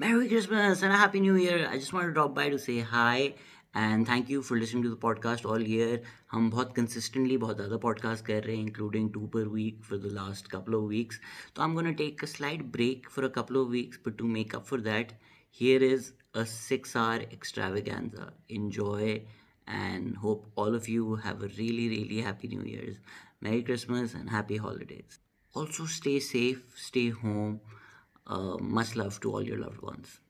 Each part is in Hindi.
Merry Christmas and a Happy New Year. I just want to drop by to say hi and thank you for listening to the podcast all year. हम बहुत consistently बहुत ज़्यादा podcast कर रहे हैं including two per week for the last couple of weeks. So I'm gonna take a slight break for a couple of weeks, but to make up for that, here is a six-hour extravaganza. Enjoy and hope all of you have a really really happy New Year's. Merry Christmas and happy holidays. Also stay safe, stay home. Uh, much love to all your loved ones.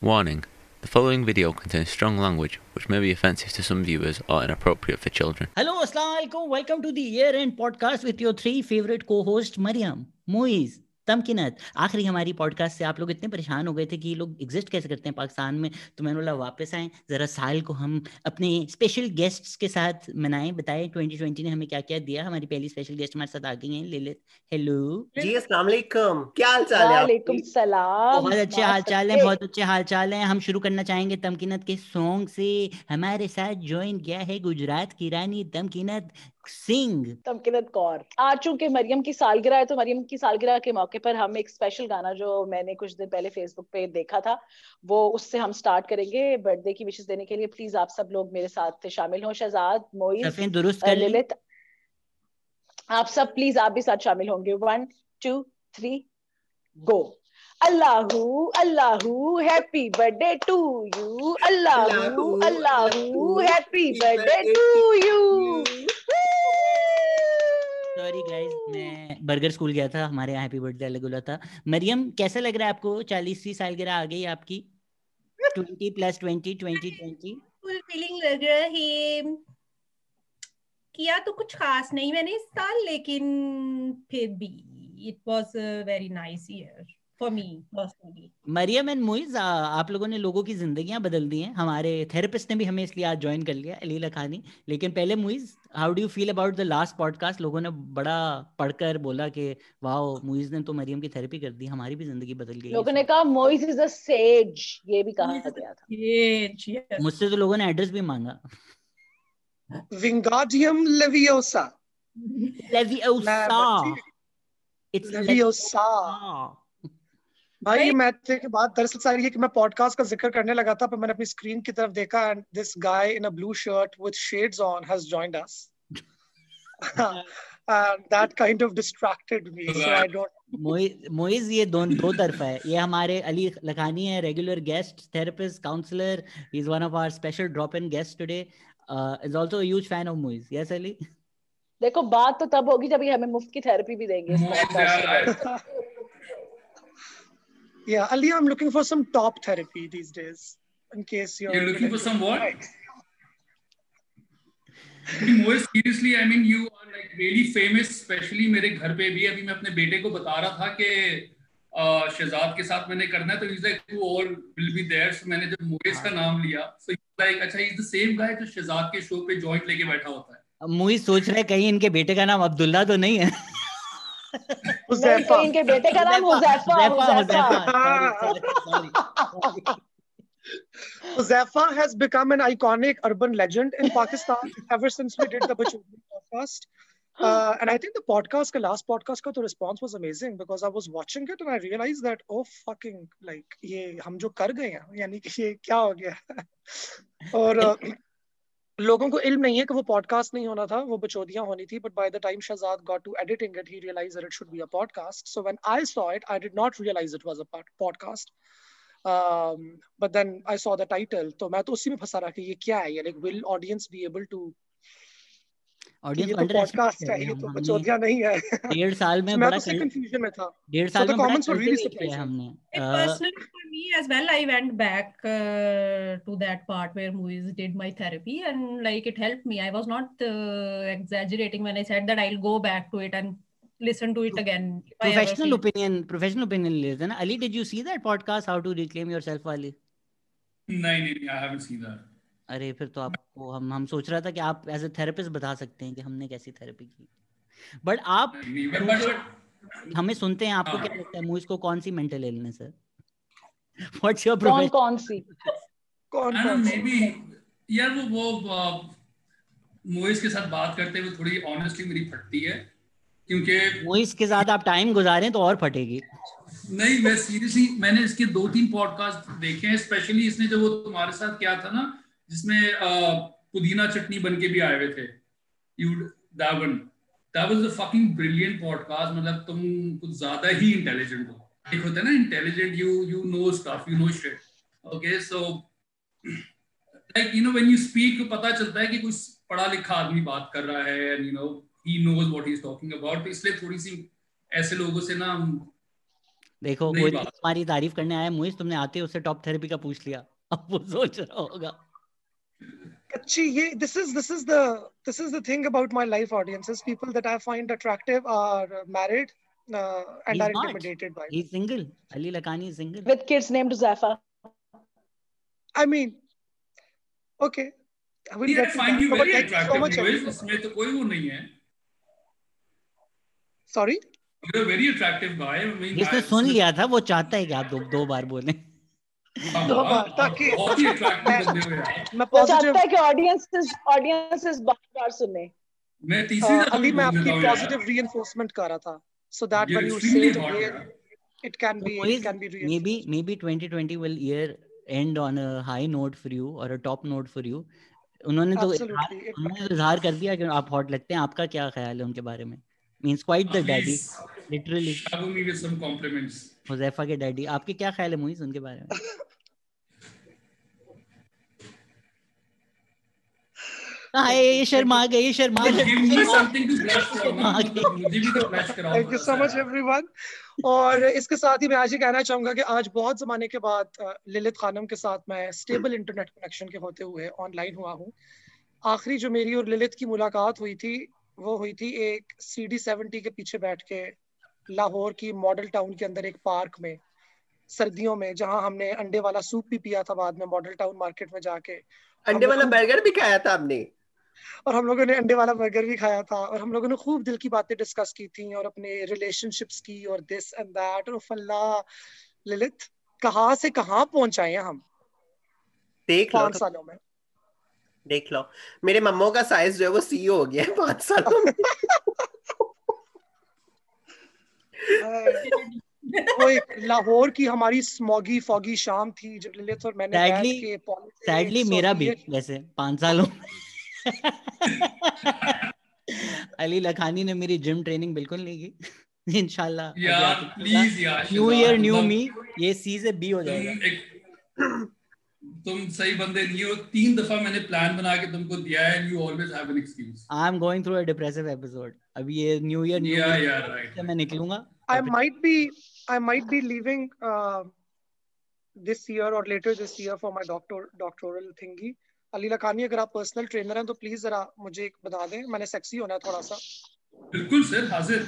Warning the following video contains strong language which may be offensive to some viewers or inappropriate for children. Hello, Assalamualaikum. Welcome to the year end podcast with your three favorite co hosts, Mariam, Moiz, Tamkinat आखिरी हमारी पॉडकास्ट से आप लोग इतने परेशान हो गए थे कि ये लोग एग्जिस्ट कैसे करते हैं पाकिस्तान में? तो मैंने बोला वापस आए जरा साल को हम अपने स्पेशल गेस्ट्स के साथ मनाएँ बताएँ 2020 ने हमें क्या क्या दिया? हमारी पहली स्पेशल गेस्ट हमारे साथ आ गई हैं लिलित हेलो जी अस्सलाम वालेकुम क्या हाल चाल है वालेकुम सलाम। बहुत अच्छे हाल चाल है बहुत अच्छे हाल चाल है। हम शुरू करना चाहेंगे तमकीनत के सॉन्ग से। हमारे साथ ज्वाइन किया है गुजरात की रानी तमकीनत। सिंह। तमकिनत कौर। आ चुके मरियम की सालगिरह है तो मरियम की सालगिरह के मौके पर हम एक स्पेशल गाना जो मैंने कुछ दिन पहले फेसबुक पे देखा था वो उससे हम स्टार्ट करेंगे बर्थडे की विशेष देने के लिए। प्लीज़ आप सब लोग मेरे साथ शामिल हो। शहजाद मोइज दुरुस्त ललित आप सब प्लीज़ आप भी साथ शामिल होंगे। वन टू थ्री गो अल्लाहू अल्लाहू हैप्पी बर्थडे टू यू अल्लाहू Allahu happy birthday to you sorry guys मैं बर्गर स्कूल गया था हमारे यहाँ हैप्पी बर्थडे अलग बोला था। मरियम कैसा लग रहा है आपको? चालीसवीं सालगिरह आ गई आपकी? Twenty plus twenty twenty twenty. Full feeling लग रहा है। किया तो कुछ खास नहीं मैंने इस साल लेकिन फिर भी it was a very nice year for me personally Mariam and Moiz आप लोगों ने लोगों की जिंदगियाँ बदल दी हैं। हमारे थेरेपिस्ट ने भी हमें इसलिए आज ज्वाइन कर लिया अली लखानी लेकिन पहले Moiz how do you feel about the last podcast लोगों ने बड़ा पढ़कर बोला कि वाओ मोइज ने तो मरियम की थेरेपी कर दी हमारी भी ज़िंदगी बदल गई लोगों ने कहा मोइज इज़ अ सेज ये भी कहा गया था। सेज मुझसे तो लोगों ने एड्रेस भी मांगा। Wingardium Leviosa Leviosa it's Leviosa भाई मैथ्स के बाद दरअसल सारी है कि मैं पॉडकास्ट का ज़िक्र करने लगा था पर मैंने अपनी स्क्रीन की तरफ़ देखा and this guy in a blue shirt with shades on has joined us that kind of distracted me so i don't Moiz ये दो दो तरफा है। ये हमारे अली लखानी है regular guest therapist counsellor he is one of our special drop in guest today is also a huge fan of Moiz yes Ali देखो बात तो तब होगी जब ये हमें मुफ़्त की थेरेपी भी देंगे इस podcast Yeah, Ali, I'm looking for some top therapy these days. In case you're, you're looking for some what? more seriously, I mean, you are like really famous, especially मेरे घर पे भी अभी मैं अपने बेटे को बता रहा था कि शहजाद के साथ मैंने करना है तो is like to all will be there so मैंने जब मोइस का नाम लिया सो लाइक अच्छा इज़ द सेम गाय जो शहजाद के शो पे जॉइंट लेके बैठा होता है मोइस सोच रहे कहीं इनके बेटे का नाम अब्दुल्ला तो नहीं है हुजैफा इनके बेटे का नाम Huzaifa Huzaifa Huzafa has become an iconic urban legend in Pakistan ever since we did the Bachuri podcast. Uh, and I think the podcast, the last podcast, ka, the response was amazing because I was watching it and I realized that oh fucking like ये हम जो कर गए हैं यानी कि ये क्या हो और uh, लोगों को इल्म नहीं है कि वो पॉडकास्ट नहीं होना था, वो बचौदियाँ होनी थी but by the time Shehzad got to editing it he realise that it should be a podcast so when I saw it I did not realise it was a podcast but then I saw the title तो मैं तो उसी में फंसा रहा कि ये क्या है? Like will audience be able to audience तो पॉडकास्ट है ये तो बचौदिया नहीं है डेढ़ साल में बड़ा तो कंफ्यूजन में था डेढ़ साल में कमेंट्स वर रियली सरप्राइजिंग हमने personally for me as well i went back uh, to that part where movies did my therapy and like it helped me i was not uh, exaggerating when i said that i'll go back to it and listen to it again professional opinion professional opinion लेते ना ali did you see that podcast how to reclaim yourself ali नहीं नहीं i haven't seen that अरे फिर तो आपको हम हम सोच रहा था कि आप एज ए थेरेपिस्ट बता सकते हैं कि हमने कैसी थेरेपी की। बट आप हमें सुनते हैं आपको क्या लगता है मूवीज़ को कौन सी मेंटल इलनेस है? व्हाट्स योर कौन कौन सी? कौन कौन मे बी यार वो वो मूवीज़ के साथ बात करते हुए थोड़ी ऑनेस्टली मेरी फटती है क्योंकि मूवीज़ के साथ आप टाइम गुजारें तो और फटेगी। नहीं मैं सीरियसली मैंने इसके दो तीन पॉडकास्ट देखे हैं स्पेशली इसने जो वो तुम्हारे साथ क्या था ना जिसमें पुदीना चटनी बन के भी आए हुए थे। You that was a fucking brilliant podcast मतलब तुम कुछ ज़्यादा ही इंटेलिजेंट हो। एक होता है ना intelligent you you know stuff you know shit okay so like you know when you speak पता चलता है कि कुछ पढ़ा लिखा आदमी बात कर रहा है and you know he knows what he is talking about इसलिए थोड़ी सी ऐसे लोगों से ना देखो कोई तुम्हारी तारीफ़ करने आया मुइज तुमने आते उससे टॉप थेरेपी का पूछ लिया। अब वो सोच रहा होगा। अच्छी ये this is this is the this is the thing about my life audiences people that I find attractive are married uh, and He's are not. intimidated by He's single. Ali Lakani is single. With kids named Zaifa. I mean okay I will Yeah, I get to find that, you but very thank you so attractive much Moez. everyone. इसमें तो कोई वो नहीं है sorry you're a very attractive guy I mean जिसने I- सुन लिया था वो चाहता है कि आप दो, दो बार बोले टॉप नोट फॉर यू उन्होंने तो उन्होंने तो इजहार कर दिया आप हॉट लगते हैं। आपका क्या ख्याल है उनके बारे में? Means quite the daddy literally शाबू me with some compliments Huzaifa के डैडी आपके क्या ख्याल है मुईज उनके बारे में? भी तो blush कराओ thank you so much everyone और इसके साथ ही मैं आज ये कहना चाहूँगा कि आज बहुत जमाने के बाद ललित खानम के साथ मैं स्टेबल इंटरनेट कनेक्शन के होते हुए ऑनलाइन हुआ हूँ। आखिरी जो मेरी और ललित की मुलाकात हुई थी वो हुई थी एक सी डी सेवेंटी के पीछे बैठ के लाहौर की मॉडल टाउन के अंदर एक पार्क में। सर्दियों में जहाँ हमने अंडे वाला सूप भी पिया था बाद में मॉडल टाउन मार्केट में जाके। अंडे वाला बर्गर भी खाया था हमने। और हम लोगों ने अंडे वाला बर्गर भी खाया था और हम लोगों ने खूब दिल की बातें डिस्कस की थी और अपने रिलेशनशिप्स की और दिस एंड दैट और फल्ला ललित कहाँ से कहाँ पहुँचाए हैं हम? देख लो पाँच सालों में। देख लो। मेरे मम्मो का साइज़ जो है वो सी हो गया है पाँच सालों में। वो एक लाहौर की हमारी स्मॉगी फॉगी शाम थी जब ललित और मैंने बैठ Sadly- के politics सैडली मेरा भी वैसे पाँच सालों अली लखानी ने मेरी जिम ट्रेनिंग बिल्कुल नहीं की। इंशाल्लाह यार प्लीज़ यार न्यू ईयर न्यू मी ये सी से बी हो जाएगा। तुम एक तुम सही बंदे नहीं हो। तीन दफ़ा मैंने प्लान बना के तुमको दिया है you always have an excuse I am going through a depressive episode अभी ये न्यू ईयर न्यू राइट मैं निकलूँगा। फिर- might be I might be leaving uh, this year or later this year for my doctor doctoral thingy. Ali Lakhani अगर आप पर्सनल ट्रेनर हैं तो प्लीज़ जरा मुझे एक बता दें मैंने सेक्सी होना है थोड़ा सा बिल्कुल सर हाजिर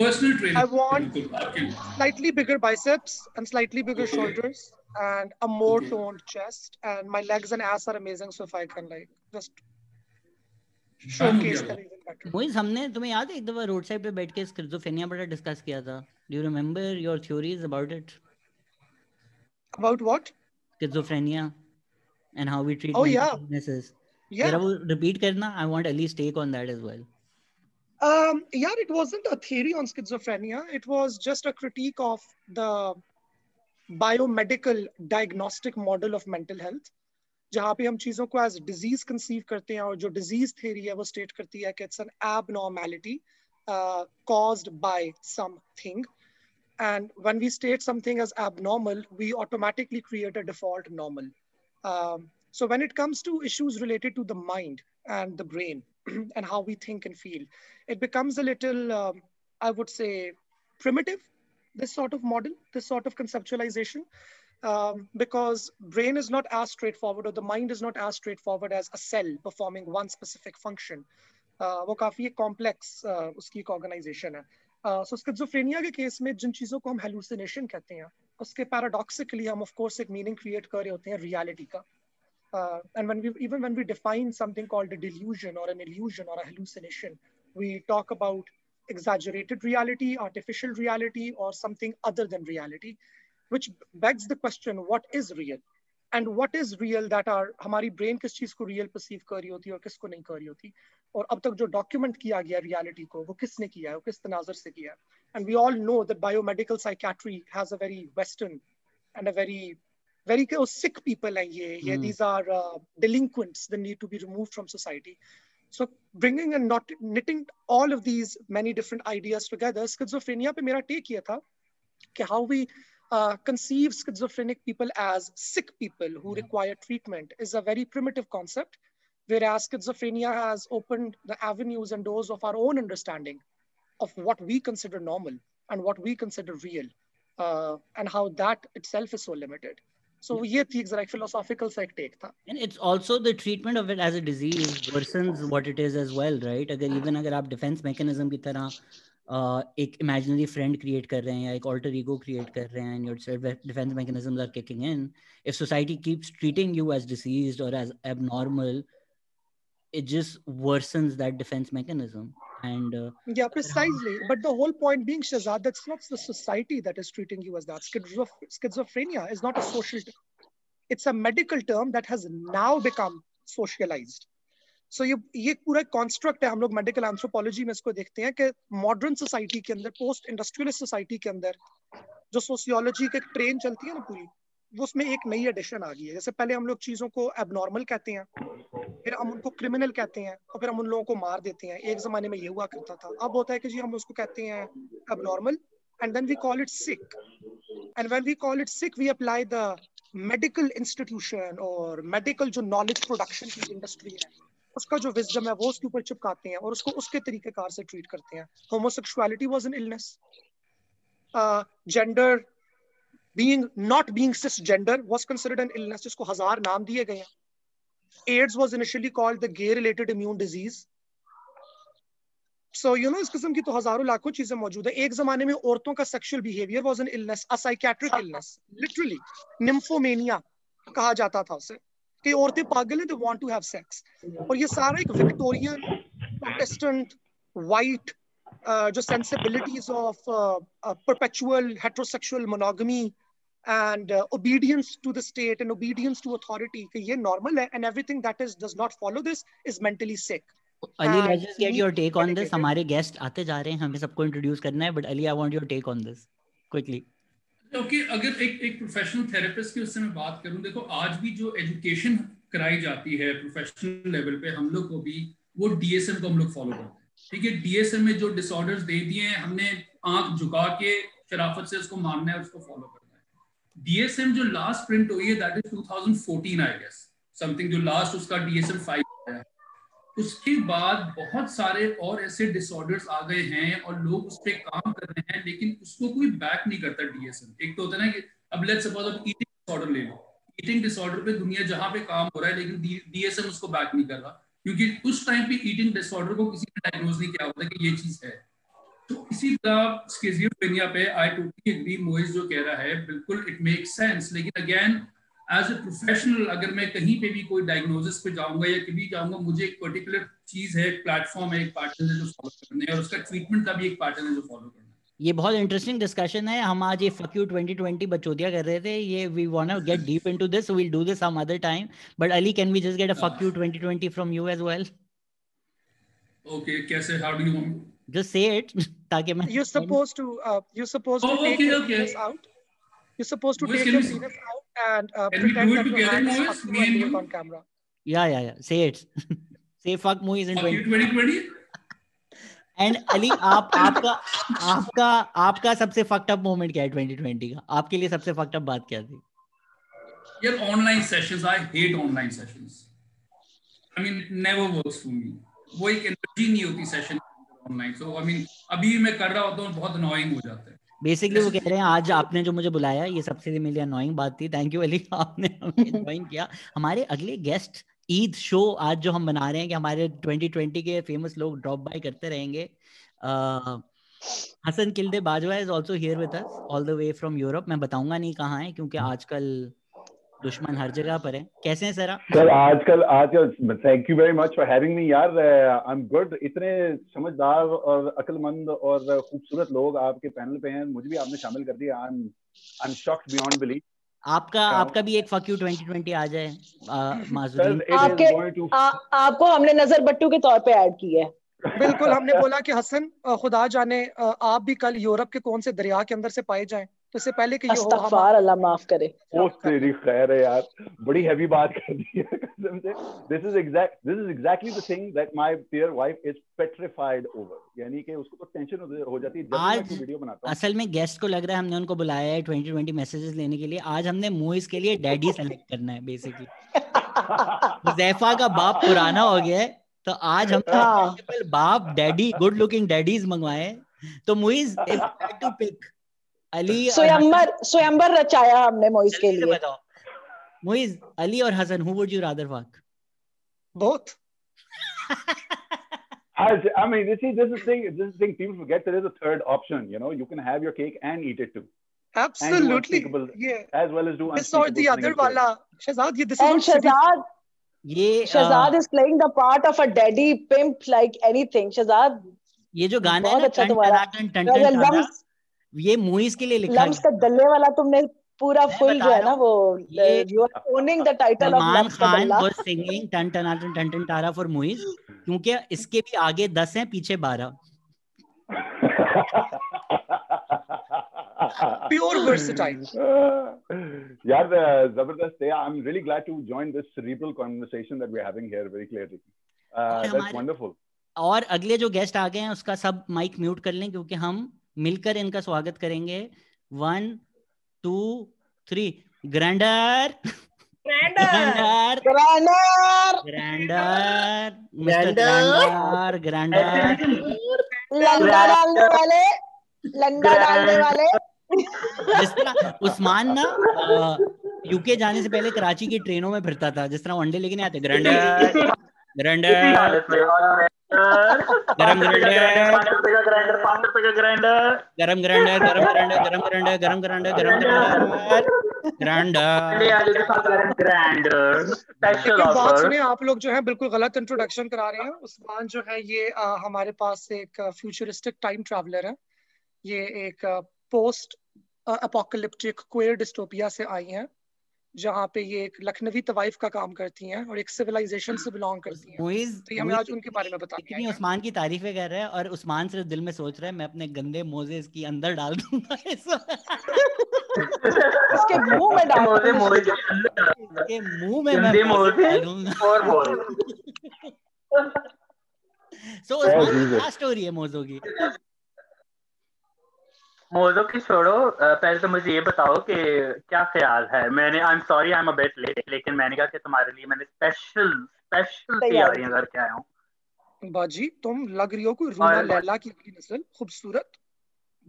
पर्सनल ट्रेनर I want- बिल्कुल आपके लिए slightly bigger biceps and slightly bigger shoulders and a more Okay. toned chest and my legs and ass are amazing so if I can like just Done हो showcase गया them वो। better. मोइज हमने तुम्हें याद है एक दफ़ा रोड साइड पे बैठ के स्किज़ोफ्रेनिया बड़ा डिस्कस किया था do you remember your theories about it what? schizophrenia and how we treat Oh, mental yeah. illnesses. Yeah. जरा वो repeat करना I want Ali's take on that as well. Um, yeah, it wasn't a theory on schizophrenia. It was just a critique of the biomedical diagnostic model of mental health. जहाँ पे हम चीजों को एज डिजीज कंसीव करते हैं और जो डिजीज थ्योरी है वो स्टेट करती है कि it's an abnormality uh, caused by something and when we state something as abnormal we automatically create a default normal um, so when it comes to issues related to the mind and the brain and how we think and feel it becomes a little um, i would say primitive this sort of model this sort of conceptualization um, because brain is not as straightforward or the mind is not as straightforward as a cell performing one specific function uh, वो काफी एक कॉम्प्लेक्स उसकी एक ऑर्गेनाइजेशन है सो स्किज़ोफ्रेनिया के केस में जिन चीजों को हम हेलुसिनेशन कहते हैं उसके पैराडॉक्सिकली हम ऑफ कोर्स एक मीनिंग क्रिएट कर रहे होते हैं रियलिटी का uh, and when we even when we define something called a delusion or an illusion or a hallucination we talk about exaggerated reality artificial reality or something other than reality which begs the question what is real and what is real that are हमारी brain किस चीज को real perceive कर रही होती है और किसको नहीं कर रही होती और अब तक जो डॉक्यूमेंट किया गया रियलिटी को वो किसने किया है वो किस तनाजर से किया है And we all know that biomedical psychiatry has a very Western and a very, very oh, sick people. Are here. Yeah, Hmm. These are uh, delinquents that need to be removed from society. So bringing and not knitting all of these many different ideas together, schizophrenia पे मेरा take ये था कि how we uh, conceive schizophrenic people as sick people who require treatment is a very primitive concept, whereas schizophrenia has opened the avenues and doors of our own understanding of what we consider normal and what we consider real, uh, and how that itself is so limited. So ये थी एक जरा एक philosophical सा एक take था. And it's also the treatment of it as a disease worsens what it is as well, right? अगर even अगर आप defense mechanism की तरह uh, एक imaginary friend create कर रहे हैं या एक alter ego create कर रहे हैं and your self defense mechanisms are kicking in, if society keeps treating you as diseased or as abnormal, it just worsens that defense mechanism. And uh, Yeah, precisely. But the whole point being, Shazad, that's not the society that is treating you as that. Schizoph- schizophrenia is not a social term. It's a medical term that has now become socialized. So ये ये पूरा कॉन्स्ट्रक्ट है, हम लोग मेडिकल एंथ्रोपोलॉजी में इसको देखते हैं कि मॉडर्न सोसाइटी के अंदर पोस्ट इंडस्ट्रियलिस्ट सोसाइटी के अंदर, जो सोशियोलॉजी की ट्रेन चलती है ना पूरी, वो उसमें एक नई एडिशन आ गई है। जैसे पहले हम लोग चीज़ों को एबनॉर्मल कहते हैं, फिर हम उनको क्रिमिनल कहते हैं, और फिर हम उन लोगों को मार देते हैं। एक जमाने में ये हुआ करता था। अब होता है कि जी हम उसको कहते हैं abnormal and then we call it sick and when we call it sick we apply the medical institution और मेडिकल जो नॉलेज प्रोडक्शन की इंडस्ट्री है। उसका जो विजडम है, वो उसके ऊपर चिपकाते हैं और उसको उसके तरीके कार से ट्रीट करते हैं। Homosexuality was an illness gender being not being gender was considered an illness जिसको हज़ार नाम दिए गए हैं। AIDS was initially called the gay related immune disease so you know इस किस्म की तो हज़ारों लाखों चीज़ें मौजूद है। एक जमाने में औरतों का sexual behaviour was an illness a illness literally nymphomania कहा जाता था उसे। कि औरतें पागल हैं they want to have sex और ये सारा एक विक्टोरियन प्रोटेस्टेंट वाइट जो sensibilities of perpetual heterosexual monogamy and obedience to the state and obedience to authority कि ये नॉर्मल है and everything that is does not follow this is mentally sick Ali let's just get your take on this हमारे गेस्ट आते जा रहे हैं हमें सबको इंट्रोड्यूस करना है but Ali I want your take on this quickly okay अगर एक एक प्रोफेशनल थेरेपिस्ट की उससे मैं बात करूँ, देखो, आज भी जो एजुकेशन कराई जाती है प्रोफेशनल लेवल पे, हम लोग को भी, वो डीएसएम को हम लोग फॉलो करते हैं। ठीक है डीएसएम में जो डिसऑर्डर्स दे दिए हैं, हमने आँख झुका के शराफत से उसको मानना है, उसको फॉलो करना है। डीएसएम जो लास्ट प्रिंट हुई है that is 2014 I guess something जो लास्ट उसका डीएसएम 5 है उसके बाद बहुत सारे और ऐसे डिसऑर्डर्स आ गए हैं और लोग उस पर काम कर रहे हैं, लेकिन उसको कोई बैक नहीं करता डीएसएम एक तो होता है ना कि अब लेट्स सपोज़ आप ईटिंग डिसऑर्डर ले लो। ईटिंग डिसऑर्डर पे दुनिया जहाँ पे काम हो रहा है, लेकिन डीएसएम उसको बैक नहीं कर रहा। क्योंकि उस टाइम पे ईटिंग डिसऑर्डर को किसी ने डायग्नोज नहीं किया होता कि ये चीज़ है। तो इसी तरह स्किज़ोफ्रेनिया पे आई टोटली एग्री मोइज जो कह रहा है, बिल्कुल इट मेक सेंस लेकिन अगेन एज ए प्रोफेशनल अगर मैं कहीं पे भी कोई डायग्नोसिस पे जाऊँगा या कभी जाऊँगा मुझे एक पर्टिकुलर चीज़ है एक प्लेटफॉर्म है एक पैटर्न है जो फॉलो करना है और उसका ट्रीटमेंट का भी एक पैटर्न है जो फॉलो करना है। ये बहुत इंटरेस्टिंग डिस्कशन है। हम आज ये फक यू 2020 बचौतिया कर रहे थे। ये we want to get deep into this so we'll do this some other time but Ali can we just get a fuck you 2020 from you as well okay कैसे? How do you want just say it ताकि मैं you're supposed to uh, you're supposed to Oh, take okay, your okay. penis out. You're and uh, Can pretend that hand is Moise? Me and it you? on camera. Say it say fuck movies in Fuck 20 you 2020 and Ali आप आपका आपका आपका सबसे फक्ड अप मोमेंट क्या है 2020 का? आपके लिए सबसे फक्ड अप बात क्या थी? यार online sessions I hate online sessions I mean never works for me वो एक एनर्जी नहीं होती session online so I mean अभी मैं कर रहा होता हूँ बहुत अनोइंग हो जाता है। बेसिकली वो कह रहे हैं आज आपने जो मुझे बुलाया ये सबसे मेरी अनोइंग बात थी। थैंक यू अली आपने हमें ज्वाइन किया। हमारे अगले गेस्ट ईद शो आज जो हम बना रहे हैं कि हमारे 2020 के फ़ेमस लोग ड्रॉप बाय करते रहेंगे। Hasan किल्दे Bajwa is also here with us all the way from Europe मैं बताऊँगा नहीं कहाँ है क्योंकि आजकल दुश्मन हर जगह पर है। कैसे हैं सर आप? सर आजकल आजकल thank you very much for having me यार। आई एम गुड इतने समझदार और अक्लमंद और खूबसूरत लोग आपके पैनल पे हैं। मुझे भी आपने शामिल कर दिया। I am I am shocked beyond belief आपका आपका भी एक फक यू 2020 आ जाए इज़ आपके- आ, आपको हमने नज़र बट्टू के तौर पे ऐड किया है। बिल्कुल हमने बोला कि हसन खुदा जाने आप भी कल यूरोप के कौन से दरिया के अंदर से पाए जाएँ। तो इससे पहले कि ये हो अस्तगफार अल्लाह माफ़ करे। ओ तेरी खैर है यार। बड़ी हैवी बात कर दी है कसम से। This is exact this is exactly the thing that my dear wife is petrified over यानी कि उसको तो टेंशन हो हो जाती है। जब मैं आज कोई वीडियो बनाता हूँ। असल में गेस्ट को लग रहा है हमने उनको बुलाया है ट्वेंटी ट्वेंटी मैसेजेस लेने के लिए। आज हमने मूवीज़ के लिए डैडी सेलेक्ट करना है बेसिकली हुजैफा का बाप पुराना हो गया है तो आज हम हाँ। multiple बाप डैडी गुड लुकिंग डैडीज मंगवाए तो movies if to pick Ali स्वयंवर स्वयंवर रचाया हमने मोइस के लिए बताओ मुइज अली और Hasan who would you rather fuck बहुत I I mean, this is this is thing. This is thing. People forget there is a third option. You know, you can have your cake and eat it too, absolutely unspeakable- ये as well as do this और the unspeakable other things as well. वाला शहजाद ये दिस एंड इज़ शहजाद ये अ, Shehzad is playing the part of a daddy pimp like anything Shehzad ये जो गाना है बहुत ना अच्छा टन तुम्हारा टना टन टन और ये मूवीज़ के लिए लिखा लम्स का दल्ले वाला तुमने पूरा फुल जो है ना वो you are owning the title of LUMS का खान वाज सिंगिंग टन टना टन टन टन टारा फॉर मूवीज़ क्योंकि इसके भी आगे दस हैं पीछे बारह। प्योर वर्सेटाइल यार uh, ज़बरदस्त है। I'm really glad to join this cerebral conversation that we're having here very clearly. Uh, और that's हमारे- wonderful. और अगले जो गेस्ट आ गए हैं उसका सब माइक म्यूट कर लें क्योंकि हम मिलकर इनका स्वागत करेंगे। One two three Grindr Grindr Grindr Grindr Grindr Grindr लंगा डालने वाले लंगा डालने वाले। जिस तरह उस्मान ना यूके जाने से पहले कराची की ट्रेनों में फिरता था जिस तरह वनडे लेके नहीं आते। ग्रैंडर ग्रैंडर गरम ग्राइंडर गरम ग्राइंडर गरम ग्राइंडर गरम ग्राइंडर गरम ग्राइंडर गरम ग्राइंडर बात सुनिए आप लोग जो है बिल्कुल गलत इंट्रोडक्शन करा रहे हैं। उस्मान जो है ये अ, हमारे पास एक फ्यूचरिस्टिक टाइम ट्रैवलर है। ये एक पोस्ट अपोकलिप्टिक क्वेयर डिस्टोपिया से आई हैं। जहाँ पे ये एक लखनवी तवाइफ का काम करती हैं और एक सिविलाइजेशन से बिलोंग करती हैं। तो ये हमें आज उनके बारे में हैं। उस्मान की तारीफें कर रहा है और उस्मान सिर्फ़ दिल में सोच रहा है मैं अपने गंदे मोजे इसकी अंदर डाल दूँगा इस- इसके मुँह में डाल इसके मुँह में मैं डालूँगा। और बोल। सो उस्मान क्या स्टोरी है मोजों की? मौजों की छोड़ो पहले तो मुझे ये बताओ कि क्या ख्याल है? मैंने I am sorry I am a bit late लेकिन मैंने कहा कि तुम्हारे लिए मैंने स्पेशल स्पेशल तैयारी तैयारियाँ करके आया हूँ। बाजी तुम लग रही हो कोई रूना लैला की अगली नस्ल खूबसूरत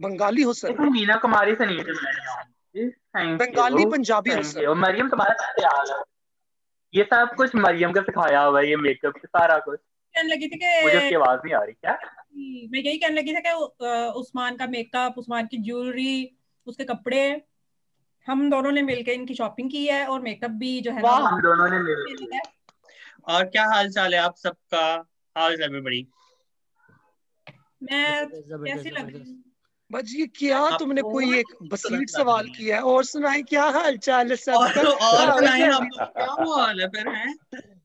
बंगाली हुसन लेकिन मीना कुमारी से नहीं बंगाली पंजाबी हुसन यू मरियम तुम्हारा क्या ख्याल है? ये सब कुछ मरियम का सिखाया हुआ है ये मेकअप सारा कुछ। कहने लगी थी कि मुझे उसकी आवाज़ नहीं आ रही क्या? मैं यही कहने लगी थी कि उस्मान का मेकअप उस्मान की ज्वेलरी उसके कपड़े हम दोनों ने मिलकर इनकी शॉपिंग की है और मेकअप भी जो है ना हम दोनों ने और क्या हाल चाल है आप सबका? हाउ इज़ एवरीबॉडी मैं कैसी लग। रही हूँ? बाजी ये क्या तुमने कोई एक बसीट सवाल किया है। और सुनाए क्या हाल चाल है सब? और और सुनाए आप क्या हाल है फिर हैं?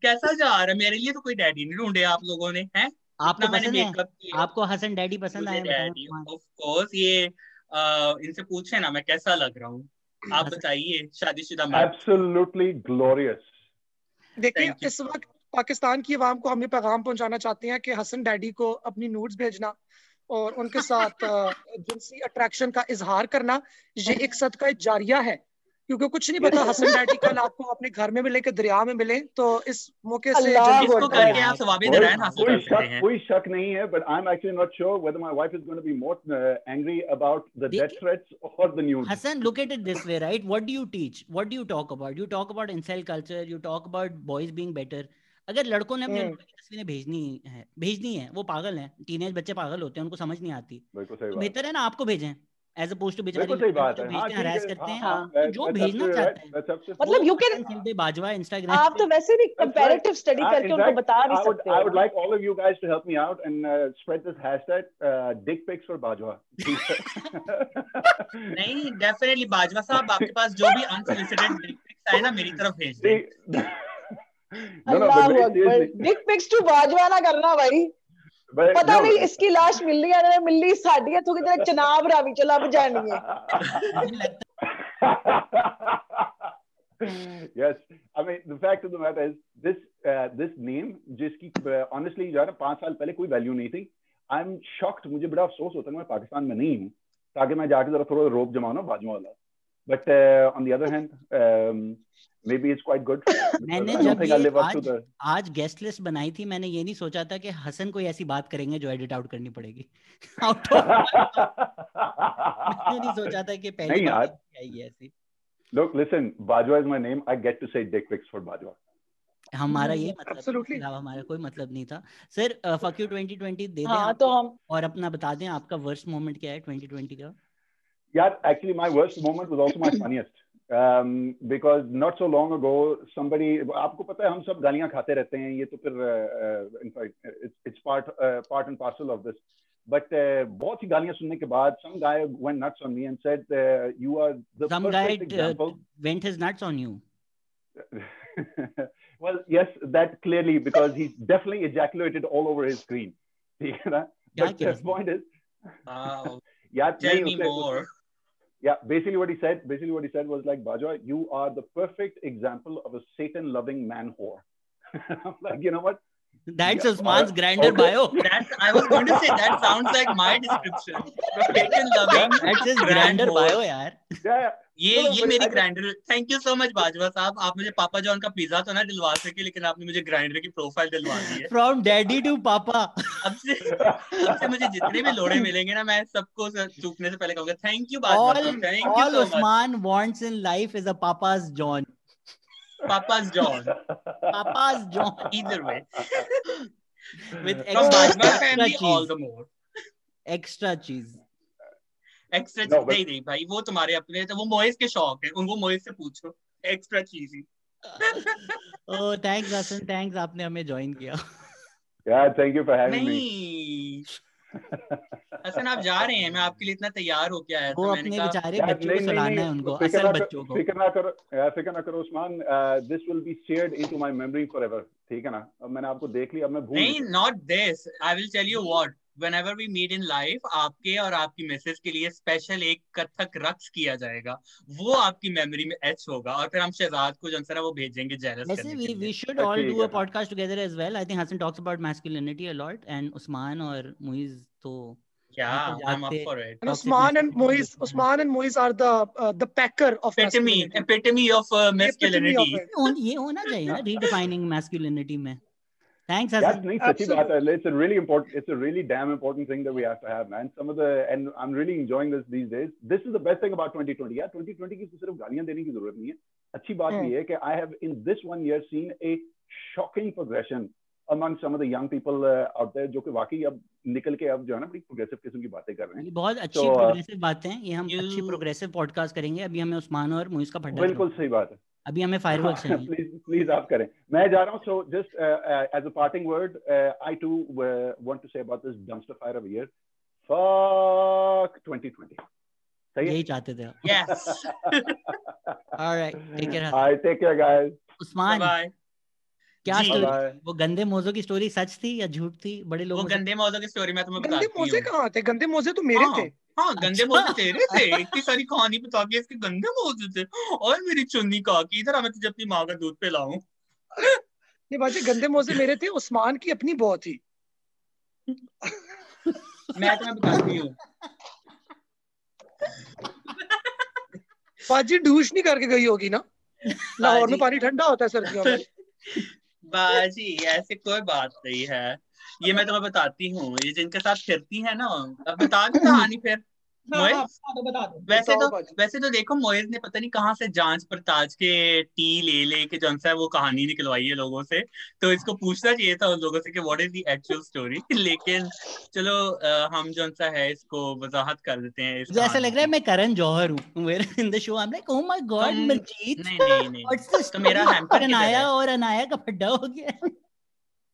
कैसा जा रहा है? मेरे लिए तो कोई डैडी नहीं ढूंढे आप लोगों ने हैं? आपको पसंद है? आपको हसन डैडी पसंद मुझे डैडी ऑफ़ कोर्स ये इनसे पूछे ना मैं कैसा लग रहा हूँ? आप हसन- बताइए शादीशुदा Absolutely glorious. देखिए इस वक्त पाकिस्तान की आवाम को हम ये पैगाम पहुंचाना चाहते हैं कि हसन डैडी को अपनी नूड्स भेजना और उनके साथ जिनसी अट्रैक्शन का इजहार करना ये एक सदका जारिया है। क्योंकि कुछ नहीं पता हसन डैडी कल आपको अपने घर में मिले के दरिया में मिले तो इस मौके से कोई शक नहीं है but I am actually not sure whether my wife is going to be more uh, angry about the death threats or the news. Hasan look at it this way right what do you teach what do you talk about you talk about incel culture you talk about boys being better अगर लड़कों ने अपनी हम्म। तस्वीरें भेजनी है भेजनी है वो पागल है टीनेज बच्चे पागल होते हैं उनको समझ नहीं आती। तो बेहतर है ना आपको भेजें। एज अपोज टू बेचारी सही बात है। भेजते हैं ठीक करते हाँ हैं हाँ। जो भेजना चाहते हैं। मतलब can Instagram बाजवा इंस्टाग्राम आप तो वैसे भी कंपैरेटिव स्टडी करके उनको बता भी सकते हो। would like all of you guys to help me out and uh, spread this hashtag uh, dick pics for नहीं डेफिनेटली बाजवा साहब आपके पास जो भी अनसोलिसिटेड पिक्स आए ना मेरी तरफ़ भेज दें. डिक पिक्स टू बाजवा ना करना भाई। But पता no, नहीं इसकी लाश मिलनी है ना मिलनी साडी है तू किधर चनाब रावी चला बजानी है। Yes, I mean the fact of the matter is this uh, this name जिसकी uh, honestly जो है ना पाँच साल पहले कोई वैल्यू नहीं थी। आई एम शॉक्ड मुझे बड़ा अफसोस होता है मैं पाकिस्तान में नहीं हूँ ताकि मैं जाके जरा थोड़ा रोप जमाऊँ ना बाजू वाला but on the other hand maybe it's quite good मैंने जब ये आज आज गेस्ट लिस्ट बनाई थी मैंने ये नहीं सोचा था कि हसन कोई ऐसी बात करेंगे जो एडिट आउट करनी पड़ेगी। आउट मैंने नहीं सोचा था कि पहली बार आएगी ऐसी Look, listen, Bajwa is my name. I get to say dick pics for Bajwa. हमारा ये मतलब हमारा कोई मतलब नहीं था। सर फक यू 2020 दे दें हाँ, तो हम और अपना बता दें आपका वर्स्ट मोमेंट क्या है 2020 का? यार actually my worst moment was also my funniest um, because not so long ago somebody आपको पता है हम सब गालियाँ खाते रहते हैं ये तो फिर uh, in fact it's, it's part uh, part and parcel of this but uh, बहुत सी गालियाँ सुनने के बाद some guy went nuts on me and said uh, you are the some guy uh, went his nuts on you well yes that clearly because he definitely ejaculated all over his screen you know but the point is wow yeah tell me more yeah basically what he said basically what he said was like Bajwa you are the perfect example of a Satan loving man whore I'm like you know what that's yeah. Usman's grander okay. bio. That's I was going to say that sounds like my description. Satan loving. That's his grander bio, यार. Yeah. ये ये मेरी grinder thank you so much Bajwa साहब आप मुझे पापा जॉन का पिज्जा तो ना दिलवा सके लेकिन आपने मुझे ग्राइंडर की प्रोफाइल दिलवा दी है फ्रॉम डैडी टू पापा अब से अब से मुझे जितने भी लोड़े मिलेंगे ना मैं सबको चूकने से पहले कहूँगा thank you Bajwa thank you all Usman wants in life is a Papa's John Papa's John. Papa's John. Either way. With From Bajwa family, cheese. all the more. Extra cheese. Extra no, नहीं नहीं भाई वो तुम्हारे अपने तो वो मोइस के शौक है उनको मोइस से पूछो extra cheesy oh thanks Hasan thanks आपने हमें ज्वाइन किया यार thank you for having me Hasan आप जा रहे हैं मैं आपके लिए इतना तैयार हो आया था मैंने कहा बेचारे बच्चों को सुलाना है उनको असल बच्चों को। फ़िक्र ना करो यार फ़िक्र ना करो Usman this will be shared into my memory forever ठीक है ना? अब मैंने आपको देख लिया अब मैं भूल नहीं not this I will tell you what whenever we meet in life आपके और आपकी मिसेस के लिए स्पेशल एक कथक रक्स किया जाएगा वो आपकी मेमोरी में एच होगा और फिर हम शहजाद को जो है वो भेजेंगे जेलस वैसे we we should all do a podcast together as well I think Hassan talks about masculinity a lot and Usman और मुइज तो Yeah, I'm up for it. And Usman and Moiz, Usman and Moiz are the uh, the packer of epitome, epitome of uh, masculinity. ये होना चाहिए ना redefining masculinity में. Thanks. That's सच्ची बात It's a really important. It's a really damn important thing that we have to have, man. Some of the and I'm really enjoying this these days. This is the best thing about 2020. Yeah, 2020 की सिर्फ़ गालियाँ देने की ज़रूरत नहीं है. अच्छी बात ये है कि I have in this one year seen a shocking progression among some of the young people uh, out there जो कि वाकई अब निकल के अब जो है ना बड़ी प्रोग्रेसिव किस्म की बातें कर रहे हैं बहुत अच्छी so, प्रोग्रेसिव बातें ये हम you... अच्छी प्रोग्रेसिव पॉडकास्ट करेंगे अभी हमें उस्मान और मुइज का फटा बिल्कुल सही बात है अभी हमें फायरवर्क्स चाहिए प्लीज़ प्लीज़ आप करें। मैं जा रहा हूँ so just as a parting word I to want to say about this dumpster fire of year fuck 2020 सही यही चाहते थे yes alright take care I take care guys Usman bye क्या स्टोरी वो गंदे मोजों की स्टोरी सच थी या झूठ थी? बड़े लोगों वो गंदे मोजों की स्टोरी मैं तुम्हें बताती हूँ। गंदे मोजे कहाँ थे गंदे मोजे तो मेरे थे। हाँ गंदे मोजे तेरे थे इतनी सारी कहानी बता के इसके गंदे मोजे थे। और मेरी चुन्नी का की इधर मैं तुझे अपनी माँ का दूध पिलाऊं। नहीं बाजी गंदे मोजे मेरे थे उस्मान की अपनी बहुत थी। मैं तुम्हें बताती हूँ। बाजी डूश नहीं करके गई होगी ना? लाहौर में पानी ठंडा होता है सर्दियों में। बाजी ऐसे कोई बात नहीं है। ये मैं तुम्हें बताती हूँ ये जिनके साथ फिरती है ना अब बता दो कहानी फिर। हाँ, हाँ, वैसे तो वैसे तो देखो मोइज ने पता नहीं कहाँ से जाँच पड़ताल के टी ले ले के जो है वो कहानी निकलवाई है लोगों से। तो इसको पूछना चाहिए था उन लोगों से कि what is the actual story लेकिन चलो आ, हम जो सा है इसको वजाहत कर देते हैं ऐसा लग रहा है मैं करण जौहर हूँ in the show I am like oh my god Majeed नहीं नहीं नहीं। तो मेरा हैम्पर अनाया और अनाया का फड्डा हो गया।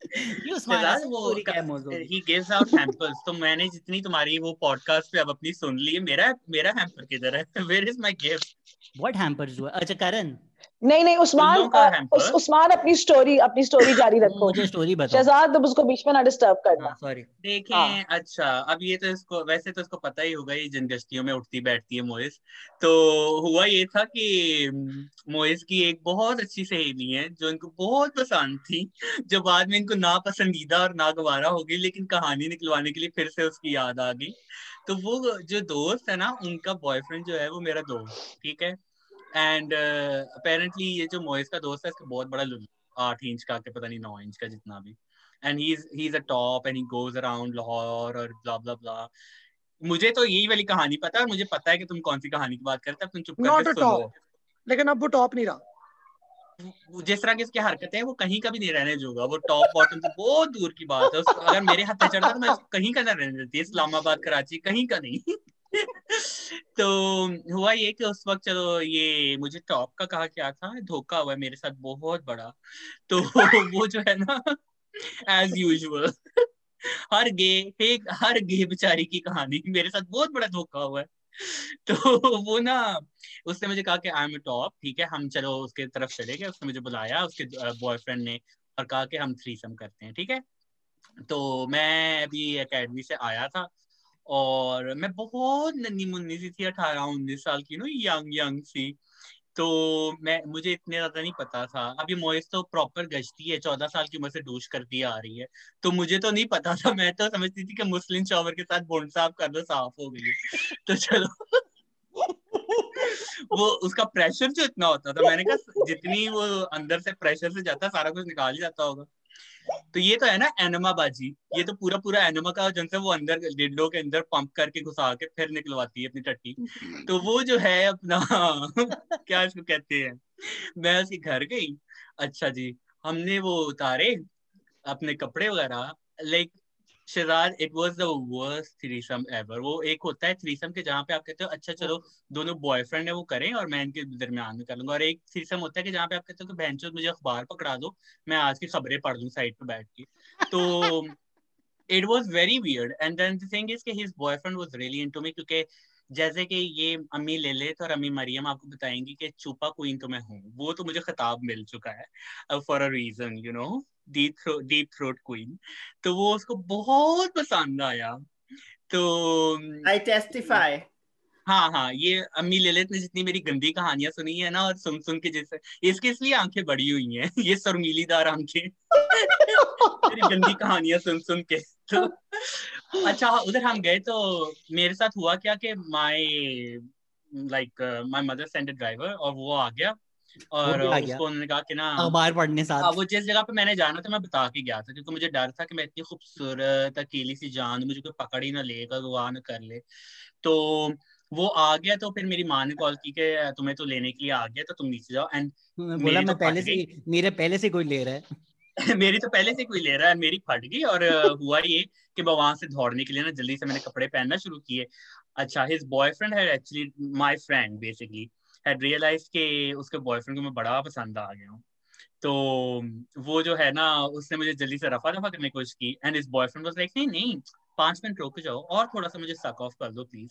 he gives out samples तो मैंने जितनी तुम्हारी वो पॉडकास्ट पे अब अपनी सुन ली है मेरा मेरा हैम्पर किधर है? Where is my gift? What hampers हुआ? अच्छा करण नहीं नहीं उस्मान अ, hamper? उस, उस्मान अपनी स्टोरी अपनी स्टोरी जारी रखो। मुझे स्टोरी बताओ। शहजाद तुम उसको बीच में ना डिस्टर्ब करना। सॉरी देखें हाँ। अच्छा अब ये तो इसको वैसे तो इसको पता ही होगा ये जिन गश्तियों में उठती बैठती है मोइस तो हुआ ये था कि मोइस की एक बहुत अच्छी सहेली है जो इनको बहुत पसंद थी जो बाद में इनको ना पसंदीदा और नागवारा हो गई लेकिन कहानी निकलवाने के लिए फिर से उसकी याद आ गई। तो वो जो दोस्त है ना उनका बॉयफ्रेंड जो है वो मेरा दोस्त ठीक है? एंड अपेरेंटली ये जो मोइस का दोस्त है इसका बहुत बड़ा आठ इंच का के पता नहीं नौ इंच का जितना भी। And he is he is a top and he goes around Lahore और ब्ला ब्ला ब्ला मुझे तो यही वाली कहानी पता है मुझे पता है कि तुम कौन सी कहानी की बात करते हो तुम चुप करके सुनो। लेकिन अब वो टॉप नहीं रहा। जिस तरह की इसकी हरकतें हैं वो कहीं का भी नहीं रहने जोगा। वो टॉप बॉटम से बहुत दूर की बात है। अगर मेरे हाथ पे चढ़ता तो मैं कहीं का ना रहने देती इस्लामाबाद कराची कहीं का नहीं। तो हुआ ये कि उस वक्त चलो ये मुझे टॉप का कहा क्या था, धोखा हुआ मेरे साथ बहुत बड़ा। तो वो जो है ना एज यूजुअल हर गे, एक, हर गे बेचारी की कहानी, मेरे साथ बहुत बड़ा धोखा हुआ है। तो वो ना, उसने मुझे कहा कि आई एम टॉप ठीक है, हम चलो उसके तरफ़ चले गए, उसने मुझे बुलाया, उसके बॉयफ्रेंड ने और कहा कि हम थ्रीसम करते हैं, ठीक है। तो मैं अभी एकेडमी से आया था और मैं बहुत नन्ही मुन्नी सी थी, अठारह, उन्नीस साल की, नो यंग यंग सी। तो मैं, मुझे इतने ज़्यादा नहीं पता था। अभी मोइस तो प्रॉपर गश्ती है, चौदह साल की उम्र से डूश करती आ रही है। तो मुझे तो नहीं पता था, मैं तो समझती थी कि मुस्लिम शॉवर के साथ बोन साफ़ कर दो साफ़ हो गई तो चलो। वो, उसका प्रेशर जो इतना होता था, मैंने कहा, जितनी वो अंदर से प्रेशर से जाता, सारा कुछ निकाल जाता होगा। तो ये तो है ना एनमा बाजी ये तो पूरा पूरा एनमा का जिनसे वो अंदर डिल्डो के अंदर पंप करके घुसा के फिर निकलवाती है अपनी टट्टी। तो वो जो है अपना क्या इसको कहते हैं? मैं उसके घर गई। अच्छा जी, हमने वो उतारे अपने कपड़े वगैरह like Shehzad it was the worst threesome ever वो एक होता है थ्रीसम के जहाँ पे आप कहते हो अच्छा चलो दोनों बॉयफ्रेंड है वो करें और मैं इनके दरमियान में कर लूँगा। और एक थ्रीसम होता है कि जहाँ पे आप कहते हो कि बहन मुझे अखबार पकड़ा दो मैं आज की खबरें पढ़ लूँ साइड पे बैठ के। तो it was very weird and then thing is कि his boyfriend was really into me क्योंकि जैसे कि ये अम्मी लेलेत और अम्मी मरियम आपको बताएँगी कि चुपा क्वीन तो मैं हूँ। वो तो मुझे खिताब मिल चुका है for a reason you know deep throw deep throat queen तो वो उसको बहुत पसंद आया। तो आई टेस्टिफाई हाँ हाँ ये अम्मी ललित ने जितनी मेरी गंदी कहानियाँ सुनी है ना और सुन सुन के जैसे इसके इसलिए आँखें बड़ी हुई हैं ये शर्मीलीदार आँखें। मेरी गंदी कहानियाँ सुन सुन के तो। अच्छा उधर हम गए तो मेरे साथ हुआ क्या कि my like my mother send driver और वो आ गया। और। उसको उन्होंने कहा कि ना अखबार पढ़ने हाँ साथ वो जिस जगह पे मैंने जाना था मैं बता के गया था क्योंकि मुझे डर था कि मैं इतनी खूबसूरत अकेली सी जान मुझे कोई पकड़ ही ना लेगा गवाह ना कर ले। तो वो आ गया तो फिर मेरी माँ ने कॉल की कि तुम्हें तो लेने के लिए आ गया तो तुम नीचे जाओ। एंड मैं बोला तो मैं पहले फट से। मेरे पहले से कोई ले रहा है। मेरी तो पहले से कोई ले रहा है मेरी फट गई। और हुआ ये कि मैं वहाँ से दौड़ने के लिए ना जल्दी से मैंने कपड़े पहनना शुरू किए। अच्छा हिज बॉयफ्रेंड है actually my friend basically had realise कि उसके बॉयफ्रेंड को मैं बड़ा पसंद आ गया हूँ। तो वो जो है ना, उसने मुझे जल्दी से रफा दफ़ा करने की कोशिश की एंड इस बॉयफ्रेंड वाज लाइक नहीं नहीं, पाँच मिनट रुक जाओ और थोड़ा सा मुझे सक ऑफ़ कर दो प्लीज़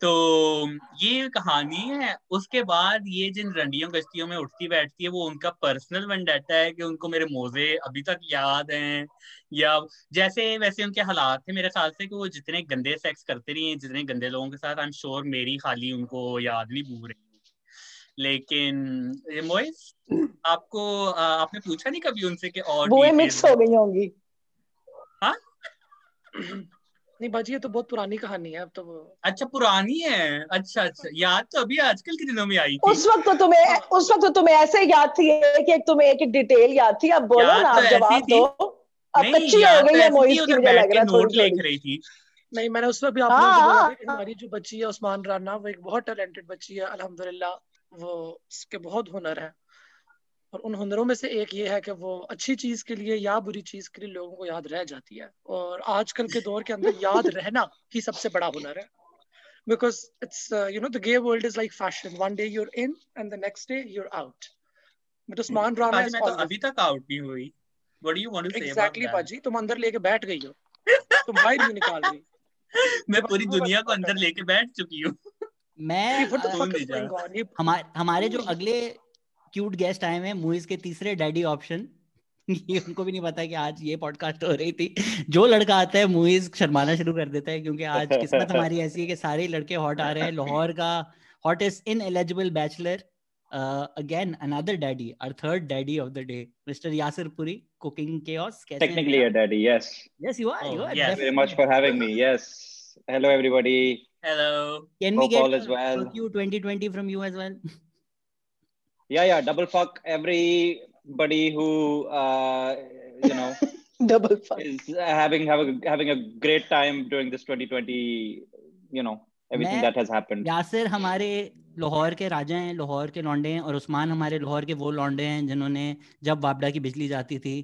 तो ये कहानी है, उसके बाद ये जिन रंडियों गश्तियों में उठती बैठती है, वो उनका पर्सनल वेंडेटा है कि उनको मेरे मोजे अभी तक याद हैं। या जैसे, वैसे उनके हालात थे मेरे ख्याल से कि वो जितने गंदे सेक्स करते रही हैं, जितने गंदे लोगों के साथ आई एम श्योर मेरी खाली उनको याद नहीं भूल रही लेकिन मोइस आपको आपने पूछा नहीं कभी उनसे कि और details- मिक्स हो गई होंगी। हाँ? नहीं बाजी ये तो बहुत पुरानी कहानी है अब तो अच्छा पुरानी है। अच्छा अच्छा याद तो अभी आजकल के दिनों में आई थी। उस वक्त तो तुम्हें उस वक्त तो तुम्हें ऐसे याद थी कि एक तुम्हें एक डिटेल याद थी। अब बोलो ना तो अब ऐसी जवाब दो। अब कच्ची हो तो गई है मोइस की मुझे लग रहा है नोट लिख रही थी। नहीं मैंने उस वक्त भी आप लोगों से बोला हाँ। था कि हमारी जो बच्ची है उस्मान राना वो एक बहुत टैलेंटेड बच्ची है अल्हम्दुलिल्लाह। वो उसके बहुत हुनर है। और उन हुनरों में से एक ये है कि वो अच्छी चीज़ के लिए या बुरी चीज़ के लिए लोगों को याद रह जाती है। और आजकल के दौर के अंदर याद रहना ही सबसे बड़ा हुनर है। Because it's uh, you know the gay world is like fashion. One day you're in and the next day you're out. But Usman Rana is मैं तो अभी तक आउट नहीं हुई। What do you want to say exactly बाजी तुम अंदर लेके बैठ गई हो। तुम बाहर निकाल रही मैं पूरी दुनिया को अंदर लेके बैठ चुकी हूँ। मैं अ, ये हमारे हमारे जो अगले क्यूट गेस्ट आए हुए हैं मुइज के तीसरे डैडी ऑप्शन ये उनको भी नहीं पता कि आज ये पॉडकास्ट हो रही थी जो लड़का आता है मुइज शर्माना शुरू कर देता है क्योंकि आज किस्मत हमारी ऐसी है कि सारे लड़के हॉट आ रहे हैं लाहौर का hottest in eligible bachelor again another daddy our third daddy of the day mister Yasir Puri cooking chaos कैसे daddy, yes. Yes, you are. Oh, you are. yes. Thank you very much for having me. Yes. Hello. Can we Hope get all is well. you 2020 from you as well? Yeah, yeah. Double fuck everybody who, uh, you know, Double fuck. is having having having a great time during this 2020. You know, everything that has happened. Yasir हमारे लाहौर के राजा हैं लाहौर के लौंडे हैं और उस्मान हमारे लाहौर के वो लौंडे हैं जिन्होंने जब वापडा की बिजली जाती थी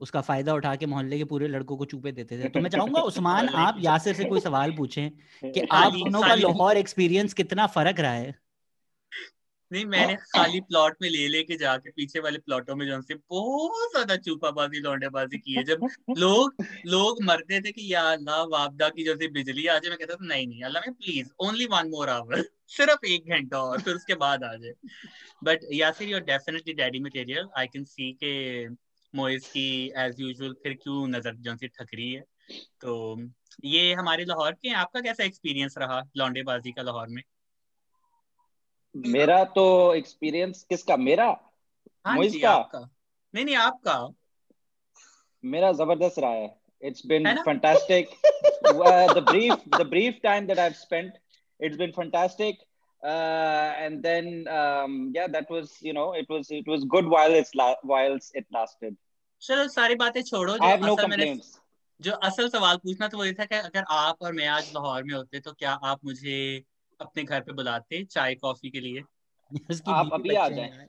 उसका फ़ायदा उठा के मोहल्ले के पूरे लड़कों को चूपे देते थे। तो मैं चाहूँगा उस्मान आप यासिर से कोई सवाल पूछें कि आप दोनों का लाहौर एक्सपीरियंस कितना फ़र्क रहा है? नहीं मैंने खाली प्लॉट में ले लेके जाके पीछे वाले प्लॉटों में जो से बहुत ज़्यादा चूपाबाजी लौंडेबाजी की है। जब लोग लोग मरते थे कि या अल्लाह वापदा की जैसे बिजली आ जाए मैं कहता था नहीं नहीं अल्लाह में please only one more hour सिर्फ़ एक घंटा और फिर उसके बाद आ जाए। But Yasir your definitely daddy material I can see के मोइस की एज यूजुअल फिर क्यों नज़र जो सी ठकरी है तो ये हमारे लाहौर के हैं आपका कैसा एक्सपीरियंस रहा लौंडेबाजी का लाहौर में मेरा तो एक्सपीरियंस किसका मेरा हाँ मोइज जी का आपका नहीं नहीं आपका मेरा ज़बरदस्त रहा है इट्स बीन है ना? fantastic uh, the brief the brief time that i've spent it's been fantastic uh, and then um, yeah that was you know it was it was good while it's la- whilst it lasted चलो सारी बातें छोड़ो जो no असल मैंने जो असल सवाल पूछना तो वही था कि अगर आप और मैं आज लाहौर में होते तो क्या आप मुझे अपने घर पे बुलाते चाय कॉफ़ी के लिए? आप अभी आ हैं जाएँ।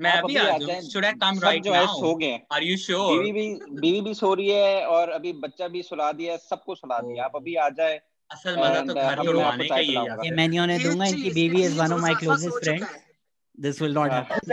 मैं आप अभी आ जाऊँ। Should I come right now सो गए। आर यू श्योर बीवी भी बीवी भी सो रही है और अभी बच्चा भी सुला दिया है सबको सुला दिया। आप अभी आ जाए असल मज़ा तो घर का ही है ये मैं उन्हें दूँगा इनकी बीवी is one of my closest friend this will not happen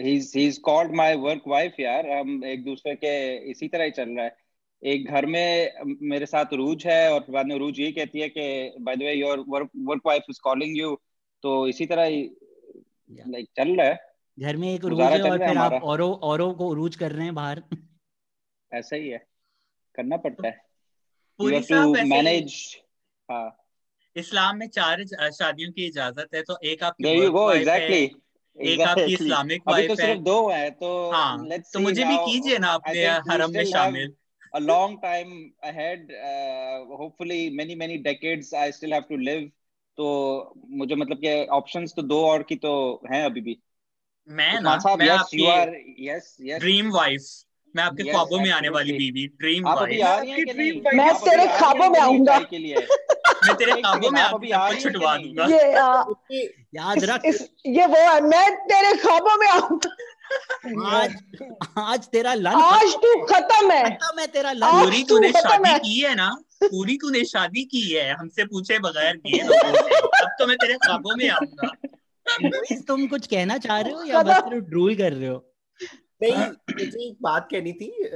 he's he's called my work wife यार हम एक दूसरे के इसी तरह ही चल रहा है। एक घर में um, मेरे साथ रूज है और बाद में रूज यही कहती है कि by the way your work work wife is calling you तो इसी तरह ही लाइक चल रहा है। घर में एक रूज है और फिर आप औरों औरों को रूज कर रहे हैं बाहर। ऐसा ही है। करना पड़ता है। पूरी साहब मैनेज हाँ इस्लाम में चार शादियों की इजाज़त है तो एक आपकी वाइफ एक आपकी इस्लामिक अभी तो सिर्फ़ दो हैं तो हाँ तो मुझे भी कीजिए ना अपने हरम में शामिल। a long time ahead uh, hopefully many many decades i still have to live तो मुझे मतलब कि ऑप्शंस तो दो और की तो हैं अभी भी। मैं ना मैं आपकी यस यस ड्रीम वाइफ मैं आपके ख्वाबों में आने वाली बीवी ड्रीम वाइफ मैं तेरे ख्वाबों में आऊँगा। के लिए। मैं तेरे सेकंड में आप आपकी अभी आ सब कुछ रही हैं। कि छुटवा दूँगा ये याद रख। ये वो है मैं तेरे ख्वाबों में आऊँगा आज आज तेरा लंच आज तू खत्म है। खत्म है तेरा लंच। पूरी तूने शादी की है ना? पूरी तूने शादी की है। हमसे पूछे बगैर किए अब तो मैं तेरे खाबों में आऊँगा। तुम कुछ कहना चाह रहे हो या बस ड्रूल कर रहे हो? नहीं मुझे एक बात कहनी थी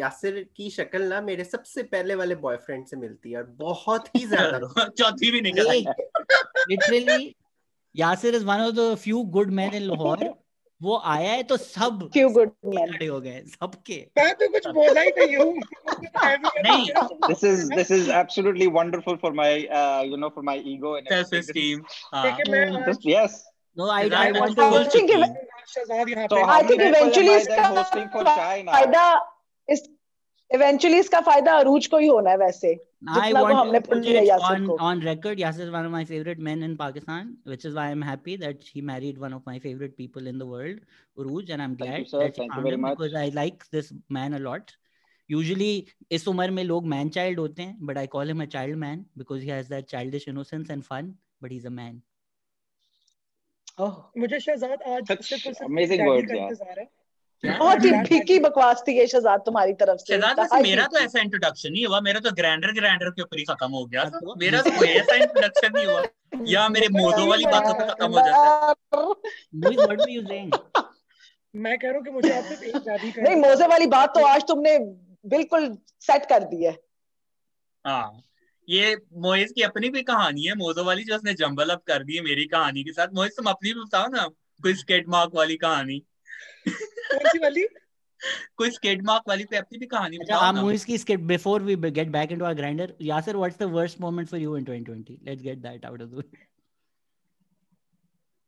यासिर की शक्ल ना मेरे सबसे पहले वाले बॉयफ्रेंड से मिलती है और बहुत ही ज़्यादा। चौथी भी निकल आई literally Yasir is one of the few good man in Lahore वो आया है तो सब फ्यू गुड मैन खड़े हो गए सबके। मैं तो कुछ बोला ही नहीं हूँ। नहीं। Is this is absolutely wonderful for my uh, you know for my ego and self esteem हाँ। लेकिन हम्म, Is I that want full I think? Shahzad so I think eventually I इसका फ़ायदा इस इवेंचुअली इसका फ़ायदा अरूज को ही होना है वैसे I want हमने to pull put it on on record. Yasir is one of my favorite men in Pakistan, which is why I'm happy that he married one of my favorite people in the world, Uruj, and I'm thank you sir that you found very him much because I like this man a lot. Usually, इस उम्र में लोग man child होते हैं, but I call him a child man because he has that childish innocence and fun, but he's a man. मुझे शहजाद आज सिर्फ़ words, का यार। बहुत ही। फीकी बकवास थी ये शहजाद तुम्हारी तरफ़ से। शहजाद वैसे मेरा तो ऐसा इंट्रोडक्शन नहीं हुआ मेरा तो ग्रैंडर ग्रैंडर के ऊपर ही खत्म हो गया। तो? मेरा तो कोई ऐसा इंट्रोडक्शन नहीं हुआ या मेरे मोजो वाली बातों पे खत्म हो जाता है। मैं कह रहा हूँ कि मुझे आप सिर्फ़ एक डैडी का नहीं मोजे वाली बात तो आज तुमने बिल्कुल सेट कर दी है। हाँ। ये मोइज की अपनी भी कहानी है मोजो वाली जो उसने जंबल अप कर दी है मेरी कहानी के साथ मोइज तुम अपनी भी बताओ ना कोई स्केट मार्क वाली कहानी कौन सी वाली कोई स्केट मार्क वाली कोई अपनी भी कहानी अच्छा बताओ आप Moise की before we be- get back into our grinder. Yasser, what's the worst moment for you in 2020? Let's get that out of the way.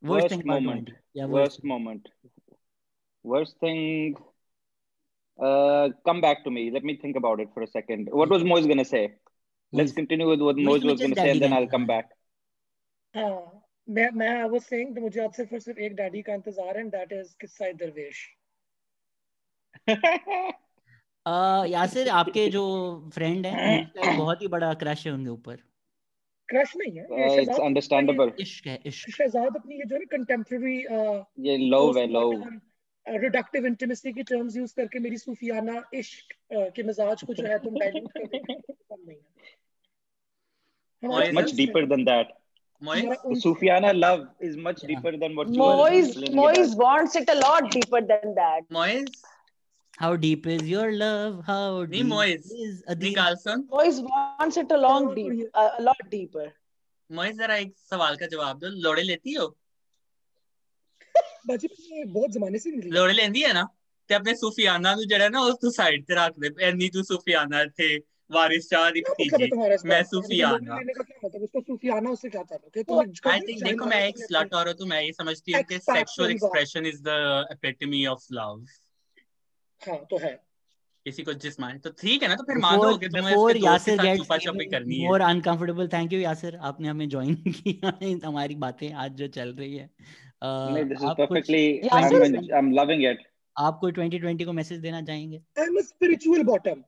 Worst, Worst moment. 20. Yeah, worst moment. Worst thing. Uh, come back to me. Let me think about it for a second. What was Moise gonna say? Let's continue with what Moise was just gonna say, and then I'll come back. हाँ मैं मैं आई वाज सेइंग कि मुझे आज सिर्फ़ और सिर्फ़ एक डैडी का इंतज़ार है एंड दैट इज़ किस्सा दरवेश। Uh, यासिर आपके जो फ्रेंड है उनका बहुत ही बड़ा क्रश है उनके ऊपर। क्रश नहीं है ये Uh, understandable. इश्क है इश्क। शहजाद अपनी ये जो है कंटेम्प्रेरी ये love है love. रिडक्टिव इंटीमेसी की टर्म्स यूज़ करके मेरी सूफियाना इश्क uh, के मिजाज को जो है तुम डाइल्यूट कर रहे हो नहीं है। हमारा Moise Much is- deeper than that. Moiz हमारा The उन Sufiana love is much Yeah. deeper than what you are Moise explaining it Moise as. wants it a lot deeper than that. Moiz How deep is your love? How नहीं deep मोइज is a नहीं deep? गाल सुन Moise wants it a long और deep, ये- a, a lot deeper. Moiz जरा एक सवाल का जवाब दो लोड़े लेती हो बाजी मैं बहुत जमाने से मिली ਲੋੜੇ ਲੈਂਦੀ ਹੈ ਨਾ ਤੇ ਆਪਣੇ ਸੂਫੀਆਨਾ ਨੂੰ ਜਿਹੜਾ ਨਾ ਉਸ ਤੋਂ ਸਾਈਡ ਤੇ ਰੱਖ ਦੇ ਐਨੀ ਤੂੰ ਸੂਫੀਆਨਾ ਇੱਥੇ वारिस शाह दीजिए मैं सूफियाना तो देखो मैं एक स्लट और तो मैं ये समझती हूँ कि sexual expression is the epitome of love हाँ तो है। किसी को तो ठीक है ना तो फिर मान लो कि तुम्हें गेट छुपा छुपी करनी है। और अनकंफर्टेबल थैंक यू यासर आपने हमें ज्वाइन किया हमारी बातें आज जो चल रही है। आप कोई 2020 को मैसेज देना चाहेंगे? I am spiritual bottom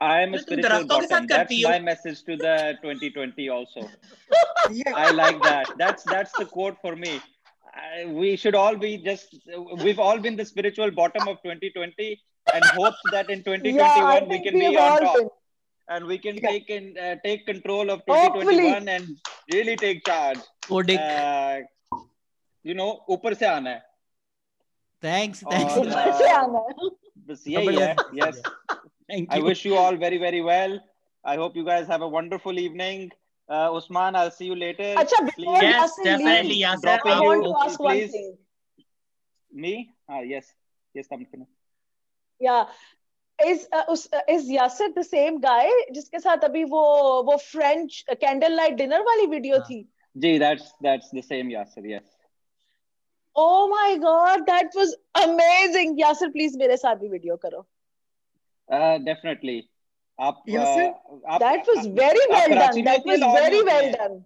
I am a तुम spiritual दरख्तों के साथ bottom. That's करती हो my message to the 2020 also. yeah I like that. That's that's the quote for me. I, we should all be just. We've all been the spiritual bottom of 2020, and hope that in 2021 Yeah, I we think can be we've on all top, been. and we can Yeah. take in, uh, take control of Hopefully. 2021 and really take charge. कोडिक Uh, you know, ऊपर से आना है. थैंक्स थैंक्स और, ऊपर से uh, आना है बस यही है. जबरदस्त Yes. Thank I you wish you all very, very well. I hope you guys have a wonderful evening. Uh, Usman, I'll see you later. अच्छा before Yes, Yasir definitely, leaves, Yasir. Dropping I want you, to ask one please. thing. Me? Ah, yes. Yes, I'm finished. Yeah. Is uh, us, uh, is Yasir the same guy जिसके साथ अभी वो वो French कैंडल लाइट डिनर वाली वीडियो हाँ. थी Gee, that's that's the same Yasser, yes. Oh my God, that was amazing. Yasir, please मेरे साथ भी वीडियो करो. Uh, definitely. आप, Yasser? uh, आप, That was आप- very आप well Karachi done. That was very होती well हैं? done.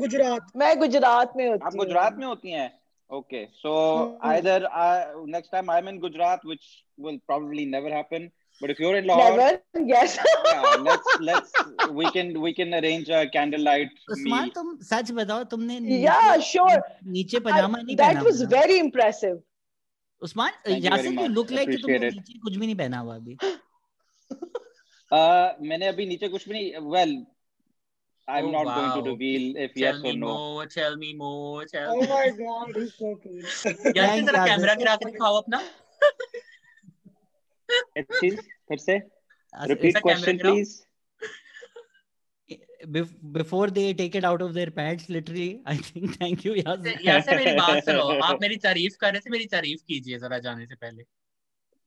गुजरात मैं गुजरात में होती आप गुजरात में होती हैं? Okay, so Hmm. either uh, next time I'm in Gujarat, which will probably never happen. But if you're in Lahore, Never. Yes. yeah, let's let's we can we can arrange a candlelight Usman meal. तुम सच बताओ तुमने Yeah, sure. नीचे I, पजामा नहीं that was very impressive. Usman Yasir you look like कि तुमने नीचे कुछ भी नहीं पहना हुआ अभी Uh, मैंने अभी नीचे कुछ भी नहीं well I'm Oh, not wow. going to reveal if Tell yes or no. more, tell me more, tell oh me my god he's so cool Yasir Thanks, जरा कैमरा गिरा के दिखाओ अपना फिर से repeat question please. Bef- before they take it out of their pants literally i think thank you Yasir Yasir मेरी बात सुनो आप मेरी तारीफ़ कर रहे थे मेरी तारीफ़ कीजिए जरा जाने से पहले।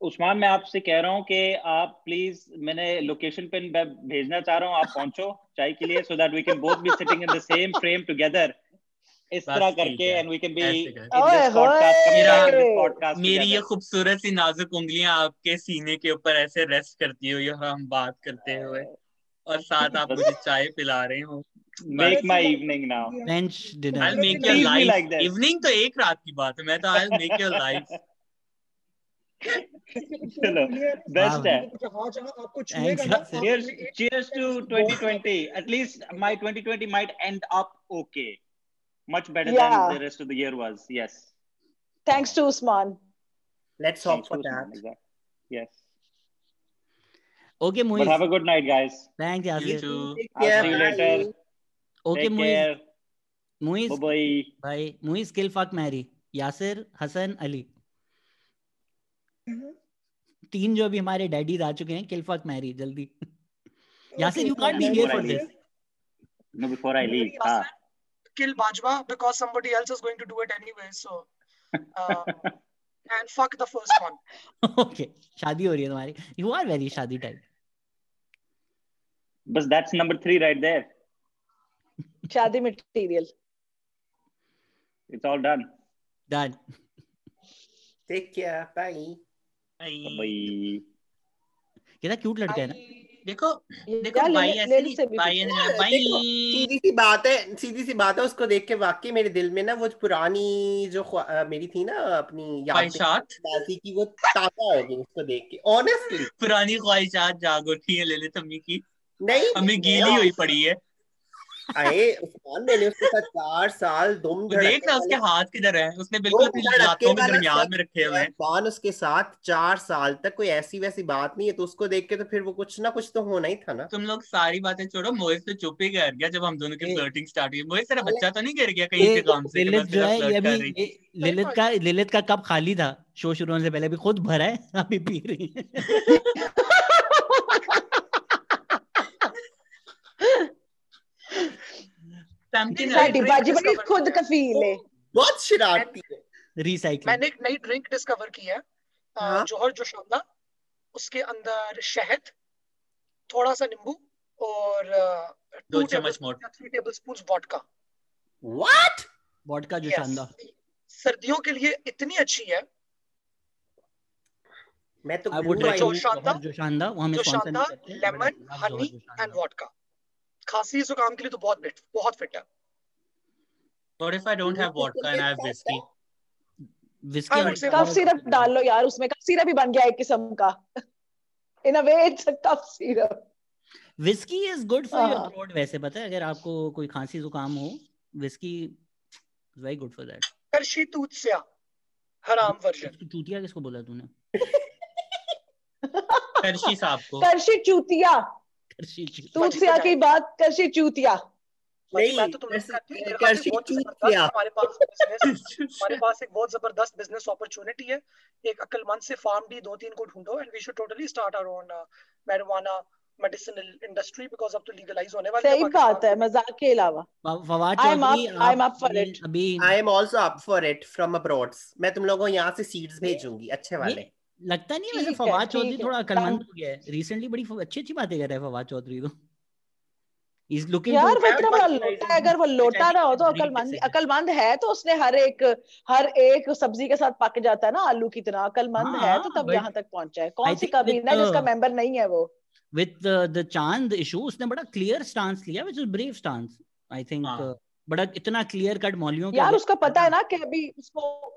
उस्मान मैं आपसे कह रहा हूँ कि आप प्लीज़ मैंने लोकेशन पे भेजना चाह रहा हूँ आप पहुंचो चाय के लिए so that we can both be sitting in the same frame together इस तरह करके and we can be in this podcast मेरा ये खूबसूरत सी नाजुक उंगलियाँ आपके सीने के ऊपर ऐसे रेस्ट करती हुई और हम बात करते हुए। और साथ आप मुझे चाय पिला रहे हो मेक माय इवनिंग नाउ कुदरती make your life like this. Evening तो एक रात की बात है मैं तो I'll make your life चलो बेस्ट है जहाँ जहाँ आपको thanks ना यासिर आप cheers अपने एक cheers to 2020 at least 2020 might end up okay much better Yeah. than the rest of the year was. Yes. Thanks to Usman. Let's Thanks to Usman, exactly. Yes. Okay Muiz have a good night guys thank you Asif take you later okay Muiz Muiz bye bye Muiz kill fuck marry Yasir Hasan Ali तीन जो अभी हमारे डैडीज आ चुके हैं किल मैरी जल्दी. Yasir you can't be here for this no before I leave हाँ kill Bajwa because somebody else is going to do it anyway so and fuck the first one. Okay शादी हो रही है तुम्हारी यू आर वेरी शादी type But that's number three right there. शादी material It's all done. Done Take care. Bye. Bye. कितना क्यूट लड़का है ना देखो देखो भाई ऐसे नहीं से भाई भाई सीधी सी बात है सीधी सी बात है उसको देख के वाकई मेरे दिल में ना वो पुरानी जो मेरी थी ना अपनी ख्वाहिशात? बाजी की वो ताज़ा हो गई उसको देख के ऑनेस्टली पुरानी ख्वाहिशात जाग उठी है ललित अम्मी की। नहीं हमें गीली हुई पड़ी है। आए उस्मान मैंने उसके साथ चार साल दुम देख ना उसके हाथ किधर है उसने बिल्कुल अपनी लातों के दरमियान में रखे हुए हैं। उस्मान उसके साथ चार साल तक कोई ऐसी वैसी बात नहीं है तो उसको देख के तो फिर वो कुछ ना कुछ तो होना ही था ना। तुम लोग सारी बातें छोड़ो मोहित तो चुप ही कर गया जब हम दोनों की फ्लर्टिंग स्टार्ट हुई। मोहित तेरा बच्चा तो नहीं गिर गया कहीं के काम से लिलित जो है ये अभी लिलित का लिलित का कप खाली था शो शुरू होने से पहले अभी खुद भरा है अभी पी रही है। साडी बाजी बड़ी खुद कफील है। बहुत शरारती है। रिसाइकलिंग मैंने एक नई ड्रिंक डिस्कवर की है? जोहर जोशाना उसके अंदर शहद थोड़ा सा नींबू और दो चम्मच मोट three tablespoon vodka what vodka जो Yes. शानदार सर्दियों के लिए इतनी अच्छी है। मैं तो जो शानदार जो शानदार लेमन हनी एंड वोडका खांसी जुकाम के लिए तो बहुत फिट बहुत फिट है। What if I don't have vodka and I have whiskey? Whiskey I cough syrup डाल लो यार उसमें कफ सिरप ही बन गया एक किस्म का। In a way it's a cough syrup whiskey is good for your. Throat वैसे पता है अगर आपको कोई खांसी जुकाम हो whiskey is very good for that करशी तूत्स्या हराम वर्जन। चूतिया किसको बोला तूने? करशी साहब को। करशी चूतिया। करशी चू- तूतिया की बात करशी चूतिया। नहीं मैं तो से हमारे पास बिज़नेस हमारे पास एक बहुत ज़बरदस्त बिज़नेस अपॉर्चुनिटी है। एक अक्लमंद से फार्म डी दो तीन को ढूंढो and we should totally start our own marijuana medicinal industry because अब तो लीगलाइज होने वाली सही बात है मज़ाक के अलावा। Fawad I am up I am up for it I am also up for it from abroad मैं तुम लोगों को यहाँ से सीड्स भेजूँगी अच्छे वाले। लगता नहीं वैसे फवाद चौधरी थोड़ा. अकलमंद हो गया है। रिसेंटली बड़ी अच्छी अच्छी बातें कर रहा है फवाद चौधरी तो। इज़ लुकिंग यार वो इतना बड़ा लोटा है अगर वो लोटा ना हो तो अकलमंद अकलमंद है तो उसने हर एक हर एक सब्ज़ी के साथ पक जाता है ना आलू की तरह। अकलमंद है तो हाँ, तब यहाँ तक पहुँचा है। कौन सी कबीना जिसका uh, मेंबर नहीं है वो? विद द चाँद इशू उसने बड़ा क्लियर स्टांस लिया which is brave stance I think हाँ। बड़ा इतना क्लियर कट मौलियों के यार उसका पता है ना कि अभी उसको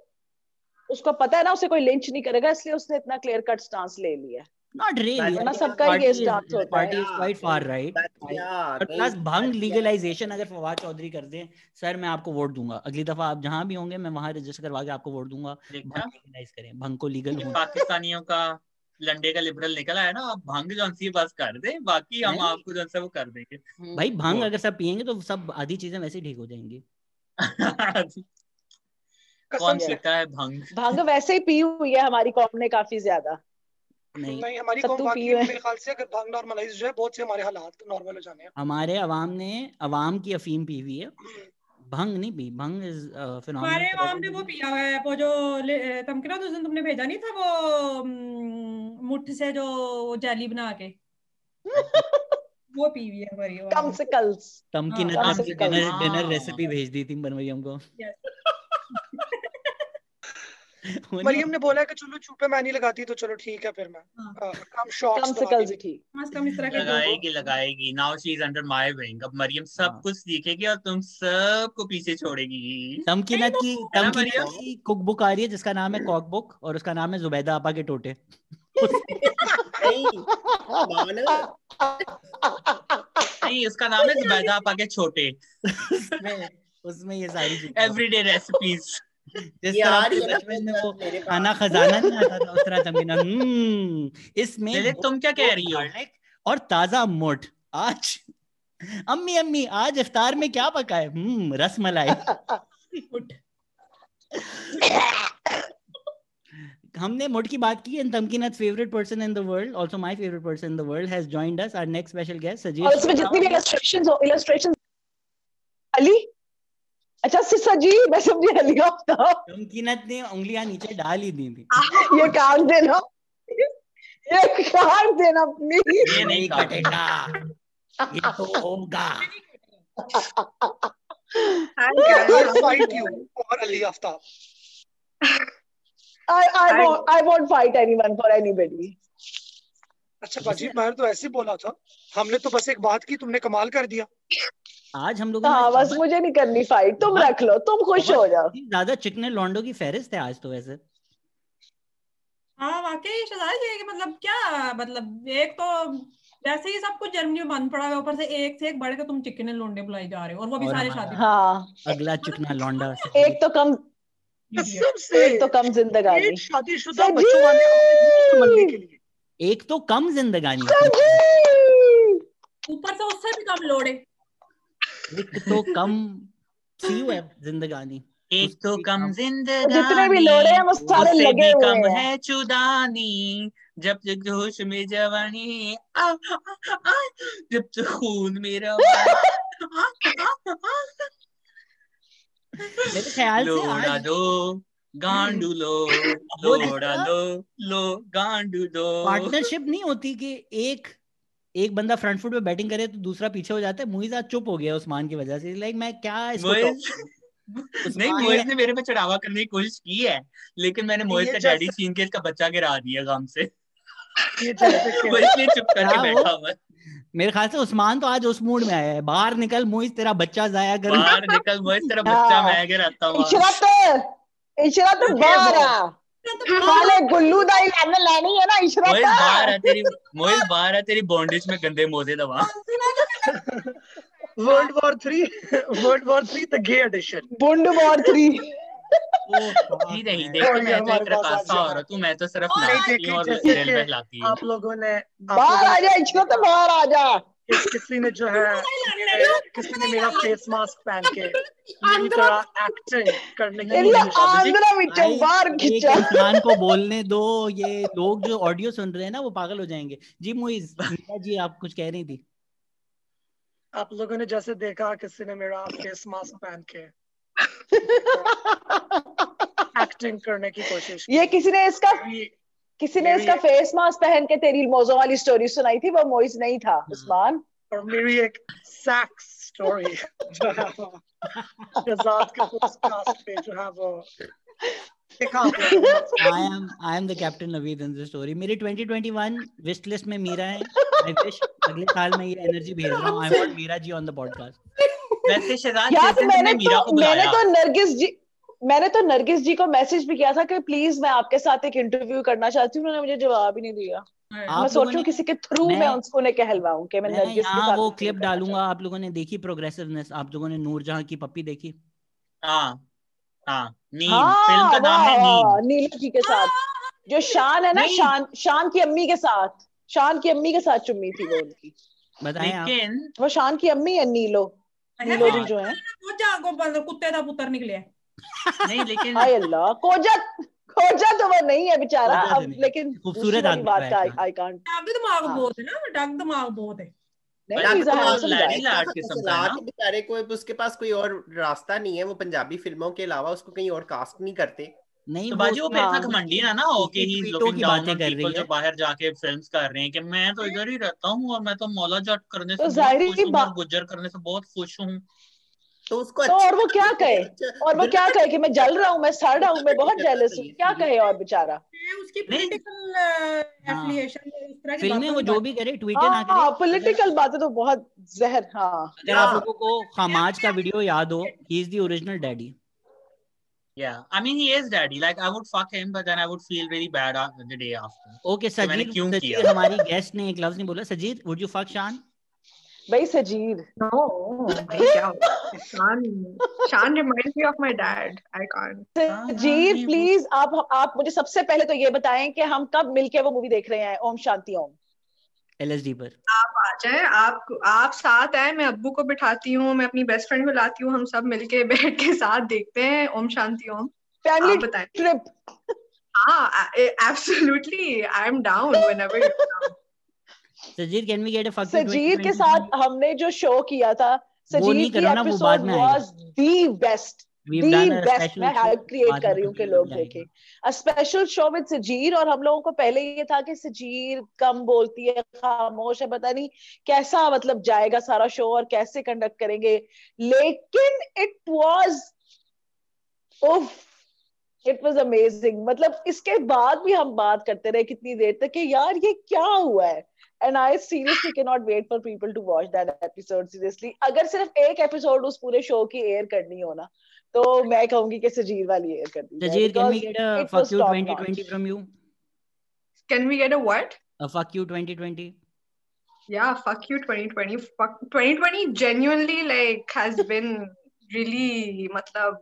उसको पता है ना उसे कोई लिंच नहीं करेगा इसलिए उसने इतना क्लियर कट स्टांस ले लिया है। Not really. वरना सबका party ये is- होता है। quite far right? But yeah, plus भंग लीगलाइजेशन अगर फवाद चौधरी कर दें सर मैं आपको वोट दूँगा। अगली दफ़ा आप जहाँ भी होंगे मैं वहाँ रजिस्टर करवा के आपको वोट दूँगा। भंग लीगलाइज करें। भंग को लीगल पाकिस्तानियों का लंडे का लिबरल निकल आया ना आप भंग जो सी बस कर दे बाकी हम आपको सा वो कर देंगे। भाई भंग अगर सब पियेंगे तो सब आधी चीज़ें वैसे ही ठीक हो जाएँगी। कौन से। पीता है भंग? भाँग वैसे ही पी हुई है हमारी कौम ने काफ़ी ज़्यादा। नहीं। नहीं हमारी कौम तो बाकी हैं। मेरे ख्याल से अगर भाँग नॉर्मलाइज हो जाए बहुत से हमारे हालात नॉर्मल हो जाने हैं। हमारे अवाम ने अवाम की अफीम पी हुई है। भंग नहीं पी भंग इज़ हमारे वहाँ ने वो पिया हुआ है वो जो उस दिन तुमने भेजा नहीं था वो मुठ से जो जेली बना के? वो पी हुई है हमारी कम से ने कम। Dinner dinner. रेसिपी भेज दी थी बनवाई हमको मरियम ने बोला कि चलो चूपे मैं नहीं लगाती तो चलो ठीक है फिर मैं। हाँ। कम शॉर्ट्स कम से कल्स ही ठीक। कम से कम इस तरह के लगाएगी लगाएगी। Now she is under my wing अब मरियम सब हाँ। कुछ सीखेगी और तुम सबको पीछे छोड़ेगी। तमकीनत की है ना की कुक बुक आ रही है जिसका नाम है कॉक बुक और उसका नाम है जुबैदा आपा के टोटे। नहीं उसका नाम है जुबैदा आपा के छोटे। उसमें उसमें ये सारी चीज़ें एवरीडे रेसिपीज़ जिस तरह आ अपने रही है ना बचपन में वो खाना खजाना नहीं आता था उस तरह तमकीना हम्म इसमें तुम क्या कह रही हो? और ताज़ा मोट आज अम्मी अम्मी आज इफ्तार में क्या पका है? हम्म रस मलाई हमने मुड की बात की and Tamkinat favourite person in the world also my favourite person in the world has joined us our next special guest Sajeev और इसमें जितनी भी illustrations हो illustrations अली अच्छा सिसा जी मैं समझी अली आफ्ताब तमकीनत ने उंगलियाँ नीचे डाल ही दी थी। ये काट देना ये काट देना प्लीज़ ये नहीं कटेगा। ये तो होगा। I'll fight you. For Ali Aftab. I I won't I won't fight anyone for anybody. अच्छा बाजी मैंने तो ऐसे बोला था। हमने तो बस एक बात की तुमने कमाल कर दिया। आज हम लोगों हाँ बस मुझे नहीं करनी फाइट तुम रख लो तुम खुश हो जाओ। ज़्यादा चिकने लॉन्डो की फहरिस्त है आज तो वैसे। हाँ वाकई शहजाद ये कि मतलब क्या मतलब एक तो वैसे ही सब कुछ जर्मनी में बंद पड़ा है ऊपर से एक से एक बढ़ के तुम चिकन लोंडे बुलाई जा रहे हो और वो भी और सारे शादी हाँ। अगला चिकना लौंडा एक तो कम कसम से एक तो कम जिंदगानी। एक शादीशुदा बच्चों वाले के लिए। एक तो कम जिंदगानी। ऊपर से उससे भी कम लोड़े। एक तो कम सी है जिंदगानी। एक तो कम जिंदगानी जितने भी लोड़े हैं वो सारे उससे लगे भी हुए कम हैं। चुदानी। जब तक जोश में जवानी आ, आ, आ, जब तक खून मेरा ख्याल से लोड़ा आज दो गांडू लो वो लोड़ा जितना- लो लो गांडू दो पार्टनरशिप नहीं होती कि एक एक बंदा फ्रंट फुट पे बैटिंग करे तो दूसरा पीछे हो जाता है। मुइज आज चुप हो गया उस्मान की वजह से। लाइक मैं क्या इसको नहीं मोइज ने- मेरे पे चढ़ावा करने की कोशिश की है लेकिन मैंने मोइज ये का डैडी छीन के इसका बच्चा गिरा दिया काम से। चुप करके बैठा हुआ? मेरे ख्याल से उस्मान तो आज उस मूड में आया है। बाहर निकल मोहित तेरा बच्चा जाया कर। बाहर निकल मोइज तेरा बच्चा हाँ। मैं गिराता हूँ। इशरत इशरत बाहर गुल्लू दा लाने लानी है ना मोइज इशरत बाहर है तेरी मोइज बाहर है तेरी बॉन्डेज में गंदे मोजे दबा world war three world war three the gay edition बुंड war three जी नहीं देखो मैं तो एक रकासा यहाँ- औरत मैं तो सिर्फ़ नाचती और रेल कि बहलाती आप लोगों ने बाहर आ जा इशरत बाहर आ जा। किस- किसी ने जो है किसी ने मेरा फेस मास्क पहन के मेरी तरह एक्टिंग करने की भाई, बाहर इंसान को बोलने दो ये लोग जो ऑडियो सुन रहे हैं ना वो पागल हो जाएँगे। जी मुइज जी आप कुछ कह रही थी? आप लोगों ने जैसे देखा किसी ने मेरा फेस मास्क पहन के एक्टिंग करने की कोशिश ये किसी ने इसका किसी ने इसका फेस मास्क पहन के तेरी मौजों वाली स्टोरी सुनाई थी? वो मोइस नहीं था उस्मान। और मेरी एक सेक्स स्टोरी जो है वो शहजाद के पॉडकास्ट पे जो है वो देखा आप लोगों ने। I am I am the captain Naveed in this story मेरी 2021 विश लिस्ट में मीरा है। आई विश अगले साल मैं ये एनर्जी भेज रहा हूँ। I want Meera ji on the podcast वैसे शहजाद मैंने तो मैंने तो नरगिस जी मैंने तो नरगिस जी को मैसेज भी किया था कि प्लीज़ मैं आपके साथ एक इंटरव्यू करना चाहती हूँ उन्होंने मुझे जवाब ही नहीं दिया। मैं सोच हूँ किसी के थ्रू मैं- मैं कहलवाऊं कि मैं मैं नरगिस के साथ वो क्लिप डालूँगा आप लोगों ने देखी प्रोग्रेसिवनेस आप लोगों ने नूरजहां की पप्पी देखी? हाँ हाँ नीम हाँ फ़िल्म का नाम है नीम। जी के साथ। जो शान है ना शान शान की अम्मी के साथ शान की अम्मी के साथ चुम्मी थी वो उनकी। बताएँ आप। लेकिन वो शान की अम्मी है नीलो। नीलो जी जो है। वो जागो बंद कुत्ते का पुत्र निकले नहीं लेकिन हाय अल्लाह कोजत कोजत तो वो नहीं है बेचारा अब लेकिन खूबसूरत आदमी बात का आई कांट डग दिमाग हाँ। बहुत है ना डग दिमाग बहुत है। है बेचारे को उसके पास कोई और रास्ता नहीं है वो पंजाबी फ़िल्मों के अलावा उसको कहीं और कास्ट नहीं करते। नहीं तो बाजी वो हाँ। घमंडी ना ना हो कि ही लुकिंग डाउन कर रही है। जो बाहर जाके फिल्म्स कर रहे हैं कि मैं तो इधर ही रहता हूँ और मैं तो मौला जट करने से तो बहुत खुश हूँ गुजर करने से बहुत खुश हूँ। तो उसको तो और वो क्या कहे अच्छा, और वो क्या कहे कि मैं जल रहा हूँ मैं सड़ रहा हूँ मैं बहुत जेलस हूँ क्या कहे और बेचारा उसकी। पॉलिटिकल हाँ। एफिलिएशन इस तरह की फ़िल्में वो जो भी करे ट्वीटर ना हाँ करे पॉलिटिकल बातें तो बहुत जहर हाँ अगर आप लोगों को खमाज का वीडियो याद हो he is the original daddy Yeah, I mean he is daddy. Like I would fuck him, but then I would feel really bad the day after. Sajeer क्यों सजीर किया? हमारी गेस्ट ने एक लफ्ज नहीं बोला सजीर वुड यू फक शान भाई सजीर No, भाई क्या हो शान शान reminds me of my dad. I can't. Sajeer please आप आप मुझे सबसे पहले तो ये बताएँ कि हम कब मिलके वो मूवी देख रहे हैं ओम शांति ओम। एलएसडी पर। आप आ जाए आप आप साथ आए मैं अब्बू को बिठाती हूँ मैं अपनी बेस्ट फ्रेंड को लाती हूँ हम सब मिलके बैठ के साथ देखते हैं ओम शांति ओम। फैमिली ट्रिप हाँ absolutely I am down whenever you Sajeer can we get a fuck Sajeer के साथ हमने जो शो किया था सजीर की episode was the best We've the best मैं हाइप क्रिएट कर रही हूँ कि लोग देखें। A special show with Sajeer और हम लोगों को पहले ये था कि सजीर कम बोलती है खामोश है पता नहीं कैसा मतलब जाएगा सारा शो और कैसे कंडक्ट करेंगे। लेकिन इट वाज उफ इट वाज अमेजिंग मतलब इसके बाद भी हम बात करते रहे कितनी देर तक कि यार ये क्या हुआ है? And I seriously can not wait for people to watch that episode seriously अगर सिर्फ़ एक एपिसोड उस पूरे शो की एयर करनी हो ना तो मैं कहूँगी कि सजीर वाली एयर कर दी Sajeer can we get a fuck you 2020 notch. From you Can we get a what? A fuck you 2020 Yeah, fuck you 2020. Fuck 2020 genuinely like has been really मतलब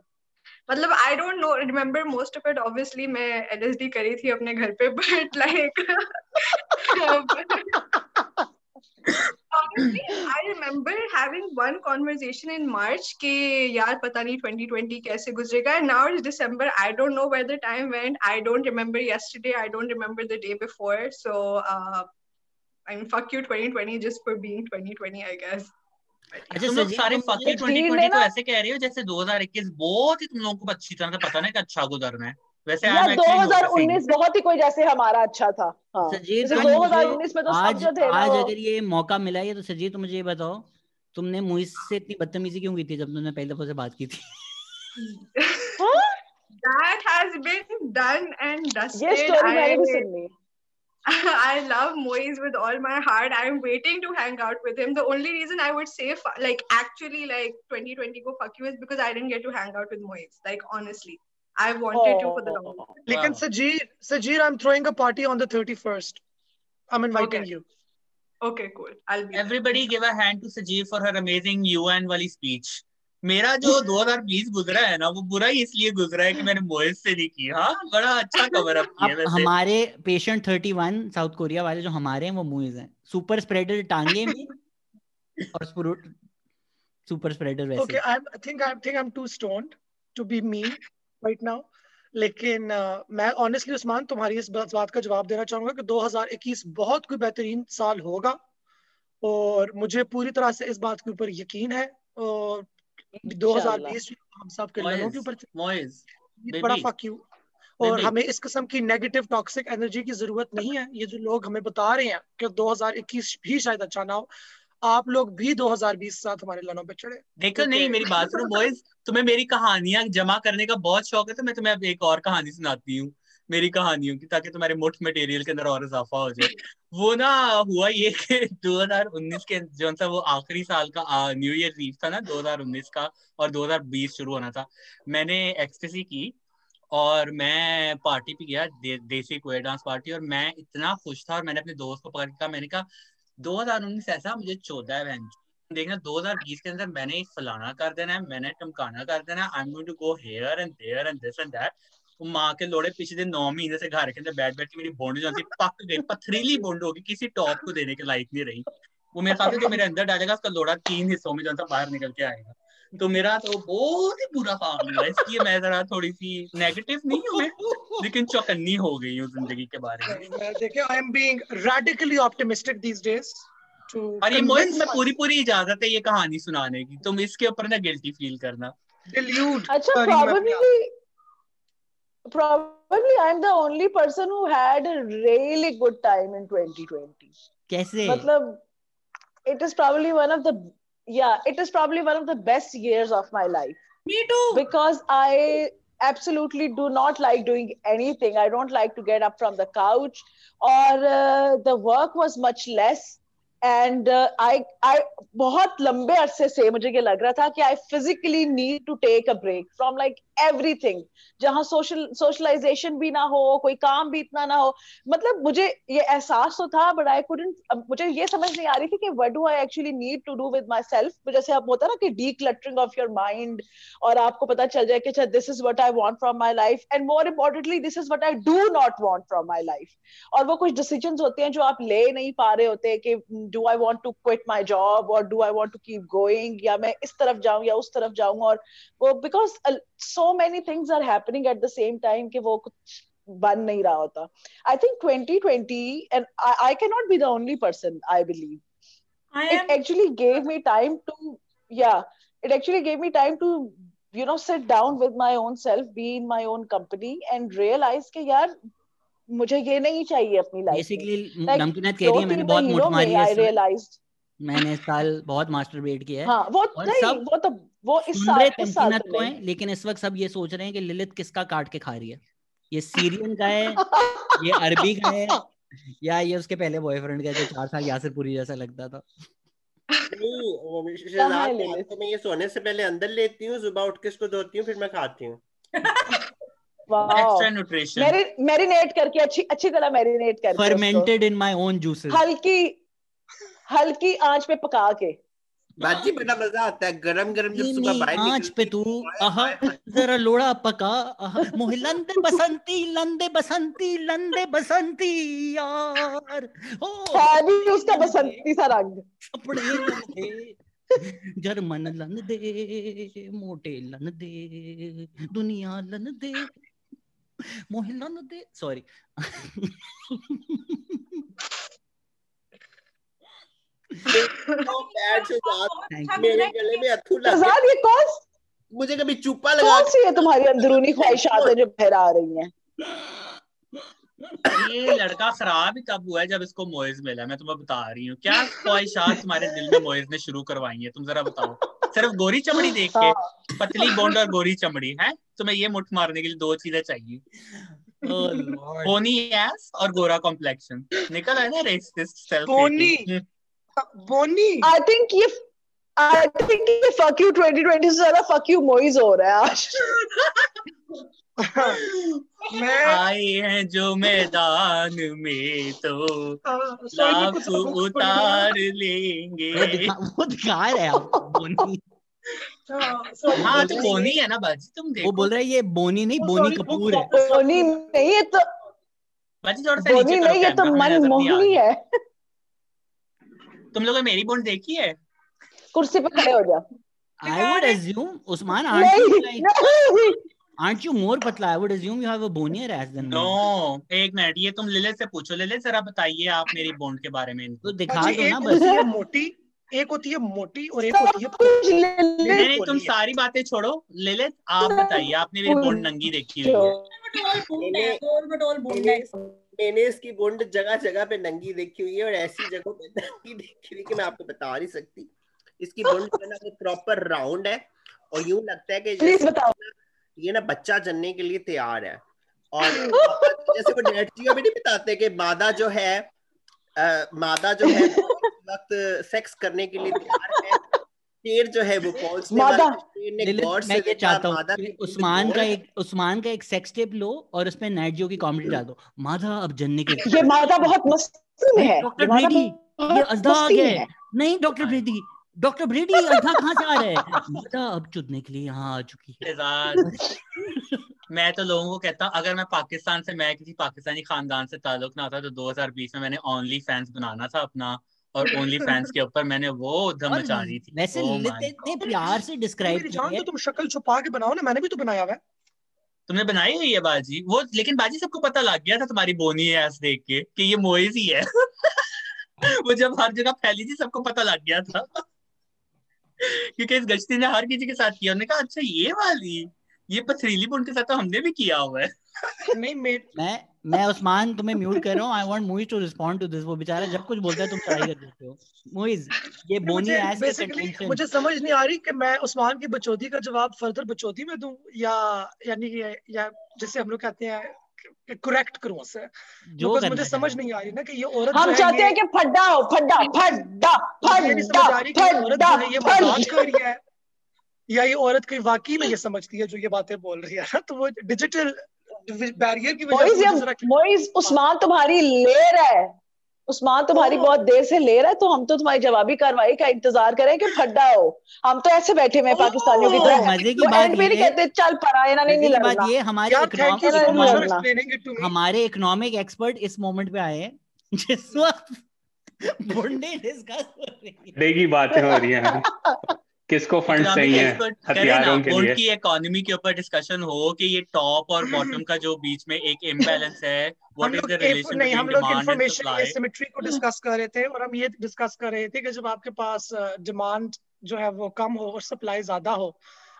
मतलब I don't know remember most of it obviously मैं LSD करी थी अपने घर पे but like honestly I remember having one conversation in March कि यार पता नहीं 2020 कैसे गुजरेगा and now it's December I don't know where the time went I don't remember yesterday I don't remember the day before so uh, I mean, fuck you 2020 just for being 2020, I guess. अच्छा तुम लोग सारे तुम fuck 2020 को ऐसे कह रहे हो जैसे 2021 बहुत ही तुम लोगों को अच्छी तरह से पता नहीं कि अच्छा गुजरना है वैसे या I'm actually noticing. 2019 बहुत ही कोई जैसे हमारा अच्छा था हाँ जैसे तुम मुझे 2019 में तो सब आज जो थे आज अगर ये मौका मिला है तो सजीर तुम मुझे ये बताओ तुमने मुइस से इतनी बदतमीजी क्यों की थी जब तुमने पहले दफ़ा से बात की थी That has been done and dusted. ये स्टोरी मैंने भी I love Moise with all my heart. I'm waiting to hang out with him. The only reason I would say, like, actually, like, 2020 go fuck you is because I didn't get to hang out with Moise. Like, honestly, I wanted oh, to for the long Oh. Lekin Sajir, Sajir, I'm throwing a party on the 31st. I'm inviting Okay. you. Okay, cool. I'll be. Everybody there. give a hand to Sajeev for her amazing UN वाली speech. मेरा जो 2020 गुजरा है ना वो बुरा ही इसलिए गुजरा है कि मैंने मोहित से नहीं की हाँ बड़ा अच्छा कवर अप किया वैसे हमारे पेशेंट 31 साउथ कोरिया वाले जो हमारे हैं वो मुइज हैं सुपर स्प्रेडर टांगे में और सुपर स्प्रेडर वैसे Okay, I'm, I think I think I'm too stoned to be mean right now. लेकिन uh, मैं ऑनेस्टली उस्मान तुम्हारी इस बात का जवाब देना चाहूँगा कि 2021 बहुत कोई बेहतरीन साल होगा और मुझे पूरी तरह से इस बात के ऊपर यकीन है और 2020 हम सब के ललों के ऊपर बड़ा फक यू और हमें इस किस्म की नेगेटिव टॉक्सिक एनर्जी की ज़रूरत नहीं है। ये जो लोग हमें बता रहे हैं कि 2021 भी शायद अच्छा ना हो आप लोग भी 2020 के साथ हमारे लनों पे चढ़े। देखो नहीं मेरी बात सुनो बॉयज़ तुम्हें मेरी कहानियाँ जमा करने का बहुत शौक है तो मैं तुम्हें अब एक और कहानी सुनाती हूँ मेरी कहानियों की ताकि तुम्हारे मुठ मटेरियल के अंदर और इजाफा हो जाए। वो ना हुआ ये कि 2019 के जो सा वो आखिरी साल का न्यू ईयर ईव था ना 2019 का और 2020 शुरू होना था। मैंने एक्सटेसी की और मैं पार्टी पे गया दे, देसी कोयर डांस पार्टी और मैं इतना खुश था और मैंने अपने दोस्त को पकड़ के कहा मैंने कहा 2019 ऐसा मुझे चौदह बहन देखना 2020 के अंदर मैंने फलाना कर देना है, मैंने टमकाना कर देना है I am going to go here and there and this and that माँ के लोड़े पिछले नौ महीने से घर के अंदर बैठ बैठ के मेरी बोंड जो पक गई, पथरीली बोंड होगी, किसी टॉप को देने के लायक नहीं रही। वो मेरे साथ जो मेरे अंदर डालेगा उसका लोड़ा तीन हिस्सों में जो बाहर निकल के आएगा। तो मेरा तो बहुत ही बुरा काम हुआ इसलिए मैं जरा थोड़ी सी नेगेटिव नहीं हूँ मैं लेकिन चौकन्नी हो गई हूँ ज़िंदगी के बारे में। देखिए I am being these days to और ये मोहित में पूरी पूरी इजाज़त है ये कहानी सुनाने की तुम इसके ऊपर ना गिल्टी फील करना। अच्छा probably probably I'm the only person who had a really good time in 2020 कैसे? मतलब it is probably one of the yeah it is probably one of the best years of my life me too because i absolutely do not like doing anything i don't like to get up from the couch or uh, the work was much less and uh, i i बहुत लंबे अरसे से मुझे ये लग रहा था कि i physically need to take a break from like everything जहाँ सोशल सोशलाइजेशन भी ना हो, कोई काम भी इतना ना हो। मतलब मुझे ये एहसास तो था बट आई कुडंट मुझे ये समझ नहीं आ रही थी कि what do I actually need to do with my self जैसे आप होता ना कि decluttering of your mind और आपको पता चल जाए कि अच्छा this is what I want from my life and more importantly this is what I do not want from my life और वो कुछ डिसीजंस होते हैं जो आप ले नहीं पा रहे होते कि do I want to quit my job और do I want to keep going या मैं इस तरफ़ जाऊँ, या उस तरफ़ जाऊँ? और वो because so many things are happening at the same time ki wo kuch बन नहीं रहा होता। I think twenty twenty and I can not be the only person I believe it actually gave me time to या it actually gave me time to you know set down with my own self be in my own company and realise के यार मुझे ये नहीं चाहिए अपनी लाइफ बेसिकली मैंने साल बहुत मास्टर किया है। हाँ, वो, सब... वो तो वो इस साल इस साल तमकीनत तो को है लेकिन इस वक्त सब ये सोच रहे हैं कि लिलित किसका काट के खा रही है? ये सीरियन का है ये अरबी का है या ये उसके पहले बॉयफ्रेंड का जो चार साल यासिरपुरी जैसा लगता था? नहीं को मैं ये सोने से पहले अंदर लेती हूँ सुबह उठ के इसको धोती हूँ फिर मैं खाती हूँ। वाओ। एक्स्ट्रा न्यूट्रिशन मैरी मैरिनेट करके अच्छी अच्छी तरह मैरिनेट करके fermented in my own juices हल्की हल्की आँच पे पका के। बाजी बड़ा मज़ा आता है गरम गरम जब सुबह बाहर आँच पे तू आह जरा लोड़ा पका आह मोहे लंदे बसंती लंदे बसंती लंदे बसंती यार। ओ भी उसका बसंती सा रंग। कपड़े जर्मन लन दे मोटे लन दे दुनिया लन दे मोहे लन दे sorry bad Shahzad thank you मेरे गले में अथू लग ये कौन मुझे कभी चुप्पा लगा कौन सी है तुम्हारी अंदरूनी ख्वाहिशात जो बहर आ रही हैं ये लड़का खराब ही तब हुआ है जब इसको मोइज मिला मैं तुम्हें बता रही हूँ क्या ख्वाहिशात तुम्हारे दिल में मोइज ने शुरू करवाई है? तुम जरा बताओ। सिर्फ़ गोरी चमड़ी देख के पतली बोंड और गोरी चमड़ी है? तुम्हें ये मुठ मारने के लिए दो चीज़ें चाहिए। बोनी एस और गोरा कॉम्प्लेक्शन निकल है ना racist self bony bony. I think ये आई थिंक ये फक यू 2020 से ज़्यादा फक यू मोइज हो रहा है आज। मैं आए हैं जो मैदान में तो लाख बुक्स पढ़ उतार लेंगे। वो दिखा रहा है बोनी। हाँ तो बोनी। है ना बाजी तुम देखो। वो बोल रहा है ये बोनी नहीं Oh, बोनी कपूर है। बोनी नहीं ये तो बाजी थोड़ा सा नीचे करो नहीं ये तो मनमोहनी है। तुम लोगों ने मेरी बोन देखी है? कुर्सी पे खड़े हो जा I would assume Usman aren't you नहीं like नहीं। Aren't you more patla? I would assume you have a bonier ass than no एक मिनट ये तुम लिलित से पूछो। लिलित जरा बताइए आप मेरी बोन के बारे में तो दिखा दो एक ना होती बस है मोटी एक होती है मोटी और एक होती है कुछ नहीं तुम सारी बातें छोड़ो। लिलित आप बताइए आपने मेरी बोन नंगी देखी हुई है। मैंने इसकी बुंड जगह जगह पे नंगी देखी हुई है और ऐसी जगह पे नंगी देखी हुई कि मैं आपको बता नहीं सकती। इसकी बुंड जो है ना वो प्रॉपर राउंड है और यूँ लगता है कि प्लीज़ बताओ। ये ना बच्चा जनने के लिए तैयार है। और जैसे वो डैड जी भी नहीं बताते कि मादा जो है अ, मादा जो है वक्त सेक्स करने के लिए तैयार है। शेर जो है वो पहुँचने वाला मादा। शेर ने लिलित गौर मैं ये चाहता हूँ उस्मान का एक उस्मान का एक सेक्स टेप लो और उसमें नाइट जो की कॉमेडी डाल दो। माधा अब जन्ने के ये मादा बहुत मस्ती में नहीं है डॉक्टर ब्रेडी ये अजदा आ गया नहीं डॉक्टर ब्रेडी डॉक्टर ब्रेडी अजदा कहाँ से आ रहा है? माधा अब चुदने के लिए यहाँ आ चुकी है। मैं तो लोगों को कहता हूँ अगर मैं पाकिस्तान से मैं किसी पाकिस्तानी खानदान से ताल्लुक ना होता तो 2020 में मैंने ओनली फैंस बनाना था अपना। और ओनली फैंस के ऊपर मैंने वो धम और मचानी थी। वैसे Oh इतने प्यार से डिस्क्राइब मेरी किया जान है तो तुम शक्ल छुपा के बनाओ ना मैंने भी तो बनाया हुआ है। तुमने बनाई हुई है बाजी? वो लेकिन बाजी सबको पता लग गया था तुम्हारी बोनी ऐस देख के कि ये मोइज ही है। वो जब हर जगह फैली थी सबको पता लग गया था। क्योंकि इस गश्ती ने हर किसी के साथ किया। उन्होंने कहा अच्छा ये वाली ये पथरीली बुन के साथ तो हमने भी किया हुआ है। नहीं मैं मैं उस्मान तुम्हें म्यूट कर रहा हूँ। I want Muiz to respond to this वो बेचारा जब कुछ बोलता है तुम ट्राई कर देते हो। मुइज ये बोनी मुझे एस बेसिकली मुझे समझ नहीं आ रही कि मैं उस्मान की बचौती का जवाब फर्दर बचौती में दूँ या यानी कि या जैसे हम लोग कहते हैं करेक्ट करूँ उससे। जो बिकॉज़ मुझे समझ नहीं आ रही ना कि ये औरत हम चाहते हैं कि फड्डा हो फड्डा फड्डा फड्डा कि ये फड्डा मज़ाक कर रही है या ये औरत कहीं वाकई में ये समझती है जो ये बातें बोल रही है। ना तो वो डिजिटल बैरियर की वजह से उस्मान तुम्हारी ले रहा है। उस्मान तुम्हारी बहुत देर से ले रहा है तो हम तो तुम्हारी जवाबी कार्रवाई का इंतज़ार करें कि फड्डा हो हम तो ऐसे बैठे हुए हैं पाकिस्तानियों की तरह। मज़े की बात ये कहते चल परा इन्होंने नहीं लड़ना। ये हमारे हमारे इकोनॉमिक एक्सपर्ट इस मोमेंट पे आए हैं जिस वक्त बुंडे डिस्कस हो रही है। डे बातें हो रही हैं। किसको फंड चाहिए हथियारों के लिए? की इकोनॉमी के ऊपर डिस्कशन हो कि ये टॉप और बॉटम का जो बीच में एक इम्बैलेंस है व्हाट इज़ द रिलेशन नहीं हम लोग इंफॉर्मेशन एसिमेट्री को डिस्कस कर रहे थे और हम ये डिस्कस कर रहे थे कि जब आपके पास डिमांड जो है वो कम हो और सप्लाई ज़्यादा हो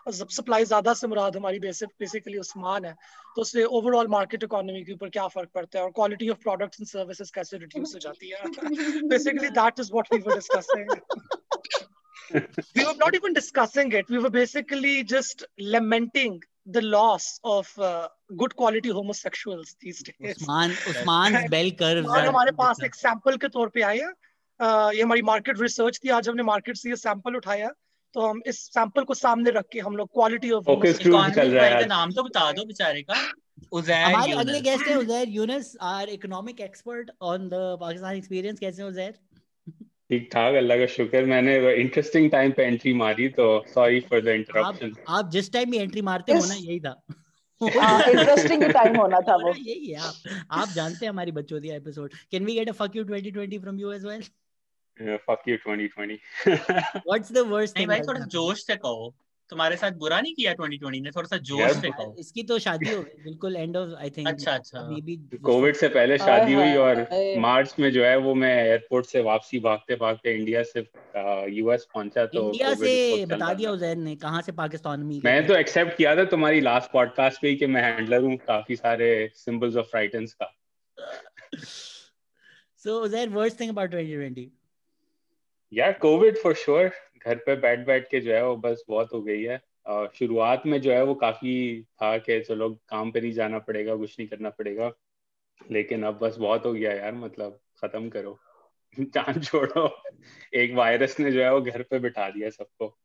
जब सप्लाई ज़्यादा से मुराद हमारी बेसिक बेसिकली उस्मान है तो उससे ओवरऑल मार्केट इकोनॉमी के ऊपर क्या फ़र्क पड़ता है और quality of products and services कैसे रिड्यूस हो जाती है? Basically that is what we were discussing we were not even discussing it. We were basically just lamenting the loss of uh, good quality homosexuals these days. Usman Usman bell curves और हमारे पास एक सैंपल के तौर पे आए हैं। ये हमारी मार्केट रिसर्च थी। आज हमने मार्केट से ये सैंपल उठाया। तो हम इस सैंपल को सामने रख के हम लोग क्वालिटी ऑफ़ चल रहा है नाम तो बता दो बेचारे का। उजैर हमारे अगले गेस्ट है Uzair Younus our economic expert on the Pakistan experience कैसे हैं उजैर ठीक ठाक अल्लाह का शुक्र। मैंने इंटरेस्टिंग टाइम पे एंट्री मारी तो सॉरी फॉर द इंटरप्शन आप जिस टाइम भी एंट्री मारते हो ना यही था। हाँ इंटरेस्टिंग टाइम होना था वो। यही है आप आप जानते हैं हमारी बच्चोदिया episode can we get a fuck you 2020 from you as well fuck you 2020 what's the worst thing भाई थोड़ा जोश से कहो। तुम्हारे साथ बुरा नहीं किया 2020 ने थोड़ा सा जोश से कहो इसकी तो शादी हो गई बिल्कुल एंड ऑफ़ आई थिंक अच्छा अच्छा। मे बी कोविड से पहले शादी हुई और मार्च में जो है वो मैं एयरपोर्ट से वापसी भागते भागते इंडिया से यूएस पहुँचा तो इंडिया से बता दिया था। उजैर ने कहाँ से पाकिस्तान में मैंने तो एक्सेप्ट किया था तुम्हारी लास्ट पॉडकास्ट पे ही कि मैं हैंडलर हूँ काफ़ी सारे सिंबल्स ऑफ़ फ्राइटेंस का। So Uzair worst thing about 2020 यार कोविड फॉर श्योर घर पे बैठ बैठ के जो है वो बस बहुत हो गई है। शुरुआत में जो है वो काफ़ी था कि चलो काम पे नहीं जाना पड़ेगा कुछ नहीं करना पड़ेगा। लेकिन अब बस बहुत हो गया यार मतलब खत्म करो। जान छोड़ो। एक वायरस ने जो है वो घर पे बिठा दिया सबको।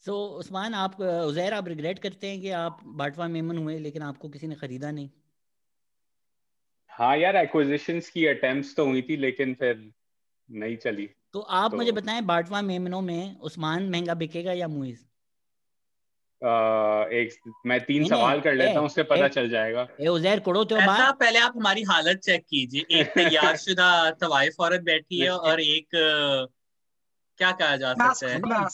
सो so, उस्मान आप उजैर आप रिग्रेट करते हैं कि आप बाटवा मेमन हुए लेकिन आपको किसी ने खरीदा नहीं? हाँ यार एक्विजिशंस की अटेम्प्ट्स तो हुई थी लेकिन फिर नहीं चली। तो आप तो मुझे बताएँ बाटवा मेमनों में उस्मान महँगा बिकेगा या मुइज? एक मैं तीन नहीं सवाल नहीं कर लेता हूँ उससे पता ए चल जाएगा। ए उजैर कोड़ो तो ऐसा बात। पहले आप हमारी हालत चेक कीजिए। एक तैयारशुदा तवाइफ औरत बैठी है और एक क्या कहा जा सकता है.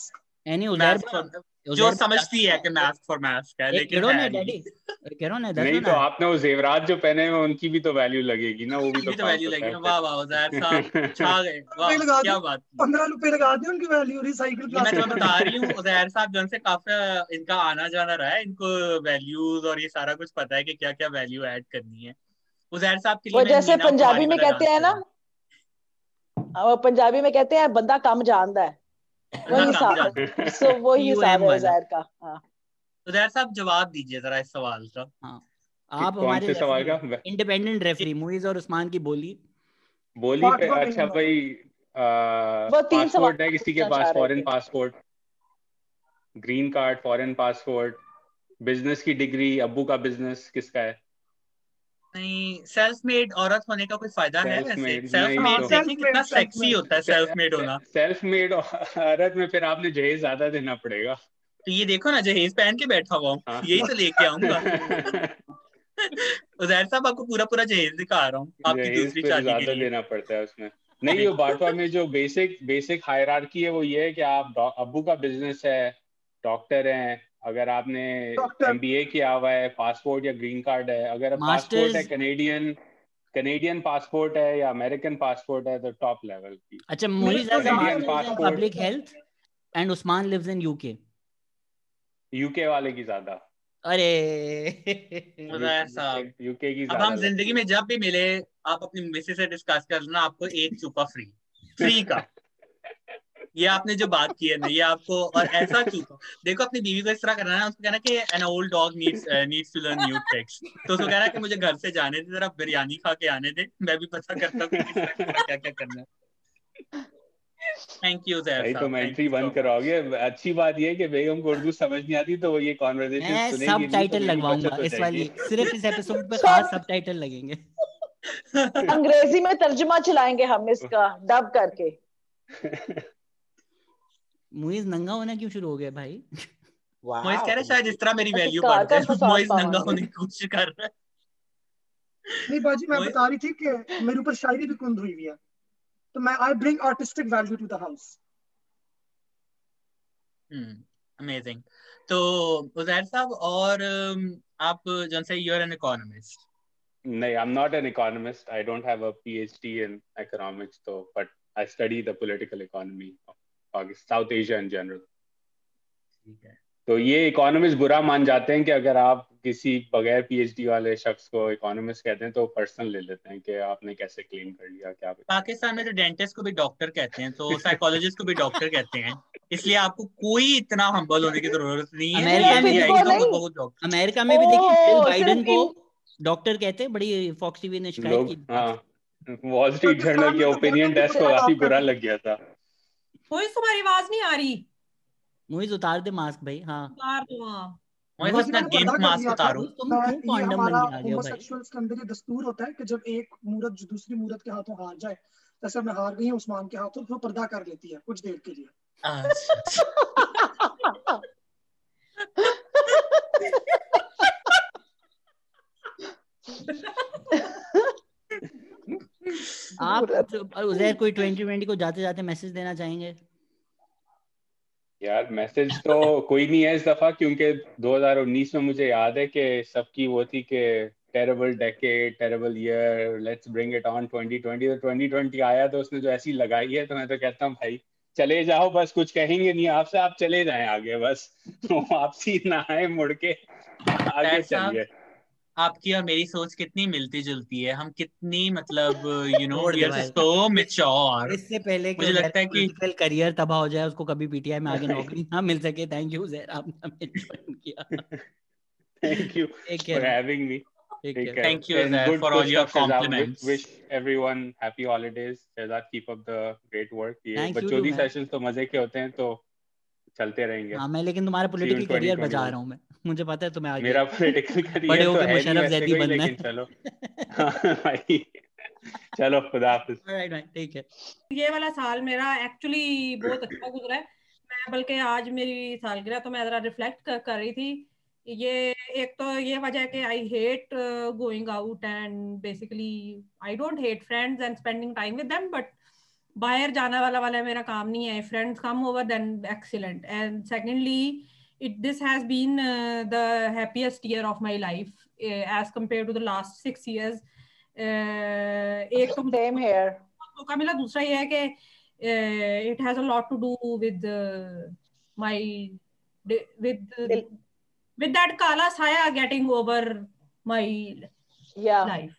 एनी फॉर जो समझती है कि मास्क फॉर मास्क है लेकिन करो ना डैडी। करो ना नहीं तो आपने वो जेवरात जो पहने हुए उनकी भी तो वैल्यू लगेगी ना वो भी तो तो वैल्यू होता लगी है। ना वाह वाह उजैर साहब छा गए। वाह क्या बात की। पंद्रह रुपए लगा दे उनकी वैल्यू रिसाइकिल मैं बता रही हूँ उजैर साहब जो से काफ़ी इनका आना जाना रहा है इनको वैल्यूज़ और ये सारा कुछ पता है कि क्या क्या वैल्यू ऐड करनी है। उजैर साहब के लिए वो जैसे पंजाबी में कहते हैं ना पंजाबी में कहते हैं बंदा कम जानता है। वही है सो वही है का हाँ। उजैर साहब जवाब दीजिए जरा इस सवाल का। हाँ। आप हमारे सवाल का? इंडिपेंडेंट रेफरी मुइज और उस्मान की बोली। बोली पे अच्छा भाई वो तीन पासपोर्ट है किसी के पास foreign passport green card foreign passport business की डिग्री अब्बू का बिज़नेस किसका है? नहीं सेल्फ मेड औरत होने का कोई फ़ायदा है वैसे? सेल्फ मेड तो कितना सेक्सी होता है सेल्फ मेड होना? सेल्फ मेड औरत में फिर आपने जहेज ज़्यादा देना पड़ेगा। तो ये देखो ना जहेज पहन के बैठा हुआ हूँ। हाँ। यही तो लेके आऊँगा। उजैर साहब आपको पूरा पूरा जहेज दिखा रहा हूँ। आपकी जहेज दूसरी शादी के ज़्यादा लिए। देना पड़ता है उसमें। नहीं वो बाटवा में जो बेसिक बेसिक हायरार्की है वो ये है कि आप अब्बू का बिज़नेस है डॉक्टर हैं अगर आपने डॉक्टर एमबीए किया हुआ है पासपोर्ट या ग्रीन कार्ड है अगर पासपोर्ट है कनेडियन कनेडियन पासपोर्ट है या अमेरिकन पासपोर्ट है तो टॉप लेवल की। अच्छा public health and Usman lives in UK UK वाले की ज़्यादा। अरे। साहब। यूके की अब हम ज़िंदगी में जब भी मिले आप अपनी मिसेस से डिस्कस कर लेना आपको एक चूका फ्री फ्री का। ये आपने जो बात की है ना ये आपको और ऐसा चूका देखो अपनी बीवी को इस तरह करना है उसको कहना कि an old dog needs needs to learn new tricks तो उसको कहना कि मुझे घर से जाने दे जरा बिरयानी खा के आने दे। मैं भी पता करता हूँ कि क्या क्या करना है। थैंक यू साहब. तुम एंट्री बंद करोगे अच्छी बात ये है कि बेगम को उर्दू समझ नहीं आती तो वो ये कॉन्वर्सेशन मैं सुनेगी सब तो टाइटल लगवाऊँगा इस वाली सिर्फ़ इस एपिसोड पे खास सब टाइटल लगेंगे। अंग्रेज़ी में तर्जुमा चलाएँगे हम इसका डब करके। मुइज नंगा होना क्यों शुरू हो गया भाई? मोइज कह रहे शायद इस तरह मेरी वैल्यू बढ़ जाए फसाद नंगा होने की कोशिश कर रहा है। नहीं बाजी मैं बता रही थी कि मेरे ऊपर शायरी भी कुंद हुई हुई है। तो मैं I bring artistic value to the house amazing तो उजैर साहब और आप जन से यूर एन इकोनॉमिस्ट नहीं I'm not an economist. I don't have a PhD in economics तो but I study the political economy of Asia in general. ठीक है। तो ये इकोनॉमिस्ट बुरा मान जाते हैं कि अगर आप किसी बगैर पीएचडी वाले शख्स को इकोनॉमिस्ट कहते हैं तो पर्सनल ले लेते हैं कि आपने कैसे क्लेम कर लिया क्या पाकिस्तान में तो डेंटिस्ट को भी डॉक्टर कहते हैं तो साइकोलॉजिस्ट को भी डॉक्टर कहते हैं। इसलिए आपको कोई इतना हम्बल होने की ज़रूरत नहीं है। अमेरिका में भी नहीं आएगी देखिए डॉक्टर अमेरिका में भी देखिए ओह, को डॉक्टर कहते हैं बड़ी फॉक्स टीवी ने शिकायत की। हाँ वॉल स्ट्रीट जर्नल के ओपिनियन टेस्ट को काफ़ी बुरा लग गया था। कोई तुम्हारी आवाज़ नहीं आ रही मुइज उतार दे मास्क भाई हाँ उतार दो हाँ अपना गेम मास्क उतारो तुम क्यों ये बन हमारा के आ गए हो भाई होमोसेक्सुअल्स के अंदर ये दस्तूर होता है कि जब एक मूरत जो दूसरी मूरत के हाथों हार जाए जैसे मैं हार गई हूँ उस्मान के हाथों तो पर्दा कर लेती है कुछ देर के लिए अच्छा आप उजैर कोई 2020 को जाते जाते मैसेज देना चाहेंगे? यार मैसेज तो कोई नहीं है इस दफ़ा क्योंकि 2019 में मुझे याद है कि सबकी वो थी कि terrible decade terrible year let's bring it on 2020 तो 2020 आया तो उसने जो ऐसी लगाई है तो मैं तो कहता हूँ भाई चले जाओ बस कुछ कहेंगे नहीं आपसे आप चले जाएँ आगे बस। वापसी ना आए मुड़ के आगे चलिए। आपकी और मेरी सोच कितनी मिलती जुलती है? हम कितनी मतलब you know we are so mature इससे पहले मुझे लगता है कि करियर तबाह हो जाए उसको कभी पीटीआई में आगे नौकरी ना मिल सके। थैंक यू उजैर आपने हमें ज्वाइन किया। Thank you for having me. Take Take care care. Thank you, And Azhar, good, for good all your stuff, Shahzad. Wish, wish everyone happy holidays. Shahzad, keep up the great work. ये थैंक यू टू बचोदी सेशंस तो मज़े के होते हैं तो चलते रहेंगे। हाँ मैं लेकिन तुम्हारा पॉलिटिकल करियर बचा रहा हूँ मैं। मुझे पता है तुम्हें आगे मेरा पॉलिटिकल करियर तो होके मुशर्रफ जैदी बनना है। चलो। हाँ, भाई। चलो खुदा हाफिज। ऑलराइट भाई ठीक है ये वाला साल मेरा एक्चुअली बहुत अच्छा गुजरा है। मैं बल्कि आज मेरी सालगिरह तो मैं जरा रिफ्लेक्ट कर, कर रही थी। ये एक तो ये वजह है कि I hate going out and basically I don't hate friends and spending time with them but बाहर जाना वाला वाला मेरा काम नहीं है। Friends come over then excellent and secondly it this has been uh, the happiest year of my life uh, as compared to the last six years uh, एक तो मुझे Same here. मौका मिला दूसरा ये है कि it has a lot to do with my with with that kala saya getting over my Yeah. life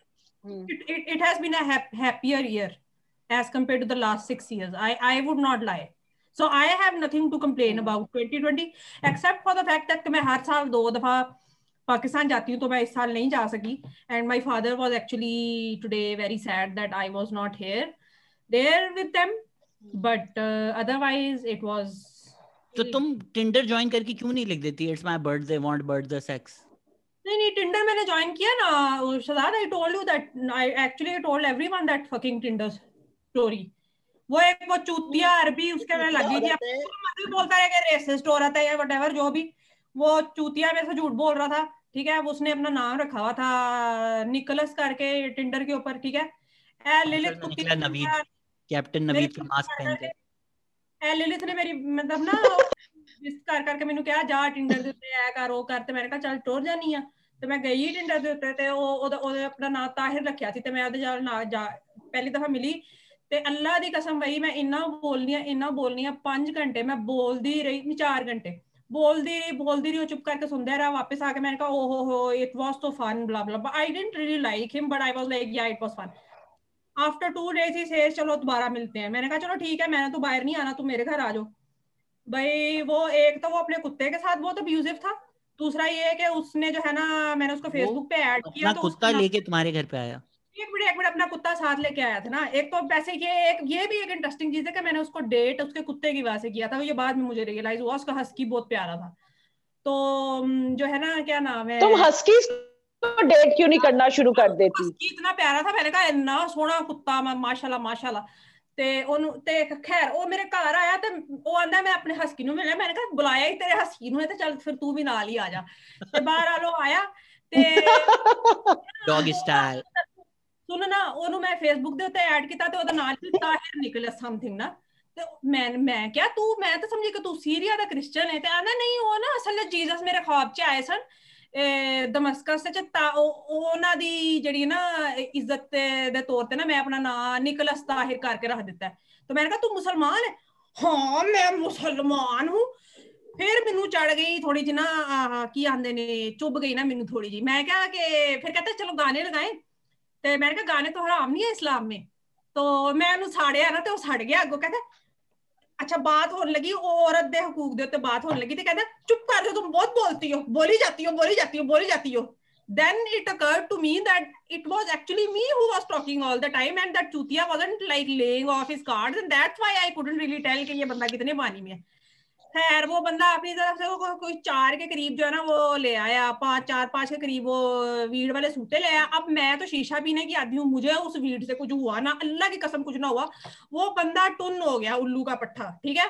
Hmm. it, it, it has been a hap- happier year as compared to the last six years i i would not lie so i have nothing to complain about 2020 except for the fact that कि मैं हर साल दो दफ़ा पाकिस्तान जाती हूँ तो मैं इस साल नहीं जा सकी। And my father was actually today very sad that I was not here there with them but otherwise it was तो तुम टिंडर ज्वाइन करके क्यों नहीं लिख देती? It's my birthday want birthday sex नहीं नहीं टिंडर मैंने ज्वाइन किया ना Shahzad I told you that I actually I told everyone that fucking Tinder story वो एक वो चूतिया अरबी उसके में लगी थी अब मर्जी बोलता है कि रेसिस्ट औरत है या वटेवर जो भी वो चूतिया में से झूठ बोल रहा था ठीक है वो उसने अपना नाम रखा हुआ था निकोलस करके टिंडर के ऊपर ठीक है ए लिलित कुत्ती निकला ने नवीद मेरा- कैप्टन मेरी नवीद का मास्क पहन के ए लिलित ने मेरी मतलब ना जिस कर करके ਮੈਨੂੰ ਕਿਹਾ ਜਾ ਟਿੰਡਰ ਦੇ ਉੱਤੇ ਐ ਕਰ ਉਹ ਕਰ ਤੇ ਮੈਂ ਕਿਹਾ ਚੱਲ ਟੁਰ ਜਾਨੀ ਆ ਤੇ ਮੈਂ ਗਈ ਟਿੰਡਰ ਦੇ ਉੱਤੇ ਤੇ ਉਹ ਉਹਦਾ ਉਹਦੇ ਆਪਣਾ ਨਾਂ ਤਾਹਿਰ ਰੱਖਿਆ ਸੀ ਤੇ ਮੈਂ ਉਹਦੇ ਨਾਲ ਨਾ ਜਾ ਪਹਿਲੀ ਦਫਾ ਮਿਲੀ ਤੇ ਅੱਲਾ ਦੀ ਕਸਮ ਬਈ ਮੈਂ ਇੰਨਾ ਬੋਲਨੀ ਆ ਇੰਨਾ ਬੋਲਨੀ ਆ 5 ਘੰਟੇ ਮੈਂ ਬੋਲਦੀ ਰਹੀ ਨਹੀਂ 4 ਘੰਟੇ ਬੋਲਦੀ ਰਹੀ ਬੋਲਦੀ ਰਹੀ ਉਹ ਚੁੱਪ ਕਰਕੇ ਸੁਣਦਾ ਰਿਹਾ ਵਾਪਸ ਆ ਕੇ ਮੈਂ ਕਿਹਾ ਓ ਹੋ ਹੋ it was so fun blah blah I didn't really like him but I was like yeah it was fun after two days he says चलो दोबारा मिलते हैं मैंने कहा चलो ठीक है मैंने तो बाहर नहीं आना तुम मेरे घर आ जाओ भाई वो एक तो वो अपने कुत्ते के साथ बहुत अब्यूजिव था दूसरा ये है कि उसने जो है ना मैंने उसको फेसबुक पे ऐड किया अपना तो कुत्ता उसका लेके तुम्हारे घर पे आया एक मिनट एक मिनट अपना कुत्ता साथ लेके आया था ना। एक तो वैसे ये एक ये भी एक इंटरेस्टिंग चीज़ है कि मैंने उसको डेट उसके कुत्ते की वजह से किया था। ये बाद में मुझे रियलाइज़ हुआ उसका हस्की बहुत प्यारा था। तो जो है ना क्या नाम है? तुम हस्की तो डेट क्यों नहीं करना शुरू कर हाँ, देती? हस्की इतना प्यारा था मैंने कहा इतना सोना कुत्ता माशाल्लाह माशाल्लाह। ते ਉਹਨੂੰ ते खैर ਉਹ मेरे घर आया ਤੇ ਉਹ आंदा मैं अपने हस्की ਨੂੰ ਮਿਲਿਆ मैंने कहा बुलाया ही तेरे हस्की ਨੂੰ है ਤੇ चल फिर तू भी नाल ही आ जा। ते बाहर आलो आया ते ਡੌਗ स्टाइल ਸੁਣ ਨਾ ਉਹਨੂੰ ਮੈਂ ਫੇਸਬੁੱਕ ਦੇ ਉੱਤੇ ਐਡ ਕੀਤਾ ਤੇ ਉਹਦਾ ਨਾਂ ਤਾਹਿਰ ਨਿਕਲਿਆ ਸਮਥਿੰਗ ਨਾ ਤੇ ਮੈਂ ਮੈਂ ਕਿਹਾ ਤੂੰ ਮੈਂ ਤਾਂ ਸਮਝੀ ਕਿ ਤੂੰ ਸੀਰੀਆ ਦਾ ਕ੍ਰਿਸਚੀਅਨ ਹੈ ਤੇ ਆਂਦਾ ਨਹੀਂ ਉਹ ਨਾ ਅਸਲ ਵਿੱਚ ਜੀਸਸ ਮੇਰੇ ਖਾਬ 'ਚ ਆਏ ਸਨ ਦਮਸਕਸ ਚ ਉਹਨਾਂ ਦੀ ਜਿਹੜੀ ਨਾ ਇੱਜ਼ਤ ਦੇ ਤੌਰ ਤੇ ਨਾ ਮੈਂ ਆਪਣਾ ਨਾਂ ਨਿਕਲਸ ਤਾਹਿਰ ਕਰਕੇ ਰੱਖ ਦਿੱਤਾ ਤੇ ਮੈਂ ਕਿਹਾ ਤੂੰ ਮੁਸਲਮਾਨ ਹੈ ਹਾਂ ਮੈਂ ਮੁਸਲਮਾਨ ਹੂੰ ਫਿਰ ਮੈਨੂੰ ਚੜ ਗਈ ਥੋੜੀ ਜਿਹੀ ਨਾ ਕੀ ਆਂਦੇ ਨੇ ਚੁੱਭ ਗਈ ਨਾ ਮੈਨੂੰ ਥੋੜੀ ਜੀ ਮੈਂ ਕਿਹਾ ਕਿ ਫਿਰ ਕਹਤਾ ਚਲੋ ਗਾਣੇ ਲਗਾਏ ਤੇ ਮੈਂ ਕਿਹਾ ਗਾਣੇ तो हराम नहीं है इस्लाम में तो ਮੈਂ ਉਹਨੂੰ ਸਾੜਿਆ ਨਾ ਤੇ ਉਹ ਸੜ ਗਿਆ ਅੱਗੋਂ ਕਹਿੰਦਾ ਅੱਛਾ ਬਾਤ ਹੋਣ ਲੱਗੀ ਉਹ ਔਰਤ ਦੇ ਹਕੂਕ ਦੇ ਉੱਤੇ ਬਾਤ ਹੋਣ ਲੱਗੀ ਤੇ ਕਹਿੰਦਾ ਚੁੱਪ ਕਰ ਜਾ तुम बहुत बोलती हो बोली जाती हो बोली जाती हो बोली जाती हो then it occurred to me that it was actually me who was talking all the time and that chutia wasn't like laying off his cards and that's why I couldn't really tell कि ये बंदा कितने पानी में है खैर वो बंदा अपनी तरफ़ से वो को- कोई चार के करीब जो है ना वो ले आया पाँच चार पाँच के करीब वो वीड वाले सूटे ले आया। अब मैं तो शीशा पीने की आदमी हूँ मुझे उस वीड से कुछ हुआ ना अल्लाह की कसम कुछ ना हुआ वो बंदा टुन हो गया उल्लू का पट्टा ठीक है?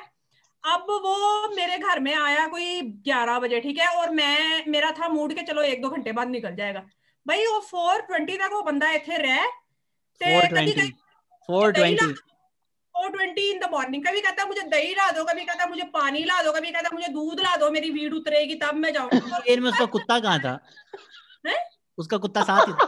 अब वो मेरे घर में आया कोई ग्यारह बजे ठीक है? और मैं मेरा था मूड के चलो एक दो घंटे बाद निकल जाएगा। भाई वो फोर ट्वेंटी तक वो बंदा इतने रह ते कभी four twenty in the morning कभी कहता है मुझे दही ला दो कभी कहता है मुझे पानी ला दो कभी कहता है मुझे दूध ला दो मेरी भीड़ उतरेगी तब मैं जाऊँगा। में उसका कुत्ता कहाँ था? हैं? उसका कुत्ता साथ ही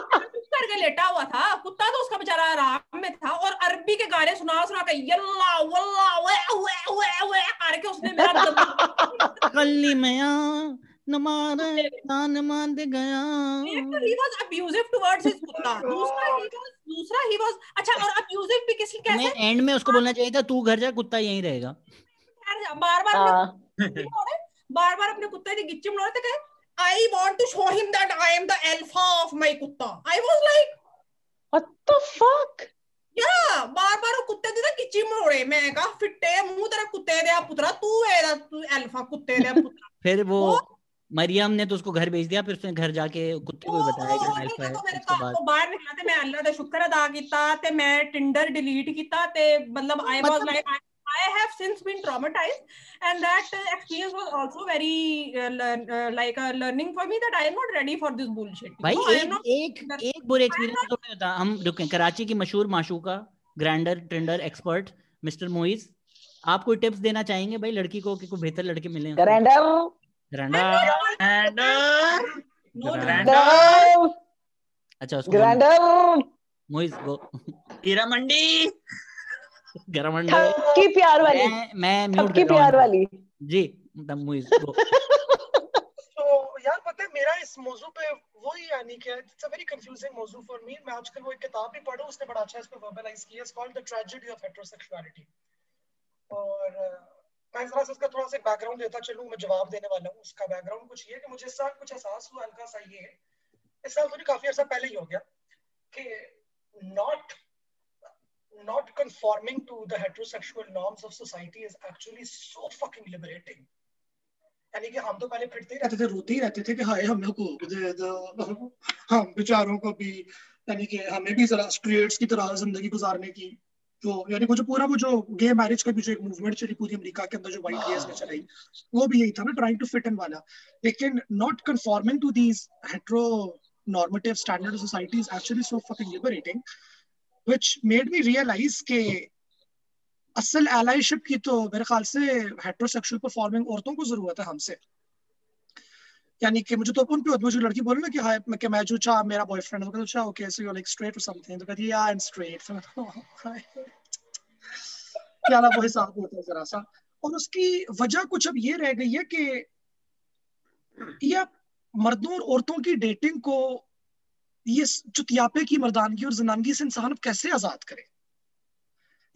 करके लेटा हुआ था। कुत्ता तो उसका बेचारा आराम में था और अरबी के गाने सुना सुना के यल्ला वल्ला वे वे वे वे करके उसने मेरा कल्ली मया नमारे तान मान दे गया एक तो he was abusive towards his कुत्ता दूसरा he was दूसरा he was अच्छा और abusive भी किसी कैसे मैं एंड में उसको बोलना चाहिए था तू घर जा कुत्ता यहीं रहेगा बार बार बार बार अपने कुत्ते की गिच्ची मरोड़ ते कहे I want to show him that I am the alpha of my कुत्ता I was like what the fuck yeah बार बार वो कुत्ते ਦੀ ਨਾ ਗਿੱਚੀ ਮਰੋੜੇ ਮੈਂ ਕਹਾ ਫਿੱਟੇ ਮੂੰਹ ਤੇਰਾ ਕੁੱਤੇ ਦੇ ਪੁੱਤਰਾ ਤੂੰ ਇਹਦਾ ਤੂੰ ਅਲਫਾ ਕੁੱਤੇ ਦੇ ਪੁੱਤਰਾ फिर वो मरियम ने तो उसको घर भेज दिया फिर उसने घर जाके कुत्ते को भी बताया कि मैं अल्फा है उसके बाद ਉਹ ਬਾਹਰ ਨਿਕਲਾ ਤੇ ਮੈਂ ਅੱਲਾ ਦਾ ਸ਼ੁਕਰ ਅਦਾ ਕੀਤਾ ਤੇ ਮੈਂ ਟਿੰਡਰ ਡਿਲੀਟ ਕੀਤਾ ਤੇ ਮਤਲਬ I was like I, I have since been traumatized and that uh, experience was also very uh, learn, uh, like a learning for me that I am not ready for this bullshit. you भाई know, I am एक not एक एक बुरे एक्सपीरियंस तो नहीं होता हम रुके कराची की मशहूर माशूका grinder trender expert mister Moiz आप कोई टिप्स देना चाहेंगे भाई लड़की को कि कोई बेहतर लड़के मिले ग्रैंडर ग्रैंडर no ग्रैंडर अच्छा उसको ग्रैंडर मोइज गो हीरा मंडी गरमंडे प्यार वाली। मैं मैं म्यूट ठपकी प्यार वाली। जी मतलब मोइज गो तो यार पता है मेरा इस मौजू पे वही यानी कि इट्स अ वेरी कंफ्यूजिंग मौजू फॉर मी मैं आजकल वो एक किताब भी पढ़ा उसने बड़ा अच्छा इस पे वर्बलाइज किया। It's called the tragedy of heterosexuality और मैं जरा सा उसका थोड़ा सा बैकग्राउंड देता चलूँ, मैं जवाब देने वाला हूँ, उसका बैकग्राउंड कुछ ये कि मुझे इस साल कुछ एहसास हुआ, हल्का सा ये इस साल मुझे काफ़ी अर्सा पहले ही हो गया कि not not conforming to the heterosexual norms of society is actually so fucking liberating यानी कि हम तो पहले फिरते ही रहते थे, रोते ही रहते थे कि हाय, हमें हकूक दे दो हम बेचारों को भी, यानी कि हमें भी जरा स्ट्रेट्स की तरह ज़िंदगी गुजारने की जो, यानी मुझे पूरा वो जो गे मैरिज का भी जो एक मूवमेंट चली पूरी अमेरिका के अंदर, जो वाइट ने चलाई, वो भी यही था ना ट्राइंग टू फिट इन वाला। लेकिन not conforming to these hetero normative standard society is actually so fucking liberating which made me realise के असल एलाइशिप की तो मेरे ख्याल से हेट्रोसेक्सुअल परफॉर्मिंग औरतों को ज़रूरत है हमसे। यानी कि मुझे तो उन पे मुझे लड़की बोले ना कि हाय मैं कि मैं जो चाह मेरा बॉयफ्रेंड है। तो अच्छा okay so you like straight और समथिंग तो कहती या आई एम स्ट्रेट oh, क्या ना वो हिसाब होता है जरा सा। और उसकी वजह कुछ अब ये रह गई है कि ये मर्दों और औरतों की डेटिंग को ये चुतियापे की मर्दानगी और जनानगी से इंसान अब कैसे आज़ाद करे?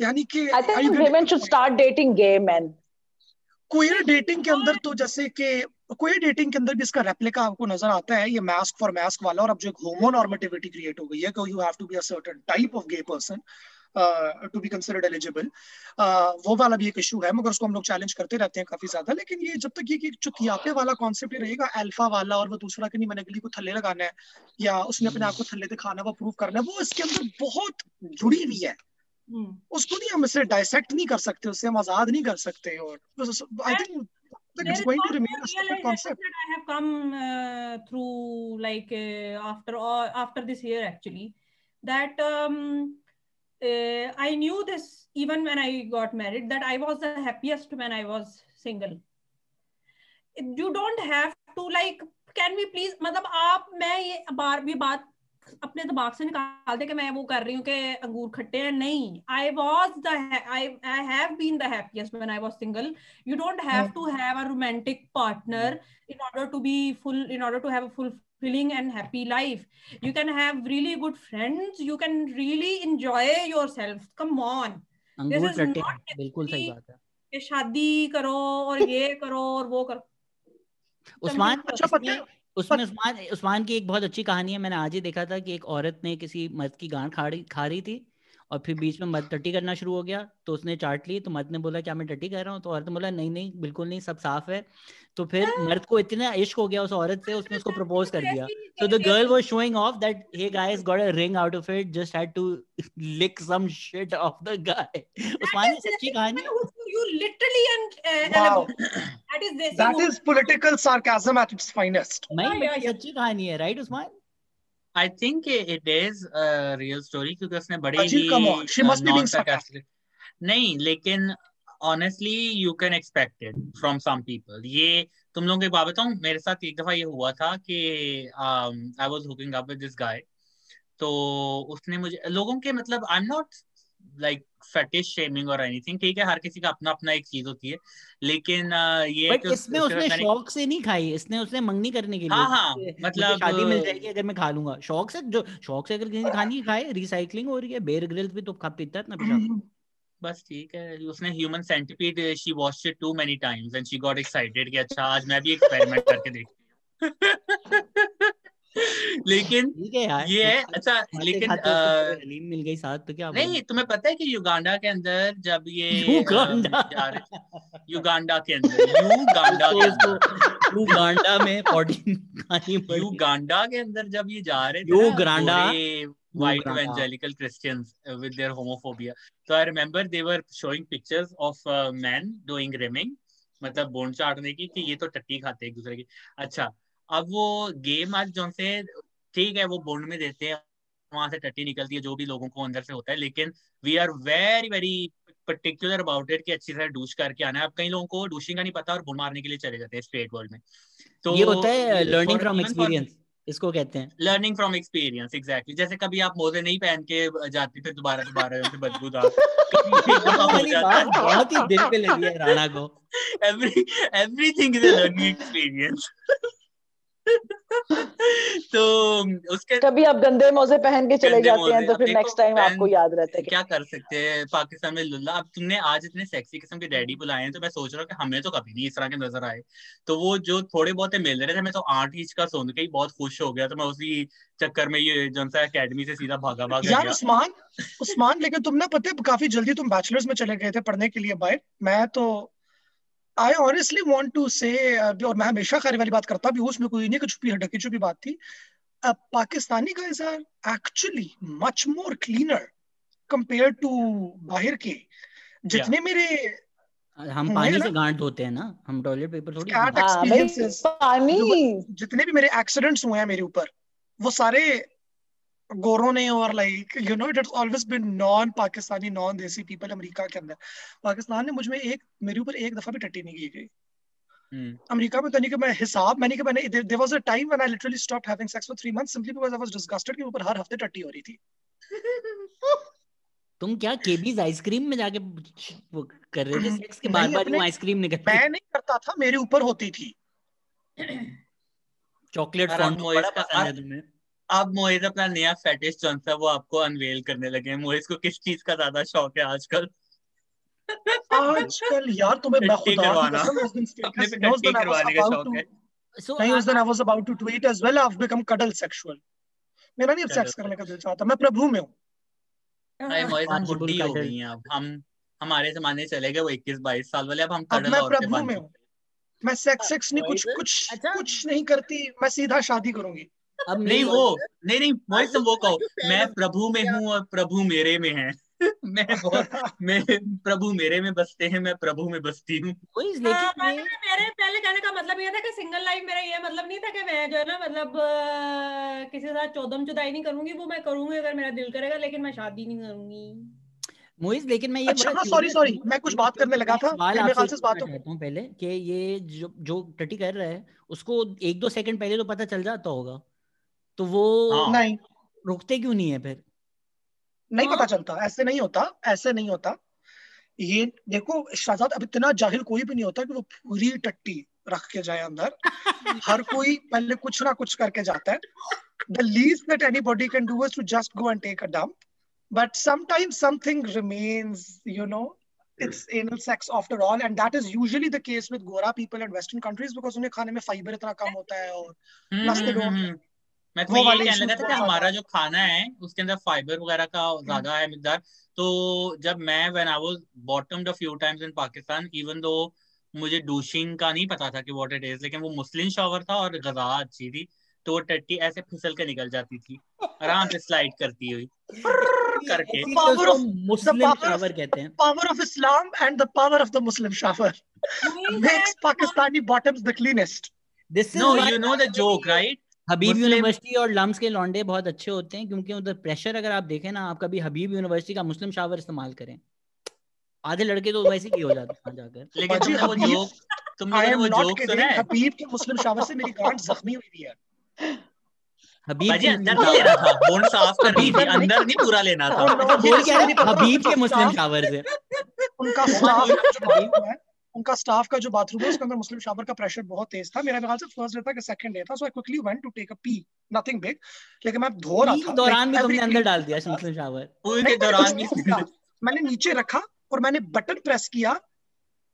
यानी कि I think women should start dating gay men. Queer dating के अंदर तो जैसे कि कोई डेटिंग के अंदर भी इसका रेप्लिका आपको नज़र आता है ये मास्क फॉर मास्क वाला और अब जो एक होमोनॉर्मेटिविटी क्रिएट हो गई है you have to be a certain type of gay person to be considered eligible वो वाला भी एक इशू है मगर उसको हम लोग चैलेंज करते रहते हैं काफ़ी ज़्यादा लेकिन ये जब तक ये कि चुतियापे वाला कॉन्सेप्ट रहेगा अल्फ़ा वाला और वो दूसरा कि नहीं मैंने अगली को थल्ले लगाना है या उसने अपने आप को थल्ले दिखाना वो प्रूव करना है वो इसके अंदर बहुत जुड़ी हुई है। उसको नहीं हम इसे डायसेक्ट नहीं कर सकते उससे हम आज़ाद नहीं कर सकते और I think there it's is going to also remain a separate realization concept. that I have come uh, through like uh, after all after this year actually that um, uh, I knew this even when I got married that I was the happiest when I was single. You don't have to like can we please मतलब आप मैं ये बार भी बात अपने दिमाग से निकाल दे कि मैं वो कर रही हूँ कि अंगूर खट्टे हैं नहीं I was the I have been the happiest when I was single you don't have to have a romantic partner in order to be full in order to have a fulfilling and happy life you can have really good friends you can really enjoy yourself come on this is not हैं, बिल्कुल सही बात है कि शादी करो और ये करो और वो करो उस्मान अच्छा पता उसमें उसमें उस्मान उस्मान की एक बहुत अच्छी कहानी है। मैंने आज ही देखा था कि एक औरत ने किसी मर्द की गांड खा रही खा रही थी और फिर बीच में मर्द टट्टी करना शुरू हो गया। तो उसने चाट ली तो मर्द ने बोला क्या मैं टट्टी कर रहा हूँ? तो औरत ने बोला नहीं नहीं बिल्कुल नहीं सब साफ़ है। तो फिर मर्द को इतना इश्क हो गया उस औरत से उसने उसको प्रपोज कर दिया। So the girl was showing off that hey guys got a ring out of it just had to lick some shit off the guy. Usman ये सच्ची कहानी है you literally and uh, Wow. that is this That is political sarcasm at its finest. नहीं but सच्ची कहानी है right Usman I think it is real story क्योंकि उसने बड़ी Ajit, come on. She must be being non-sarcastic- नहीं लेकिन honestly you can expect it from some people ये तुम लोगों को बात बताऊँ? मेरे साथ एक दफ़ा ये हुआ था कि I was hooking up with this guy तो उसने मुझे लोगों के मतलब I am not like fetish shaming और एनीथिंग ठीक है? हर किसी का अपना अपना एक चीज़ होती है। लेकिन ये बट कि इसमें उसने शौक से नहीं खाई इसने उसने मंगनी करने के लिए। हाँ, हाँ, मतलब- शादी मिल जाएगी अगर मैं खा लूँगा। शौक से जो शौक से अगर किसी ने खानी खाए रिसाइकलिंग हो रही है बेयर ग्रिल्स भी तो खा पीता है पेशाब। बस ठीक है उसने human centipede she watched it too many times and she got excited कि अच्छा आज मैं भी एक्सपेरिमेंट करके देखती हूँ लेकिन ठीक है यार ये है अच्छा लेकिन हलीम मिल गई साथ तो क्या नहीं तुम्हें पता है कि युगांडा के अंदर जब ये युगांडा। के अंदर युगांडा के उसको अंदर। युगांडा में पॉटी युगांडा के अंदर जब ये जा रहे थे Uganda? white evangelical Christians uh, with their homophobia. So I remember they were showing pictures of uh, men doing rimming, मतलब बोन चाटने की कि ये तो टट्टी खाते हैं एक दूसरे की। अच्छा अब वो गेम आज जो से ठीक है वो बोन में देते हैं वहाँ से टट्टी निकलती है जो भी लोगों को अंदर से होता है लेकिन we are very very particular about it कि अच्छी तरह डूश करके आना है। अब कई लोगों को डूशिंग का नहीं पता और बोन मारने के लिए चले जाते हैं स्ट्रेट वर्ल्ड में। तो ये होता है लर्निंग फ्रॉम एक्सपीरियंस इसको कहते हैं। लर्निंग फ्रॉम एक्सपीरियंस एग्जैक्टली जैसे कभी आप मोजे नहीं पहन के जाते फिर दोबारा दोबारा उनसे बदबूदार। बहुत ही दिल पे लगी है राणा को। Every everything is a learning experience तो उसके कभी आप गंदे मोजे पहन के चले जाते हैं तो फिर नेक्स्ट टाइम आपको याद रहता है क्या कर सकते हैं पाकिस्तान में लुल्ला अब तुमने आज इतने सेक्सी किस्म के डैडी बुलाए हैं तो मैं सोच रहा हूँ कि हमें तो कभी नहीं इस तरह के नज़र आए। तो वो जो थोड़े बहुत मिल रहे थे मैं तो आठ इंच का सुन के ही बहुत खुश हो गया तो मैं उसी चक्कर में ये जनसा अकेडमी से सीधा भागा भागा यार उस्मान उस्मान लेकिन तुम ना पता है काफ़ी जल्दी तुम बैचलर्स में चले गए थे पढ़ने के लिए बाहर मैं तो I honestly want to say और मैं हमेशा खैर वाली बात करता भी हूँ उसमें कोई नहीं कि छुपी ढकी छुपी बात थी। Pakistani guys are actually much more cleaner compare to बाहर के। जितने मेरे हम पानी से गांठ धोते हैं ना। हम टॉयलेट पेपर थोड़ी कैट हाँ। भाई पानी। जितने भी मेरे एक्सीडेंट्स हुए हैं मेरे ऊपर वो सारे गोरों ने और like you know it has always been non Pakistani non desi people America के अंदर। पाकिस्तान ने मुझमें एक मेरे ऊपर एक दफ़ा भी टट्टी नहीं की गई। हम्म। अमेरिका में तो नहीं कि मैं हिसाब मैंने कि मैंने there was a time when I literally stopped having sex for 3 months simply because I was disgusted कि ऊपर हर हफ़्ते टट्टी हो रही थी। तुम क्या केबीज आइसक्रीम में जाके वो कर रहे थे सेक्स के बार नहीं बार अपने यूँ आइसक्रीम निकलती मैं नहीं करता था मेरे ऊपर होती थी। चॉकलेट मोइज बड़ा पसंद है तुम्हें। अब मोइज अपना नया फेटिश जो है वो आपको अनवेल करने लगे हैं। मोइज को किस चीज़ का ज़्यादा शौक है आजकल? आजकल यार तुम्हें मैं टट्टी खुदा करवाना। कसम उस दिन अपने पे मैं आई करवाने का शौक है। So नहीं उस I- दिन I was about to tweet as well I have become cuddle sexual मेरा नहीं अब सेक्स करने का दिल चाहता मैं प्रभु में हूँ। अरे मोहित हम बुढ़ी हो गई हैं अब। हम हमारे जमाने चले गए वो 21 22 साल वाले अब हम कडल मैं प्रभु में हूँ। मैं सेक्स सेक्स नहीं कुछ कुछ अच्छा। कुछ नहीं करती मैं सीधा शादी करूँगी। अब नहीं वो नहीं नहीं मोहित तुम वो कहो। मैं प्रभु में हूँ और प्रभु मेरे में है। मैं बहुत मैं प्रभु मेरे में बसते हैं मैं प्रभु में बसती हूँ। हाँ, लेकिन ये मेरे पहले कहने का मतलब ये था कि सिंगल लाइफ मेरा ये मतलब नहीं था कि मैं जो है ना मतलब किसी के साथ चौदम चुदाई नहीं करूँगी वो मैं करूँगी अगर मेरा दिल करेगा लेकिन मैं शादी नहीं करूँगी। मोइज लेकिन मैं ये अच्छा हाँ सॉरी सॉरी मैं कुछ बात करने लगा था। मेरे ख्याल से बात पूछना चाहता हूँ पहले कि ये जो जो टटी कर रहा है उसको एक दो सेकंड पहले तो पता चल जाता होगा। तो वो हाँ। नहीं। रुकते क्यों नहीं है फिर? नहीं हाँ। पता चलता ऐसे नहीं होता ऐसे नहीं होता। ये देखो शहजाद अब इतना जाहिल कोई भी नहीं होता कि वो पूरी टट्टी रख के जाए अंदर। हर कोई पहले कुछ ना कुछ करके जाता है। The least that anybody can do to just go and take a dump but sometime something remains you know it's anal sex after all and that is usually the case with gora people and western countries because उन्हें खाने में फाइबर इतना कम होता है और प्लस दे डोंट मैं यही वाले कहने लगा था कि हमारा जो खाना है उसके अंदर फाइबर वगैरह का ज़्यादा है मिकदार। तो जब मैं when I was bottomed a few times in Pakistan even though मुझे डूशिंग का नहीं पता था कि व्हाट इट इज़ लेकिन वो मुस्लिम शॉवर था और गजा अच्छी थी तो वो टट्टी ऐसे फिसल के निकल जाती थी आराम से स्लाइड करती हुई। करके। तो of- मुस्लिम शावर कहते हैं। power of islam and the power of the muslim shower makes pakistani bottoms the cleanest this is no you know the joke right Habib University और लम्स के लॉन्डे बहुत अच्छे होते हैं क्योंकि उधर प्रेशर अगर आप देखें ना आप कभी हबीब यूनिवर्सिटी का मुस्लिम शावर इस्तेमाल करें। आधे लड़के तो वैसे ही हो जाते हैं जाकर। लेकिन बाजी, वो हबीब- जोक तुमने वो जोक सुना है? हबीब के मुस्लिम शावर से मेरी गांठ जख्मी हुई है हबीब के अंदर नहीं लेना शावर- था बोन साफ़ करनी थी अंदर नहीं पूरा लेना था। बोल क्या रहे पता- हबीब के मुस्लिम शावर से। उनका उनका स्टाफ का जो बाथरूम है उसके अंदर मुस्लिम शावर का प्रेशर बहुत तेज था। मेरा ख्याल से फ़र्स्ट डे था कि सेकंड डे था so I quickly went to take a pee nothing big लेकिन मैं धो रहा था दौरान भी तुमने अंदर डाल दिया मुस्लिम शावर। पूरे नहीं, के मैंने दौरान भी मैंने नीचे रखा और मैंने बटन प्रेस किया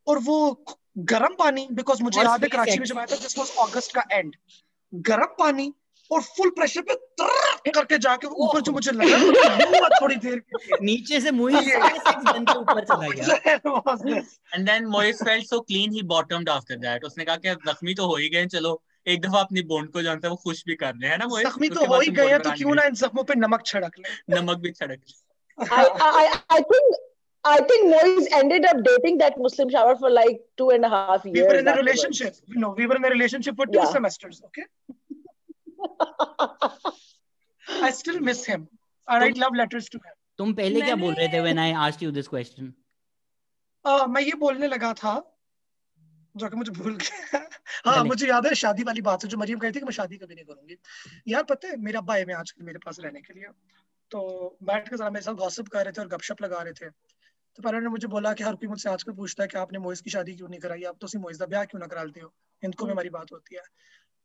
और वो गर्म पानी बिकॉज़ मुझे याद है कराची में जब आया था दिस वाज अगस्त का एंड गर्म पानी और फुल प्रेशर पे करके जाके ऊपर जो मुझे लगा थोड़ी देर के लिए नीचे से के ऊपर चला गया? And then Moiz felt so clean he bottomed after that उसने कहा कि जख्मी तो हो ही गए चलो एक दफ़ा अपनी बोन को जानता है वो खुश भी कर ले है ना मोइस जख्मी तो हो ही गए हैं तो क्यों ना इन जख्मों पे नमक छिड़क ले नमक भी छड़क I, I, I think I think Moise ended up dating that Muslim shower for like two and a half years. we were in a relationship no we were in a relationship for two Yeah. semesters okay I still miss him. I write love letters to him. तुम पहले क्या बोल रहे थे when I asked you this question ah, मैं ये बोलने लगा था जो कि मुझे भूल गया। हाँ मुझे याद है शादी वाली बात है जो मरियम कहती थी कि मैं शादी कभी नहीं करूँगी। यार पता है मेरा भाई में आजकल मेरे पास रहने के लिए। तो बैठ के जरा मेरे साथ गॉसिप कर रहे थे और गपशप लगा रहे थे। तो पहले उन्होंने मुझे बोला कि हर कोई मुझसे आजकल पूछता है कि आपने मोइस की शादी क्यों नहीं कराई? आप तो सी मोइस का ब्याह क्यों ना करा लेते हो इनको में हमारी बात होती है।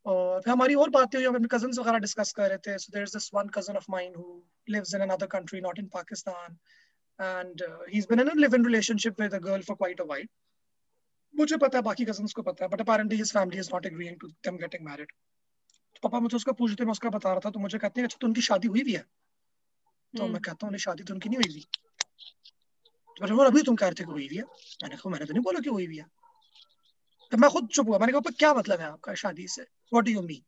और फिर हमारी और बातें हुई हम अपने कजन्स वगैरह डिस्कस कर रहे थे। So there is this one cousin of mine who lives in another country not in Pakistan and uh, he's been in a live-in relationship with a girl for quite a while. मुझे पता है बाकी कजन्स को पता है but apparently his family is not agreeing to them getting married तो पापा मुझे उसका पूछते मैं उसका बता रहा था तो मुझे कहते हैं अच्छा तो उनकी शादी हुई भी है? तो मैं कहता हूँ नहीं शादी तो उनकी नहीं हुई थी। तो अभी तुम कह रहे थे कि हुई भी है? मैंने कहा मैंने तो नहीं बोला कि हुई भी है। तो मैं खुद चुप हुआ। मैंने कहा "पापा, क्या मतलब है आपका शादी से? व्हाट डू यू मीन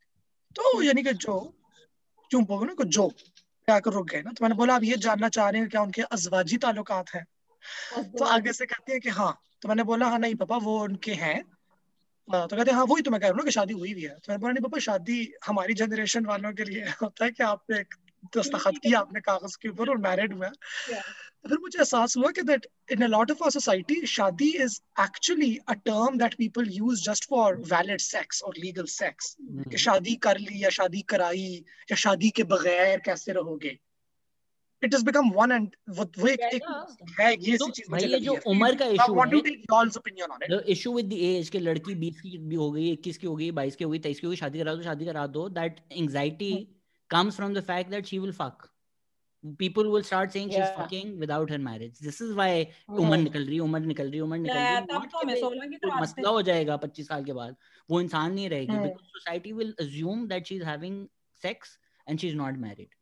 तो यानी कि जो चुप हो गए ना जो पे आकर रुक गए ना। तो मैंने बोला आप ये जानना चाह रहे हैं क्या उनके अजवाजी ताल्लुकात हैं? तो आगे से कहते हैं कि हाँ। तो मैंने बोला हाँ नहीं पापा वो उनके हैं। हाँ, तो कहते हैं हाँ वही तो मैं कह रहा हूँ ना कि शादी हुई भी है। तो मैंने बोला नहीं पापा शादी हमारी जनरेशन वालों के लिए होता है कि आप एक दस्तखत किया आपने कागज़ के ऊपर और मैरिड हुआ तो फिर मुझे एहसास हुआ कि that in a lot of our society shaadi is actually a term that people use just for valid sex और लीगल सेक्स कि शादी कर ली या शादी कराई या शादी के बगैर कैसे रहोगे? It is become one and वो एक, एक है ये तो सी चीज़ भाई मुझे ये जो है। उम्र का आई issue वांट टू है take y'all's opinion on it? The issue with the age के लड़की 20 की भी हो गई 21 की हो गई 22 की हो गई 23 की हो गई शादी करा दो शादी करा दो that anxiety comes from the fact that she will fuck people will start saying yeah. she's fucking without her marriage this is why Mhm. उम्र निकल रही उम्र निकल रही उम्र निकल Yeah, रही तब Not तो कि हमें भाई 16 की तो मसला हो जाएगा 25 साल के बाद वो इंसान नहीं रहेगी हम्म। because society will assume that she's having sex and she's not married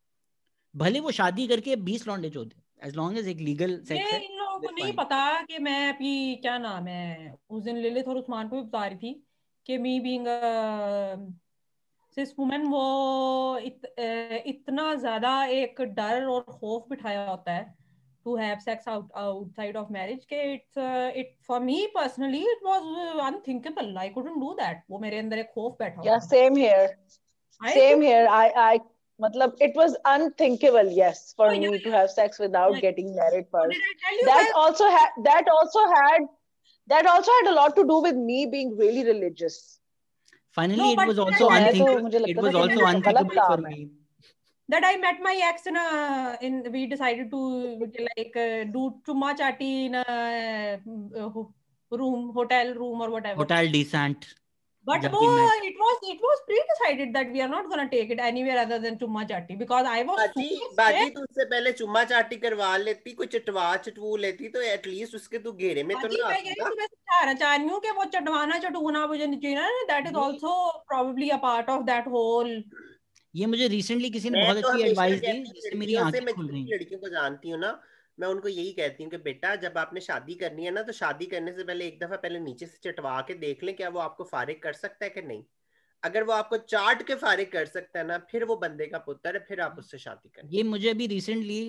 भले वो शादी करके 20 लौंडे चोदे as long as एक legal sex ये है इन लोगों को नहीं. पता कि मैं अभी क्या नाम है उस दिन लिलित और उस्मान को भी बता रही थी कि मी बीइंग सिस वुमेन वो इत, अ, इतना ज़्यादा एक डर और खौफ बिठाया होता है to have sex out outside of marriage के it's uh, it for me personally it was uh, unthinkable I couldn't do that वो मेरे अंदर एक खौफ बैठा Yeah, हुआ था same here. I Same think- here. I, I, matlab, it was unthinkable, yes, for Oh, yeah, me to have sex without Yeah. getting married first. did I tell you That that? also had, that also had, that also had a lot to do with me being really religious. finally no, it was also unthinkable it was also unthinkable for me. That i met my ex in a in we decided to like uh, do too much at in a uh, room hotel room or whatever. Hotel decent. But wo, it was it was pre-decided that we are not going to take it anywhere other than chumma chatti because I was बाजी बाजी तू उससे पहले चुम्मा चाटी करवा लेती कोई चटवा चटवू लेती तो एटलीस्ट उसके तू घेरे में तो ना मैं यही तुम्हें समझाना चाह रही हूँ कि वो चटवाना चटूना मुझे चाहिए that is also probably a part of that whole ये मुझे रिसेंटली किसी ने बहुत तो अच्छी एडवाइस दी जिससे मेरी आँखें खुल गई लड़कियों को जानती हूँ ना मैं उनको यही कहती हूँ कि बेटा जब आपने शादी करनी है ना तो शादी करने से पहले एक दफ़ा पहले नीचे से चटवा के देख लें क्या वो आपको फारिग कर सकता है कि नहीं। अगर वो आपको चाट के फारिग कर सकता है ना फिर वो बंदे का पुत्र है फिर आप उससे शादी करें ये मुझे अभी रिसेंटली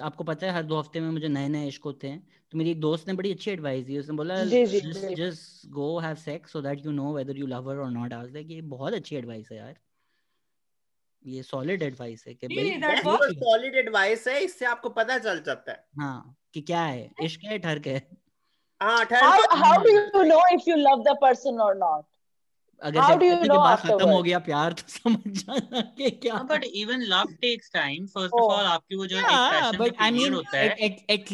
आपको पता है हर दो हफ़्ते में मुझे नए नए इश्क होते हैं। तो मेरी एक दोस्त ने बड़ी अच्छी एडवाइस दी उसने बोला just go have sex so that you know whether you love her और नॉट आज लाइक ये बहुत अच्छी एडवाइस है यार। ये सॉलिड एडवाइस है कि भाई ये सॉलिड एडवाइस है। इससे आपको पता चल जाता है। हाँ कि क्या है? इश्क है ठर्क है। हाँ को how do you know if you love the person or अगर how do you know बाद खत्म हो गया प्यार तो समझ जाना कि क्या but even love takes time first of all आपकी वो जो एक पैशन का पीरियड होता है। at, at,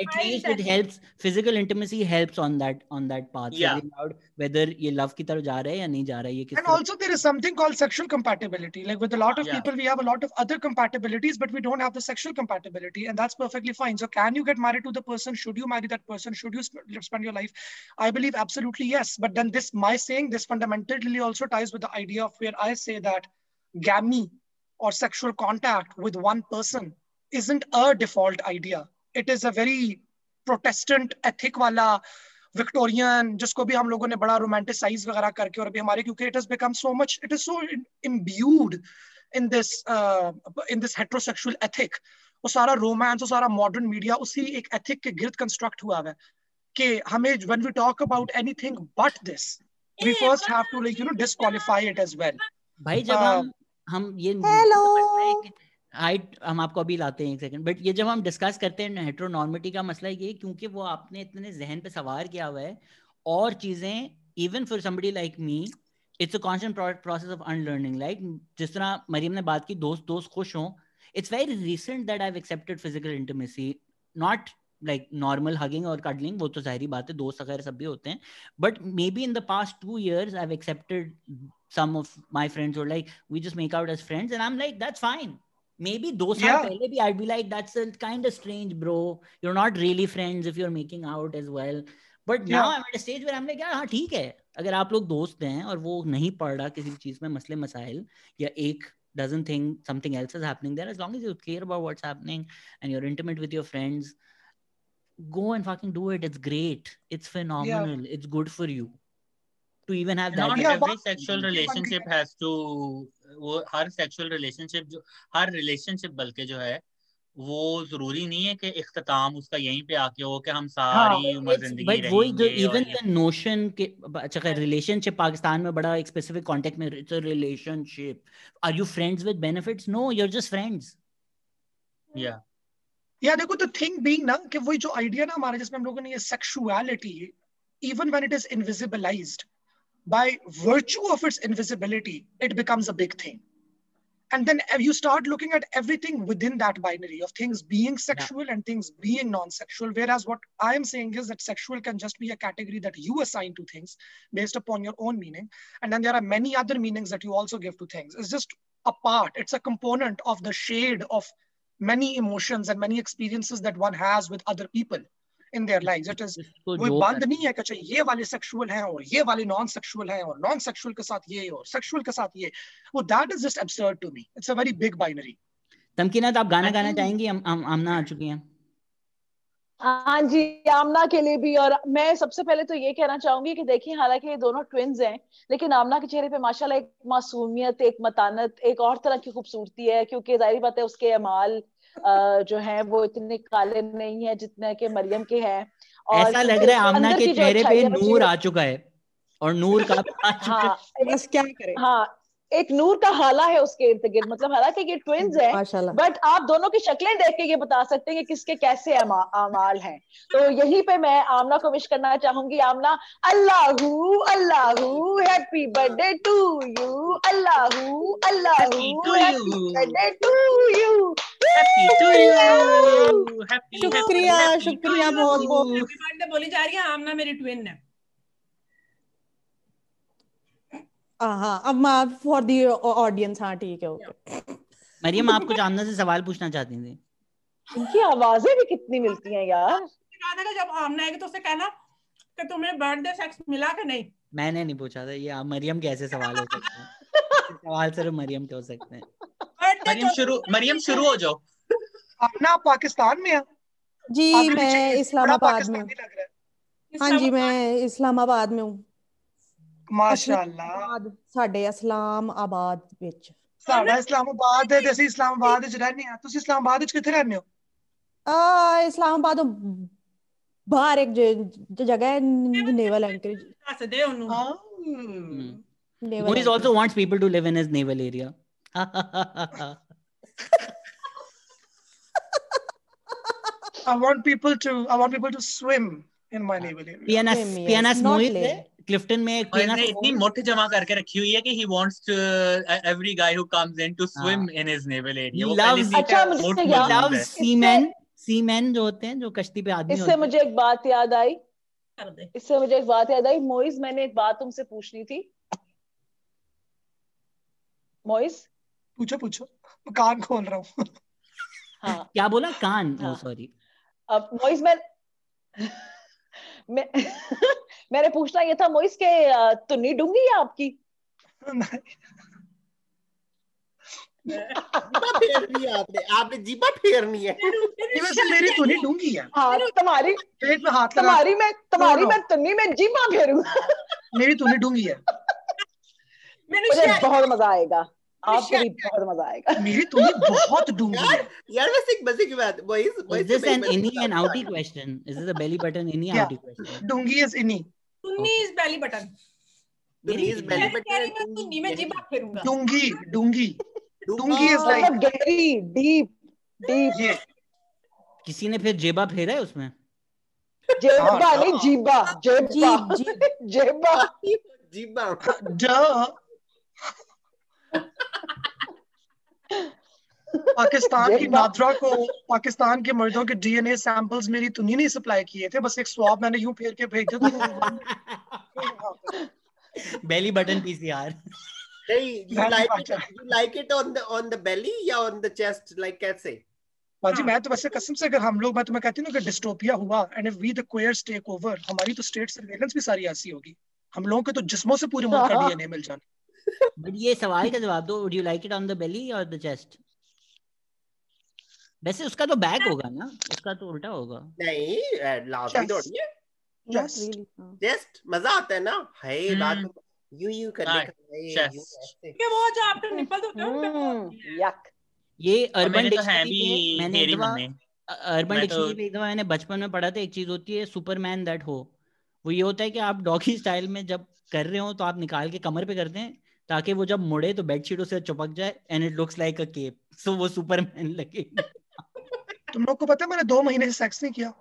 at least it helps physical intimacy helps on that on that path. Yeah. out whether you love ki taraf ja raha ya ja ye kis and also there is something called sexual compatibility. Like with a lot of yeah. people we have a lot of other compatibilities but we don't have the sexual compatibility and that's perfectly fine. So can you get married to the person? Should you marry that person? Should you sp- spend your life? I believe absolutely yes. But then this my saying this fundamentally also ties with the idea of where i say that gammy or sexual contact with one person isn't a default idea. It is a very Protestant ethic wala Victorian जिसको भी हम लोगों ने बड़ा रोमांटिसाइज वगैरह करके और अभी हमारे क्योंकि it has become so much it is so imbued in this in this heterosexual ethic वो सारा रोमांस वो सारा मॉडर्न मीडिया उसी एक एथिक के गिर्द कंस्ट्रक्ट हुआ है कि हमें when we talk about anything but this we first have to like you know disqualify it as well भाई जब Uh, हम हम ये hello हाइट हम आपको अभी लाते हैं एक सेकंड बट ये जब हम डिस्कस करते हैं हेट्रोनॉर्मिटी का मसला ये क्योंकि वो आपने इतने जहन पे सवार किया हुआ है और चीज़ें even for somebody like me it's a constant process of unlearning like जिस तरह मरियम ने बात की दोस्त दोस्त खुश हों it's very recent that I have accepted physical intimacy not like normal hugging और कडलिंग वो तो ज़ाहिर बात है दोस्त वगैरह सब भी होते हैं but maybe in the past two years I have accepted some of my friends were like, we just make out as friends. And I'm like, that's fine. Maybe those Yeah. are pehle bhi I'd be like, that's a kind of strange, bro. You're not really friends if you're making out as well. But now Yeah. I'm at a stage where I'm like, yeah, हाँ ठीक है अगर आप लोग दोस्त हैं और वो नहीं पढ़ रहा किसी चीज में मसले मसाइल या एक doesn't think something else is happening there as long as you care about what's happening and you're intimate with your friends go and fucking do it it's great it's phenomenal it's good for you to even have that not Yeah, every but- sexual relationship has to वो हर sexual relationship जो हर relationship बल्कि जो है वो ज़रूरी नहीं है कि इख्तिताम उसका यहीं पे आके हो कि हम सारी उम्र ज़िंदगी वही जो even the notion के अच्छा relationship पाकिस्तान में बड़ा एक specific context में it's a relationship are you friends with benefits no you're just friends yeah या देखो द थिंग बीइंग ना कि वही जो आइडिया ना हमारे जिसमें हम लोगों ने ये sexuality even when it is invisibilized by virtue of its invisibility it becomes a big thing. And then you start looking at everything within that binary of things being sexual and things being non-sexual whereas what i am saying is that sexual can just be a category that you assign to things based upon your own meaning. And then there are many other meanings that you also give to things. It's just a part it's a component of the shade of many emotions and many experiences that one has with other people in their lives. It is इसको कोई बंद नहीं है कि अच्छा ये वाले सेक्सुअल हैं और ये वाले नॉन सेक्सुअल हैं और नॉन सेक्सुअल के साथ ये और सेक्सुअल के साथ ये। वो that is just absurd to me. It's a very big binary. Tamkinat आप गाना गाना चाहेंगी? हम हम आमना आ चुकी हैं। हाँ जी आमना के लिए भी। और मैं सबसे पहले तो ये कहना चाहूँगी कि देखिए हालाँकि ये दोनों ट्विंस हैं लेकिन आमना के चेहरे पे माशाल्लाह एक मासूमियत एक मतानत एक और तरह की खूबसूरती है क्योंकि ज़ाहिर बात है उसके अमाल अ, जो है वो इतने काले नहीं है जितने के मरियम के हैं। और ऐसा लग रहा है आमना के चेहरे पे नूर आ चुका है और नूर का हाँ बस क्या करें? हाँ एक नूर का हाला है उसके इर्द गिर्द। मतलब हालाँकि ये ट्विंस हैं बट आप दोनों की शक्लें देख के ये बता सकते हैं कि किसके कैसे अमाल हैं। तो यहीं पे मैं आमना को विश करना चाहूँगी। आमना अल्लाहू अल्लाहू हैप्पी बर्थडे टू यू अल्लाहू Allahu happy birthday to you happy to you happy शुक्रिया शुक्रिया बहुत बहुत। बर्थडे बोली जा रही है आमना मेरी ट्विन है। हाँ अब फॉर दी ऑडियंस हाँ ठीक है ओके मरियम आप कुछ आमना से सवाल पूछना चाहती थी। इनकी आवाज़ें भी कितनी मिलती हैं यार। जब आमना आएगी तो उससे कहना कि तुम्हें बर्थडे सेक्स मिला कि नहीं? मैंने नहीं पूछा था ये आप मरियम के ऐसे सवाल हो सकते हैं? सवाल सिर्फ़ मरियम के हो सकते हैं। मरियम शुरू मरियम शुरू हो जाओ। अपना पाकिस्तान में है? जी मैं इस्लामाबाद में हूँ। पाकिस्तानी लग रहा है। हाँ जी मैं इस्लामाबाद में हूँ। ਮਾਸ਼ਾਅੱਲਾ ਇਸਲਾਮਾਬਾਦ ਸਾਡੇ ਇਸਲਾਮਾਬਾਦ ਵਿੱਚ ਸਾਡਾ ਇਸਲਾਮਾਬਾਦ ਹੈ ਤੇ ਅਸੀਂ ਇਸਲਾਮਾਬਾਦ ਵਿੱਚ ਰਹਿੰਦੇ ਹਾਂ ਤੁਸੀਂ ਇਸਲਾਮਾਬਾਦ ਵਿੱਚ ਕਿੱਥੇ ਰਹਿੰਦੇ ਹੋ ਆ ਇਸਲਾਮਾਬਾਦ ਤੋਂ ਬਾਹਰ ਇੱਕ ਜ- ਜ- ਜਗ੍ਹਾ ਹੈ ਨੇਵਲ ਐਂਕਰੇਜ ਹੱਸ ਦੇ ਉਹਨੂੰ naval Moise also wants people to live in his naval area. I want people to I want people to swim in my naval area. PNS Same, yes. PNS Not Moise live. है क्लिफ्टन में एक इतनी मुठ जमा करके रखी हुई है कि wants to uh, every guy who comes in to swim in his naval वो पहले से अच्छा, loves है। seamen seamen जो होते हैं जो कश्ती पे आदमी इससे होते हैं। मुझे एक बात याद आई। इससे मुझे एक बात याद आई। मोइज मैंने एक बात तुमसे पूछनी थी। मोइज? पूछो पूछो। मैं कान खोल रहा हूँ। हाँ। क्या बोला? कान? हाँ। ओ सॉरी अब मोइज मैं मैं मैंने पूछना ये था मोइस के अ, तुन्नी डूँगी है आपकी? है आपने आपने जीबा फेरनी है। ये वैसे मेरी तो नहीं डूँगी है। हाँ तुम्हारी पेट में हाथ तुम्हारी मैं तुम्हारी मैं तुन्नी में फेरूँगा मेरी तो नहीं डूँगी है। मुझे बहुत मज़ा आएगा। आपको भी बहुत मज़ा आएगा। मेरी तो बहुत डूँगी यार यार वैसे एक मज़े की बात boys boys this an innie and outie question? Is this a belly button innie Yeah. डूँगी is innie. Is belly button डूँगी डूँगी। डूँगी इज़ लाइक मतलब गहरी डीप डीप किसी ने फिर जेबा फेरा है उसमें? जेबा हाँ, नहीं जीबा। जेबा जेबा। जीबा। ड पाकिस्तान की नादरा को पाकिस्तान के मर्दों के डीएनए सैंपल्स मेरी तुनी नहीं सप्लाई किए थे बस एक स्वाब मैंने यूँ फेर के भेज दिया belly button pcr नहीं you like it button. you like it on the on the belly या on the chest like कैसे? बाजी मैं तो वैसे कसम से अगर हम लोग मैं तुम्हें कहती हूँ ना कि डिस्टोपिया हुआ and if we the queers take over हमारी तो स्टेट सर्वेलेंस भी सारी ऐसी होगी। हम लोगों के तो जिस्मों से पूरे मुल्क का। डीएनए मिल जाना। बट ये सवाल का जवाब दो would you like it on the belly or the chest? वैसे उसका तो बैक होगा ना उसका तो उल्टा होगा। नहीं लाजमी Chest. थोड़ी है। जस्ट मज़ा आता है ना। रात हम्म। यू यू करने हाँ, का. यूँ वो जो आपके निपल होते हैं उन पे वो- हम्म, यक ये अर्बन मैंने तो है डिक्शनरी भी मैंने एक हेरी अर्बन तो- डिक्शनरी पे एक दफ़ा मैंने बचपन में पढ़ा था एक चीज़ होती है सुपरमैन दैट हो वो ये होता है कि आप डॉगी स्टाइल में जब कर रहे हो तो आप निकाल के कमर पे करते हैं ताकि वो जब मुड़े तो बेडशीट उसे चिपक जाए and it looks like a cape so वो सुपरमैन लगे तुम लोग को पता है मैंने दो महीने से सेक्स नहीं किया।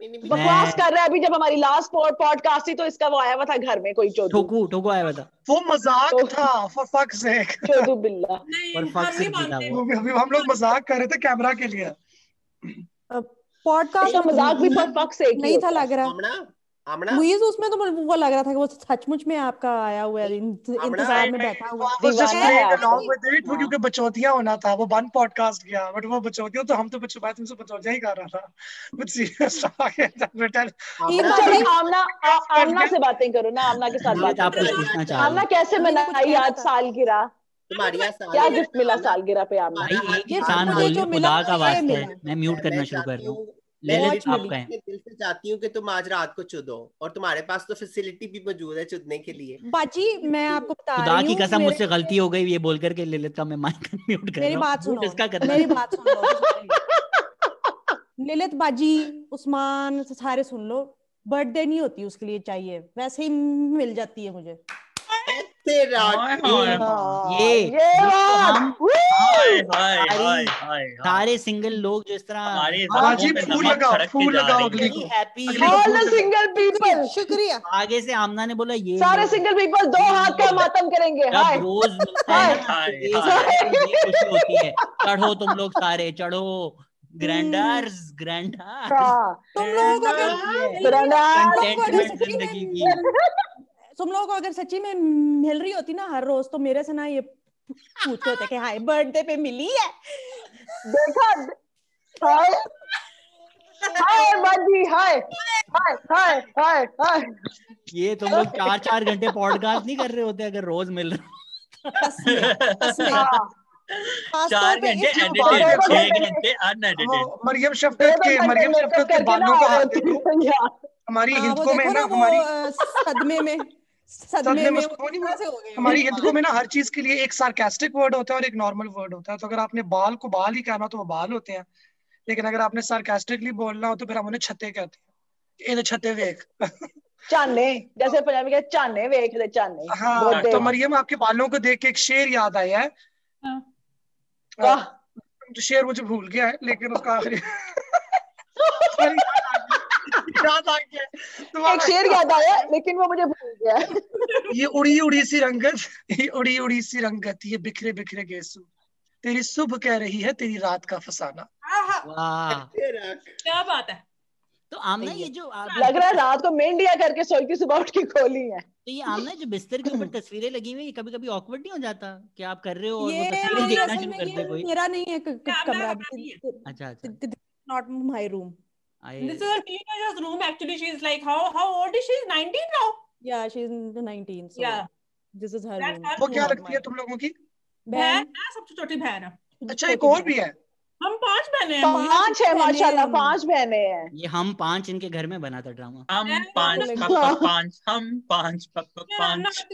मैंने भी बकवास कर रहा है अभी जब हमारी लास्ट पॉडकास्ट थी तो इसका वो आया हुआ था घर में कोई चोदू। ठोकू ठोकू आया हुआ था। वो मज़ाक तो- था फॉर फक सेक चोदू बिल्ला। नहीं और हम से जीता मानते। वो। अभी अभी हम लोग मज़ाक कर रहे थे कैमरा के लिए। पॉडकास्ट इसका मज़ाक भी पर फक से नहीं था लग रहा। मुइज उसमें तो मुझे वो लग रहा था कि वो सचमुच में आपका आया हुआ है इंतज़ार में बैठा हुआ दीवाना है क्योंकि बचौतिया होना था वो वन पॉडकास्ट गया बट वो बचौतिया तो हम तो बच मैं तुमसे बचौतिया ही कर रहा था। कुछ सीरियस आमना आमना से बातें करो ना आमना के साथ बातें आप कुछ पूछना चाह आमना कैसे मनाई आज सालगिरह? तुम्हारी आज क्या गिफ्ट मिला सालगिरह पे आमना भाई एक इंसान मुझे बोलिए मिला खुदा का ये वास्ता। मैं म्यूट करना शुरू कर रहा हूँ ललित वॉच आप मिली। कहें। अपने दिल से चाहती हूँ कि तुम आज रात को चुदो और तुम्हारे पास तो फैसिलिटी भी मौजूद है चुदने के लिए। बाजी मैं आपको बता खुदा की कसम मुझसे गलती हो गई ये बोल करके ललित का मैं माइक म्यूट कर मेरी बात सुनो इसका मेरी बात सुन लो ललित बाजी उस्मान सारे सुन लो। बर्थडे नहीं होती उसके लिए चाहिए वैसे ही मिल जाती है मुझे। तेरा हाँ, ये ये ये बात हम हाय हाय हाय सारी सिंगल लोग जिस तरह हमारे हाँ, है। शुक्रिया। आगे से आमना ने बोला ये सारे सिंगल पीपल दो हाथ का मातम करेंगे। रोज मिलता ना हाय ये हाय। सबको ये खुशी होती है। चढ़ो तुम लोग सारे चढ़ो। ग्रैंडर्स ग्रैंडर्स हाँ। तुम लोगों को ज़िंदगी की। तुम लोगों को अगर सच्ची में मिल रही होती ना हर रोज तो मेरे से ना ये पूछते होते कि हाय बर्थडे पे मिली है? देखा हाय। हाय बाजी हाय। हाय हाय हाय हाय। ये तुम लोग चार चार घंटे पॉडकास्ट नहीं कर रहे होते अगर रोज मिल रहे हाँ? चार घंटे एडिटेड छह घंटे अनएडिटेड मरियम शफकत के मरियम शफकत के बालों का हूँ। यार हमारी हाँ हिंदुओं में ना हमारी सदमे में। सदमे में वो से हो गए। हमारी हिंदुओं में ना हर चीज़ के लिए एक सार्केस्टिक वर्ड होता है और एक नॉर्मल वर्ड होता है। तो अगर आपने बाल को बाल ही कहना तो वो बाल होते हैं। लेकिन अगर आपने सार्केस्टिकली बोलना हो तो फिर हम उन्हें छत्ते कहते हैं। इन्हें छत्ते वेख चाने जैसे पंजाबी के चाने वेख दे चाने हाँ तो मरियम आपके बालों को देख के एक शेर याद आया है। हाँ। वाह। शेर मुझे भूल गया है लेकिन उसका आखिरी याद आ गया। एक शेर याद आया लेकिन वो मुझे भूल गया। ये उड़ी उड़ी सी रंगत ये उड़ी उड़ी सी रंगत ये बिखरे बिखरे गेसू। तेरी सुबह कह रही है तेरी रात का फसाना। आहा, वाह। तेरा क्या बात है। तो आमना ये जो लग रहा है रात को मेंढिया करके सोई थी सुबह उठ के खोली है। तो ये आमना जो बिस्तर के ऊपर तस्वीरें लगी हुई है कभी कभी ऑकवर्ड नहीं हो जाता कि आप कर रहे हो और वो ये तस्वीरें देखना शुरू कर दे कोई? मेरा नहीं है कमरा है। अच्छा अच्छा। नॉट माय रूम आए This is a teenager's room. Actually, she's like how how old is she? 19 now. She is 19 so Yeah. This is her That's her वो room. क्या लगती है तुम लोगों की? बहन? है सबसे छोटी बहन। है अच्छा एक और भी है। हम पाँच बहनें हैं। पाँच है माशाल्लाह पाँच बहनें हैं। ये हम पाँच इनके घर में बना था ड्रामा हम पाँच पापा पाँच हम पाँच पापा पाँच।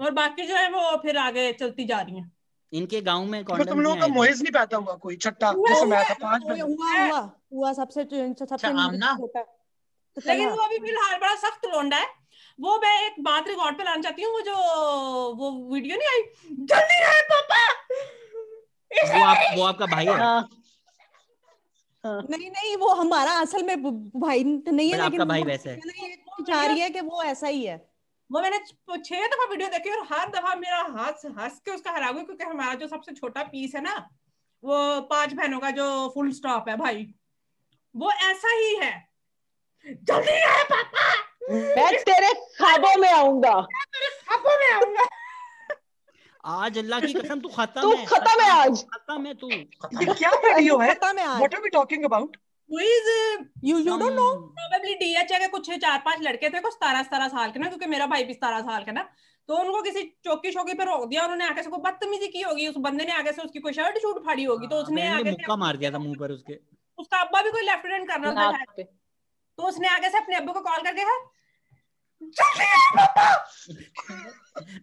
और बाकी जो है वो फिर आगे चलती जा रही हैं। इनके गाँव में तो तुम लोगों का मोहिज नहीं पैदा हुआ कोई? छठा जैसे मैं था पाँच हुआ हुआ हुआ सबसे सबसे अच्छा आमना? छोटा तो लेकिन वो अभी फ़िलहाल बड़ा सख्त लोंडा है। वो मैं एक बात रिकॉर्ड पे लाना चाहती हूँ वो जो वो वीडियो नहीं आई? जल्दी रहे पापा! वो आप वो आपका भाई है? हाँ। हाँ। नहीं नहीं वो हमारा असल में भाई नहीं है बट आपका लेकिन भाई वैसा है। ये चाह रही है कि वो ऐसा ही है। वो मैंने छह दफ़ा वीडियो देखी और हर दफ़ा मेरा हाथ हंस के उसका हरा हुआ क्योंकि हमारा जो सबसे छोटा पीस है ना वो पाँच बहनों का जो फुल स्टॉप है भाई वो ऐसा ही है। जल्दी आए पापा! मैं तेरे ख्वाबों में आऊँगा। तेरे ख्वाबों में आऊँगा। आज अल्लाह की कसम तू खत्म तू है। खत्म है आज। खत्म है तू। ये क्या वीडियो है? खत्म है आज। What are we talking about Who is you you don't know probably DHA के कुछ चार पाँच लड़के थे कुछ सतारह सतारह साल के ना क्योंकि मेरा भाई भी सतारह साल का ना। तो उनको किसी चौकी शौकी पे रोक दिया उन्होंने आगे से कोई बदतमीजी की होगी। उस बंदे ने आगे से उसकी कोई शर्ट छूट फाड़ी होगी तो उसने आगे मुक्का से मार दिया था मुँह पर उसके। उसका अब्बा भी कोई लेफ्टिनेंट कर्नल था तो उसने आगे से अपने अब्बू को कॉल करके कहा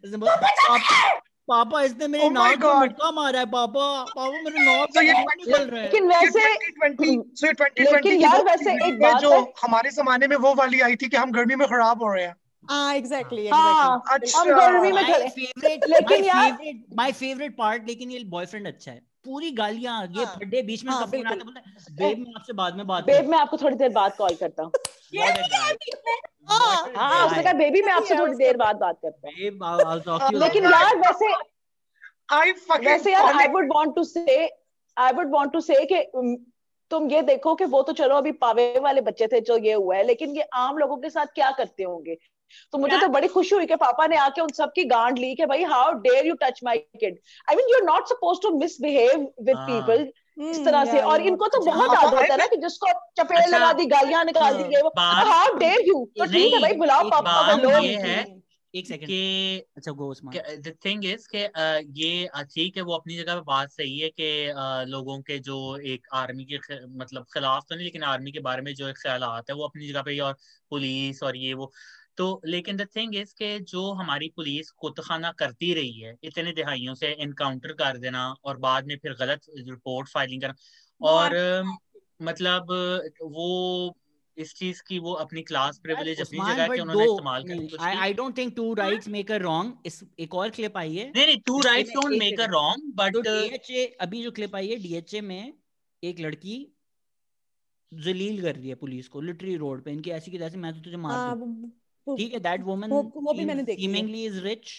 जल्दी आ! पापा "पापा इसने मेरे Oh नाक में God. मुक्का मारा है पापा। पापा मेरे नाक से ये निकल रहा है। लेकिन वैसे 2020 सो 2020 लेकिन यार वैसे एक बात जो हमारे जमाने में वो वाली आई थी कि हम गर्मी में खराब हो रहे हैं। हाँ एग्जैक्टली हाँ अच्छा। लेकिन माय यार- माय फेवरेट पार्ट लेकिन ये बॉयफ्रेंड अच्छा है। पूरी गालियाँ ये हाँ, फड्डे बीच में हाँ, फ़ोन आता बोलता है बेब मैं आपसे बाद में बात बेब मैं आपको थोड़ी देर बाद कॉल करता हूँ। ये भी क्या है? हाँ। हाँ उसने कहा बेबी मैं आपसे थोड़ी देर बाद बात करता हूँ। Babe I will talk to लेकिन यार वैसे आई फकिंग वैसे यार I would want to say I would want to say कि तुम ये देखो कि वो तो चलो अभी पावे वाले बच्चे थे जो ये हुआ है लेकिन ये आम लोगों के साथ क्या करते होंगे? तो मुझे तो बड़ी खुशी हुई कि पापा ने आके उन सबकी गांड ली कि भाई how dare you touch my kid I mean you are not suppose to misbehave with. People इस तरह हम्म, से। और इनको तो अच्छा, बहुत आदत है ना कि जिसको चपेड़ अच्छा, लगा दी गालियाँ निकाल दी गई वो। हाउ डेयर यू तो ठीक है भाई बुलाओ पापा को लो ये एक सेकंड कि अच्छा go Usman the thing is कि ये ठीक है वो अपनी जगह पे बात सही है कि लोगों के जो एक आर्मी के मतलब खिलाफ तो नहीं लेकिन आर्मी के बारे में जो एक ख्याल है वो अपनी जगह पे और पुलिस और ये वो तो लेकिन द थिंग इज़ के जो हमारी पुलिस कुतखाना करती रही है इतने दिहाइयों से इनकाउंटर कर देना और बाद में फिर गलत रिपोर्ट फाइलिंग करना और मतलब वो इस चीज़ की वो अपनी क्लास प्रिविलेज अपनी जगह के उन्होंने इस्तेमाल करने की I I don't think two rights make a wrong इस एक और क्लिप आई है। नहीं नहीं two rights don't make a wrong but DHA अभी जो क्लिप आई है डीएचए में एक लड़की जलील कर रही है पुलिस को लिटरी रोड पे। इनकी ऐसी की जैसे मैं तो तुझे मार हाँ, दूँ। वो- ठीक है दैट वुमन वो वो भी मैंने देखी सीमिंगली इज़ रिच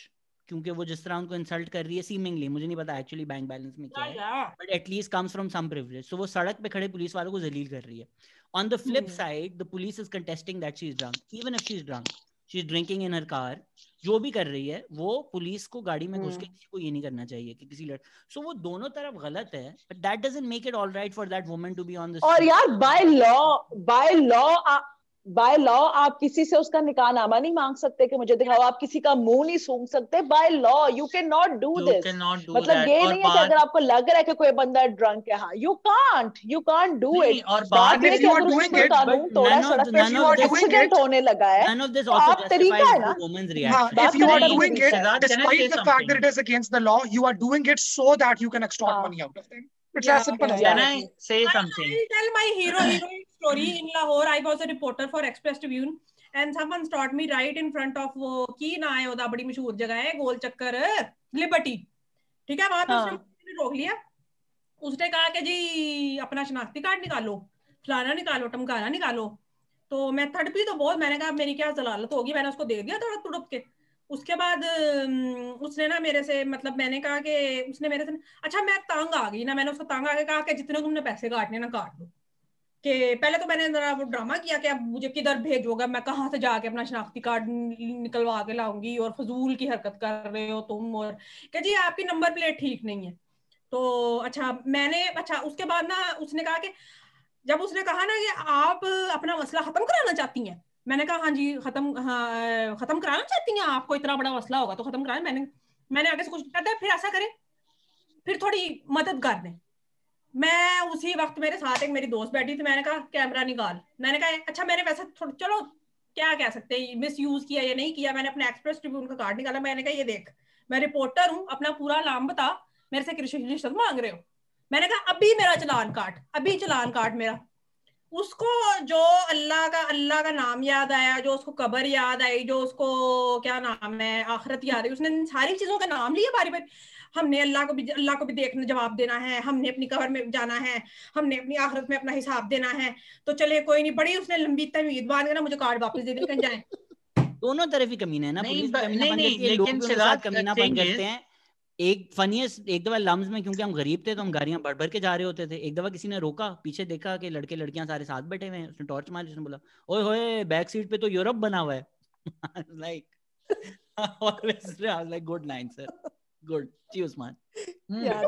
क्योंकि वो जिस तरह उनको इंसल्ट कर रही है सीमिंगली मुझे नहीं पता एक्चुअली बैंक बैलेंस में क्या है but at least comes from some privilege so वो सड़क पे खड़े पुलिस वालों को जलील कर रही है। On the flip. Side the police is contesting that she is drunk even if she is drunk she is drinking in her car जो भी कर रही है वो पुलिस को गाड़ी में घुस के हम्म। किसी को ये नहीं करना चाहिए कि किसी लड़ सो वो दोनों तरफ़ गलत है but that doesn't make it alright for that woman to be on the और यार by law by law by law आप किसी से उसका निकाह नामा नहीं मांग सकते कि मुझे दिखाओ आप किसी का मुँह नहीं सूंघ सकते। By law you can not do this मतलब ये नहीं है कि अगर आपको लग रहा है कि कोई बंदा ड्रंक है you can't you can't do it और बाद में क्या डू कानून तोड़ा सड़क पे एक्सीडेंट होने लगा है। आप तरीका है ना? हाँ, बात कर रहा हूँ। Despite the fact that it is against the law you are doing it so that you can extract money out of them It's yeah, as simple as that. Can I say something? I'll tell my hero, hero. Story in Lahore. I was a reporter for Express Tribune, and someone stopped me right in front of वो की ना है ओदा बड़ी मशहूर जगह है गोल चक्कर लिबर्टी ठीक है। वहाँ पे उसने हाँ रोक लिया उसने कहा कि जी अपना शनाख्ती कार्ड निकालो फलाना निकालो टमकाना निकालो तो मैं थड़पी तो बहुत मैंने कहा मेरी क्या जलालत होगी? मैंने उसको दे दिया थोड़ा तुड़प के। उसके बाद उसने ना मेरे से मतलब मैंने कहा कि उसने मेरे से अच्छा मैं तंग आ गई ना मैंने उसको तंग आके कहा कि जितने तुमने पैसे काटने ना काट लो कि पहले तो मैंने जरा वो ड्रामा किया कि अब मुझे किधर भेजोगे मैं कहाँ से जाके अपना शनाख्ती कार्ड निकलवा के लाऊँगी और फजूल की हरकत कर रहे हो तुम और कि जी, आपकी नंबर प्लेट ठीक नहीं है। तो अच्छा मैंने अच्छा उसके बाद ना उसने कहा कि, जब उसने कहा ना कि आप अपना मसला खत्म कराना चाहती हैं, मैंने कहा हाँ जी, खत्म हाँ खत्म कराना चाहती हैं, आपको इतना बड़ा मसला होगा तो खत्म कराना। मैंने मैंने आगे से कुछ कहता है, फिर ऐसा करें, फिर थोड़ी मदद कर दें। मैं उसी वक्त मेरे साथ एक मेरी दोस्त बैठी थी, मैंने कहा, कैमरा निकाल। मैंने कहा अच्छा मैंने वैसे थोड़ा, चलो, क्या कह सकते हैं मिस यूज़ किया या नहीं किया, मैंने अपने एक्सप्रेस ट्रिब्यून का कार्ड निकाला। मैंने कहा, ये देख, मैं रिपोर्टर हूँ, अपना पूरा नाम बता, मेरे से कृषि रिश्वत मांग रहे हो। मैंने कहा, अभी मेरा चलान काट अभी चलान काट मेरा। उसको जो अल्लाह का अल्लाह का नाम याद आया, जो उसको कबर याद आई, जो उसको, क्या नाम है, आखरत याद आई, उसने सारी चीज़ों का नाम लिया बारी बारी हमने अल्लाह को भी अल्लाह को भी देखना जवाब देना है हमने अपनी कबर में जाना है हमने अपनी आखिरत में अपना हिसाब देना है। तो चले कोई नहीं बड़ी उसने लंबी तवीद बाँध ना मुझे कार्ड वापस दे दे कहीं जाए। दोनों तरफ़ ही कमीना है ना नहीं, पुलिस कमीना लेकिन कमीना बन करते हैं। एक फनीएस्ट एक दफ़ा लम्स में क्योंकि हम गरीब थे तो हम गाड़ियाँ बढ़ बढ़ के जा रहे होते थे। एक दफ़ा किसी ने रोका पीछे देखा कि लड़के लड़कियाँ सारे साथ बैठे हुए हैं उसने टॉर्च मारी उसने बोला ओए होए बैक सीट पे तो यूरोप बना हुआ है। Like like good line sir good ji Usman हम्म,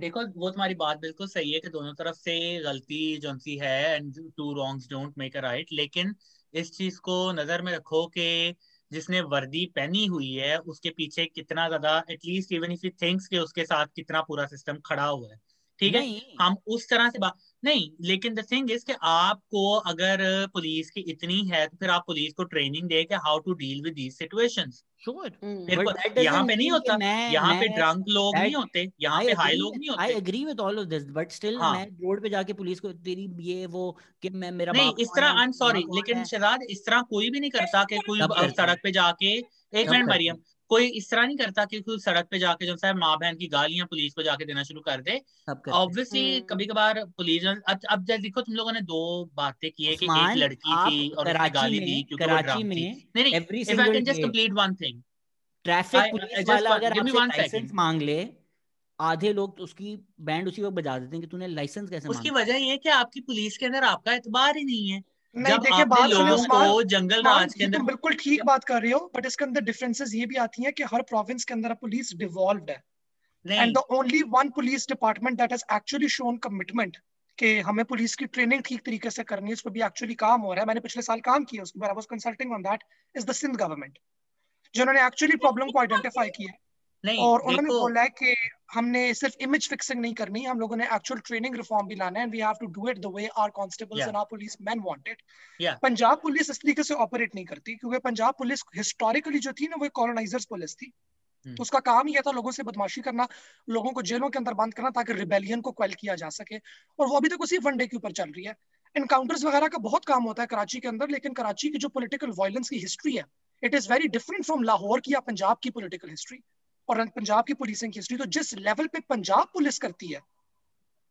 देखो वो तुम्हारी बात बिल्कुल सही है कि दोनों तरफ़ से गलती जो सी है and two wrongs don't make a right लेकिन इस चीज़ को नज़र में रखो कि जिसने वर्दी पहनी हुई है उसके पीछे कितना ज़्यादा at least even if you thinks कि उसके साथ कितना पूरा सिस्टम खड़ा हुआ है। ठीक है? हम उस तरह से बात नहीं लेकिन द थिंग इज़ कि आपको अगर पुलिस की इतनी है तो फिर आप पुलिस को ट्रेनिंग दे कि how to deal with these situations यहाँ पे नहीं होता यहाँ पे ड्रंक लोग नहीं होते यहाँ पे हाई लोग नहीं I agree with all of this but still मैं रोड पे जाके पुलिस को तेरी ये वो कि मैं मेरा नहीं इस तरह आई एम सॉरी लेकिन शहजाद इस तरह कोई भी नहीं करता कि कोई सड़क पे जाके एक मिनट मरियम कोई इस तरह नहीं करता कि कोई सड़क पे जाके जो है माँ बहन की गालियाँ पुलिस को जाके देना शुरू कर दे। ऑब्वियसली कभी कभार पुलिस अब अब देखो तुम लोगों ने दो बातें की है कि एक लड़की थी और उसने गाली दी में क्योंकि वो कराची थी। नहीं नहीं if I can just complete one thing traffic police वाला अगर आपसे लाइसेंस मांग ले आधे लोग तो उसकी बैंड उसी वक्त बजा देते हैं कि तूने लाइसेंस कैसे उसकी वजह ये है कि आपकी पुलिस के अंदर आपका एतबार ही नहीं है। नहीं देखिए बात सुनिए लोगों को जंगल राज के अंदर बिल्कुल ठीक बात कर रहे हो बट इसके अंदर डिफरेंसेस ये भी आती हैं कि हर प्रोविंस के अंदर पुलिस डिवॉल्व्ड है। And the only one police department that has actually shown commitment कि हमें पुलिस की ट्रेनिंग ठीक तरीके से करनी है उस पर भी एक्चुअली काम हो रहा है। मैंने पिछले साल काम किया उसके बाद I was consulting on that is the Sindh government जिन्होंने एक्चुअली प्रॉब्लम को आइडेंटिफाई किया। है नहीं और उन्होंने बोला है कि हमने सिर्फ़ इमेज फिक्सिंग नहीं करनी हम लोगों ने एक्चुअल ट्रेनिंग रिफॉर्म भी लाना है and we have to do it the way our constables and our police man want it या पंजाब पुलिस इस तरीके से ऑपरेट नहीं करती क्योंकि पंजाब पुलिस हिस्टोरिकली जो थी ना वो कॉलोनाइजर्स पुलिस थी। तो उसका काम ही था लोगों से बदमाशी करना लोगों को जेलों के अंदर बंद करना ताकि रिबेलियन को क्वेल किया जा सके। और वो अभी तक उसी वनडे के ऊपर चल रही है। इनकाउंटर्स वगैरह का बहुत काम होता है कराची के अंदर लेकिन कराची की जो पॉलिटिकल वायलेंस की हिस्ट्री है it is very different from Lahore की या पंजाब की पॉलिटिकल हिस्ट्री और पंजाब की पुलिसिंग की हिस्ट्री तो जिस लेवल पे पंजाब पुलिस करती है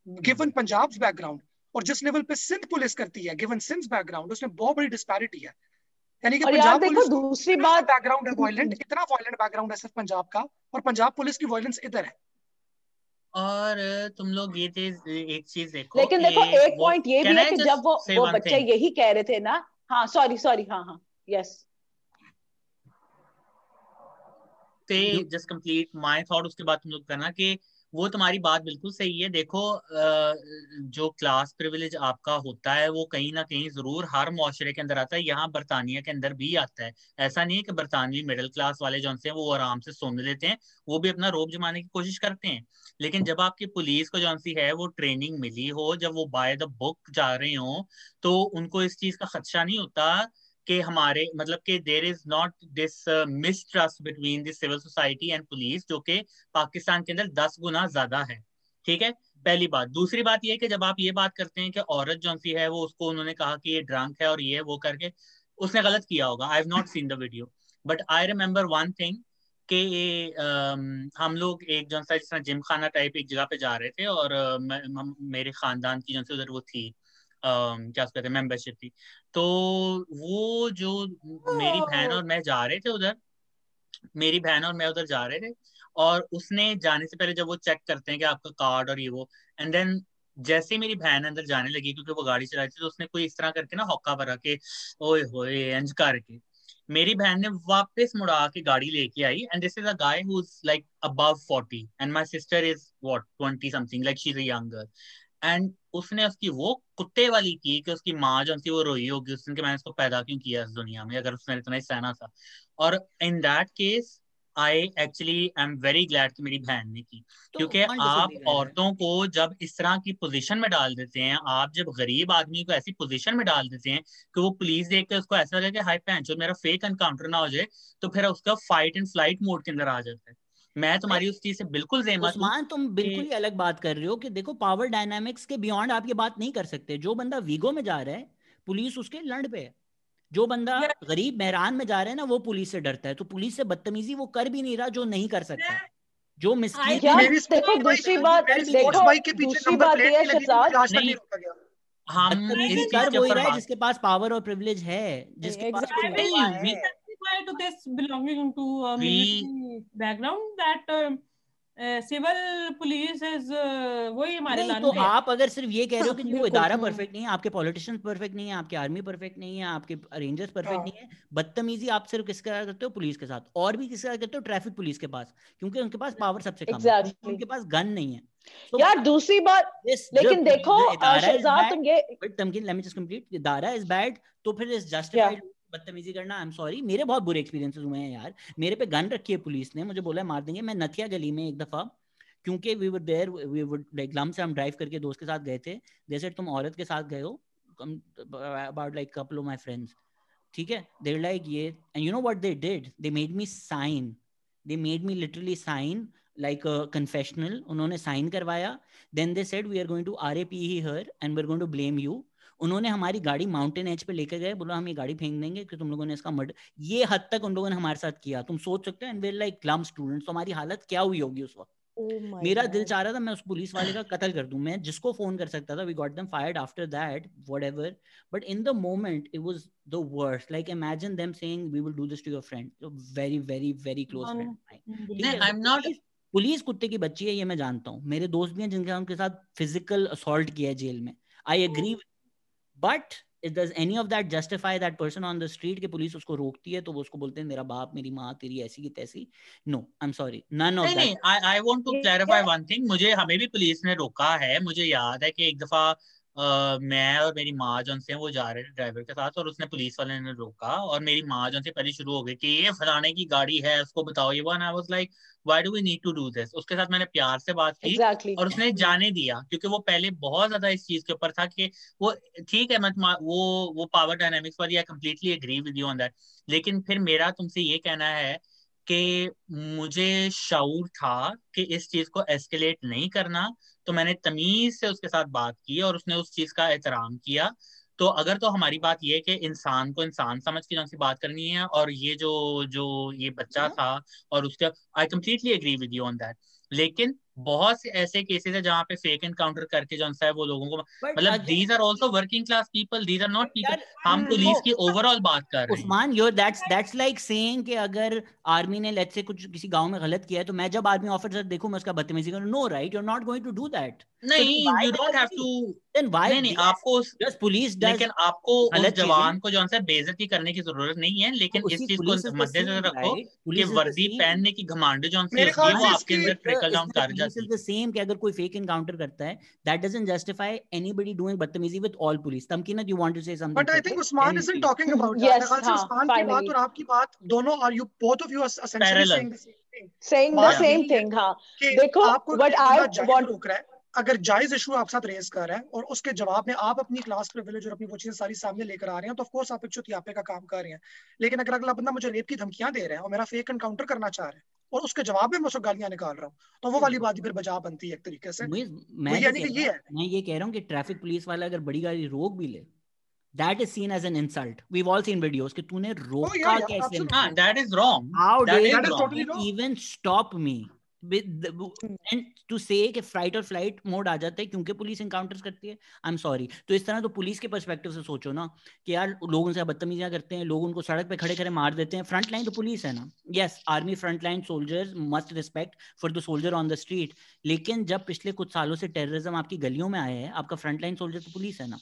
गिवन पंजाब बैकग्राउंड और जिस लेवल पे सिंध पुलिस करती है गिवन सिंध बैकग्राउंड उसमें बहुत बड़ी डिस्पैरिटी है। यानी कि पंजाब देखो पुलिस दूसरी बात बैकग्राउंड है वायलेंट इतना वायलेंट बैकग्राउंड है सिर्फ़ पंजाब का और पंजाब पुलिस की वायलेंस इधर है। और तुम लोग ये चीज़ एक चीज़ देखो लेकिन देखो एक पॉइंट ये भी है कि जब वो वो बच्चे यही कह रहे थे ना हाँ सॉरी सॉरी हाँ हाँ यस ते जस्ट कंप्लीट माय थॉट उसके बाद तुम लोग करना कि वो तुम्हारी बात बिल्कुल सही है। देखो जो क्लास प्रिविलेज आपका होता है वो कहीं ना कहीं ज़रूर हर मुआशरे के अंदर आता है यहाँ बरतानिया के अंदर भी आता है। ऐसा नहीं है कि बरतानवी मिडिल क्लास वाले जो हैं वो आराम से सोने लेते हैं वो भी अपना रोब जमाने की कोशिश करते हैं। लेकिन जब आपकी पुलिस को जो सी है वो ट्रेनिंग मिली हो जब वो बाय द बुक जा रहे हो तो उनको इस चीज़ का खदशा नहीं होता कि हमारे मतलब कि there is not this mistrust between this civil society and police जो कि पाकिस्तान के अंदर दस गुना ज़्यादा है। ठीक है? पहली बात। दूसरी बात यह कि जब आप ये बात करते हैं कि औरत जो सी है वो उसको उन्होंने कहा कि ये ड्रंक है और ये वो करके उसने गलत किया होगा। I have not seen the video but I remember one thing कि अम, हम लोग एक जो सा जिस तरह जिम खाना टाइप एक जगह पे जा रहे थे और अ, मैं- हम- मेरे खानदान की जो उधर वो थी। क्या कहते हैं मेंबरशिप थी तो वो जो मेरी बहन और मैं जा रहे थे उधर, मेरी बहन और मैं उधर जा रहे थे, और उसने जाने से पहले जब वो चेक करते हैं कि आपका कार्ड और ये वो एंड देन जैसे ही मेरी बहन अंदर जाने लगी, क्योंकि वो गाड़ी चला रही थी तो उसने कोई इस तरह करके ना हौका भरा के, ओए होए इंज करके। मेरी बहन ने वापस मुड़ा के गाड़ी लेके आई and this is a guy who is like above 40 and my sister is what 20 something like she is a younger and उसने उसकी वो कुत्ते वाली की कि उसकी माँ जो थी वो रोई होगी उस दिन कि मैंने उसको पैदा क्यों किया इस दुनिया में अगर उसने इतना ही सहना था। और in that case I actually I am very glad कि मेरी बहन ने की। तो क्योंकि आप औरतों को जब इस तरह की पोजीशन में डाल देते हैं आप जब गरीब आदमी को ऐसी पोजीशन में डाल देते हैं कि वो पुलिस देख के उसको ऐसा लगे कि हाई पैंच मेरा फेक एनकाउंटर ना हो जाए तो फिर उसका फाइट एंड फ़्लाइट मोड के अंदर आ जाता है। मैं तुम्हारी उस चीज़ से बिल्कुल सहमत उस्मान तुम बिल्कुल ही अलग बात कर रहे हो कि देखो पावर डायनामिक्स के बियॉन्ड आप ये बात नहीं कर सकते। जो बंदा वीगो में जा रहा है पुलिस उसके लंड पे है। जो बंदा गरीब मेहरान में जा रहा है ना वो पुलिस से डरता है। तो पुलिस से बदतमीजी वो कर भी नहीं रहा जो नहीं कर सकता। जो देखो दूसरी बात देखो बाइक के पीछे दूसरी बात ये है शहजाद हम इस कर के वही रहा है जिसके पास पावर और प्रिविलेज है जिसके पास है testify to this belonging to we military background that uh, uh, civil police is uh, वही हमारे नहीं तो आप अगर सिर्फ़ ये कह रहे हो कि वो इदारा परफेक्ट नहीं है आपके पॉलिटिशियंस परफेक्ट नहीं है आपकी आर्मी परफेक्ट नहीं है आपके रेंजर्स परफेक्ट हाँ। नहीं है बदतमीजी आप सिर्फ़ किसके साथ करते हो? पुलिस के साथ। और भी किसके साथ करते हो? ट्रैफ़िक पुलिस के पास क्योंकि उनके पास पावर सबसे कम है उनके पास गन नहीं है। यार दूसरी बात लेकिन देखो शहजाद तुम ये Tamkeen let me just complete इदारा is bad तो फिर इस क्या? justified बदतमीजी करना आई एम सॉरी मेरे बहुत बुरे एक्सपीरियंसेस हुए हैं यार। मेरे पे गन रखी है पुलिस ने मुझे बोला है, मार देंगे। मैं नथिया गली में एक दफ़ा क्योंकि we were there we would like lump से हम ड्राइव करके दोस्त के साथ गए थे। सेड तुम औरत के साथ गए हो about like couple of my friends ठीक है? दे लाइक ये and you know what they did they made me sign they made me literally sign like confessional उन्होंने साइन करवाया। Then they said we are going to R A P E her and we are going to blame you उन्होंने हमारी गाड़ी माउंटेन एज पे लेके गए बोला हम ये गाड़ी फेंक देंगे कि तुम लोगों ने इसका मर्डर ये हद तक उन लोगों ने हमारे साथ किया। तुम सोच सकते हो and we're like glum students तो हमारी हालत क्या हुई होगी उस वक्त? माय मेरा दिल चाह रहा था मैं उस पुलिस वाले का कत्ल कर दूँ। मैं जिसको फ़ोन कर सकता था we got them fired after that whatever but in the moment it was the worst like imagine them saying we will do this to your friend very very very close friend I am not police कुत्ते की बच्ची है ये मैं जानता हूँ। मेरे दोस्त भी हैं जिनके उनके साथ फ़िज़िकल असॉल्ट किया है जेल में। I agree but does any of that justify that person on the street के पुलिस उसको रोकती है तो वो उसको बोलते हैं मेरा बाप मेरी माँ तेरी ऐसी की तैसी no I am sorry none of नहीं नहीं I I want to clarify one thing मुझे हमें भी पुलिस ने रोका है। मुझे याद है कि एक दफ़ा Uh, मैं और मेरी माँ जो से वो जा रहे थे ड्राइवर के साथ और उसने पुलिस वाले ने रोका और मेरी माँ जो से पहले शुरू हो गई कि ये फलाने की गाड़ी है उसको बताओ ये one I was like why do we need to do this उसके साथ मैंने प्यार से बात की exactly. और उसने जाने दिया क्योंकि वो पहले बहुत ज़्यादा इस चीज़ के ऊपर था कि वो ठीक है मैं वो वो पावर डायनामिक्स वाली I completely agree with you on that लेकिन फिर मेरा तुमसे ये कहना है कि मुझे शऊर था कि इस चीज़ को एस्केलेट नहीं करना तो मैंने तमीज से उसके साथ बात की और उसने उस चीज़ का एहतराम किया तो अगर तो हमारी बात ये है कि इंसान को इंसान समझ के जो बात करनी है और ये जो जो ये बच्चा हाँ। था और उसका I completely agree with you on that लेकिन बहुत से ऐसे केसेस है जहाँ पे फेक एनकाउंटर करके जो है वो लोगों को मतलब these are also working class people these are not people हम पुलिस की ओवरऑल बात कर रहे हैं। Usman your that's that's like saying कि अगर आर्मी ने लेट्स से कुछ किसी गाँव में गलत किया है तो मैं जब आर्मी ऑफिसर देखूँ मैं उसका बदतमीजी करूँ। No right you are not going to do that नहीं you don't have to then why नहीं नहीं आपको जस्ट पुलिस लेकिन आपको उस जवान को जो है बेइज्जती करने की ज़रूरत नहीं है लेकिन इस चीज़ को मद्देनजर रखो कि वर्दी पहनने की घमंड जो है वो आपके अंदर ट्रिकल डाउन कर जाती है सेम कि अगर कोई फेक एनकाउंटर करता है that doesn't justify anybody doing बदतमीजी with all police Tamkinat you want to say something but I think Usman isn't talking about that Usman की बात और आपकी बात दोनों are you both of you are essentially saying the same thing saying the same thing हाँ. देखो what I want रोक रहा है अगर जायज़ इशू आप साथ रेज कर रहे हैं और उसके जवाब में आप अपनी क्लास प्रिविलेज और अपनी वो चीज़ें सारी सामने लेकर आ रहे हैं तो ऑफकोर्स आप एक चुतियापे का काम कर रहे हैं। लेकिन अगर अगला बंदा मुझे रेप की धमकियाँ दे रहा है और मेरा फेक एनकाउंटर करना चाह रहा है और उसके जवाब में मैं उसको गालियाँ निकाल रहा हूँ तो वो वाली बात फिर बजा बनती है एक तरीके से मैं, ये है मैं ये कह रहा हूँ कि ट्रैफ़िक पुलिस वाला अगर बड़ी गाड़ी रोक भी ले that is seen as an insult we've all seen videos कि तूने रोका oh, yeah, yeah, कैसे हाँ that is wrong how that is wrong. totally wrong. even stop me and to say कि फ़्लाइट और फ़्लाइट मोड आ जाता है क्योंकि पुलिस इनकाउंटर्स करती है। आई एम सॉरी तो इस तरह तो पुलिस के पर्सपेक्टिव से सोचो ना कि यार लोग उनसे बदतमीजियाँ करते हैं लोग उनको सड़क पे खड़े खड़े मार देते हैं। फ्रंट लाइन तो पुलिस है ना। Yes army front line soldiers must respect for the soldier on the street लेकिन जब पिछले कुछ सालों से टेररिज्म आपकी गलियों में आया है आपका फ्रंट लाइन सोल्जर तो पुलिस है ना।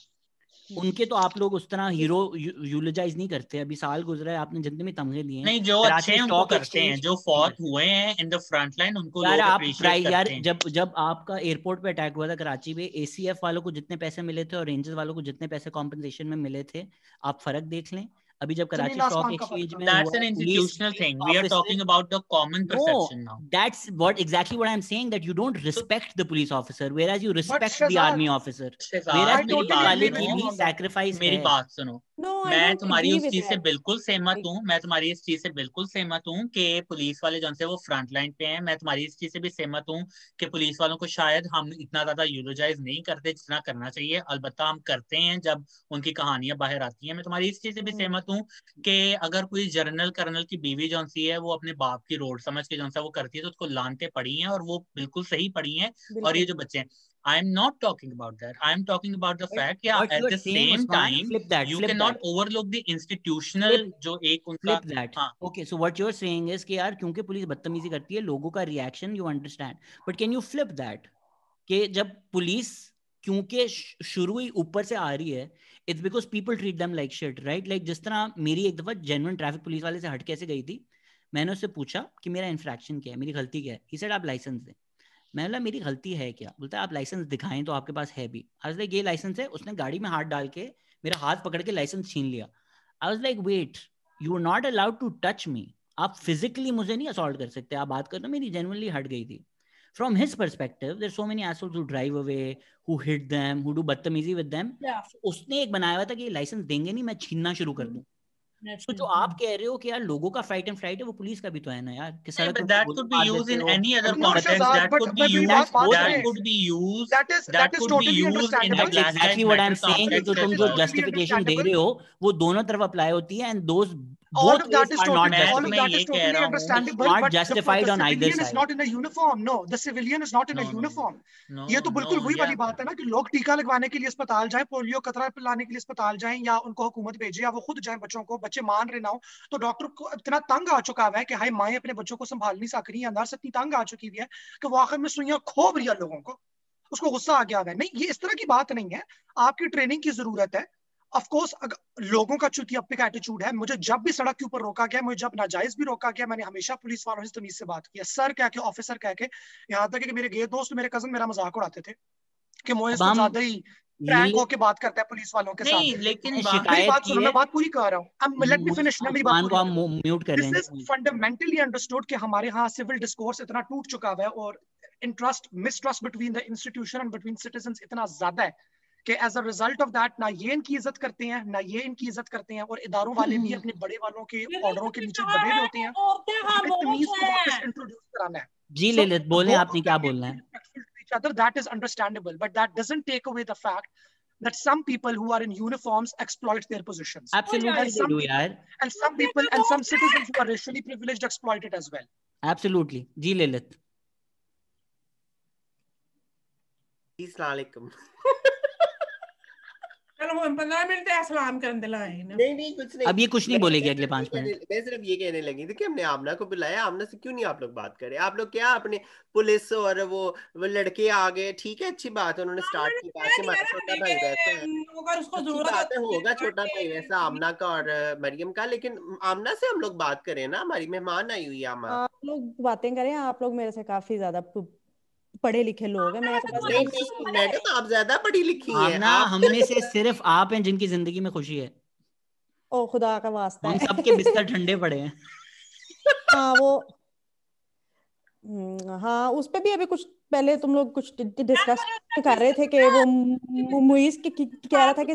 उनके तो आप लोग उस तरह हीरो यूलोजाइज नहीं करते। अभी साल गुजरा है आपने जितने भी तमगे लिए नहीं जो अच्छे हैं उनको करते हैं। जो फौत हुए हैं इन द फ्रंट लाइन उनको यार आप यार जब जब आपका एयरपोर्ट पे अटैक हुआ था कराची में एसीएफ वालों को जितने पैसे मिले थे और रेंजर्स वालों को जितने पैसे कॉम्पनसेशन में मिले थे आप फ़र्क देख लें। अभी जब कराची स्टॉक एक्सचेंज में that's an institutional thing we are talking about the common perception now that's what exactly what I am saying that you don't respect the police officer whereas you respect the army officer whereas मेरी वाली की भी सैक्रिफाइस मेरी बात सुनो। No, मैं तुम्हारी उस चीज़ से बिल्कुल सहमत हूँ मैं तुम्हारी इस चीज़ से बिल्कुल सहमत हूँ कि पुलिस वाले जो से वो फ्रंट लाइन पे हैं मैं तुम्हारी इस चीज़ से भी सहमत हूँ कि पुलिस वालों को शायद हम इतना ज़्यादा यूरोजाइज नहीं करते जितना करना चाहिए। अलबत्ता हम करते हैं जब उनकी कहानियाँ बाहर आती हैं। मैं तुम्हारी इस चीज़ से भी सहमत हूँ कि अगर कोई जर्नल कर्नल की बीवी जो सी है वो अपने बाप की रोड समझ के जो वो करती है तो उसको लानते पड़ी है और वो बिल्कुल सही पड़ी है और ये जो बच्चे हैं I not talking about that. I talking about the fact, yeah, at the same time, flip that, you flip cannot that. overlook the institutional Flip- जो एक उनका flip that. हाँ। Okay so what you're saying is कि यार क्योंकि पुलिस बदतमीजी करती है लोगों का reaction you understand but can you flip that कि जब पुलिस क्योंकि शुरू ही ऊपर से आ रही है it's because people treat them like shit right like जिस तरह मेरी एक दफ़ा जेन्युइन ट्रैफ़िक पुलिस वाले से हट कैसे गई थी मैंने उससे पूछा कि मेरा इन्फ्रैक्शन क्या है मेरी गलती क्या है? ही सेड आप लाइसेंस दें. मैंने बोला मेरी गलती है क्या? बोलता है आप लाइसेंस दिखाएँ तो आपके पास है भी. आज लाइक ये लाइसेंस है? उसने गाड़ी में हाथ डाल के मेरा हाथ पकड़ के लाइसेंस छीन लिया। I was like wait you are not allowed to touch me आप फिजिकली मुझे नहीं असॉल्ट कर सकते। आप बात करना मेरी जेनुअनली हट गई थी. From his perspective there's so many assholes who drive away who hit them who do बदतमीजी with them. Yeah. उसने एक बनाया हुआ था कि लाइसेंस देंगे नहीं मैं छीनना शुरू कर दूँ। तो जो आप कह रहे हो कि यार लोगों का फाइट एंड फ़्लाइट है वो पुलिस का भी तो है ना यार। कि सड़क that could be used in any other context that could be used that could be used that is that is totally understandable exactly what I am saying कि जो तुम जो जस्टिफिकेशन दे रहे हो वो दोनों तरफ़ अप्लाई होती है and those all of that is totally all of that is totally understandable not but the, justified the on either civilian is side. not in a uniform. No the civilian is not in a uniform. No, ये तो बिल्कुल no, वही वाली. बात है ना कि लोग टीका लगवाने के लिए अस्पताल जाएँ पोलियो कतरा पिलाने के लिए अस्पताल जाएँ या उनको हुकूमत भेजे या वो खुद जाएँ बच्चों को बच्चे मान रहे ना हो तो डॉक्टर को इतना तंग आ चुका हुआ है कि हाय माएँ अपने बच्चों को संभाल नहीं सक रही है नर्स इतनी तंग आ चुकी हुई है कि वो आखिर में सुइयाँ खोब रही है लोगों को। उसको गुस्सा आ गया हुआ है। नहीं ये इस तरह की बात नहीं है। आपकी ट्रेनिंग की ज़रूरत है। ऑफ़ कोर्स लोगों का चूँकि अब का एटीट्यूड है मुझे जब भी सड़क के ऊपर रोका गया मुझे जब नाजायज भी रोका गया मैंने हमेशा पुलिस वालों से तमीज से बात किया सर कह के ऑफिसर कह के यहाँ तक कि मेरे गे दोस्त मेरे कज़न मेरा मज़ाक उड़ाते थे कि मोहित तो ज़्यादा ही फ्रैंक ये- होके बात करता है पुलिस वालों के नहीं, साथ। लेकिन शिकायत बात सुनो मैं बात पूरी कर रहा हूँ। अब लेट मी फिनिश ना मेरी बात को हम। म्यूट कर दिस इज़ फंडामेंटली अंडरस्टूड कि हमारे यहाँ सिविल डिस्कोर्स इतना टूट चुका हुआ है और interest mistrust between the institution and between citizen इतना ज़्यादा है। कि as a result of that ना ये इनकी इज़्ज़त करते हैं ना ये इनकी इज़्ज़त करते हैं और इदारों वाले भी अपने बड़े वालों के ऑर्डरों के नीचे दबे हुए होते हैं हमें को वापस इंट्रोड्यूस कराना है जी ले लेते बोले आपने क्या बोलना है other that is understandable but that doesn't take away the fact that some people who are in uniforms exploit their positions Absolutely and they some do, यार. and some people and some citizens who are racially privileged exploit it as well absolutely जी ले लेते अस्सलाम चलो हम 15 मिनट है सलाम करने नहीं नहीं कुछ नहीं। अब ये कुछ नहीं बोलेगी अगले पाँच मिनट। मैं सिर्फ़ ये कहने लगी थी कि हमने आमना को बुलाया। आमना से क्यों नहीं आप लोग बात करे? आप लोग क्या अपने पुलिस और वो वो लड़के आ गए? ठीक है अच्छी बात है उन्होंने स्टार्ट की बात कि। हमारा छोटा भाई वैसा है। उसको ज़रूरत होगा छोटा भाई वैसा आमना का और मरियम का। लेकिन आमना से हम लोग बात करें ना हमारी मेहमान आई हुई है आमा। आप लोग बातें करें आप लोग मेरे से काफ़ी ज़्यादा पढ़े लिखे लोग हैं मैं तो बस नहीं नहीं मैडम आप ज़्यादा पढ़ी लिखी हैं आमना आप हम में से सिर्फ़ आप हैं जिनकी ज़िंदगी में खुशी है। ओ खुदा का वास्ता हम सबके बिस्तर ठंडे पड़े हैं। हाँ वो हम्म, हाँ उस पे भी अभी कुछ पहले तुम लोग कुछ डिस्कस कर रहे थे कि वो मु- मुइज कह रहा था कि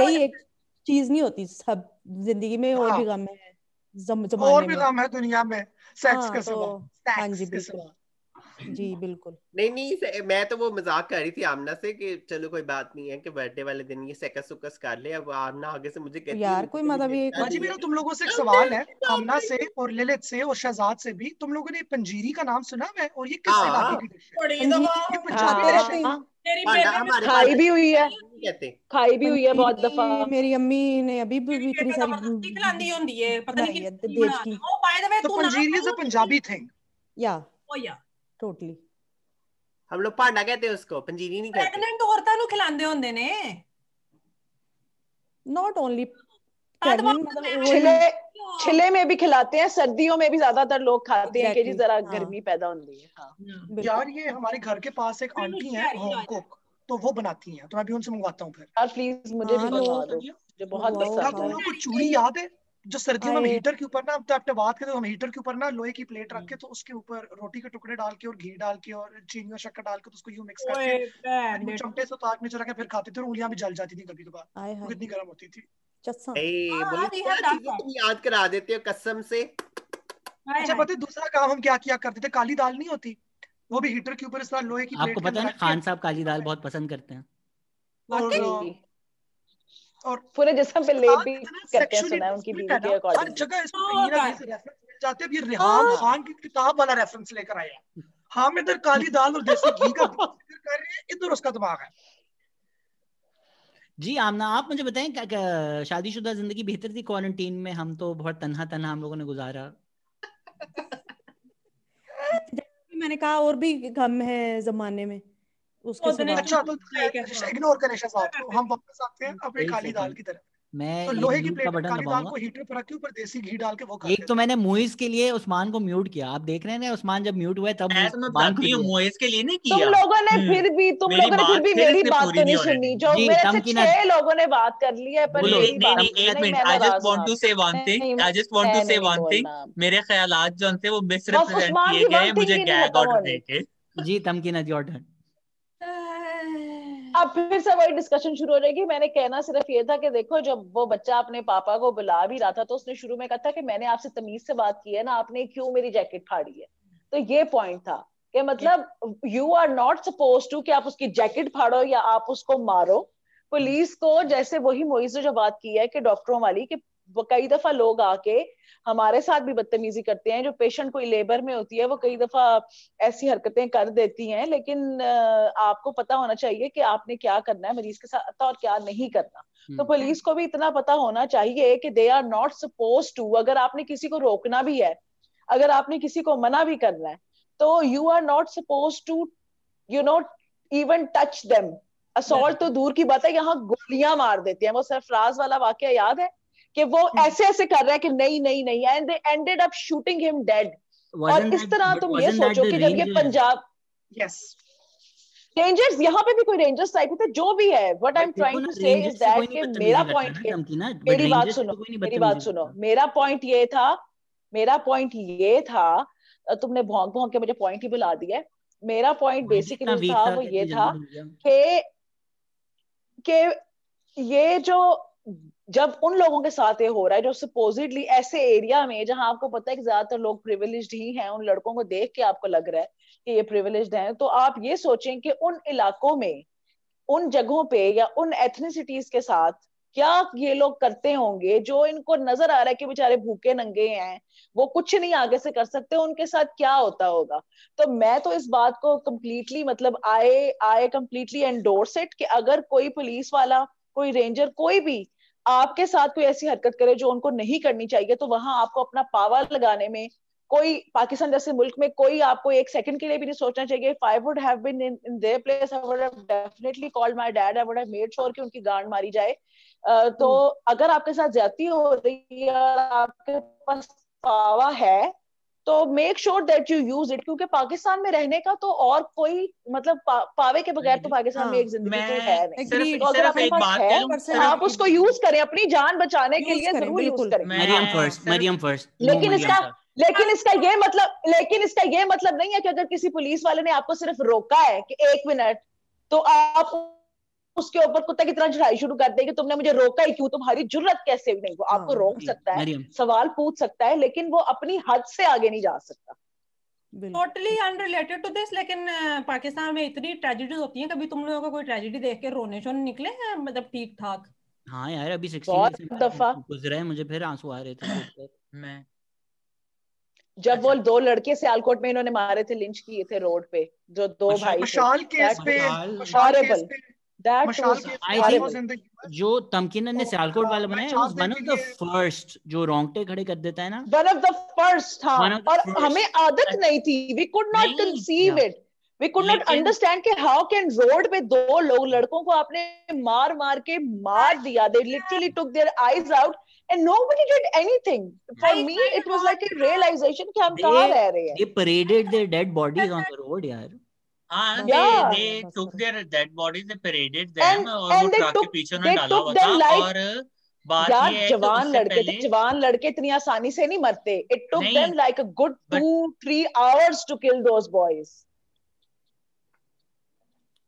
यही एक चीज़ नहीं होती सब ज़िंदगी में और हाँ। भी गम है जम, और भी गम है दुनिया में सेक्स हाँ के तो सिवा हाँ जी के सिवा। बिल्कुल। जी बिल्कुल। नहीं नहीं से- मैं तो वो मज़ाक कर रही थी आमना से कि चलो कोई बात नहीं है कि बर्थडे वाले दिन ये सेकस सुकस कर ले अब आमना आगे से मुझे कहती यार कोई मतलब ये बाजी मेरा तुम लोगों से एक सवाल है आमना से और ललित से और शहजाद से भी तुम लोगों ने पंजीरी का नाम सुना है और ये किस हाँ। इलाके की डिश? है पंजाबी खाते डिश है। हैं खाई भी हुई है। खाई भी हुई है बहुत दफ़ा। मेरी अम्मी ने अभी भी भी इतनी सारी खिलांदी होंदी है पता नहीं देश की। ओ बाय द वे तो panjiri is a Punjabi thing yeah. Oh yeah. Totally हम लोग पांडा कहते हैं उसको पंजीरी नहीं कहते ਪ੍ਰੈਗਨੈਂਟ ਔਰਤਾਂ ਨੂੰ ਖਿਲਾਉਂਦੇ ਹੁੰਦੇ ਨੇ नॉट ओनली प्रेग्नेंट मतलब वही छिले छिले में भी खिलाते हैं सर्दियों में भी ज्यादातर लोग खाते हैं कि जी Exactly, जरा हाँ। गर्मी पैदा होती है हाँ बिल्कुल यार ये हमारे घर के पास एक आंटी है होम कुक तो वो बनाती हैं तो मैं भी उनसे मंगवाता हूँ फिर यार प्लीज मुझे भी हाँ, बनवा लो। दो मुझे बहुत मंगवाओ, पसंद यार है तुम खाओ। लोग को चूड़ी याद है जो सर्दियों में हम हीटर के ऊपर ना तो आपने बात करें तो हम हीटर के ऊपर ना लोहे की प्लेट रख के तो उसके ऊपर रोटी के टुकड़े डाल के और घी डाल के और चीनी और शक्कर डाल के तो उसको यूँ मिक्स करके चमटे से तो ताक में चला के फिर खाते थे और उंगलियाँ भी जल जाती थी कभी कभार। कितनी गर्म होती थी। याद करा देते हो कसम से? अच्छा पता है दूसरा काम हम क्या किया करते थे? काली दाल नहीं होती? वो भी हीटर के ऊपर इस तरह लोहे की आपको पता है खान साहब काली दाल बहुत पसंद करते हैं। और पूरे जिस्म पे लेप भी हैं सुना है उनकी बीवी के ना हर जगह इसको हाँ, रेफरेंस जाते हैं ये रिहाम हाँ। खान की किताब वाला रेफरेंस लेकर आए हैं। हम इधर काली दाल और देसी घी का ज़िक्र कर रहे हैं इधर उसका दिमाग है। जी आमना आप मुझे बताएँ क्या, क्या शादीशुदा ज़िंदगी बेहतर थी क्वारंटीन में? हम तो बहुत तन्हा तन्हा हम लोगों ने गुजारा। मैंने कहा और भी गम है जमाने में। उसके अच्छा तो हो। इग्नोर करें शहजाद को हम वापस आते हैं अपने एक काली दाल की तरफ़। मैं तो लोहे की प्लेट का बटन काली दाल दबाऊँगा। को हीटर पर रख के ऊपर देसी घी डाल के वो खाते एक तो मैंने मुइज के लिए उस्मान को म्यूट किया। आप देख रहे हैं ना उस्मान जब म्यूट हुआ तब मैं तो मैं उस्मान बताती हूँ दिया। के लिए नहीं तुम किया। लोगों ने हम्म, फिर भी तुम लोगों ने फिर भी मेरी बात तो नहीं हो सुनी। जो मेरे से छह लोगों ने बात कर ली है पर नहीं एक minute I just want to say one thing I just want to say one thing मेरे ख्यालात जो थे वो मिसरिप्रेजेंट किए गए मुझे गैग ऑर्डर देके जी तमकीना योर टर्न अब फिर से वही डिस्कशन शुरू हो जाएगी। मैंने कहना सिर्फ़ ये था कि देखो, जब वो बच्चा अपने पापा को बुला भी रहा था तो उसने शुरू में कहा था कि मैंने आपसे तमीज से बात की है ना, आपने क्यों मेरी जैकेट फाड़ी है? तो ये पॉइंट था कि मतलब you are not suppose to कि आप उसकी जैकेट फाड़ो या आप उसको मारो। पुलिस को जैसे वही मोइज ने जो बात की है कि डॉक्टरों वाली कि कई दफ़ा लोग आके हमारे साथ भी बदतमीजी करते हैं जो पेशेंट कोई लेबर में होती है वो कई दफ़ा ऐसी हरकतें कर देती हैं लेकिन आपको पता होना चाहिए कि आपने क्या करना है मरीज़ के साथ और क्या नहीं करना। तो हम्म। पुलिस को भी इतना पता होना चाहिए कि they are not suppose to अगर आपने किसी को रोकना भी है अगर आपने किसी को मना भी करना है तो you are not suppose to you know even touch them assault तो दूर की बात है यहाँ गोलियाँ मार देते हैं वो सरफराज वाला वाक्य याद है? कि वो हम्म। ऐसे ऐसे कर रहा है कि नहीं नहीं नहीं and they ended up shooting him dead और इस तरह तुम ये सोचो कि जब ये पंजाब यस रेंजर्स यहाँ पे भी कोई रेंजर्स टाइप थे जो भी है what I am trying to say is that कि मेरा पॉइंट ये मेरी बात सुनो कोई नहीं मेरी बात सुनो। मेरा पॉइंट ये था मेरा पॉइंट ये था तुमने भौंक भौंक के मुझे पॉइंट ही बुला दिया मेरा पॉइंट बेसिकली था वो ये था। कि कि ये जो जब उन लोगों के साथ ये हो रहा है जो सपोजिटली ऐसे एरिया में जहाँ आपको पता है कि ज़्यादातर लोग प्रिविलेज्ड ही हैं, उन लड़कों को देख के आपको लग रहा है कि ये प्रिविलेज्ड हैं तो आप ये सोचें कि उन इलाकों में, उन जगहों पे या उन एथनिसिटीज के साथ क्या ये लोग करते होंगे जो इनको नज़र आ रहा है कि बेचारे भूखे नंगे हैं, वो कुछ नहीं आगे से कर सकते, उनके साथ क्या होता होगा? तो मैं तो इस बात को कंप्लीटली मतलब I I completely endorse it कि अगर कोई पुलिस वाला, कोई रेंजर कोई भी आपके साथ कोई ऐसी हरकत करे जो उनको नहीं करनी चाहिए तो वहाँ आपको अपना पावर लगाने में कोई पाकिस्तान जैसे मुल्क में कोई आपको एक सेकंड के लिए भी नहीं सोचना चाहिए। If I would have been in in their place I would have definitely called my dad I would have made sure कि उनकी गांड मारी जाए। uh, तो अगर आपके साथ ज्यादती हो रही है आपके पास पावर है तो make sure that you use it क्योंकि पाकिस्तान में रहने का तो और कोई मतलब पा, पावे के बगैर तो पाकिस्तान में एक ज़िंदगी तो है नहीं। सिर्फ़ तो अगर सिर्फ़ एक बात है तो आप उसको यूज़ करें अपनी जान बचाने के लिए ज़रूर यूज़ करें। मरियम फ़र्स्ट मरियम फ़र्स्ट लेकिन इसका लेकिन इसका ये मतलब लेकिन इसका ये मतलब नहीं है कि अगर किसी पुलिस वाले ने आपको सिर्फ़ रोका है कि एक मिनट तो आप उसके ऊपर कुत्ता की तरह चढ़ाई शुरू कर देगी तुमने मुझे रोका ही क्यों? तुम्हारी जुर्रत कैसे भी नहीं वो आपको रोक सकता है सवाल पूछ सकता है लेकिन वो अपनी हद से आगे नहीं जा सकता। टोटली अनरिलेटेड टू दिस लेकिन पाकिस्तान में इतनी ट्रेजेडीज होती हैं कभी तुम लोगों को कोई ट्रेजेडी देख के रोने शोने निकले हैं मतलब ठीक ठाक हाँ यार अभी दफ़ा गुजरा है मुझे फिर आँसू आ रहे थे मैं। जब वो दो लड़के सियालकोट में इन्होंने मारे थे लिंच किए थे रोड पे जो दो भाई मशाल केस पे मशाल- केस पे जो तमकिन ने तो सियालकोट वाला बनाया वन ऑफ़ द फ़र्स्ट जो रोंगटे खड़े कर देता है ना वन ऑफ़ द फ़र्स्ट था और हमें आदत नहीं थी। We could not conceive it we could not understand कि हाउ कैन रोड पे दो लोग लड़कों को आपने मार मार के मार दिया। They literally took their eyes out and nobody did anything for me it was like a realization कि हम कहाँ रह रहे हैं। They paraded their dead bodies on the road यार। हाँ Yeah. they they took their dead bodies they paraded them And- और वो and they ट्रक के took- पीछे they उन्होंने डाला took हुआ them था like- और बात यार ये है कि जवान उससे लड़के थे पहले जवान लड़के इतनी आसानी से नहीं मरते it took नहीं, them like a good but- two three hours to kill those boys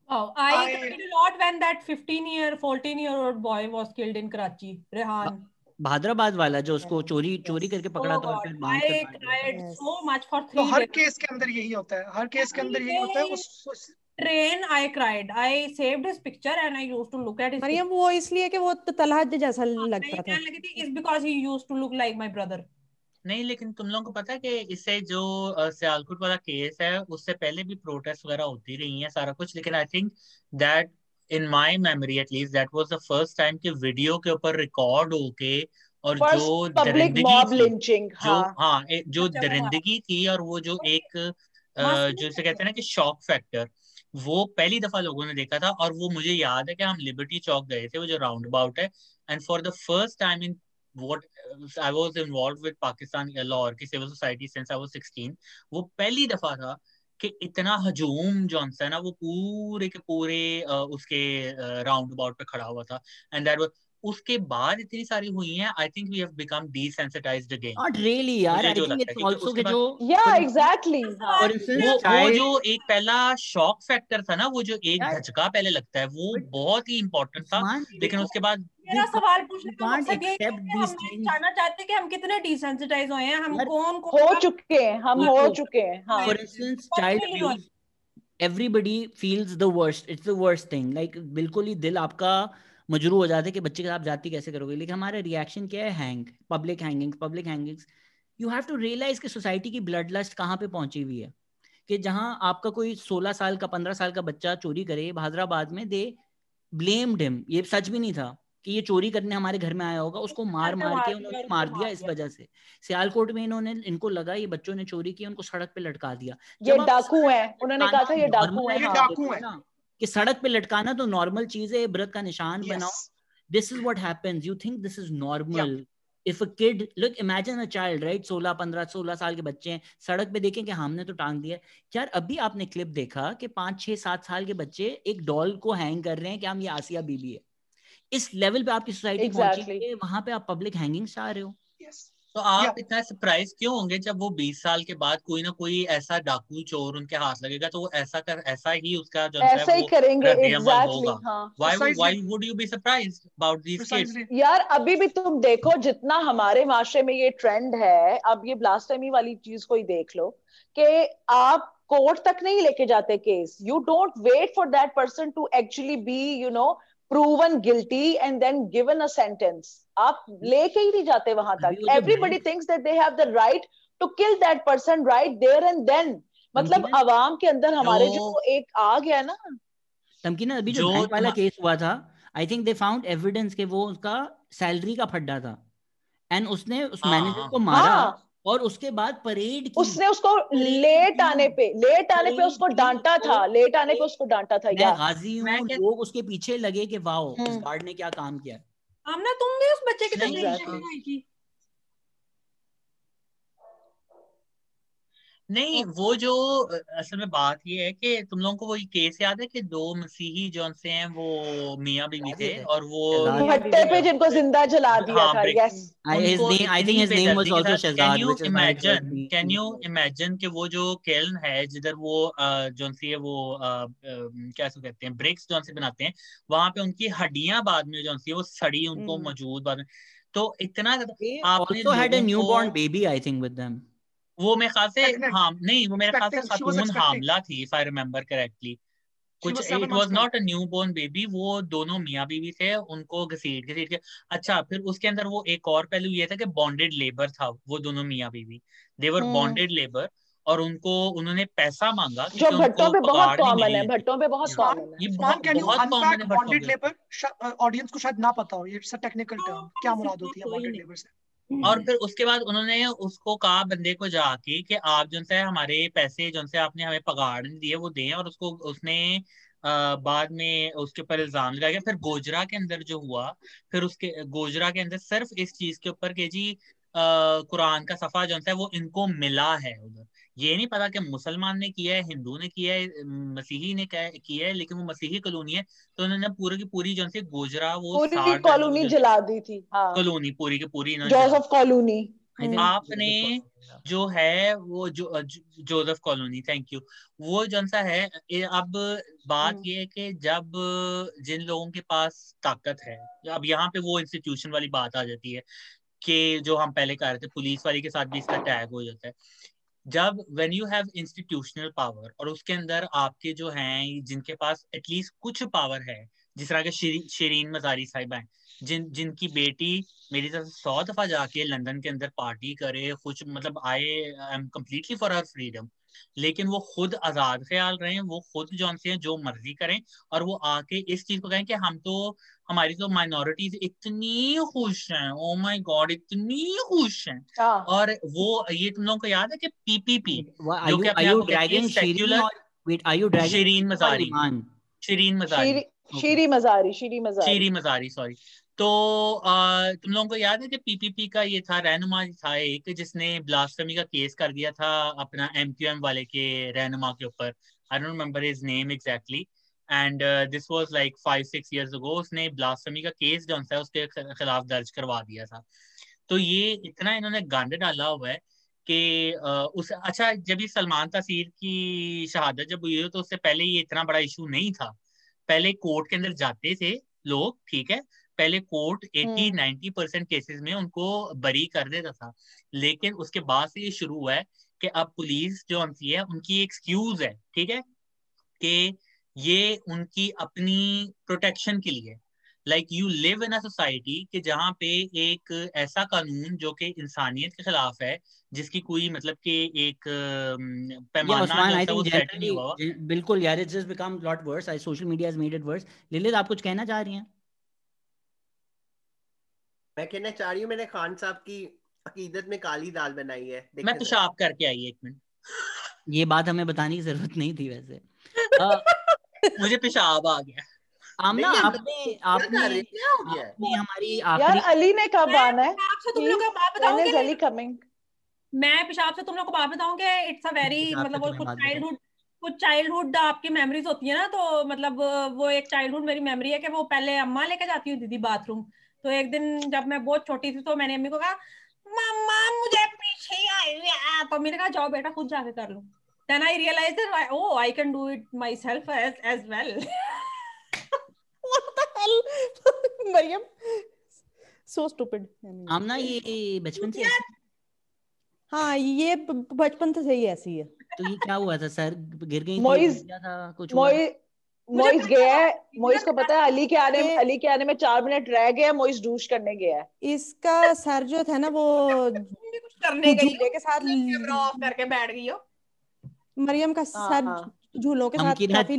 Wow, I, I- cried a lot when that 15 year 14 year old boy was killed in Karachi Rehan Bhadrabad वाला जो उसको चोरी चोरी करके पकड़ा था और फिर बाँध तो हर केस के अंदर यही होता है हर केस के अंदर यही होता है उस, train I cried. I saved his picture and I used to look at Maryam वो इसलिए कि वो तो तलहट जैसा लगता था। कहने लगी थी is because he used to look like my brother. नहीं लेकिन तुम लोगों को पता है कि इससे जो सियालकोट वाला केस है उससे पहले भी प्रोटेस्ट वगैरह होती रही हैं सारा कुछ लेकिन I think that in my memory at least that was the first time कि वीडियो के ऊपर रिकॉर्ड होके और first जो दरिंदगी जो हाँ। हाँ जो अच्छा, दरिंदगी थी और वो जो एक जो इसे कहते हैं ना कि शॉक फैक्टर वो पहली दफ़ा लोगों ने देखा था और वो मुझे याद है कि हम लिबर्टी चौक गए थे वो जो राउंड अबाउट है and for the first time in what uh, I was involved with Pakistan Lahore की civil society since I was 16 वो पहली दफ़ा था कि इतना हजूम जो है ना वो पूरे के पूरे उसके राउंड अबाउट पे खड़ा हुआ था। एंड दैट वाज उसके बाद इतनी सारी हुई हैं I think we have become desensitized again Not really यार है it's क्योंकि also उसके कि जो for exactly हाँ वो जो एक पहला शॉक फैक्टर था ना वो जो एक धचका पहले लगता है वो बहुत ही इम्पोर्टेंट था। लेकिन उसके बाद मेरा सवाल can't पूछने का मकसद यही है कि हम जानना चाहते हैं कि हम कितने डिसेंसिटाइज हुए हैं हम कौन हो चुके हैं हम हो चुके हैं हाँ। worst thing like बिल्कुल ही दिल आपका मजरू हो जाते कि बच्चे के साथ जाती कैसे करोगे लेकिन हमारा रिएक्शन क्या है? Hang public hanging public hangings you have to realize कि सोसाइटी की ब्लड लस्ट कहाँ पे पहुँची हुई है? कि जहाँ आपका कोई 16 साल का 15 साल का बच्चा चोरी करे हैदराबाद में दे ब्लेम्ड हिम ये सच भी नहीं था। कि ये चोरी करने हमारे घर में आया होगा उसको मार मार के उन्होंने मार दिया इस वजह से। सियालकोट में इन्होंने इनको लगा ये बच्चों ने चोरी की उनको सड़क पे लटका दिया। ये डाकू है उन्होंने कहा था ये डाकू है ये कि सड़क पे लटकाना तो नॉर्मल चीज़ है इबरत का निशान बनाओ। This is what happens you think this is normal if a kid look imagine a child right 16 15 16 साल के बच्चे हैं सड़क पे देखें कि हमने तो टांग दिया यार अभी आपने क्लिप देखा कि पाँच छह सात साल के बच्चे एक डॉल को हैंग कर रहे हैं कि हम ये आसिया बीबी है। इस लेवल पे आपकी सोसाइटी exactly. पहुँची है वहाँ पे आप पब्लिक हैंगिंग चाह रहे हो। Yes. तो आप yeah. इतना सरप्राइज़ क्यों होंगे जब वो 20 साल के बाद कोई ना कोई ऐसा डाकू चोर उनके हाथ लगेगा तो वो ऐसा कर ऐसा ही उसका जो ऐसा ही करेंगे एग्जैक्टली हाँ। Why why would you be surprised about these kids यार अभी भी तुम देखो जितना हमारे माशरे में ये ट्रेंड है अब ये ब्लास्टेमी वाली चीज़ को ही देख लो कि आप कोर्ट तक नहीं लेके जाते case you don't wait for that person to actually be you know proven guilty and then given a sentence आप लेके ही नहीं जाते वहाँ तक everybody thinks that they have the right to kill that person right there and then मतलब अवाम के अंदर हमारे जो एक आ गया ना तमकीना अभी जो बैंक वाला केस हुआ था I think they found evidence के वो उसका सैलरी का फड्डा था एंड उसने उस मैनेजर को मारा हाँ. और उसके बाद परेड की उसने उसको लेट आने पे लेट आने पे उसको डांटा था। लेट आने पे उसको डांटा था मैं गाजी हूँ लोग उसके पीछे लगे कि वाओ इस गार्ड ने क्या काम किया। हमने तुम भी उस बच्चे की तकलीफ़ नहीं वो जो असल में बात ये है कि तुम लोगों को वो केस याद है कि दो मसीही जो से हैं वो मियाँ बीवी थे और वो भट्टे पे जिनको ज़िंदा जला दिया हाँ, था yes I think his name was also Shahzad can you imagine can you imagine कि वो जो केल्न है जिधर वो जो सी है वो क्या सो कहते हैं ब्रिक्स जो से बनाते हैं वहाँ पे उनकी हड्डियाँ बाद में जो सी है वो सड़ी उनको हम्म। मौजूद बाद में। तो इतना आपने also had a newborn baby I think with them वो मेरे ख्याल से हाँ नहीं वो मेरे ख्याल से खातून हामला थी इफ़ आई रिमेम्बर करेक्टली कुछ it was not a newborn baby वो दोनों मियाँ बीवी थे उनको घसीट घसीट के अच्छा फिर उसके अंदर वो एक और पहलू ये था कि बॉन्डेड लेबर था वो दोनों मियाँ बीवी। देवर बॉन्डेड लेबर और उनको उन्होंने पैसा मांगा जो भट्टों पे बहुत कॉमन है भट्टों पे बहुत कॉमन है। ये बहुत कॉमन है बॉन्डेड लेबर ऑडियंस को शायद ना पता हो ये इट्स अ टेक्निकल टर्म क्या मुराद होती है बॉन्डेड लेबर से? और फिर उसके बाद उन्होंने उसको कहा बंदे को जाके कि आप जो है हमारे पैसे जो से आपने हमें पगार दिए वो दें और उसको उसने आ, बाद में उसके ऊपर इल्ज़ाम लगाया। गया फिर गोजरा के अंदर जो हुआ फिर उसके गोजरा के अंदर सिर्फ़ इस चीज़ के ऊपर के जी कुरान का सफ़ा जो है वो इनको मिला है उधर। ये नहीं पता कि मुसलमान ने किया है हिंदू ने किया है मसीही ने किया है लेकिन वो मसीही कॉलोनी है तो उन्होंने पूरी की पूरी जो से गोजरा वो कॉलोनी जला दी थी हाँ। कॉलोनी पूरी की पूरी जोसेफ कॉलोनी। आपने जो है वो जो जोसेफ कॉलोनी थैंक यू वो जो सा है अब बात हम्म। ये है कि जब जिन लोगों के पास ताकत है अब यहाँ पे वो इंस्टीट्यूशन वाली बात आ जाती है कि जो हम पहले कह रहे थे पुलिस वाली के साथ भी इसका टैग हो जाता है। जब when you have institutional power और उसके अंदर आपके जो हैं, जिनके पास एटलीस्ट कुछ पावर है, जिस तरह के शरीन मजारी साहिब हैं, जिन, जिनकी बेटी मेरी तरफ़ सौ दफ़ा जाके लंदन के अंदर पार्टी करे, कुछ मतलब आए I am completely for her freedom लेकिन वो खुद आज़ाद ख्याल रहे वो खुद जो से जो मर्ज़ी करें और वो आके इस चीज़ को कहें कि हम तो हमारी तो माइनॉरिटीज इतनी खुश हैं ओ माय गॉड इतनी खुश हैं। हाँ। और वो ये तुम लोगों को याद है कि पीपीपी जो कि अपने सेक्युलर शरीन मजारी शरीन मजारी शीरी मजारी शीरी मजारी शीरी मजारी सॉरी तो आ, तुम लोगों को याद है कि पीपीपी का ये था रहनुमा था एक जिसने ब्लास्टमी का केस कर दिया था अपना एम क्यू एम वाले के रहनुमा के ऊपर। I don't remember his name exactly and this was like five six years ago उसने ब्लास्टमी का केस जो है उसके खिलाफ दर्ज करवा दिया था। तो ये इतना इन्होंने गंद डाला हुआ है कि उस अच्छा जब ये सलमान तसीर की शहादत जब हुई तो उससे पहले ये इतना बड़ा इशू नहीं था। पहले कोर्ट के अंदर जाते थे लोग ठीक है? पहले कोर्ट 80 90 परसेंट केसेस में उनको बरी कर देता था लेकिन उसके बाद से ये शुरू हुआ है कि अब पुलिस जो होती है उनकी एक्सक्यूज है ठीक है कि ये उनकी अपनी प्रोटेक्शन के लिए like you live in a society कि जहाँ पे एक ऐसा कानून जो कि इंसानियत के खिलाफ है जिसकी कोई मतलब कि एक पैमाना जो है वो बिल्कुल यार just become lot worse. I social media has made it worse. लिलित आप कुछ कहना चाह रही हैं? मैं कहना चाह रही हूँ मैंने खान साहब की अकीदत में काली दाल बनाई है मैं देखा पेशाब करके आई एक मिनट। ये बात हमें बताने की ज़रूरत नहीं थी वैसे। अ, मुझे पेशाब आ गया। आमना आपने आपने क्या हो गया? आपने हमारी यार अली ने कब आना है? पेशाब से तुम लोग बात बताऊँ When अली कमिंग मैं पेशाब से तुम लोग को बात बताऊँ कि इट्स अ वेरी मतलब वो कुछ चाइल्डहुड कुछ चाइल्डहुड आपकी मेमोरीज होती है ना तो मतलब वो एक चाइल्डहुड मेरी मेमोरी है कि वो पहले अम्मा लेके जाती हूँ दीदी बाथरूम तो एक दिन जब मैं बहुत छोटी थी तो मैंने अम्मी को कहा मम्मा मुझे पीछे आई तो मम्मी ने कहा जाओ बेटा खुद जाके कर लो। Then I realize oh I can do it myself as as well What the hell? Maryam so stupid. Amna ये बचपन से हाँ ये बचपन से सही ऐसी है। तो ये क्या हुआ था सर? गिर गई मोइज- था? कुछ मोइज मोइज गया है मोइज को पता है अली के आने ये- अली के आने में चार मिनट रह गए मोइज डूश करने गया है। इसका सर जो था ना वो कुछ करने गई के साथ कैमरा ऑफ़ करके बैठ गई हो। मरियम का सर हाँ। झूलों के साथ काफ़ी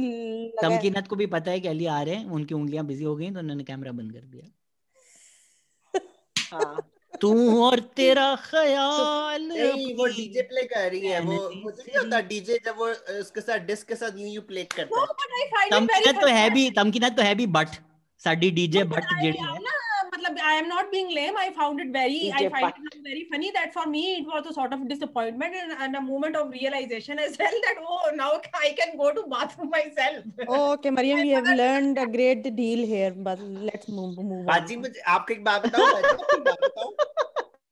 तमकीनत को भी पता है कि अली आ रहे हैं उनकी उंगलियाँ बिज़ी हो गई तो उन्होंने कैमरा बंद कर दिया। हाँ। तू और तेरा ख्याल नहीं वो डीजे प्ले कर रही है वो मुझे नहीं होता डीजे जब वो उसके साथ डिस्क के साथ यूँ यूँ प्ले करता है। very तमकीनत तो है भी तमकीना तो है भी बट साडी डीजे बट जेड़ी है na, मतलब I am not being lame. I found it very, I DJ find Butt. it very funny that for me it was a sort of disappointment and, and a moment of realization as well that oh now I can go to bathroom myself. Okay, Mariam, we have learned a great deal here, but let's move move on. बाजी मुझे आपको एक बात बताऊं बाजी, आपको एक बात बताऊं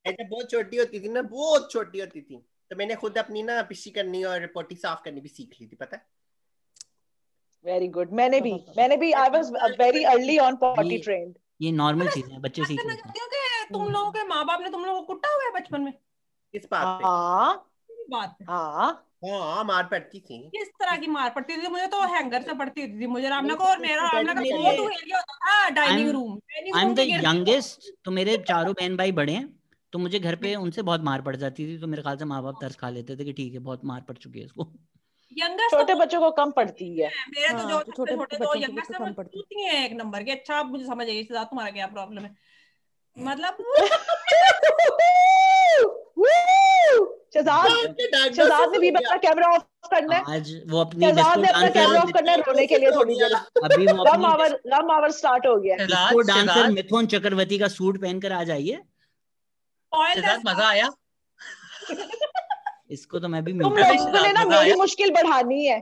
मैं जब बहुत छोटी होती थी ना बहुत छोटी होती थी तो मैंने खुद अपनी ना पिशी करनी और पोटी साफ करनी भी सीख ली थी पता है वेरी गुड मैंने भी मैंने भी I was very early on potty ये- ट्रेंड ये नॉर्मल चीज़ है बच्चे सीख लेते हैं। तुम लोगों के माँ बाप ने तुम लोगों को कुटा हुआ है बचपन में? किस बात पे? हाँ। बात हाँ। हाँ मार पड़ती थी। किस तरह की मार पड़ती थी? मुझे तो हैंगर से पड़ती थी। मुझे रामना को और तो मेरा रामना का एरिया होता था। Dining room I am the youngest तो मेरे चारों बहन भाई बड़े हैं तो मुझे घर पे उनसे बहुत मार पड़ जाती थी तो मेरे ख्याल से माँ बाप तरस खा लेते थे कि ठीक है बहुत मार पड़ चुकी है इसको। यंगेस्ट छोटे बच्चों को कम पड़ती है। मेरे तो हाँ, जो तो छोटे छोटे छोटे तो यंगेस्ट तो कम पड़ती है। एक नंबर के। अच्छा मुझे समझ आई सिद्धार्थ तुम्हारा क्या प्रॉब्लम है? मतलब शहजाद शहजाद ने भी अपना कैमरा ऑफ़ करना है। आज वो अपनी शहजाद ने अपना कैमरा ऑफ़ करना है रोने के लिए थोड़ी देर। अभी वो गम आवर गम आवर स्टार्ट हो गया। है डांसर मिथुन चक्रवर्ती का सूट पहनकर आ जाइए। शहजाद मज़ा आया। इसको तो मैं भी तुम लोगों ने ना मेरी मुश्किल बढ़ानी है।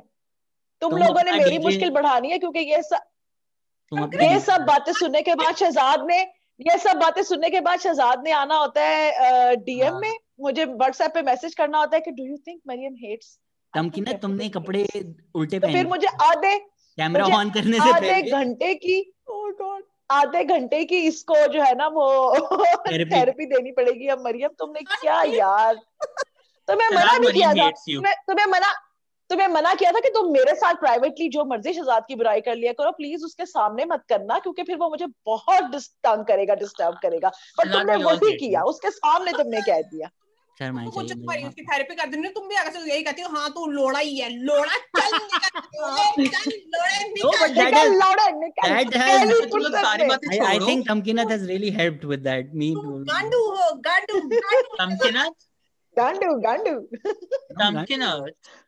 तुम लोगों ने मेरी मुश्किल बढ़ानी है क्योंकि ये सब ये सब बातें सुनने के बाद शहजाद ने ये सब बातें सुनने के बाद शहजाद ने आना होता है डीएम हाँ। में। मुझे व्हाट्सएप पे मैसेज करना होता है कि do you think Maryam hates Tamkeena तुमने कपड़े उल्टे तो फिर मुझे आधे कैमरा ऑन करने से आधे पहले। घंटे की आधे घंटे की इसको जो है ना वो थेरेपी देनी पड़ेगी। अब मरियम तुमने क्या यार तुम्हें मना भी किया था. तुम्हें तुम्हें मना तुम्हें मना किया था कि तुम मेरे साथ प्राइवेटली जो मर्ज़ी शहजाद की बुराई कर लिया करो प्लीज़ उसके सामने मत करना क्योंकि फिर वो मुझे बहुत डिस्टर्ब करेगा डिस्टर्ब करेगा पर तुमने वही किया उसके सामने तुमने कह दिया तो मुझे तुम्हारी उसकी थेरेपी कर देनी तुम भी अगर से यही कहती हो हाँ तू लोड़ा ही है लोड़ा चल निकल लोड़े, निकल लौड़े निकल सारी में बातें गांडू हो गांडू गांडू तमकिनत गांडू गांडू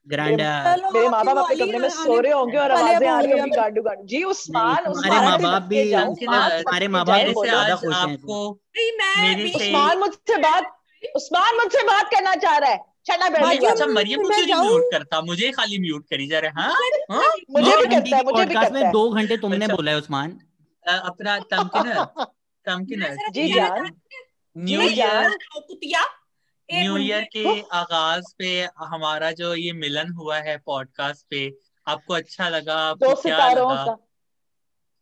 grand. uh, मेरे माँ बाप अपने कमरे में सो रहे होंगे और आवाज़ें आ रही होंगी गांडू गांडू जी उस्मान उस्मान माँ बाप भी तमकिनत उस्मान माँ बाप से ज़्यादा खुश हैं आपको नहीं मैं मेरे भी से उस्मान मुझसे बात उस्मान मुझसे बात करना चाह रहा है अच्छा मरियम को क्यों नहीं म्यूट करता मुझे खाली म्यूट करी जा रहे हैं? मुझे दो भी घंटे करता है मुझे भी करता है दो घंटे तुमने बोला है उस्मान अपना तमकिनत तमकिनत जी जान न्यू ईयर कुतिया न्यू ईयर के आगाज़ पे हमारा जो ये मिलन हुआ है पॉडकास्ट पे आपको अच्छा लगा? आपको क्या लगा?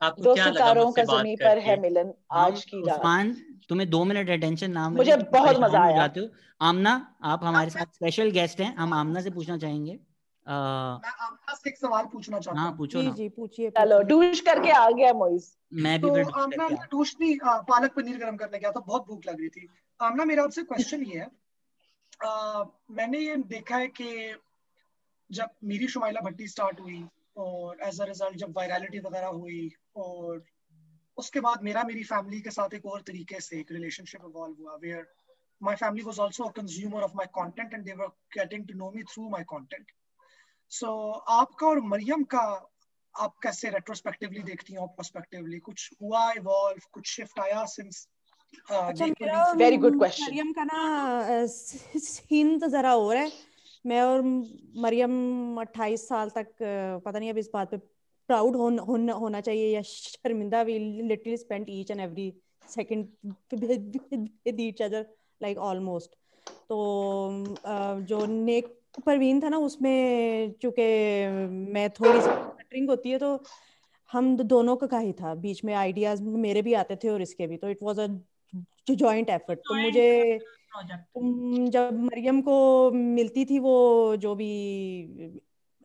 आपको दो क्या लगा सितारों का मुझसे बात जमी पर है मिलन आज की रात। उस्मान तुम्हें दो मिनट अटेंशन ना मिले मुझे तो बहुत मज़ा आया। जाते हो। आमना आप हमारे साथ स्पेशल गेस्ट हैं हम आमना से पूछना चाहेंगे। मैं आमना से एक सवाल पूछना चाहता हाँ हूँ। पूछो जी जी पूछिए चलो डूश करके आ गया मोइस मैं भी तो डूश आमना टूश नहीं पालक पनीर गरम करने गया था बहुत भूख लग रही थी। आमना मेरा आपसे क्वेश्चन ये है मैंने ये देखा है कि जब मेरी शुमाइला भट्टी स्टार्ट हुई और एज अ रिज़ल्ट जब वायरलिटी वगैरह हुई और उसके बाद मेरा मेरी फैमिली के साथ एक और तरीके से एक रिलेशनशिप इवॉल्व हुआ where my family was also a consumer of my content and they were getting to know me through my content so आपका और मरियम का आप कैसे रेट्रोस्पेक्टिवली देखती हैं और पर्सपेक्टिवली कुछ हुआ इवॉल्व कुछ शिफ्ट आया सिंस अच्छा मेरा मरियम का ना सीन तो जरा और है मैं और मरियम 28 साल तक पता नहीं अब इस बात पे प्राउड होन, होन, होना चाहिए या शर्मिंदा we literally spent each and every second with each other like almost तो जो नेक परवीन था ना उसमें चूँकि मैं थोड़ी सी कटरिंग होती है तो हम दोनों का का ही था बीच में आइडियाज़ मेरे भी आते थे और इसके भी तो it was a joint effort तो मुझे तुम जब मरियम को मिलती थी वो जो भी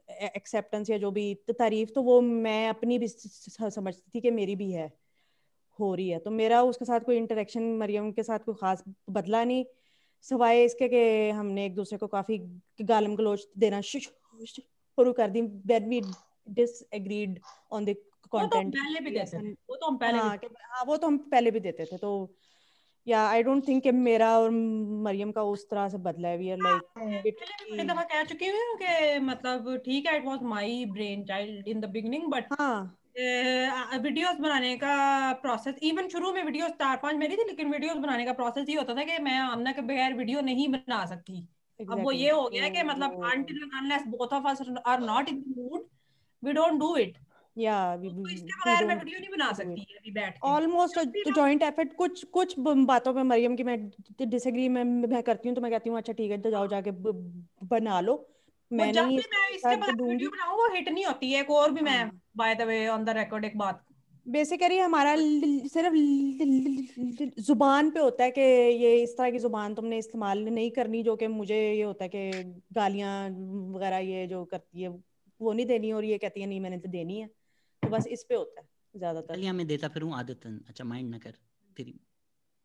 एक्सेप्टेंस या जो भी तारीफ़ तो वो मैं अपनी भी समझती थी कि मेरी भी है हो रही है। तो मेरा उसके साथ कोई इंटरेक्शन मरियम के साथ कोई खास बदला नहीं। सिवाय इसके कि हमने एक दूसरे को काफ़ी गालम गलोच देना शुरू कर दी। When we disagreed on the वो तो हम पहले भी देते थे वो तो हम पहले हाँ भी हाँ वो तो हम पहले भी देते थे तो या आई डोंट थिंक कि मेरा और मरियम का उस तरह से बदला है। वी आर लाइक पहले दफ़ा कह चुकी हूँ कि मतलब ठीक है it was my brain child in the beginning but हाँ। वीडियोस बनाने का प्रोसेस इवन शुरू में वीडियोस चार पाँच मेरी थी लेकिन वीडियोस बनाने का प्रोसेस ये होता था कि मैं आमना के बगैर वीडियो नहीं बना सकती। अब वो ये हो गया है कि मतलब until and unless both of us are not in the mood we don't do it या इसके बगैर मैं वीडियो नहीं बना सकती अभी बैठ के। ऑलमोस्ट जॉइंट एफर्ट कुछ कुछ बातों पे मरियम की मैं डिसएग्री में मैं करती हूँ तो मैं कहती हूँ अच्छा ठीक है तो जाओ जाके बना लो। मैं जब नहीं भी मैं इसके बाद वीडियो बनाऊँ वो हिट नहीं होती है एक और भी मैं by the way on the record एक बात। बेसिकली हमारा सिर्फ़ ज़ुबान पे होता है कि ये इस तरह की ज़ुबान तुमने इस्तेमाल नहीं करनी जो कि मुझे ये होता है कि गालियाँ वगैरह ये जो करती है वो नहीं देनी और ये कहती है नहीं मैंने तो देनी है। तो बस इस पे होता है ज़्यादातर। गालियाँ मैं देता फिर हूँ। आदतन अच्छा माइंड ना कर फिर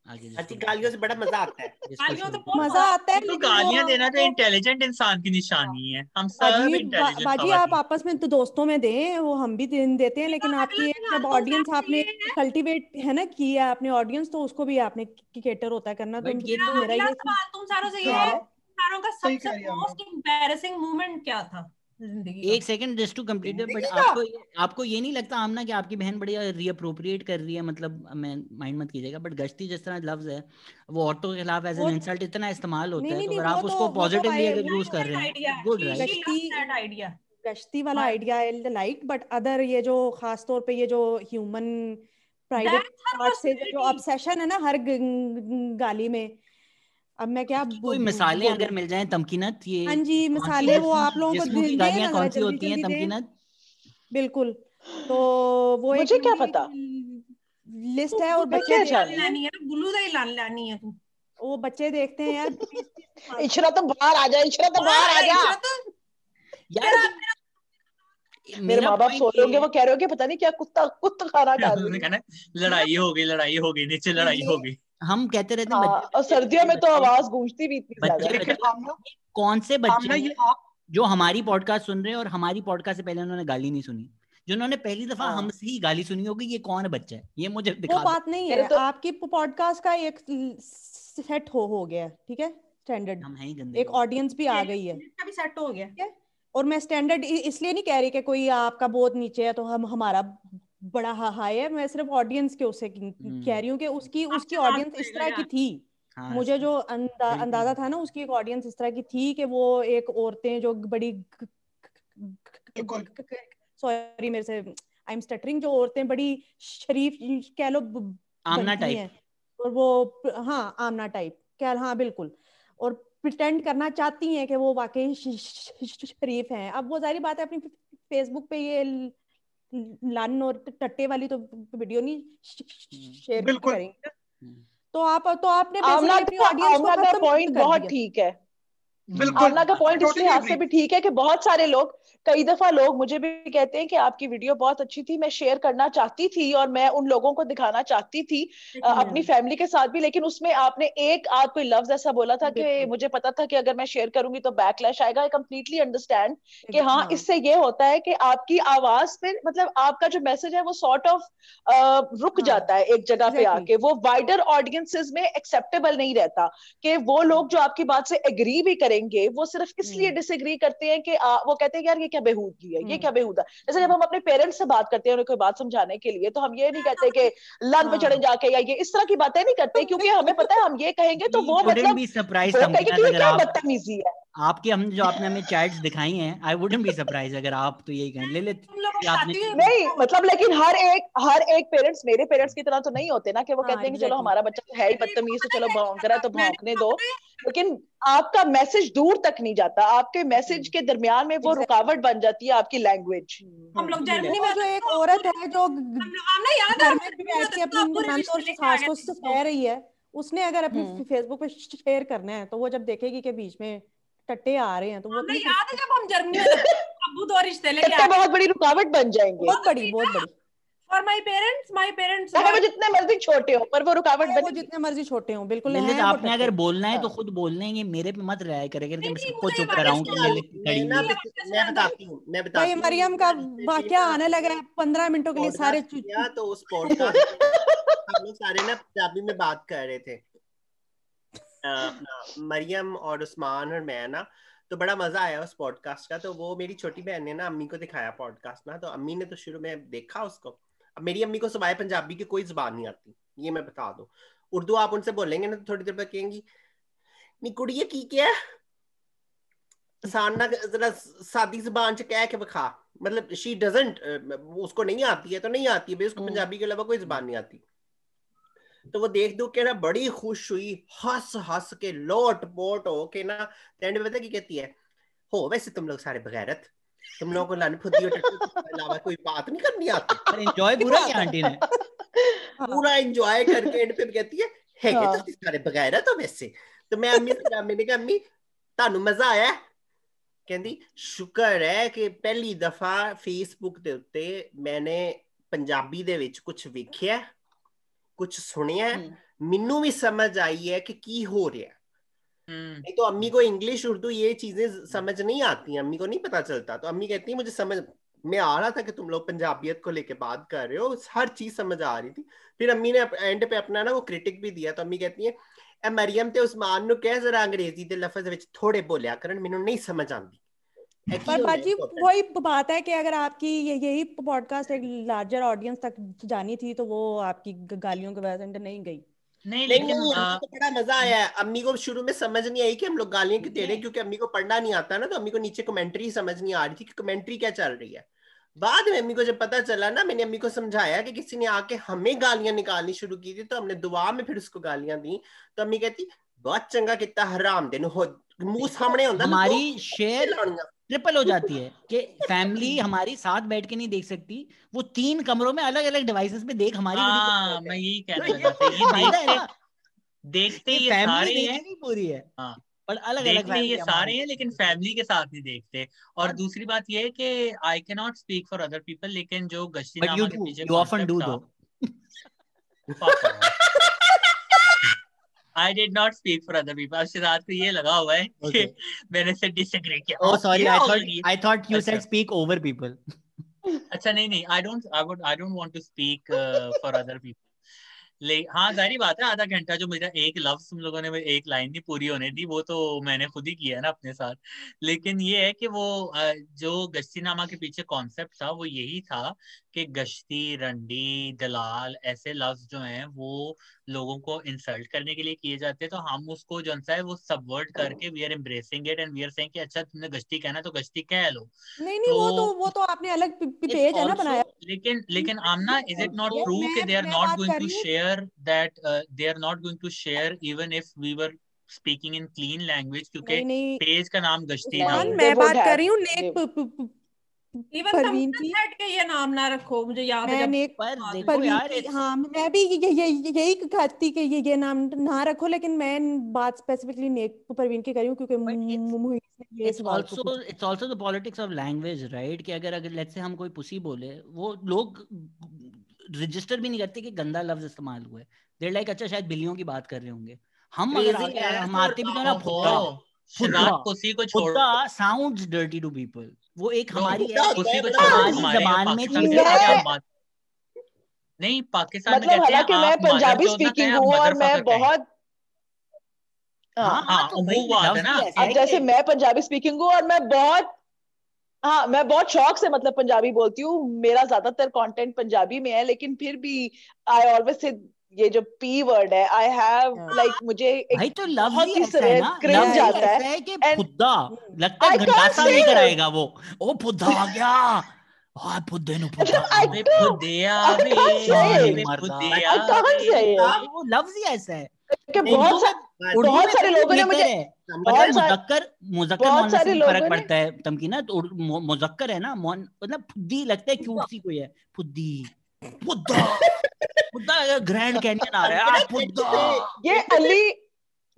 आगे अच्छी गालियों से बड़ा मज़ा आता है। गालियों तो बहुत मज़ा आता है तो लेकिन गालियाँ देना तो इंटेलिजेंट इंसान की निशानी है। हम सब इंटेलिजेंट बाजी आप आपस में तो दोस्तों में दें वो हम भी दे, देते हैं लेकिन आपकी एक जब ऑडियंस आपने कल्टीवेट है ना किया आपने ऑडियंस तो उसको भी आपने केटर होता है करना। तो ये तो तो- मेरा ये सवाल तुम सारों से ये हाँ। है सारों का सबसे है मोस्ट एम्बैरेसिंग मोमेंट क्या था? एक second just to complete but आपको ये, आपको ये नहीं लगता आमना कि आपकी बहन बढ़िया रीअप्रोप्रिएट कर रही है मतलब मैं माइंड मत कीजिएगा बट गश्ती जिस तरह लफ्ज है वो औरतों के खिलाफ एज एन इंसल्ट इतना इस्तेमाल होता नहीं है नहीं तो अगर आप तो उसको तो पॉजिटिवली अगर यूज़ कर रहे हैं गुड राइट गश्ती आइडिया गश्ती वाला आइडिया लाइक बट अदर ये जो खास तौर पे ये जो ह्यूमन प्राइवेट पार्ट से जो ऑब्सेशन है ना हर गाली में अब मैं क्या कोई मिसालें अगर मिल जाए तमकीनत ये हाँ जी मिसालें वो आप लोगों को दे दें गालियाँ कौन सी होती हैं तमकीनत? बिल्कुल तो वो मुझे क्या पता? लिस्ट है और बच्चे देखते जानूं? हैं लानी है ना गुलू दही लान लानी है तू। वो बच्चे देखते हैं यार। इशरा तो बाहर आ जा इशरा तो बाहर आ जा। तो यार मेरे माँ बाप सो रहे होंगे वो कह रहे होंगे पता नहीं क्या कुत्ता कुत्ता खाना डाल लड़ाई हो गई लड़ाई हो गई नीचे लड़ाई हो गई। हम कहते रहते हैं हाँ बच्चे और सर्दियों में तो आवाज़ गूंजती भी इतनी बच्चे ज़्यादा। कौन से बच्चे आमना ये आप जो हमारी पॉडकास्ट सुन रहे हैं और हमारी पॉडकास्ट से पहले उन्होंने गाली नहीं सुनी। जिन्होंने पहली दफ़ा हाँ। हमसे ही गाली सुनी होगी ये कौन बच्चा है? ये मुझे दिखा दो। बात नहीं है तो- आपकी पॉडकास्ट का एक सेट हो हो गया ठीक है? स्टैंडर्ड हम हैं गंदे एक ऑडियंस भी आ गई है। भी सेट हो गया। और मैं स्टैंडर्ड इसलिए नहीं कह रही कि कोई आपका बहुत नीचे है तो हम हमारा बड़ा हा हाई है मैं सिर्फ़ ऑडियंस के उससे कह रही हूँ कि उसकी उसकी ऑडियंस इस तरह की थी। हाँ, मुझे जो अंदा, अंदाज़ा था ना उसकी एक ऑडियंस इस तरह की थी कि वो एक औरतें जो बड़ी सॉरी मेरे से आई एम स्टटरिंग जो औरतें बड़ी शरीफ कह लो आमना। हैं। और वो हाँ आमना टाइप कह हाँ बिल्कुल। और प्रिटेंड करना चाहती हैं कि वो वाकई शरीफ हैं। अब वो जारी बात है अपनी फेसबुक पे ये लन और टट्टे वाली तो वीडियो नहीं शेयर करेंगे हम्म। तो आप तो आपने ऑडियंस को बहुत ठीक है। बिल्कुल। आमना का पॉइंट इस totally लिहाज से भी ठीक है कि बहुत सारे लोग कई दफ़ा लोग मुझे भी कहते हैं कि आपकी वीडियो बहुत अच्छी थी मैं शेयर करना चाहती थी और मैं उन लोगों को दिखाना चाहती थी अपनी फैमिली के साथ भी लेकिन उसमें आपने एक आध कोई लफ्ज ऐसा बोला था कि मुझे पता था कि अगर मैं शेयर करूँगी तो बैकलैश आएगा। आई कंप्लीटली अंडरस्टैंड कि हाँ। इससे ये होता है कि आपकी आवाज़ पे मतलब आपका जो मैसेज है वो सॉर्ट ऑफ़ रुक हाँ, जाता है एक जगह पे आके। वो वाइडर ऑडियंसेस में एक्सेप्टेबल नहीं रहता कि वो लोग जो आपकी बात से एग्री भी करेंगे वो सिर्फ़ इसलिए हम्म। डिसएग्री करते हैं कि आ, वो कहते हैं यार ये क्या बेहूदगी है ये हम्म। क्या बेहूदा जैसे जब हम अपने पेरेंट्स से बात करते हैं उन्हें कोई बात समझाने के लिए तो हम ये नहीं कहते कि लन पे हाँ। चढ़े जाके या ये इस तरह की बातें नहीं करते क्योंकि हमें पता है हम ये कहेंगे तो वो मतलब बी सरप्राइज़ वो कहेंगे कि ये अगर क्या बदतमीजी है आपके हम जो आपने हमें चैट्स दिखाई हैं आई वुडंट बी सरप्राइज़ अगर आप तो यही कहें ले ले नहीं मतलब लेकिन हर एक हर एक पेरेंट्स मेरे पेरेंट्स की तरह तो नहीं होते ना कि वो हाँ, कहते हैं कि चलो हमारा बच्चा तो है ही बदतमीज तो चलो भौंक रहा है तो भौंकने दो लेकिन आपका मैसेज दूर तक नहीं जाता। आपके मैसेज के दरमियान में वो रुकावट बन जाती है आपकी लैंग्वेज हम लोग जर्मनी में जो एक औरत है जो हम लोग हमने याद है बैठ के अपनी को कह रही है। उसने अगर अपने हम्म। फेसबुक पे शेयर करना है तो वो जब देखेगी कि बीच में टट्टे आ रहे हैं तो वो याद है जब हम जर्मनी में थे, अब्बू दो रिश्ते लेके बहुत बड़ी रुकावट बन जाएँगे। बहुत बड़ी बहुत बड़ी। For my parents my parents चाहे वो जितने मर्ज़ी छोटे हो पर वो रुकावट वो जितने मर्ज़ी छोटे हों बिल्कुल आपने अगर बोलना है तो हाँ। खुद बोलना है ये मेरे पे मत राय करे करके मैं सबको चुप बात कराऊं कि इसलिए ललित की मैं कड़ी ना है बत- मैं बताती हूँ मैं बताती भाई मरियम का वाक्य आने लगा है पंद्रह मिनटों के लिए सारे तो उस पॉडकास्ट हम लोग सारे ना पंजाबी में बात कर रहे थे। मरियम और उस्मान और मैं ना तो बड़ा मज़ा आया उस पॉडकास्ट का तो वो मेरी छोटी बहन ने ना अम्मी को दिखाया पॉडकास्ट ना तो अम्मी ने तो शुरू में देखा उसको। मेरी अम्मी को सिवाय पंजाबी की कोई जबान नहीं आती ये मैं बता दूँ। उर्दू आप उनसे बोलेंगे ना तो थोड़ी देर बाद कहेंगी नी कुड़िए की क्या आसान जरा सादी ज़ुबान च कह के बखा मतलब शी डजंट उसको नहीं आती है तो नहीं आती है उसको हम्म। पंजाबी के अलावा कोई ज़ुबान नहीं आती। तो वो देख दो के ना बड़ी खुश हुई हंस हंस के लोट पोट हो के ना एंड में पता क्या कहती है? हो वैसे तुम लोग सारे बगैरत तुम लोगों को लन फुदी और टट्टू के अलावा कोई बात नहीं करनी आती पर एंजॉय पूरा किया आंटी ने पूरा एंजॉय करके एंड पे भी कहती है है कि हाँ। तुम सारे बगैरत हो वैसे तो मैं अम्मी से मैंने कहा अम्मी ਤੁਹਾਨੂੰ ਮਜ਼ਾ ਆਇਆ ਕਹਿੰਦੀ ਸ਼ੁਕਰ ਹੈ ਕਿ ਪਹਿਲੀ ਦਫਾ ਫੇਸਬੁੱਕ ਦੇ ਉੱਤੇ ਮੈਨੇ ਪੰਜਾਬੀ ਦੇ ਵਿੱਚ ਕੁਝ ਵੇਖਿਆ ਕੁਝ ਸੁਣਿਆ ਮੈਨੂੰ ਵੀ ਸਮਝ ਆਈ है कि ਕੀ हो रहा है हम्म नहीं तो अम्मी को इंग्लिश उर्दू ये चीजें समझ नहीं आती अम्मी को नहीं पता चलता तो अम्मी कहती है मुझे समझ मैं आ रहा था कि तुम लोग पंजाबियत को लेके बात कर रहे हो हर चीज समझ आ रही थी फिर अम्मी ने एंड पे अपना ना वो क्रिटिक भी दिया तो अम्मी कहती है ए मरियम ते उस्मान ਨੂੰ ਕਹਿ ਜ਼ਰਾ ਅੰਗਰੇਜ਼ੀ ਦੇ ਲਫ਼ਜ਼ ਵਿੱਚ ਥੋੜੇ ਬੋਲਿਆ ਕਰਨ ਮੈਨੂੰ ਨਹੀਂ ਸਮਝ ਆਉਂਦੀ ਇਹ ਕੀ पर ਹੁੰਦਾ बाजी ਹੈ important? वही बात है कि अगर आपकी ये यही पॉडकास्ट एक लार्जर ऑडियंस तक जानी थी तो वो आपकी ग- गालियों की वजह से नहीं गई नहीं लेकिन आ, तो बड़ा मज़ा आया। है अम्मी को शुरू में समझ नहीं आई कि हम लोग गालियाँ क्यों दे रहे क्योंकि अम्मी को पढ़ना नहीं आता ना तो अम्मी को नीचे कमेंट्री समझ नहीं आ रही थी कि कमेंट्री क्या चल रही है। बाद में अम्मी को जब पता चला ना मैंने अम्मी को समझाया कि किसी ने आके हमें गालियाँ निकालनी शुरू की थी तो हमने दुआ में फिर उसको गालियाँ दी। तो अम्मी कहती बहुत चंगा किता हराम दिन। हो मुँह सामने होता हमारी शेयर ट्रिपल हो जाती है कि फैमिली हमारी साथ बैठ के नहीं देख सकती। वो तीन कमरों में अलग अलग डिवाइसेस पे देख हमारी को हाँ मैं यही तो कहना ये चाहता था ये देखते देखते ये सारे हैं। पूरी है। हाँ। पर अलग अलग ये सारे हैं। लेकिन फैमिली के साथ नहीं देखते। और दूसरी बात ये है कि I can not speak for other people लेकिन जो गश्ती नामा के डू पीछे यू ऑफन डू कॉन्सेप्ट दो था I did not speak for other people अब सिद्धार्थ को ये लगा हुआ है कि मैंने से डिसएग्री किया। Oh आप sorry, ये I और thought ये- I thought you said अच्छा। speak over people. अच्छा नहीं नहीं I don't I would I don't want to speak for other people ले हाँ जारी बात है आधा घंटा जो मेरा एक लफ्ज तुम लोगों ने एक लाइन नहीं पूरी होने दी वो तो मैंने खुद ही किया है ना अपने साथ। लेकिन ये है कि वो जो गश्ती नामा के पीछे कॉन्सेप्ट था वो यही था कि गश्ती रंडी दलाल ऐसे लफ्ज जो हैं वो लोगों को इंसल्ट करने के लिए किए जाते हैं। तो हम उसको जो है वो सबवर्ट करके we are embracing it and we are saying कि अच्छा तुमने गश्ती कहना तो गश्ती कह लो। नहीं नहीं तो, वो तो वो तो आपने अलग पेज है ना बनाया। लेकिन लेकिन Amna is it not true कि they are not going to रही हूँ- share that they are not going to share even if we were speaking in clean language क्योंकि पेज का नाम गश्ती नाम मैं बात कर रही हूँ नेक They- प- प- इवन परवीन की सेट के ये नाम ना रखो मुझे याद है मैं जब नेक बात हुई। परवीन की हाँ मैं भी ये- ये- ये- यही कहती कि ये ये नाम ना रखो लेकिन मैं बात स्पेसिफिकली नेक परवीन की करी हूँ क्योंकि मु- मुहित ने ये it's also it's also the politics of language right कि अगर अगर लेट्स से हम कोई पुसी बोले वो लोग रजिस्टर भी नहीं करते कि गंदा लफ्ज इस्तेमाल हुआ है। देर लाइक अच्छा शायद बिल्लियों की बात कर रहे होंगे। हम अगर हम आते भी तो ना फुद्दा साउंड्स डर्टी टू पीपल वो एक हमारी जबान में है नहीं पाकिस्तान में मतलब कहते हैं हालाँकि मैं पंजाबी स्पीकिंग हूँ और मैं बहुत हाँ हाँ हाँ तो वो बात है ना। अब जैसे मैं पंजाबी स्पीकिंग हूँ और मैं बहुत हाँ मैं बहुत शौक से मतलब पंजाबी बोलती हूँ। मेरा ज़्यादातर कंटेंट पंजाबी में है लेकिन फिर भी आई ऑलवेज से ये जो पी वर्ड है आई हैव लाइक मुझे एक भाई तो लफ्ज बहुत ही ही है क्रिंज आता है। है कि एंड फुद्दा लगता है कांट लेकर आएगा वो। ओ फुद्दा आ गया। हाय फुद्दे नु कांट से हाय वे मर्दा। आई कांट से वो लफ्ज ही ऐसा है। कि बहुत सारे भी लोगों ने मुझे मुजक्कर मुजक्कर बहुत सारे फ़र्क पड़ता है तमकीना तो मुजक्कर है ना मतलब फुद्दी लगता है क्यूट सी कोई है। फुद्दी। फुद्दा। फुद्दा ग्रैंड कैनियन आ रहा है फुद्दा ये अली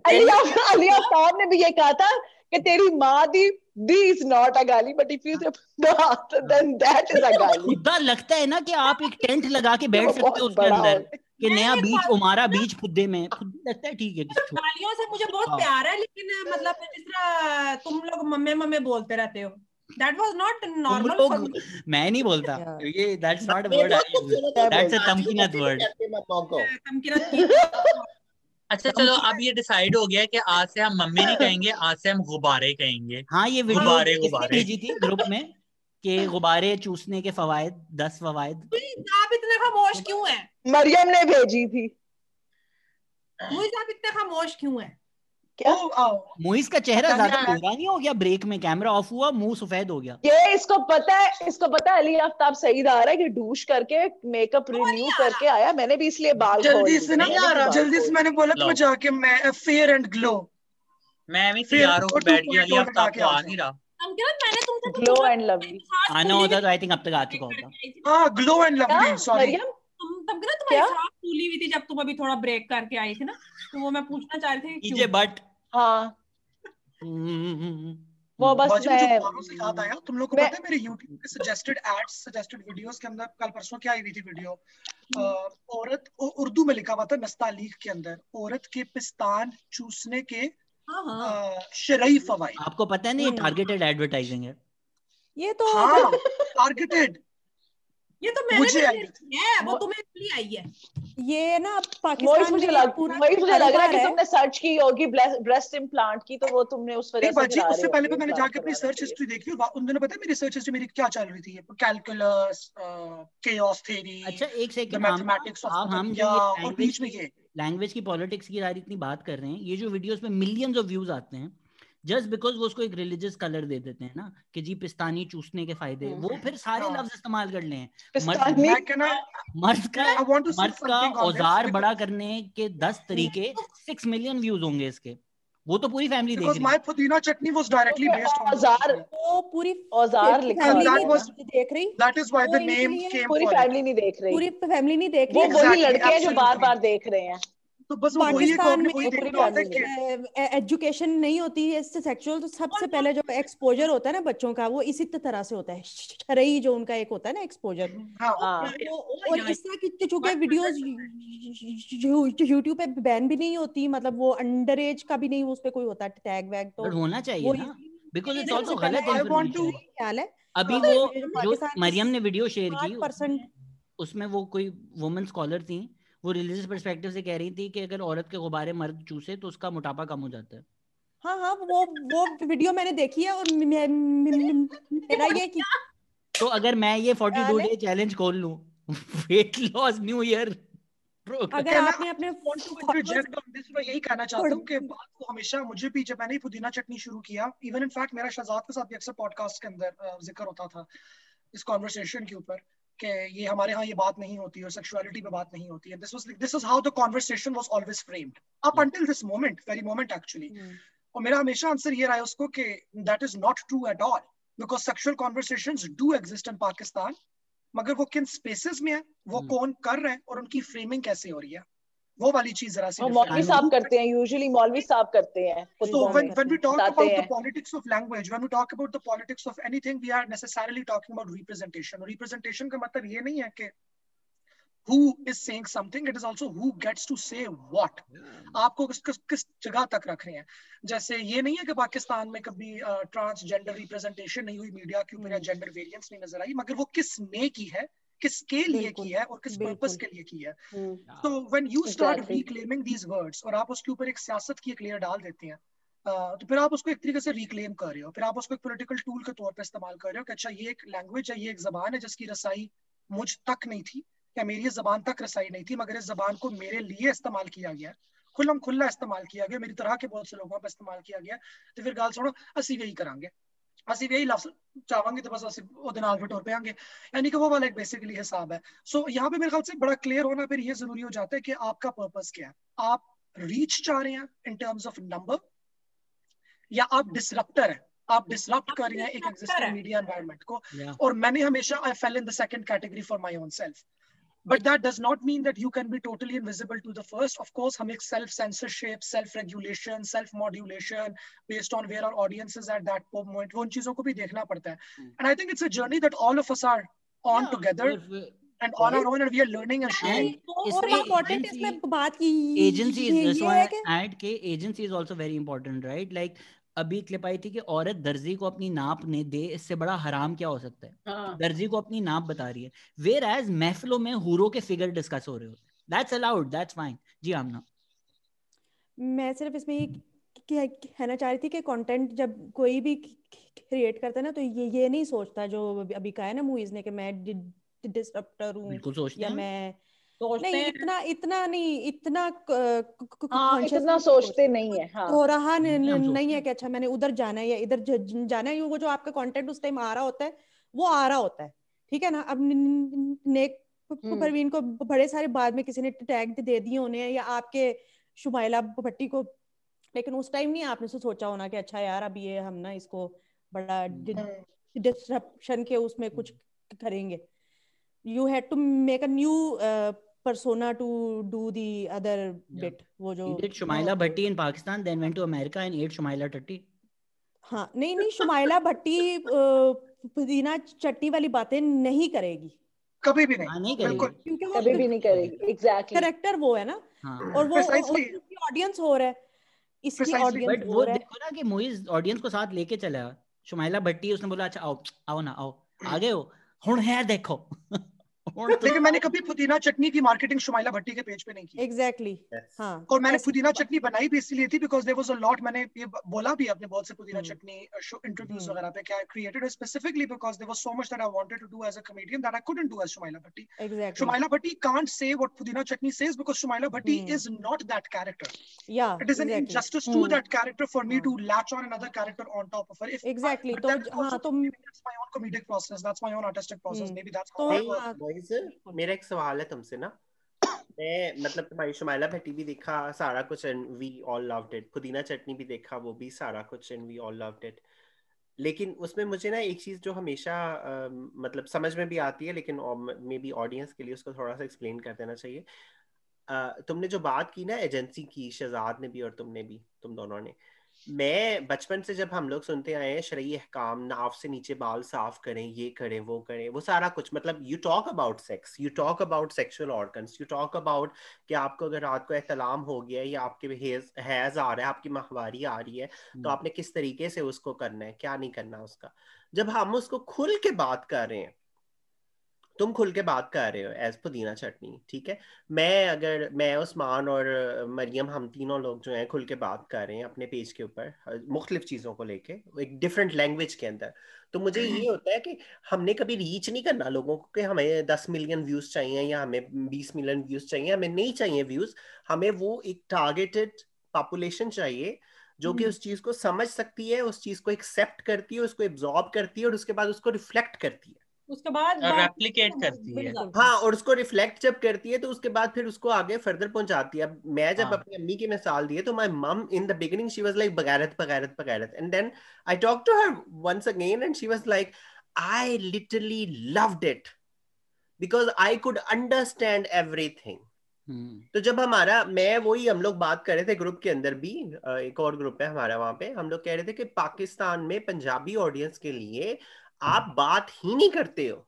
अली अली आफ्ताब ने भी ये कहा था कि तेरी माँ दी दी इज़ नॉट अ गाली but if you say then that is a गाली फुद्दा लगता है ना कि आप एक टेंट लगा के बैठ सकते हो उसके अंदर। कि नया बीच उमारा बीच फुद्दे में फुद्दी लगता है ठीक है गालियों से मुझे बहुत हाँ। प्यार है लेकिन मतलब जिस तरह तुम लोग मम्मे मम्मे बोलते रहते हो दैट वाज नॉट तुम नॉर्मल लोग मैं नहीं बोलता ये दैट्स नॉट अ मैं वर्ड बहुत आई खूबसूरत यूज़ है दैट्स अ बोलता तमकीनत की अच्छा चलो अब ये डिसाइड हो गया है कि आज से हम मम्मी नहीं कहेंगे आज से हम गुब्बारे कहेंगे। हाँ ये वीडियो गुब्बारे गुब्बारे। भेजी थी ग्रुप में कि गुब्बारे चूसने के फवायद दस फवायद? आप इतने खामोश क्यों हैं? मरियम ने भेजी थी। आप इतने खामोश क्यों हैं? क्या? मुइस का चेहरा नहीं ज़्यादा गोरा नहीं हो गया ब्रेक में कैमरा ऑफ़ हुआ मुँह सफ़ेद हो गया। ये इसको पता है इसको पता है अली आफ्ताब सईद आ रहा है कि डूश करके मेकअप रिन्यू करके आया मैंने भी इसलिए बाल जल्दी से ना नहीं आ रहा, जल्दी से मैंने बोला तुम्हें जाके मैं फेयर एंड ग्लो मैं भी तैयार होकर बैठ गया अली आफ्ताब के तो आ नहीं रहा। मैंने तुमसे तो ग्लो एंड लवली आना होता तो आई थिंक अब तक आ चुका होता हाँ glow and lovely sorry Tamkinat क्या तुम्हारी सांस फूली हुई थी जब तुम अभी थोड़ा ब्रेक करके आई थी ना तो वो मैं पूछना चाह रही थी कि क्यों? बट हाँ। वो बस बाजी मैं से याद आया तुम लोग को पता है मेरे YouTube पे सजेस्टेड एड्स सजेस्टेड वीडियोस के अंदर कल परसों क्या आई हुई थी वीडियो औरत उर्दू में लिखा हुआ था नस्तालीग के अंदर औरत के पिस्तान चूसने के हाँ हाँ। शरई फवाइद आपको पता है ना ये हम्म। टारगेटेड एडवर्टाइजिंग है। ये तो हाँ टारगेटेड ये तो मैंने मुझे भी आई देखी है वो तुम्हें इसलिए आई है। ये ना पाकिस्तान मुझे लग पूरा मोहित मुझे लग रहा है कि तुमने सर्च की होगी ब्रेस्ट इम्प्लांट की तो वो तुमने उस वजह से आ उससे पहले भी मैंने जाके अपनी सर्च हिस्ट्री देखी और उन दिनों पता है मेरी सर्च हिस्ट्री मेरी क्या चल रही थी? कैलकुलस केओस थ्योरी अच्छा एक सेकंड हम मैथमेटिक्स ऑफ़ हम जो और बीच में ये। लैंग्वेज की पॉलिटिक्स की सारी इतनी बात कर रहे हैं ये जो वीडियोस में मिलियंस ऑफ़ व्यूज़ आते हैं जस्ट बिकॉज़ वो उसको एक रिलीजियस कलर दे देते हैं ना कि जी पिस्तानी चूसने के फ़ायदे हम्म। वो फिर सारे हाँ। लफ्ज इस्तेमाल कर ले। मर्द का मर्द औज़ार बड़ा करने के दस तरीके सिक्स मिलियन व्यूज़ होंगे इसके। वो तो पूरी फैमिली देख रही है पुदीना चटनी वाज डायरेक्टली बेस्ड ऑन औज़ार वो पूरी औज़ार लिखा हुआ देख रही? that is why वो the इनके name लिए came पूरी फैमिली नहीं देख रही। पूरी फैमिली नहीं देख वो रही वही लड़के हैं जो बार-बार देख रहे हैं। तो बस वही पाकिस्तान में है एजुकेशन नहीं होती है इससे सेक्सुअल तो सबसे पहले जो एक्सपोजर होता है ना बच्चों का वो इसी तरह से होता है। शरई जो उनका एक होता है ना एक्सपोजर हाँ हाँ और इस तरह की चूँकि वीडियोस यूट्यूब पे बैन भी नहीं होती मतलब वो अंडर एज का भी नहीं उस पे कोई होता टैग वैग तो होना चाहिए ना। बिकॉज़ इट्स पहले गलत इन्फॉर्मेशन ख्याल है। अभी वो जो मरियम ने वीडियो शेयर की उसमें वो कोई वुमेन स्कॉलर थी वो रिलीजियस पर्सपेक्टिव से कह रही थी कि अगर औरत के गुब्बारे मर्द चूसे तो उसका मोटापा कम हो जाता है। हाँ हाँ वो वो वीडियो मैंने देखी है और मैं- मैं- मेरा ये कि तो अगर मैं ये 42 ख्याल डे चैलेंज खोल लूँ वेट लॉस न्यू ईयर अगर आपने अपने यही कहना चाहता हूँ कि बात को हमेशा मुझे भी जब मैंने पुदीना चटनी शुरू किया। इवन इन फैक्ट मेरा शहजाद के साथ भी अक्सर पॉडकास्ट के अंदर ज़िक्र होता था इस कॉन्वर्सेशन के ऊपर। कि ये हमारे यहाँ ये बात नहीं होती और सेक्सुअलिटी पे बात नहीं होती। है this was this is how the conversation was always framed up until this moment very moment actually और मेरा हमेशा आंसर ये रहा है उसको कि that is not true at all because sexual conversation do exist in Pakistan मगर वो किन स्पेसेस में है? वो कौन कर रहे हैं? और उनकी फ्रेमिंग कैसे हो रही है? वो वाली चीज़ जरा सी मौलवी साहब करते हैं यूजुअली मौलवी साहब करते हैं so when when we talk about the politics of language when we talk about the politics of anything we are necessarily talking about representation representation का मतलब ये नहीं है कि who is saying something it is also who gets to say what आपको किस किस, जगह तक रख रहे हैं? जैसे ये नहीं है कि पाकिस्तान में कभी ट्रांसजेंडर रिप्रेजेंटेशन नहीं हुई मीडिया के ऊपर या hmm. जेंडर वेरिएंस नहीं नज़र आई मगर वो किस ने की है? किसके लिए की है और किस पर्पस के लिए की है? तो when you start reclaiming these words और आप उसके ऊपर एक सियासत की एक लेयर डाल देते हैं तो फिर आप उसको एक तरीके से रिक्लेम कर रहे हो। फिर आप उसको एक पॉलिटिकल टूल के तौर पर इस्तेमाल कर रहे हो कि अच्छा ये एक लैंग्वेज है ये एक जबान है जिसकी रसाई मुझ तक नहीं थी या मेरी जबान तक रसाई नहीं थी मगर इस जबान को मेरे लिए इस्तेमाल किया गया खुल्लम खुल्ला इस्तेमाल किया गया मेरी तरह के बहुत से लोगों पर इस्तेमाल किया गया तो फिर गाल सुनो असी यही करांगे। ਅਸੀਂ ਵੀ ਇਹੀ ਲਫ਼ਜ਼ ਚਾਹਾਂਗੇ तो बस ਅਸੀਂ ਉਹਦੇ ਨਾਲ फिट हो पाएंगे यानी कि वो वाला एक बेसिकली हिसाब है सो so, यहाँ पे मेरे ख्याल से बड़ा क्लियर होना फिर ये जरूरी हो जाता है कि आपका पर्पस क्या है आप रीच चाह रहे हैं इन टर्म्स ऑफ नंबर या आप डिसरप्टर है आप डिसरप्ट कर रहे हैं एक एग्जिस्टिंग मीडिया एनवायरनमेंट को और मैंने हमेशा I fell in the second category for my own self but that does not mean that you can be totally invisible to the first of course hum self censorship self regulation self modulation based on where our audience is at that moment wo un cheezon ko bhi dekhna padta hai and i think it's a journey that all of us are on yeah, together and on our own and we are learning and sharing और important इसमें बात की agency is this one add के agency is also very important right like अभी क्लिप आई थी कि औरत दर्जी को अपनी नाप ने दे इससे बड़ा हराम क्या हो सकता है? हाँ. दर्जी को अपनी नाप बता रही है। वेर एज महफिलों में हुरों के फिगर डिस्कस हो रहे होते दैट्स अलाउड दैट्स फाइन जी आमना। मैं सिर्फ़ इसमें ये कहना चाह रही थी कि कंटेंट जब कोई भी क्रिएट करता है ना तो ये ये नहीं सोचता जो अभी कहा है ना मूवीज़ ने कि मैं डिस्टर्बर हूँ या मैं सोचते नहीं इतना इतना नहीं इतना हाँ, इतना सोचते नहीं है हाँ, हो रहा नहीं है कि अच्छा मैंने उधर जाना है या इधर जाना है वो जो आपका कंटेंट उस टाइम आ रहा होता है वो आ रहा होता है। ठीक है ना? अब नेक हम्म। परवीन को बड़े सारे बाद में किसी ने टैग दे दिए होने या आपके शुमाइला भट्टी को लेकिन उस टाइम नहीं आपने से सोचा होना कि अच्छा यार अब ये हम ना इसको बड़ा डिस्ट्रप्शन हम्म। के उसमें कुछ करेंगे। You had to make a new persona to do the other yeah. bit वो जो he did Shumaila Bhatti in Pakistan then went to America and ate Shumaila Tatti हाँ नहीं नहीं शुमाइला भट्टी पुदीना चट्टी वाली बातें नहीं करेगी। कभी भी नहीं, हाँ, नहीं करेगी। कभी भी नहीं करेगी एग्जैक्टली करेक्टर वो है ना हाँ. और वो ऑडियंस हो रहा है। इसकी ऑडियंस वो देखो ना कि मोइज ऑडियंस को साथ लेके चला। शुमाइला भट्टी उसने बोला अच्छा आओ आओ ना आओ। आगे हो। हुन है देखो। लेकिन मैंने कभी पुदीना चटनी की मार्केटिंग शुमाइला भट्टी के पेज पे नहीं की। Exactly exactly. हाँ और मैंने पुदीना चटनी बनाई भी इसलिए थी because there was a lot मैंने ये बोला भी अपने बहुत से पुदीना hmm. चटनी इंटरव्यूज़ hmm. वगैरह पे क्या created specifically because there was so much that I wanted to do as a comedian that I couldn't do as Shumaila Bhatti. Exactly Shumaila Bhatti can't say what Pudina Chutney says because Shumaila Bhatti is not that character या it is an injustice to that character for me to latch on another character on top of her if exactly तो हाँ तो that's my own comedic process that's my own artistic process maybe that's how मेरा एक सवाल है तुमसे ना। मैं मतलब तुम्हारी शुमाइला भट्टी भी देखा सारा कुछ and we all loved it Pudina Chutney भी देखा वो भी सारा कुछ and we all loved it लेकिन उसमें मुझे ना एक चीज़ जो हमेशा आ, मतलब समझ में भी आती है लेकिन मे बी ऑडियंस के लिए उसको थोड़ा सा एक्सप्लेन कर देना चाहिए। आ, तुमने जो बात की ना एजेंसी की शहजाद ने भी और तुमने भी तुम दोनों ने मैं बचपन से जब हम लोग सुनते आए हैं शरई अहकाम नाव से नीचे बाल साफ़ करें ये करें वो करें वो सारा कुछ मतलब you talk about sex you talk about sexual organs you talk about कि आपको अगर रात को एहतलाम हो गया या आपके हैज़ आ रहा है आपकी माहवारी आ रही है तो हम्म। आपने किस तरीके से उसको करना है क्या नहीं करना उसका जब हम उसको खुल के बात कर रहे हैं तुम खुल के बात कर रहे हो एज पुदीना चटनी ठीक है? मैं अगर मैं उस्मान और मरियम हम तीनों लोग जो हैं खुल के बात कर रहे हैं अपने पेज के ऊपर मुख्तलिफ़ चीज़ों को लेके एक डिफरेंट लैंग्वेज के अंदर। तो मुझे ये होता है कि हमने कभी रीच नहीं करना लोगों को कि हमें दस मिलियन व्यूज़ चाहिए या हमें बीस मिलियन व्यूज़ चाहिए हमें नहीं चाहिए व्यूज़ हमें वो एक टारगेटेड पॉपुलेशन चाहिए जो कि उस चीज़ को समझ सकती है उस चीज़ को एक्सेप्ट करती है उसको एब्जॉर्ब करती है और उसके बाद उसको रिफ्लेक्ट करती है। उसके बाद रेप्लिकेट करती है। हाँ। और उसको रिफ्लेक्ट जब करती है तो उसके बाद फिर उसको आगे फर्दर पहुंचाती है। मैं जब हाँ। अपनी अम्मी की मिसाल दी है तो my mom in the beginning she was like बगैरत बगैरत बगैरत. And then I talk to her once again and she was like I literally loved it because I could understand everything तो जब हमारा मैं वही हम लोग बात कर रहे थे ग्रुप के अंदर भी एक और ग्रुप है हमारा वहाँ पे। हम लोग कह रहे थे कि पाकिस्तान में पंजाबी ऑडियंस के लिए आप बात ही नहीं करते हो।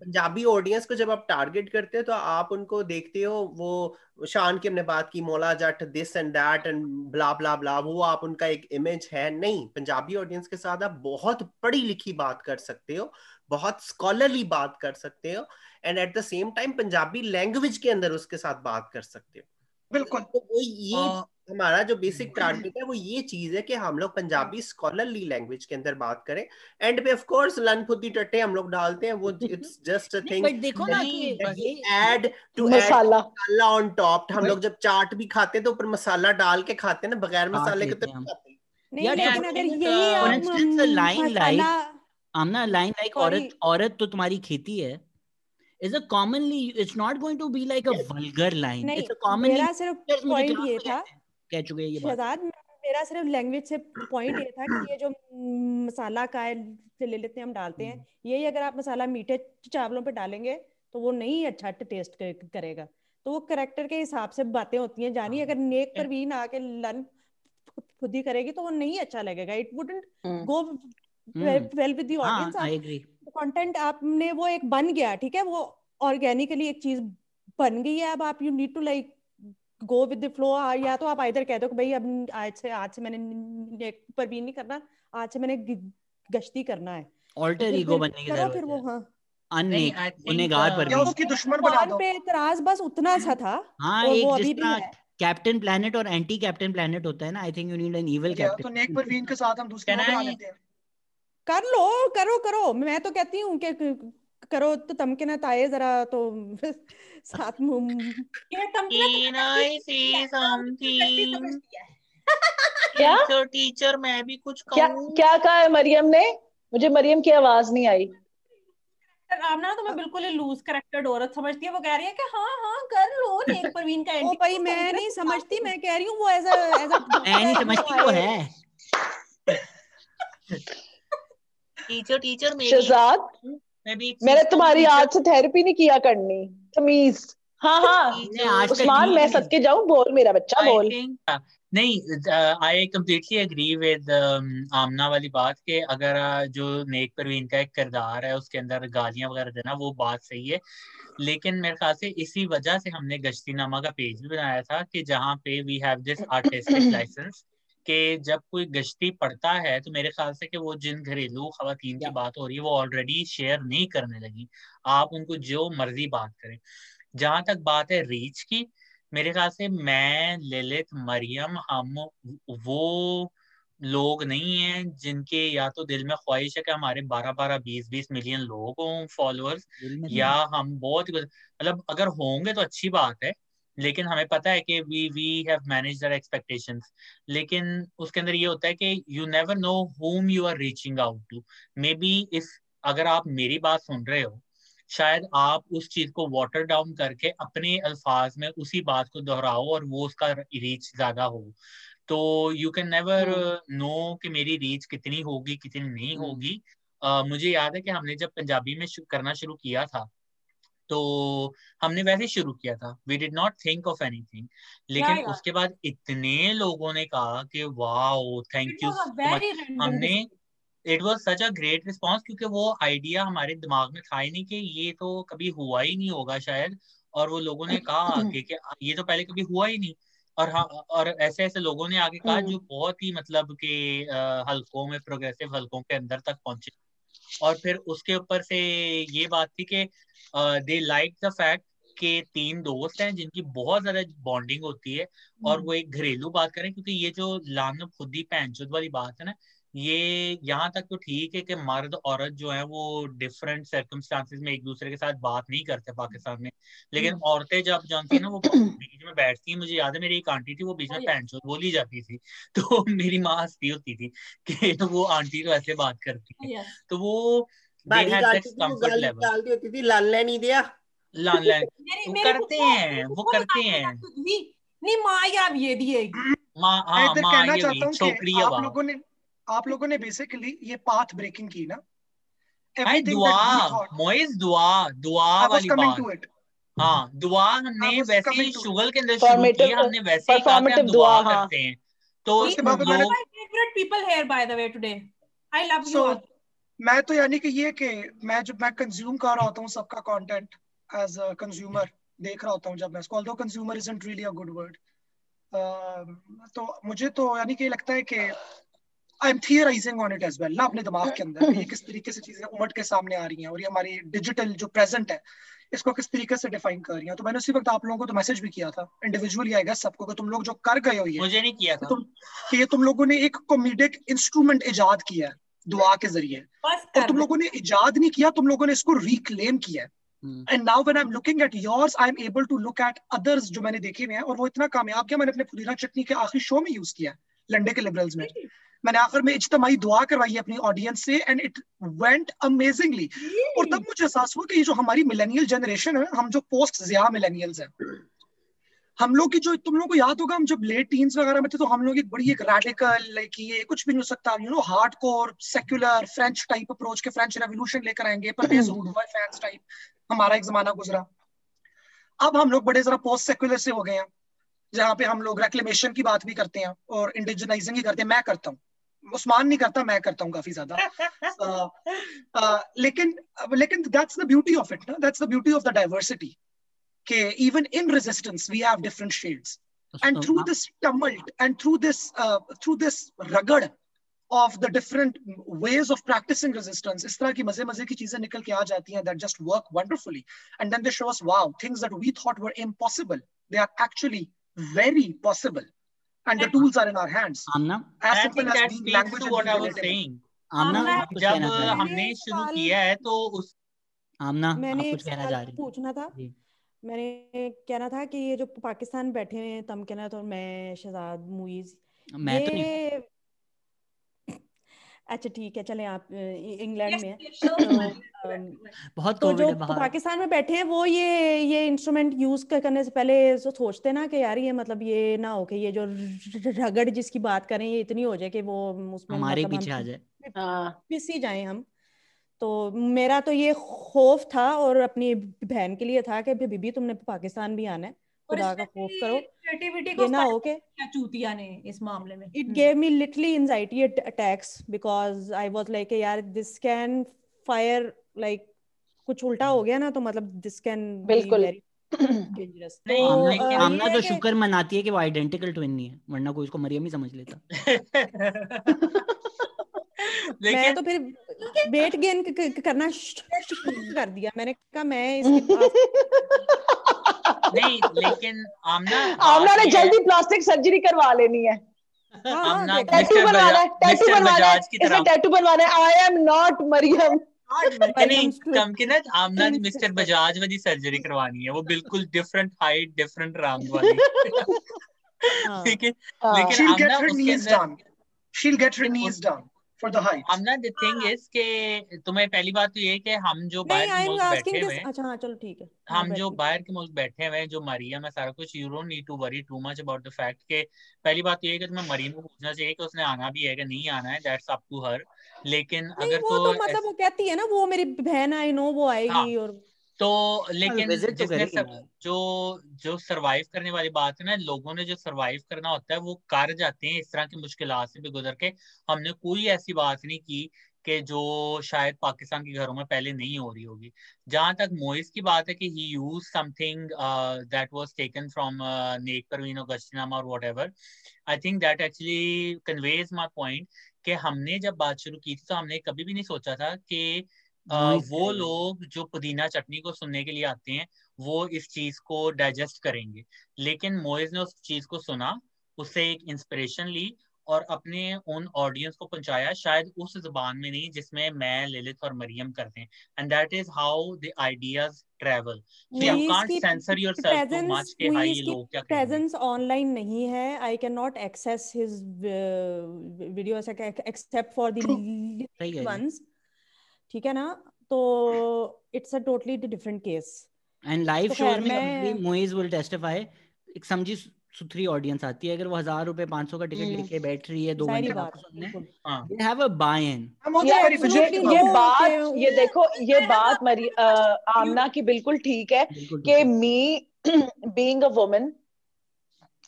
पंजाबी ऑडियंस को जब आप टारगेट करते हो तो आप उनको देखते हो, वो शान की हमने बात की, Maula Jatt this and that and blah blah blah वो आप उनका एक इमेज है नहीं। पंजाबी ऑडियंस के साथ आप बहुत पढ़ी लिखी बात कर सकते हो, बहुत स्कॉलरली बात कर सकते हो and at the same time Punjabi language के अंदर उसके साथ बात कर सकते हो। बिल्कुल। तो वो ये हाँ। हमारा जो बेसिक टारगेट है वो ये चीज़ है कि हम लोग पंजाबी स्कॉलरली लैंग्वेज के अंदर बात करें। एंड पे ऑफ़ कोर्स लनफुद्दी टट्टे हम लोग डालते हैं वो it's just a thing but देखो ना कि ये add to masala. Masala on top हम लोग जब चाट भी खाते हैं तो ऊपर मसाला डाल के खाते हैं ना बगैर मसाले के तो नहीं खाते नहीं यार लेकिन अगर यही line like Amna line like औरत औरत तो तुम्हारी खेती है। Is a commonly it's not going to be like a vulgar line. नहीं it's a commonly मेरा सिर्फ़ पॉइंट ये था। हैं, कह चुके हैं ये बात। शहजाद मेरा सिर्फ़ लैंग्वेज से पॉइंट ये था कि ये जो मसाला का है ले लेते हैं हम डालते हैं। यही अगर आप मसाला मीठे चावलों पे डालेंगे तो वो नहीं अच्छा टेस्ट करेगा। तो वो करेक्टर के हिसाब से बातें होती हैं जानी अगर नेक परवीन आके लन खुद ही करेगी तो वो नहीं अच्छा लगेगा। It wouldn't go well with the हाँ ऑडियंस आई एग्री कंटेंट आपने वो एक बन गया ठीक है? वो ऑर्गेनिकली एक चीज़ बन गई है अब आप you need to like go with the flow या तो आप इधर कह दो कि भाई अब आज से आज से मैंने नेक पर भी नहीं करना आज से मैंने गश्ती करना है। ऑल्टर ईगो बनने की करो फिर ज़रूरत वो है। uh, पर उसकी दुश्मन बना दो। पे बस उतना सा था हाँ एक वो अभी भी है। कैप्टन प्लेनेट और एंटी कैप्टन प्लेनेट होता है ना I think you need an evil या तो कैप्टन नेक परवीन के साथ हम दूसरी बना लेते हैं। कर लो करो करो। मैं तो कहती हूँ कि करो तो तमके ना ताए जरा तो साथ में ये तमकीना Can I say क्या? टीचर टीचर मैं भी कुछ क्या क्या कहा है मरियम ने? मुझे मरियम की आवाज़ नहीं आई। आमना तो मैं बिल्कुल ही लूज करेक्टेड औरत समझती है। वो कह रही है कि हाँ हाँ कर लो नेक परवीन का ओ एंटी भाई मैं नहीं समझती मैं। कह रही हूँ वो एज अ एज अ मैं नहीं समझती वो है। टीचर टीचर मैं भी शहजाद मैं भी मैंने तुम्हारी आज से थेरेपी नहीं किया करनी तमीज। हाँ हाँ। तक उस्मान मैं नहीं। सदके जाऊँ? बोल मेरा बच्चा बोल। नहीं I completely agree with Amna वाली बात कि अगर uh, जो नेक परवीन का एक किरदार है उसके अंदर गालियाँ वगैरह देना वो बात सही है। लेकिन मेरे ख्याल से इसी वजह से हमने गश्ती नामा का पेज भी बनाया था कि जहाँ पे we have this artistic license कि जब कोई गश्ती पड़ता है तो मेरे ख्याल से कि वो जिन घरेलू खातन की बात हो रही है वो ऑलरेडी शेयर नहीं करने लगी। आप उनको जो मर्ज़ी बात करें। जहाँ तक बात है रीच की मेरे ख्याल से मैं ललित मरियम हम वो लोग नहीं हैं जिनके या तो दिल में ख्वाहिश है कि हमारे बारह बारह बीस बीस मिलियन लोग हों फॉलोअर्स या हम बहुत मतलब अगर होंगे तो अच्छी बात है लेकिन हमें पता है कि we we have manage their expectations लेकिन उसके अंदर ये होता है कि you never know whom you are reaching out to maybe if अगर आप मेरी बात सुन रहे हो शायद आप उस चीज़ को वाटर डाउन करके अपने अल्फाज में उसी बात को दोहराओ और वो उसका रीच ज़्यादा हो। तो यू कैन नेवर नो कि मेरी रीच कितनी होगी कितनी नहीं हम्म। होगी। अ, मुझे याद है कि हमने जब पंजाबी में करना शुरू किया था तो हमने वैसे शुरू किया था। We did not think of anything लेकिन यार। उसके बाद इतने लोगों ने कहा कि वाओ थैंक यू हमने it was such a great response क्योंकि वो आइडिया हमारे दिमाग में था ही नहीं कि ये तो कभी हुआ ही नहीं होगा शायद। और वो लोगों ने कहा आगे कि ये तो पहले कभी हुआ ही नहीं। और हाँ और ऐसे ऐसे लोगों ने आगे कहा जो बहुत ही मतलब के हलकों में प्रोग्रेसिव हलकों के अंदर तक पहुँचे। और फिर उसके ऊपर से ये बात थी कि दे लाइक द फैक्ट के तीन दोस्त हैं जिनकी बहुत ज़्यादा बॉन्डिंग होती है और वो एक घरेलू बात करें क्योंकि ये जो लानब खुदी पैंचुद वाली बात है ना ये यहाँ तक तो ठीक है कि मर्द औरत जो है वो डिफरेंट सर्कमस्टांसिस में एक दूसरे के साथ बात नहीं करते पाकिस्तान में। लेकिन औरतें जब जानती है ना वो बीच में बैठती हैं मुझे याद है मेरी एक आंटी थी वो बीच में पैंचोद बोली जाती थी। तो मेरी माँ हंसती होती थी कि तो वो आंटी तो ऐसे बात करती है। तो वो होती थी लाल मेरे वो करते हैं वो करते हैं। नहीं माँ या अब ये दिएगी माँ हाँ माँ ये चाहता हुई हूँ कि छोकरी आप लोगों ने आप लोगों ने बेसिकली ये पाथ ब्रेकिंग की ना? दुआ मोइज दुआ दुआ वाली बात। हाँ दुआ हमने वैसे ही के अंदर शुरू की हमने वैसे ही कहा कि हम दुआ हाँ। करते हैं। तो by the way, today. I love you so all. मैं तो यानी कि ये कि मैं जब मैं कंज्यूम कर रहा होता हूँ सबका कंटेंट एज अ कंज्यूमर देख रहा होता हूँ जब मैं इसको although consumer isn't really a good word तो मुझे तो यानी कि लगता है कि I am theorising on it as well ना अपने दिमाग के अंदर ये किस तरीके से चीज़ें उमड़ के सामने आ रही हैं और ये हमारी डिजिटल जो प्रेजेंट है इसको किस तरीके से डिफाइन कर रही हैं। तो मैंने उसी वक्त आप लोगों को तो मैसेज भी किया था इंडिविजुअली आएगा सबको कि तुम लोग जो कर गए हो ये मुझे नहीं किया था। तुम कि ये तुम लोगों ने एक कॉमेडिक इंस्ट्रूमेंट इजाद किया है दुआ के ज़रिए। और तुम लोगों ने इजाद नहीं किया तुम लोगों ने इसको रिक्लेम किया है। And now when I am looking at yours I am able to look at others जो मैंने देखे हुए हैं और वो इतना कामयाब किया मैंने अपने पुदीना चटनी के आखिरी शो में यूज़ किया लंडे के लिबरल्स में। मैंने आखिर में इज्तमाही दुआ करवाई अपनी ऑडियंस से एंड इट वेंट अमेजिंगली और तब मुझे एहसास हुआ कि ये जो हमारी मिलेनियल जनरेशन है हम जो पोस्ट जिया मिलेनियल्स हैं हम लोग की जो तुम लोग को याद होगा हम जब लेट टीन्स वगैरह में थे तो हम लोग एक बड़ी एक रैडिकल लाइक ये कुछ भी नहीं हो सकता you know hard core secular French type approach के फ्रेंच रेवोल्यूशन लेकर आएँगे परवेज हुडवा फैंस टाइप हमारा एक जमाना गुजरा। अब हम लोग बड़े जरा पोस्ट सेक्युलर से हो गए हैं जहाँ पे हम लोग रेक्लेमेशन की बात भी करते हैं और इंडिजनाइजिंग ही करते हैं मैं करता हूँ। उस्मान नहीं करता मैं करता हूँ काफ़ी ज़्यादा अ, अ, लेकिन लेकिन that's the beauty of it ना that's the beauty of the diversity कि even in resistance we have different shades and तो through this tumult and through this uh, through this rugged of the different ways of practicing resistance इस तरह की मज़े मज़े की चीज़ें निकल के आ जाती हैं that just work wonderfully and then they show us wow things that we thought were impossible they are actually very possible and the tools are in our hands. Amna, as I think that speaks to what I was saying. आमना कुछ जब हमने मैंने शुरू किया है तो उस आमना मैंने कुछ कहना जा रही पूछना था। मैंने कहना था कि ये जो पाकिस्तान बैठे हुए हैं था और मैं शहजाद मुइज मैं तो नहीं अच्छा ठीक है चले आप इंग्लैंड में। बहुत तो जो पाकिस्तान में बैठे हैं वो ये ये इंस्ट्रूमेंट यूज़ करने से पहले सोचते ना कि यार ये मतलब ये ना हो कि ये जो रगड़ जिसकी बात करें ये इतनी हो जाए कि वो उसमें हमारे मतलब पीछे आ जाए। हाँ। पिस ही जाएँ हम। तो मेरा तो ये खौफ था और अपनी बहन के लिए था कि बीबी तुमने पाकिस्तान भी आना है। खुदा का खौफ करो। ये ना हो के चूतिया ने इस मामले में। Gave me literally anxiety at- attacks because I was like यार this can fire like कुछ उल्टा हो गया ना तो मतलब can be बिल्कुल। तो नहीं आमना तो शुक्र मनाती है कि वो आइडेंटिकल ट्विन नहीं है वरना कोई उसको मरियम ही समझ लेता। मैं तो फिर वेट गेन करना कर दिया। मैंने कहा मैं इसके पास नहीं लेकिन आमना आमना ने जल्दी प्लास्टिक सर्जरी करवा लेनी है। हाँ हाँ आमना टैटू मिस्टर बनवाना है टैटू बनवाना है। इसने टैटू बनवाना है। I am not Mariam Amna mister Bajaj वाली सर्जरी करवानी है। वो बिल्कुल डिफरेंट हाइट डिफरेंट रंग वाली। हाँ। लेकिन हाँ? लेकिन आमना उसके अंदर she'll get her knees done. For the height the thing is के तुम्हें पहली बात तो ये है कि हम जो नहीं बाहर के मुल्क बैठे हुए हैं अच्छा हाँ चलो ठीक है। हम जो बाहर के। मुल्क बैठे हुए हैं जो मरियम है सारा कुछ you don't need to worry too much about the fact कि पहली बात तो ये है कि तुम्हें मरियम को पूछना चाहिए कि उसने आना भी है कि नहीं आना है दैट्स अप टू हर लेकिन अगर तो तो मतलब वो कहती है ना वो मेरी बहन आई नो वो हाँ। आएगी और तो हाँ लेकिन तो जिसने सब जो जो सरवाइव करने वाली बात है ना लोगों ने जो सरवाइव करना होता है वो कर जाते हैं इस तरह की मुश्किल से भी गुजर के। हमने कोई ऐसी बात नहीं की कि जो शायद पाकिस्तान के घरों में पहले नहीं हो रही होगी। जहाँ तक मोइस की बात है कि he use something that was taken from Nek Parveen और गश्तिनामा और whatever I think that actually conveys my point कि हमने जब बात शुरू की थी तो हमने कभी भी नहीं सोचा था कि वो लोग जो पुदीना चटनी को सुनने के लिए आते हैं वो इस चीज़ को डाइजेस्ट करेंगे। लेकिन मोइज ने उस चीज़ को सुना उससे एक इंस्पिरेशन ली और अपने उन ऑडियंस को पहुँचाया शायद उस जबान में नहीं जिसमें मैं ललित और मरियम करते हैं। And that is how the ideas travel so you can't censor yourself too much कि हाय ये लोग क्या प्रेजेंस ऑनलाइन नहीं है। I can not access his videos except for the है। वंस ठीक है ना? तो it's a totally different case and live shows में मोइज विल टेस्टिफाई एक समझी सुथरी ऑडियंस आती है। अगर वो हज़ार रुपए पाँच सौ का टिकट हम्म। लेके बैठ रही है दो घंटे हाँ। दे हैव अ बाय इन ये बात ये देखो ये बात मरी आमना की बिल्कुल ठीक है कि मी being a woman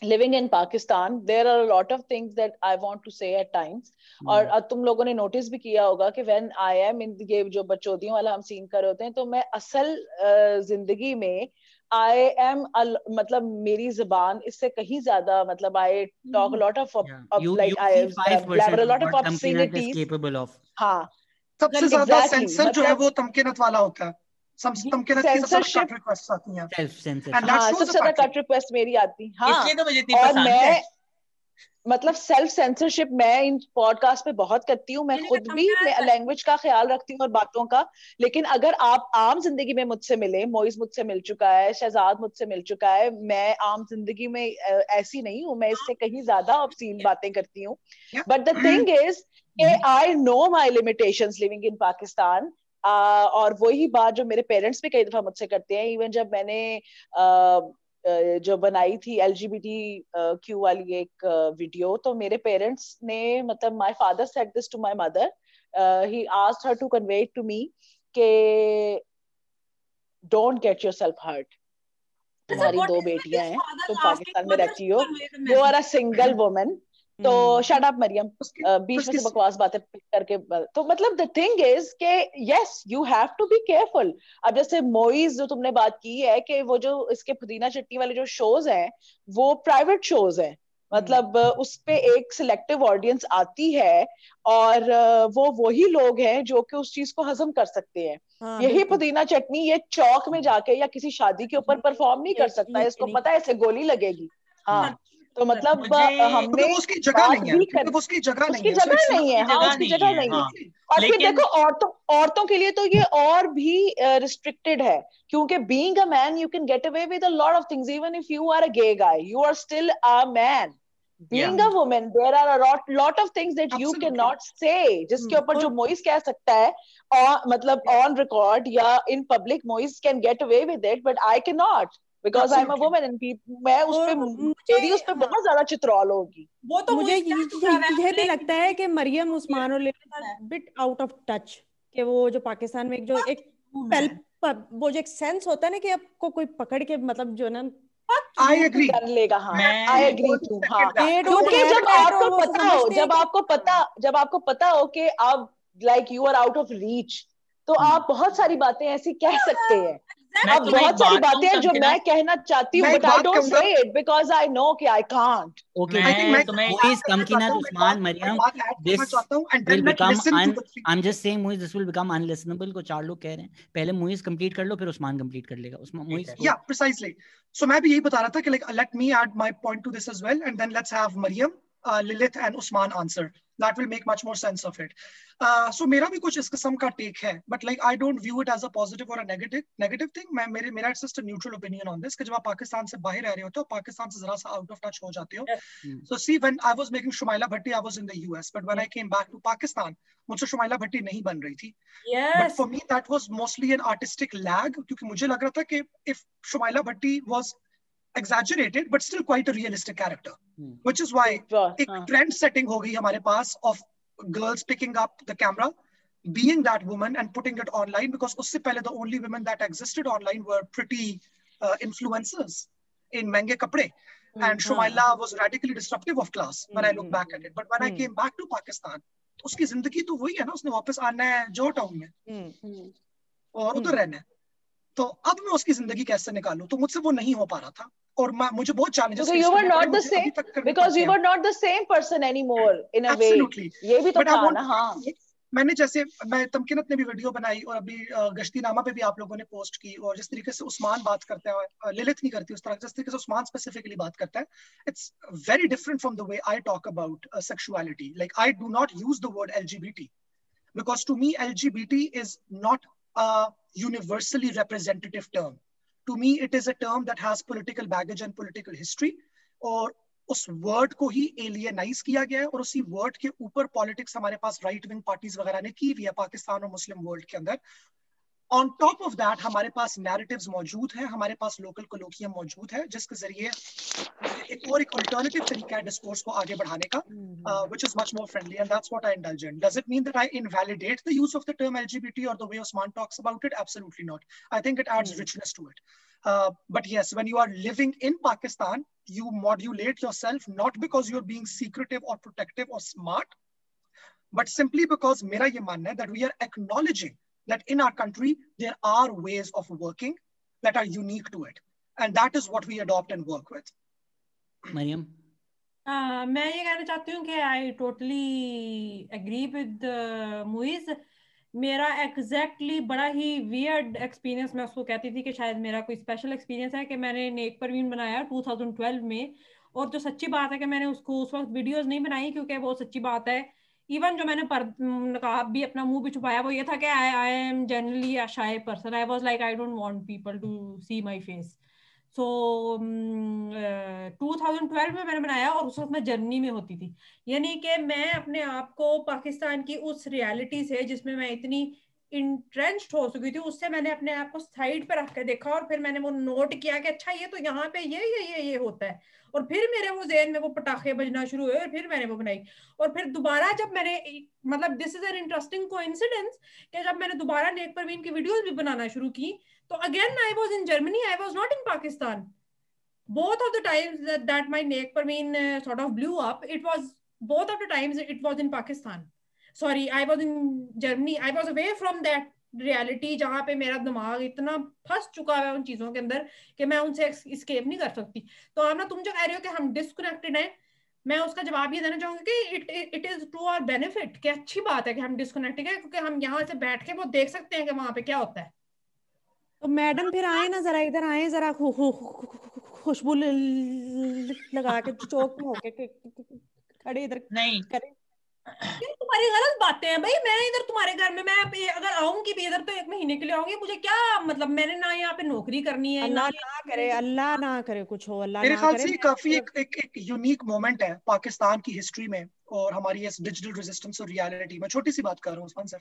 living in Pakistan, there are a lot of things that I want to say at times. और हम्म, अ, तुम लोगों ने नोटिस भी किया होगा कि when I am in ये जो बचौदियों वाला हम सीन कर रहे होते हैं तो मैं असल अ, ज़िंदगी में I am a, मतलब मेरी ज़ुबान इससे कहीं ज़्यादा मतलब I talk a lot of, of, yeah of you like you I see uh, 5% blabber a lot of what Tamkinat is obscenities capable of हाँ सबसे ज़्यादा सेंसर जो है मतलब वो तमकिनत वाला होता है censorship आती हैं। हाँ शोज़ सबसे ज़्यादा पैटर्न कट रिक्वेस्ट मेरी आती इसलिए तो मुझे इतनी पसंद है। मतलब सेल्फ सेंसरशिप मैं इन पॉडकास्ट पे बहुत करती हूँ मैं खुद भी तमकीनत लैंग्वेज का ख्याल रखती हूँ और बातों का। लेकिन अगर आप आम ज़िंदगी में मुझसे मिले मोइस मुझसे मिल चुका है शहजाद मुझसे मिल चुका है मैं आम ज़िंदगी में ऐसी नहीं हूँ मैं इससे कहीं ज़्यादा ऑब्सीन बातें करती हूँ। But the thing is I know my limitation living in Pakistan और वही बात जो मेरे पेरेंट्स भी कई दफ़ा मुझसे करते हैं इवन जब मैंने जो बनाई थी L G B T Q वाली एक वीडियो तो मेरे पेरेंट्स ने मतलब my father said this to my mother he asked her to convey to me के don't get yourself hurt तुम्हारी दो बेटियाँ हैं तुम पाकिस्तान में रहती हो। You are a single woman तो हम्म। शट अप मरियम बीच में से बकवास बातें करके तो मतलब द थिंग इज़ के yes you have to be careful अब जैसे मोइज जो तुमने बात की है कि वो जो इसके पुदीना चटनी वाले जो शोज़ हैं वो प्राइवेट शोज़ हैं। मतलब उस पे एक सिलेक्टिव ऑडियंस आती है और वो वही लोग हैं जो कि उस चीज़ को हजम कर सकते हैं। हाँ यही पुदीना चटनी ये चौक में जाके या किसी शादी के ऊपर परफॉर्म नहीं कर सकता है इसको पता है इसे गोली लगेगी। हाँ। तो मतलब हमने वो उसकी जगह नहीं है कर वो उसकी जगह उसकी नहीं है जगह नहीं है हाँ उसकी जगह नहीं है। हाँ। और फिर देखो औरतों औरतों के लिए तो ये और भी रिस्ट्रिक्टेड है क्योंकि being a man you can get away with a lot of things even if you are a gay guy you are still a man being a woman there are a lot lot of things that you can not say जिसके हम्म ऊपर जो मोइस कह सकता है और मतलब ऑन रिकॉर्ड या in public Moiz can get away with it but I can not because I am a woman and मैं उस पे मेरी उस पे हाँ बहुत ज़्यादा चित्रौल होगी। वो तो मुझे मुझे ये, भी लगता है कि मरियम उस्मान और बिट आउट ऑफ़ टच कि वो जो पाकिस्तान में एक जो एक वो जो एक सेंस होता है ना कि आपको कोई पकड़ के मतलब जो ना आई एग्री कर लेगा? हाँ आई एग्री टू हाँ। क्योंकि जब आपको पता हो जब कि आपको पता जब आपको पता हो कि आप like you are out of reach तो आप बहुत सारी बातें ऐसी कह सकते हैं। अब बहुत सारी बातें हैं जो मैं कहना चाहती हूँ but I don't say it because I know कि आई कांट आई थिंक मैं मैं तुम्हें एक बात Moise, करना Tamkinat, चाहता हूँ मैं एक बात Usman, मैं एक Mariam, बात ऐड करना this चाहता हूँ and will then let become listen to un the three I'm just saying Moise this will become unlistenable को चार लोग कह रहे हैं पहले मोइज कंप्लीट कर लो फिर उस्मान कंप्लीट कर लेगा उस्मान मोइज है को Yeah, precisely. So मैं भी यही बता रहा था कि like let me add my point to this as well, and then let's have Mariam, uh, Lilith, and Usman will make much more sense of it. Uh, so मेरा भी कुछ इस किस्म का take है, but like I don't view it as a positive or a negative negative thing. मैं मेरे मेरा it's just a neutral opinion on this कि जब आप पाकिस्तान से बाहर रह रहे होते हो पाकिस्तान से जरा सा out of touch हो जाते हो. So see when I was making Shumaila Bhatti, I was in the US, but when I came back to Pakistan, मुझसे शुमाइला भट्टी नहीं बन रही थी but for me that was mostly an artistic lag क्योंकि मुझे लग रहा था कि if Shumaila Bhatti was exaggerated but still quite a realistic character hmm. which is why एक हाँ trend setting हो गई हमारे पास of girls picking up the camera being that woman and putting it online because उससे पहले the only women that existed online were pretty uh, influencers in महँगे कपड़े and Shumaila was radically disruptive of class when I look back at it but when I came back to Pakistan उसकी ज़िंदगी तो वही है ना उसने वापस आना है जो टाउन में और उधर रहना है तो अब मैं उसकी ज़िंदगी कैसे निकालू? तो मुझसे वो नहीं हो पा रहा था। और मैं मुझे बहुत challenges you were not the same because you were not the same person anymore in a way. ये भी तो But था ना हाँ। मैंने जैसे मैं तमकिनत ने भी वीडियो बनाई और अभी अ, गश्ती नामा पे भी आप लोगों ने पोस्ट की और जिस तरीके से उस्मान बात करता है अ, ललित नहीं करती उस तरह जिस तरीके से उस्मान स्पेसिफिकली बात करता है it's very different from the way I talk about sexuality like I do not use the word LGBT to me lgbt is not a universally representative term to me it is a term that has political baggage and political history और उस वर्ड को ही एलियनाइज किया गया है और उसी वर्ड के ऊपर पॉलिटिक्स हमारे पास राइट विंग पार्टीज़ वगैरह ने की हुई है पाकिस्तान और मुस्लिम वर्ल्ड के अंदर ऑन टॉप ऑफ दैट हमारे पास नैरेटिव्स मौजूद हैं हमारे पास लोकल कोलोकियम मौजूद है जिसके जरिए एक और एक अल्टरनेटिव तरीका है डिस्कोर्स को आगे बढ़ाने का which is much more friendly and that's what I indulge in does it mean that I invalidate the use of the term LGBT और the way Osman talks about it absolutely not i think it adds richness to it uh, but yes when you are living in pakistan you modulate yourself not because you're being secretive or protective or smart but simply because mera ye manna hai that we are acknowledging that in our country there are ways of working that are unique to it. And that is what we adopt and work with. Mariam uh, मैं ये कहना चाहती हूँ कि I totally agree with Moiz मेरा एग्जैक्टली exactly बड़ा ही वियर्ड एक्सपीरियंस मैं उसको कहती थी कि शायद मेरा कोई स्पेशल एक्सपीरियंस है कि मैंने नेक परवीन बनाया 2012 में। और जो सच्ची बात है कि मैंने उसको उस वक्त वीडियोस नहीं बनाई क्योंकि वो सच्ची बात है। इवन जो मैंने पर नकाब भी अपना मुँह भी छुपाया, वो ये था कि I I am generally a person I was like I don't want people to see my face so two thousand twelve में मैंने बनाया और उस वक्त मैं जर्नी में होती थी। यानी कि मैं अपने आप को पाकिस्तान की उस रियलिटी से, जिसमें मैं इतनी इंट्रेंच्ड हो चुकी थी उससे मैंने अपने आप को साइड पे रख के देखा और फिर मैंने वो नोट किया कि अच्छा ये तो यहाँ पे ये ये ये ये होता है। और फिर मेरे वो जेन में वो पटाखे बजना शुरू हुए और फिर मैंने वो बनाई। और फिर दोबारा जब मैंने मतलब दिस इज़ एन इंटरेस्टिंग को कि जब मैंने दोबारा नेक परवीन की वीडियोस भी बनाना शुरू की तो again I was in Germany I was not in Pakistan Both of the times my Nek Parveen uh, sort of blew up, it was both of the times it was in Pakistan. Sorry, I was in Germany. I was away from that reality जहाँ पे मेरा दिमाग इतना फंस चुका है उन चीज़ों के अंदर कि मैं उनसे escape नहीं कर सकती। तो आप ना तुम जो कह रहे हो कि हम डिस्कनेक्टेड हैं मैं उसका जवाब ये देना चाहूँगी कि it it is to our benefit कि अच्छी बात है कि हम डिस्कनेक्टेड हैं क्योंकि हम यहाँ से बैठ के वो देख सकते हैं कि वहाँ पे क्या होता है। तो मैडम फिर आए ना जरा इधर आए जरा खुशबू लगा के चौक में होके खड़े इधर नहीं। करे। तुम्हारी गलत बातें हैं? भाई मैं इधर तुम्हारे घर में मैं अगर आऊँगी भी इधर तो एक महीने के लिए आऊँगी मुझे क्या मतलब मैंने ना यहाँ पे नौकरी करनी है अल्लाह ना करे अल्लाह ना करे कुछ हो अल्लाह मेरे ख्याल से काफ़ी एक एक एक यूनिक मोमेंट है पाकिस्तान की हिस्ट्री में और हमारी इस डिजिटल रेजिस्टेंस और रियलिटी में। छोटी सी बात कर रहा हूँ उस्मान सर।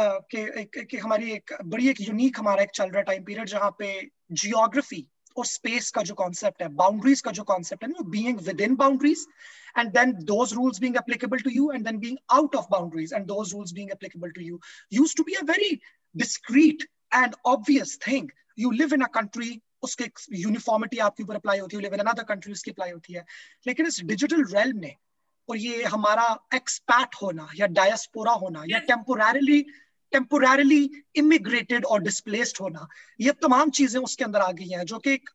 कि एक, कि हमारी एक बड़ी एक यूनिक हमारा एक चल रहा टाइम पीरियड जहाँ पे जियोग्राफी और स्पेस का जो कॉन्सेप्ट है बाउंड्रीज का जो कॉन्सेप्ट है being within boundaries and then those rules being applicable to you and then being out of boundaries and those rules being applicable to you used to be a very discrete and obvious thing you live in a country उसके यूनिफॉर्मिटी आपके ऊपर अप्लाई होती है लिव अनदर कंट्री उसकी अप्लाई होती है। लेकिन इस डिजिटल रेल ने और ये हमारा एक्सपैट होना या डायस्पोरा होना या टेम्पोरिली टेम्पोरली इमिग्रेटेड और डिस्प्लेस्ड होना। ये तमाम चीज़ें उसके अंदर आ गई हैं जो कि एक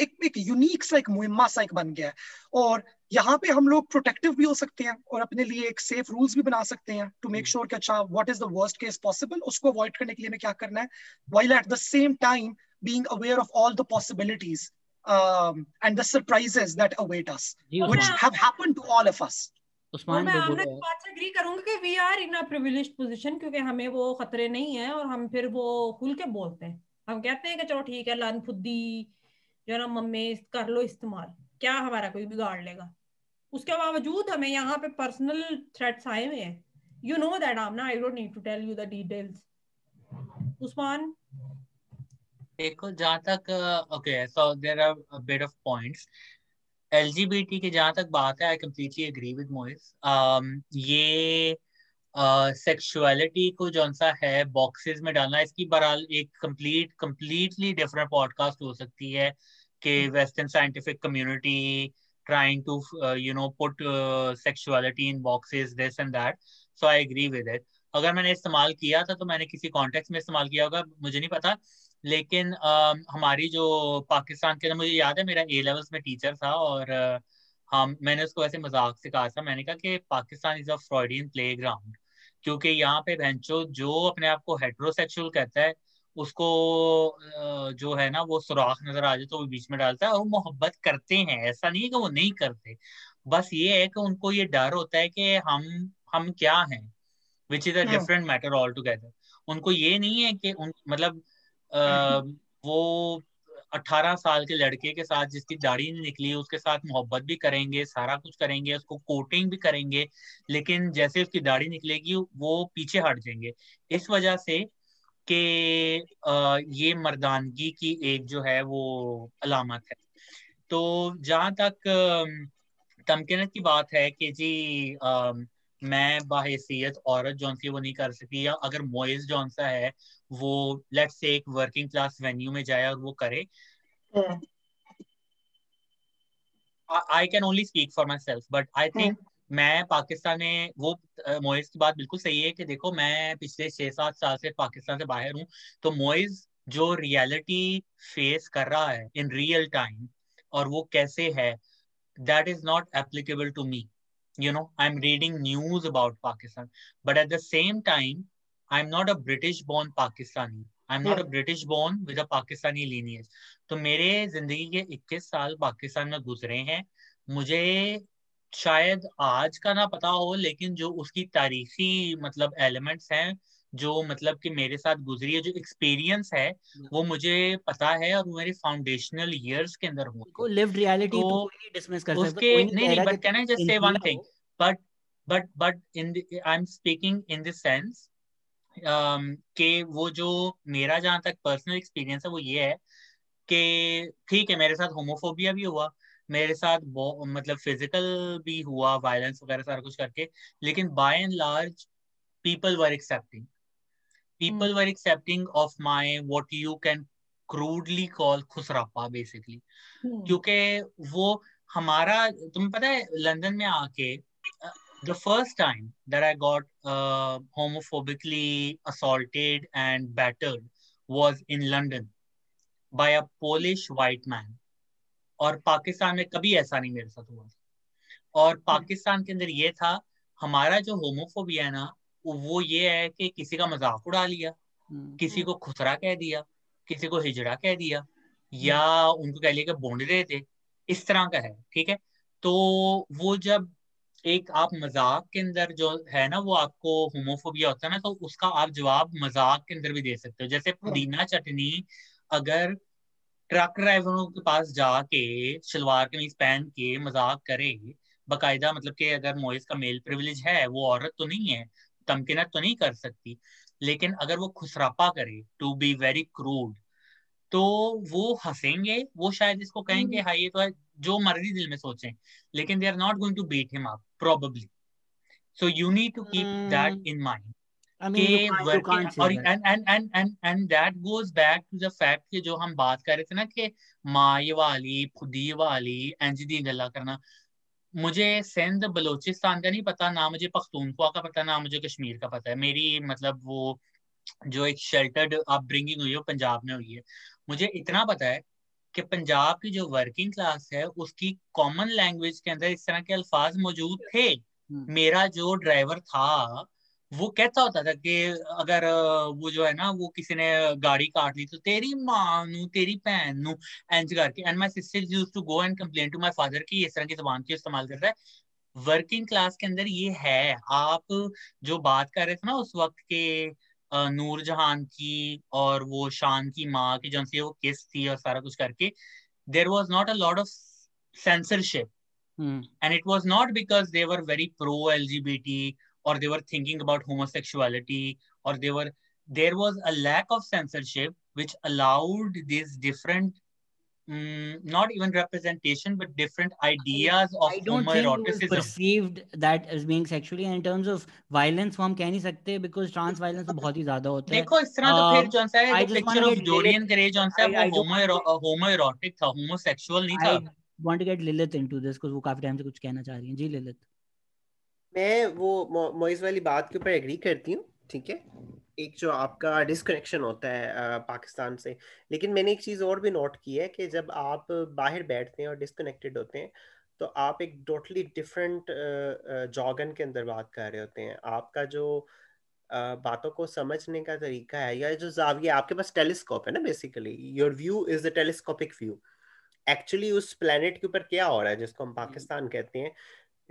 एक, एक यूनिक सा एक मुहिमा सा एक बन गया है। और यहाँ पे हम लोग प्रोटेक्टिव भी हो सकते हैं और अपने लिए एक सेफ़ रूल्स भी बना सकते हैं टू मेक श्योर कि अच्छा what is the worst case possible उसको अवॉइड करने के लिए हमें क्या करना है? While at the same time being aware of all the possibilities um, and the surprises that await us, which have happened to all of us. Usman मैं आमना की बात से एग्री करूँगी कि we are in a privileged position क्योंकि हमें वो खतरे नहीं है और हम फिर वो खुल के बोलते हैं। हम कहते हैं कि चलो ठीक है लन फुद्दी जो ना मम्मी कर लो इस्तेमाल। क्या हमारा कोई बिगाड़ लेगा? उसके बावजूद हमें यहाँ पे पर्सनल थ्रेट्स आए हुए हैं। You know that Amna I don't need to tell you the details Usman? देखो जहाँ तक okay so there are a bit of points LGBT की जहाँ तक बात है I completely agree with Moiz ये सेक्सुअलिटी uh, को जो सा है बॉक्सेस में डालना इसकी बहरहाल एक कंप्लीट कंप्लीटली डिफरेंट पॉडकास्ट हो सकती है कि western scientific community trying to uh, you know put uh, sexuality in boxes this and that. So i agree with it. अगर मैंने इस्तेमाल किया था तो मैंने किसी कॉन्टेक्स्ट में इस्तेमाल किया होगा मुझे नहीं पता। लेकिन आ, हमारी जो पाकिस्तान के मुझे याद है मेरा ए लेवल्स में टीचर था और हम मैंने उसको ऐसे मज़ाक से कहा था। मैंने कहा कि Pakistan is a Freudian playground क्योंकि यहाँ पे भैंचो जो अपने आप को हेट्रोसेक्सुअल कहता है उसको जो है ना वो सुराख नज़र आ जाए तो वो बीच में डालता है और मोहब्बत करते हैं। ऐसा नहीं है कि वो नहीं करते। बस ये है कि उनको ये डर होता है कि हम हम क्या हैं which is a different matter altogether उनको ये नहीं है कि उन मतलब आ, वो अठारह साल के लड़के के साथ जिसकी दाढ़ी नहीं निकली उसके साथ मोहब्बत भी करेंगे सारा कुछ करेंगे उसको कोटिंग भी करेंगे लेकिन जैसे उसकी दाढ़ी निकलेगी वो पीछे हट जाएँगे। इस वजह से कि ये मर्दानगी की एक जो है वो अलामत है। तो जहाँ तक तमकिनत की बात है कि जी अम, मैं बाहैसियत औरत जौन सी वो नहीं कर सकती या अगर मोइज जौन सा है वो लेट्स से एक वर्किंग क्लास वेन्यू में जाए और वो करे। I can only speak for myself but I think मैं पाकिस्तान में वो मोइज की बात बिल्कुल सही है कि देखो मैं पिछले छह सात साल से पाकिस्तान से बाहर हूँ तो मोइज जो रियलिटी फेस कर रहा है इन रियल टाइम और वो कैसे है that is not applicable to me you know i'm reading news about pakistan but at the same time i'm not a british born pakistani. I'm not a british born with a pakistani lineage. तो मेरे ज़िंदगी के 21 साल पाकिस्तान में गुजरे हैं। मुझे शायद आज का ना पता हो लेकिन जो उसकी तारीखी मतलब एलिमेंट्स हैं जो मतलब कि मेरे साथ गुजरी है जो एक्सपीरियंस है वो मुझे पता है और मेरे फाउंडेशनल इयर्स के अंदर को लिव्ड रियलिटी तो तो डिसमिस कर उसके नहीं नहीं but can I just say one thing but but but in I am speaking in this sense कि वो जो मेरा जहाँ तक पर्सनल एक्सपीरियंस है वो ये है कि ठीक है मेरे साथ होमोफोबिया भी हुआ मेरे साथ मतलब फ़िज़िकल भी हुआ वायलेंस वगैरह सारा कुछ करके लेकिन by and large people were accepting. People were accepting of my what you can crudely call khusrapa basically. क्योंकि वो हमारा तुम्हें पता है लंदन में आके the first time that I got uh, homophobically assaulted and battered was in London by a Polish white man. और पाकिस्तान में कभी ऐसा नहीं मेरे साथ हुआ और पाकिस्तान के अंदर ये था हमारा जो होमोफोबिया है ना वो ये है कि किसी का मज़ाक उड़ा लिया किसी को खुसरा कह दिया किसी को हिजड़ा कह दिया या उनको कह लिया कि बोंडे थे इस तरह का है ठीक है? तो वो जब एक आप मज़ाक के अंदर जो है ना वो आपको होमोफोबिया होता है ना तो उसका आप जवाब मज़ाक के अंदर भी दे सकते हो। जैसे पुदीना चटनी अगर ट्रक ड्राइवरों के पास जाके शलवार कमीज पहन के मज़ाक करे बकायदा मतलब कि अगर मोइस का मेल प्रिविलेज है वो औरत तो नहीं है तमकिनत तो नहीं कर सकती। लेकिन अगर वो खुसरापा करे टू बी वेरी क्रूड तो वो हंसेंगे वो शायद इसको कहेंगे हाँ ये तो है। जो मर्ज़ी दिल में सोचें। लेकिन they are not going to beat him up probably so you need to keep that in mind I mean, you can't, you can't और that. And and and and and that goes back to the fact कि जो हम बात कर रहे थे ना कि माँ ये वाली खुदी वाली इंज दी गल्ला करना। मुझे सिंध बलोचिस्तान का नहीं पता ना मुझे पख्तूनख्वा का पता ना मुझे कश्मीर का पता है। मेरी मतलब वो जो एक शेल्टर्ड अपब्रिंगिंग हुई है पंजाब में हुई है। मुझे इतना पता है कि पंजाब की जो वर्किंग क्लास है उसकी कॉमन लैंग्वेज के अंदर इस तरह के अल्फाज मौजूद थे। मेरा जो ड्राइवर था वो कहता होता था कि अगर वो जो है ना वो किसी ने गाड़ी काट ली तो तेरी माँ नू तेरी भैन नू इंज करके। And my sister used to go and complain to my father की इस तरह की जबान की इस्तेमाल करता है। वर्किंग क्लास के अंदर ये है आप जो बात कर रहे थे ना उस वक्त के नूर जहान की और वो शान की माँ की जन वो किस थी और सारा कुछ करके there was not a lot of censorship and it was not because they were very pro L G B T और they were thinking about homosexuality और there was a lack of censorship which allowed this different mm, not even representation but different ideas of I don't think it was perceived that as being sexually and in terms of violence हम कह नहीं सकते because trans violence तो बहुत ही ज़्यादा होता है देखो इस तरह तो फिर Um, सा है the picture of Dorian Gray जौन सा है I, I वो homo homoerotic था homosexual नहीं था I want to get Lilith into this because वो काफ़ी टाइम से कुछ कहना चाह रही हैं जी लिलित मैं वो मो- मोइज वाली बात के ऊपर एग्री करती हूँ ठीक है एक जो आपका डिस्कनेक्शन होता है पाकिस्तान से। लेकिन मैंने एक चीज़ और भी नोट की है कि जब आप बाहर बैठते हैं और डिस्कनेक्टेड होते हैं तो आप एक टोटली डिफरेंट जॉगन के अंदर बात कर रहे होते हैं। आपका जो बातों को समझने का तरीका है या जो जाविया आपके पास टेलीस्कोप है ना basically your view is the telescopic view actually उस प्लेनेट के ऊपर क्या हो रहा है जिसको हम पाकिस्तान कहते हैं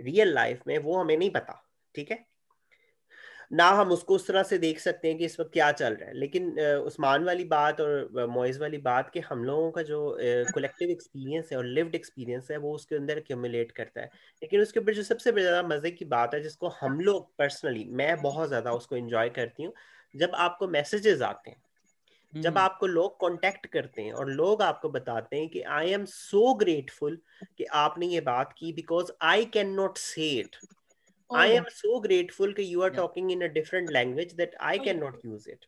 रियल लाइफ में वो हमें नहीं पता ठीक है? ना हम उसको उस तरह से देख सकते हैं कि इस वक्त क्या चल रहा है। लेकिन उस्मान वाली बात और मोइज वाली बात कि हम लोगों का जो कलेक्टिव एक्सपीरियंस है और लिव्ड एक्सपीरियंस है वो उसके अंदर एक्यूमुलेट करता है। लेकिन उसके ऊपर जो सबसे ज़्यादा मज़े की बात है जिसको हम लोग पर्सनली मैं बहुत ज़्यादा उसको इंजॉय करती हूँ जब आपको मैसेजेस आते हैं जब हम्म। आपको लोग कांटेक्ट करते हैं और लोग आपको बताते हैं कि आई एम सो ग्रेटफुल कि आपने ये बात की because I can not say it Oh, am so grateful कि यू आर या talking in a different language that I oh, can not use it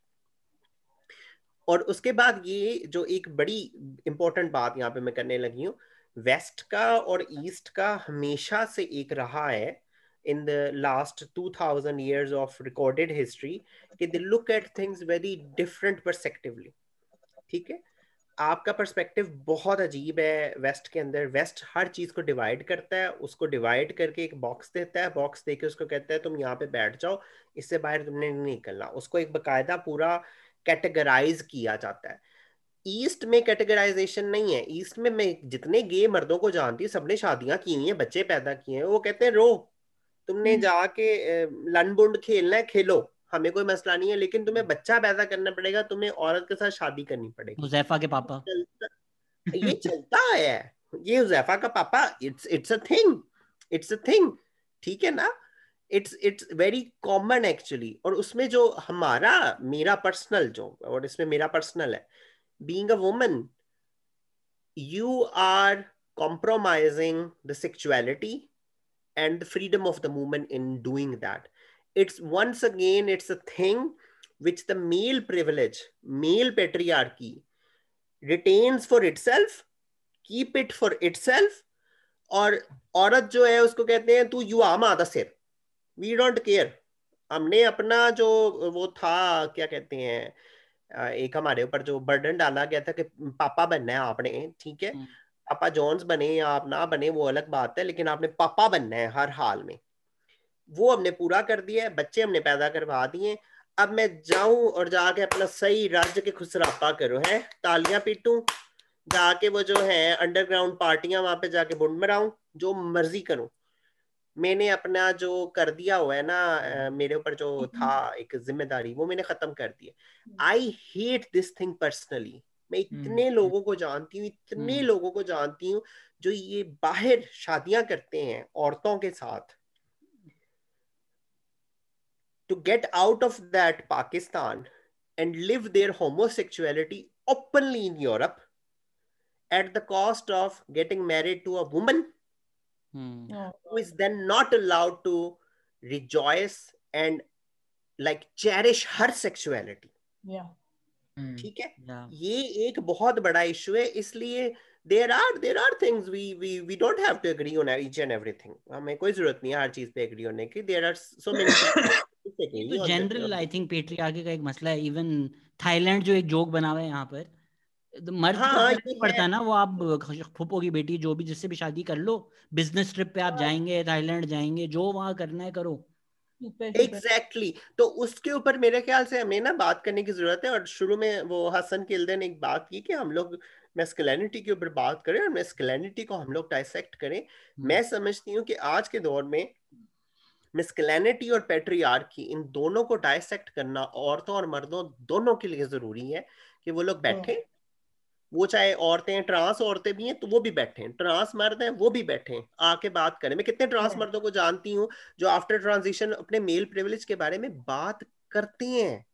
और उसके बाद ये जो एक बड़ी इंपॉर्टेंट बात यहाँ पे मैं करने लगी हूँ वेस्ट का और ईस्ट का हमेशा से एक रहा है in the last 2000 years of recorded history कि they look at things very different perspectively. ठीक है? आपका पर्सपेक्टिव बहुत अजीब है वेस्ट के अंदर। वेस्ट हर चीज़ को डिवाइड करता है उसको डिवाइड करके एक बॉक्स देता है। बॉक्स देके उसको कहता है तुम यहाँ पे बैठ जाओ इससे बाहर तुमने नहीं निकलना। उसको एक बकायदा पूरा कैटेगराइज किया जाता है। ईस्ट में कैटेगराइजेशन नहीं है। ईस्ट में मैं जितने गे मर्दों को जानती हूँ सबने शादियाँ की हुई हैं बच्चे पैदा किए हैं वो कहते हैं रो तुमने जाके लन बुंड खेलना है खेलो। हमें कोई मसला नहीं है लेकिन तुम्हें बच्चा पैदा करना पड़ेगा तुम्हें औरत के साथ शादी करनी पड़ेगी। हुजैफा के पापा। ये चलता है। ये हुजैफा का पापा it's it's a thing it's a thing ठीक है ना? It's it's very common actually और उसमें जो हमारा मेरा पर्सनल जो और इसमें मेरा पर्सनल है। Being a woman you are compromising the sexuality and the freedom of the movement in doing that it's once again it's a thing which the male privilege male patriarchy retains for itself keep it for itself और औरत जो है उसको कहते हैं तू युवा मादा सिर. वी डोंट केयर हमने अपना जो वो था क्या कहते हैं एक हमारे ऊपर जो बर्डन डाला गया था कि पापा बनना है आपने ठीक है? पापा जॉन्स बने या आप ना बने वो अलग बात है लेकिन आपने पापा बनना है हर हाल में। वो हमने पूरा कर दिया है बच्चे हमने पैदा करवा दिए अब मैं जाऊँ और जाके अपना सही राज्य के खुसरापा करूँ है? तालियाँ पीटूं जाके वो जो है अंडरग्राउंड पार्टियाँ वहाँ पे जाके बुंड मराऊं जो मर्ज़ी करूँ। मैंने अपना जो कर दिया हुआ है ना मेरे ऊपर जो था एक ज़िम्मेदारी वो मैंने खत्म कर दी I hate this thing personally मैं इतने लोगों को जानती हूँ इतने हम्म। लोगों को जानती हूँ जो ये बाहर शादियाँ करते हैं औरतों के साथ। to get out of that Pakistan and live their homosexuality openly in Europe at the cost of getting married to a woman hmm who is then not allowed to rejoice and like cherish her sexuality Yeah. ठीक है या ये एक बहुत बड़ा इशू है इसलिए there are there are things we we we don't have to agree on each and everything हमें कोई जरूरत नहीं है हर चीज पे एग्री होने की देर आर सो मेनी तो जनरल आई थिंक पेट्रियार्की का एक मसला है इवन थाईलैंड जो एक जोक बना हुआ है यहाँ पर तो मर्द को हाँ, नहीं पड़ता ना वो आप फूफो की बेटी जो भी जिससे भी शादी कर लो बिज़नेस ट्रिप पे आप जाएँगे थाईलैंड जाएँगे जो वहाँ करना है करो। Exactly exactly. तो उसके ऊपर मेरे ख्याल से हमें ना बात करने की ज़रूरत है और शुरू में वो हसन किल्दे ने एक बात की कि हम लोग मेस्कुलिनिटी के ऊपर बात करें और मेस्कुलिनिटी को हम लोग डाइसेक्ट करें। मैं समझती हूँ कि आज के दौर में मेस्कुलिनिटी और पेट्रियार्की इन दोनों को डायसेक्ट करना औरतों और मर्दों दोनों के लिए ज़रूरी है कि वो लोग बैठे। वो चाहे औरतें ट्रांस औरतें भी हैं तो वो भी बैठे। ट्रांस मर्द हैं वो भी बैठे। आके बात करें। मैं कितने ट्रांस मर्दों को जानती हूँ जो आफ्टर ट्रांजिशन अपने मेल प्रिविलेज के बारे में बात करते हैं।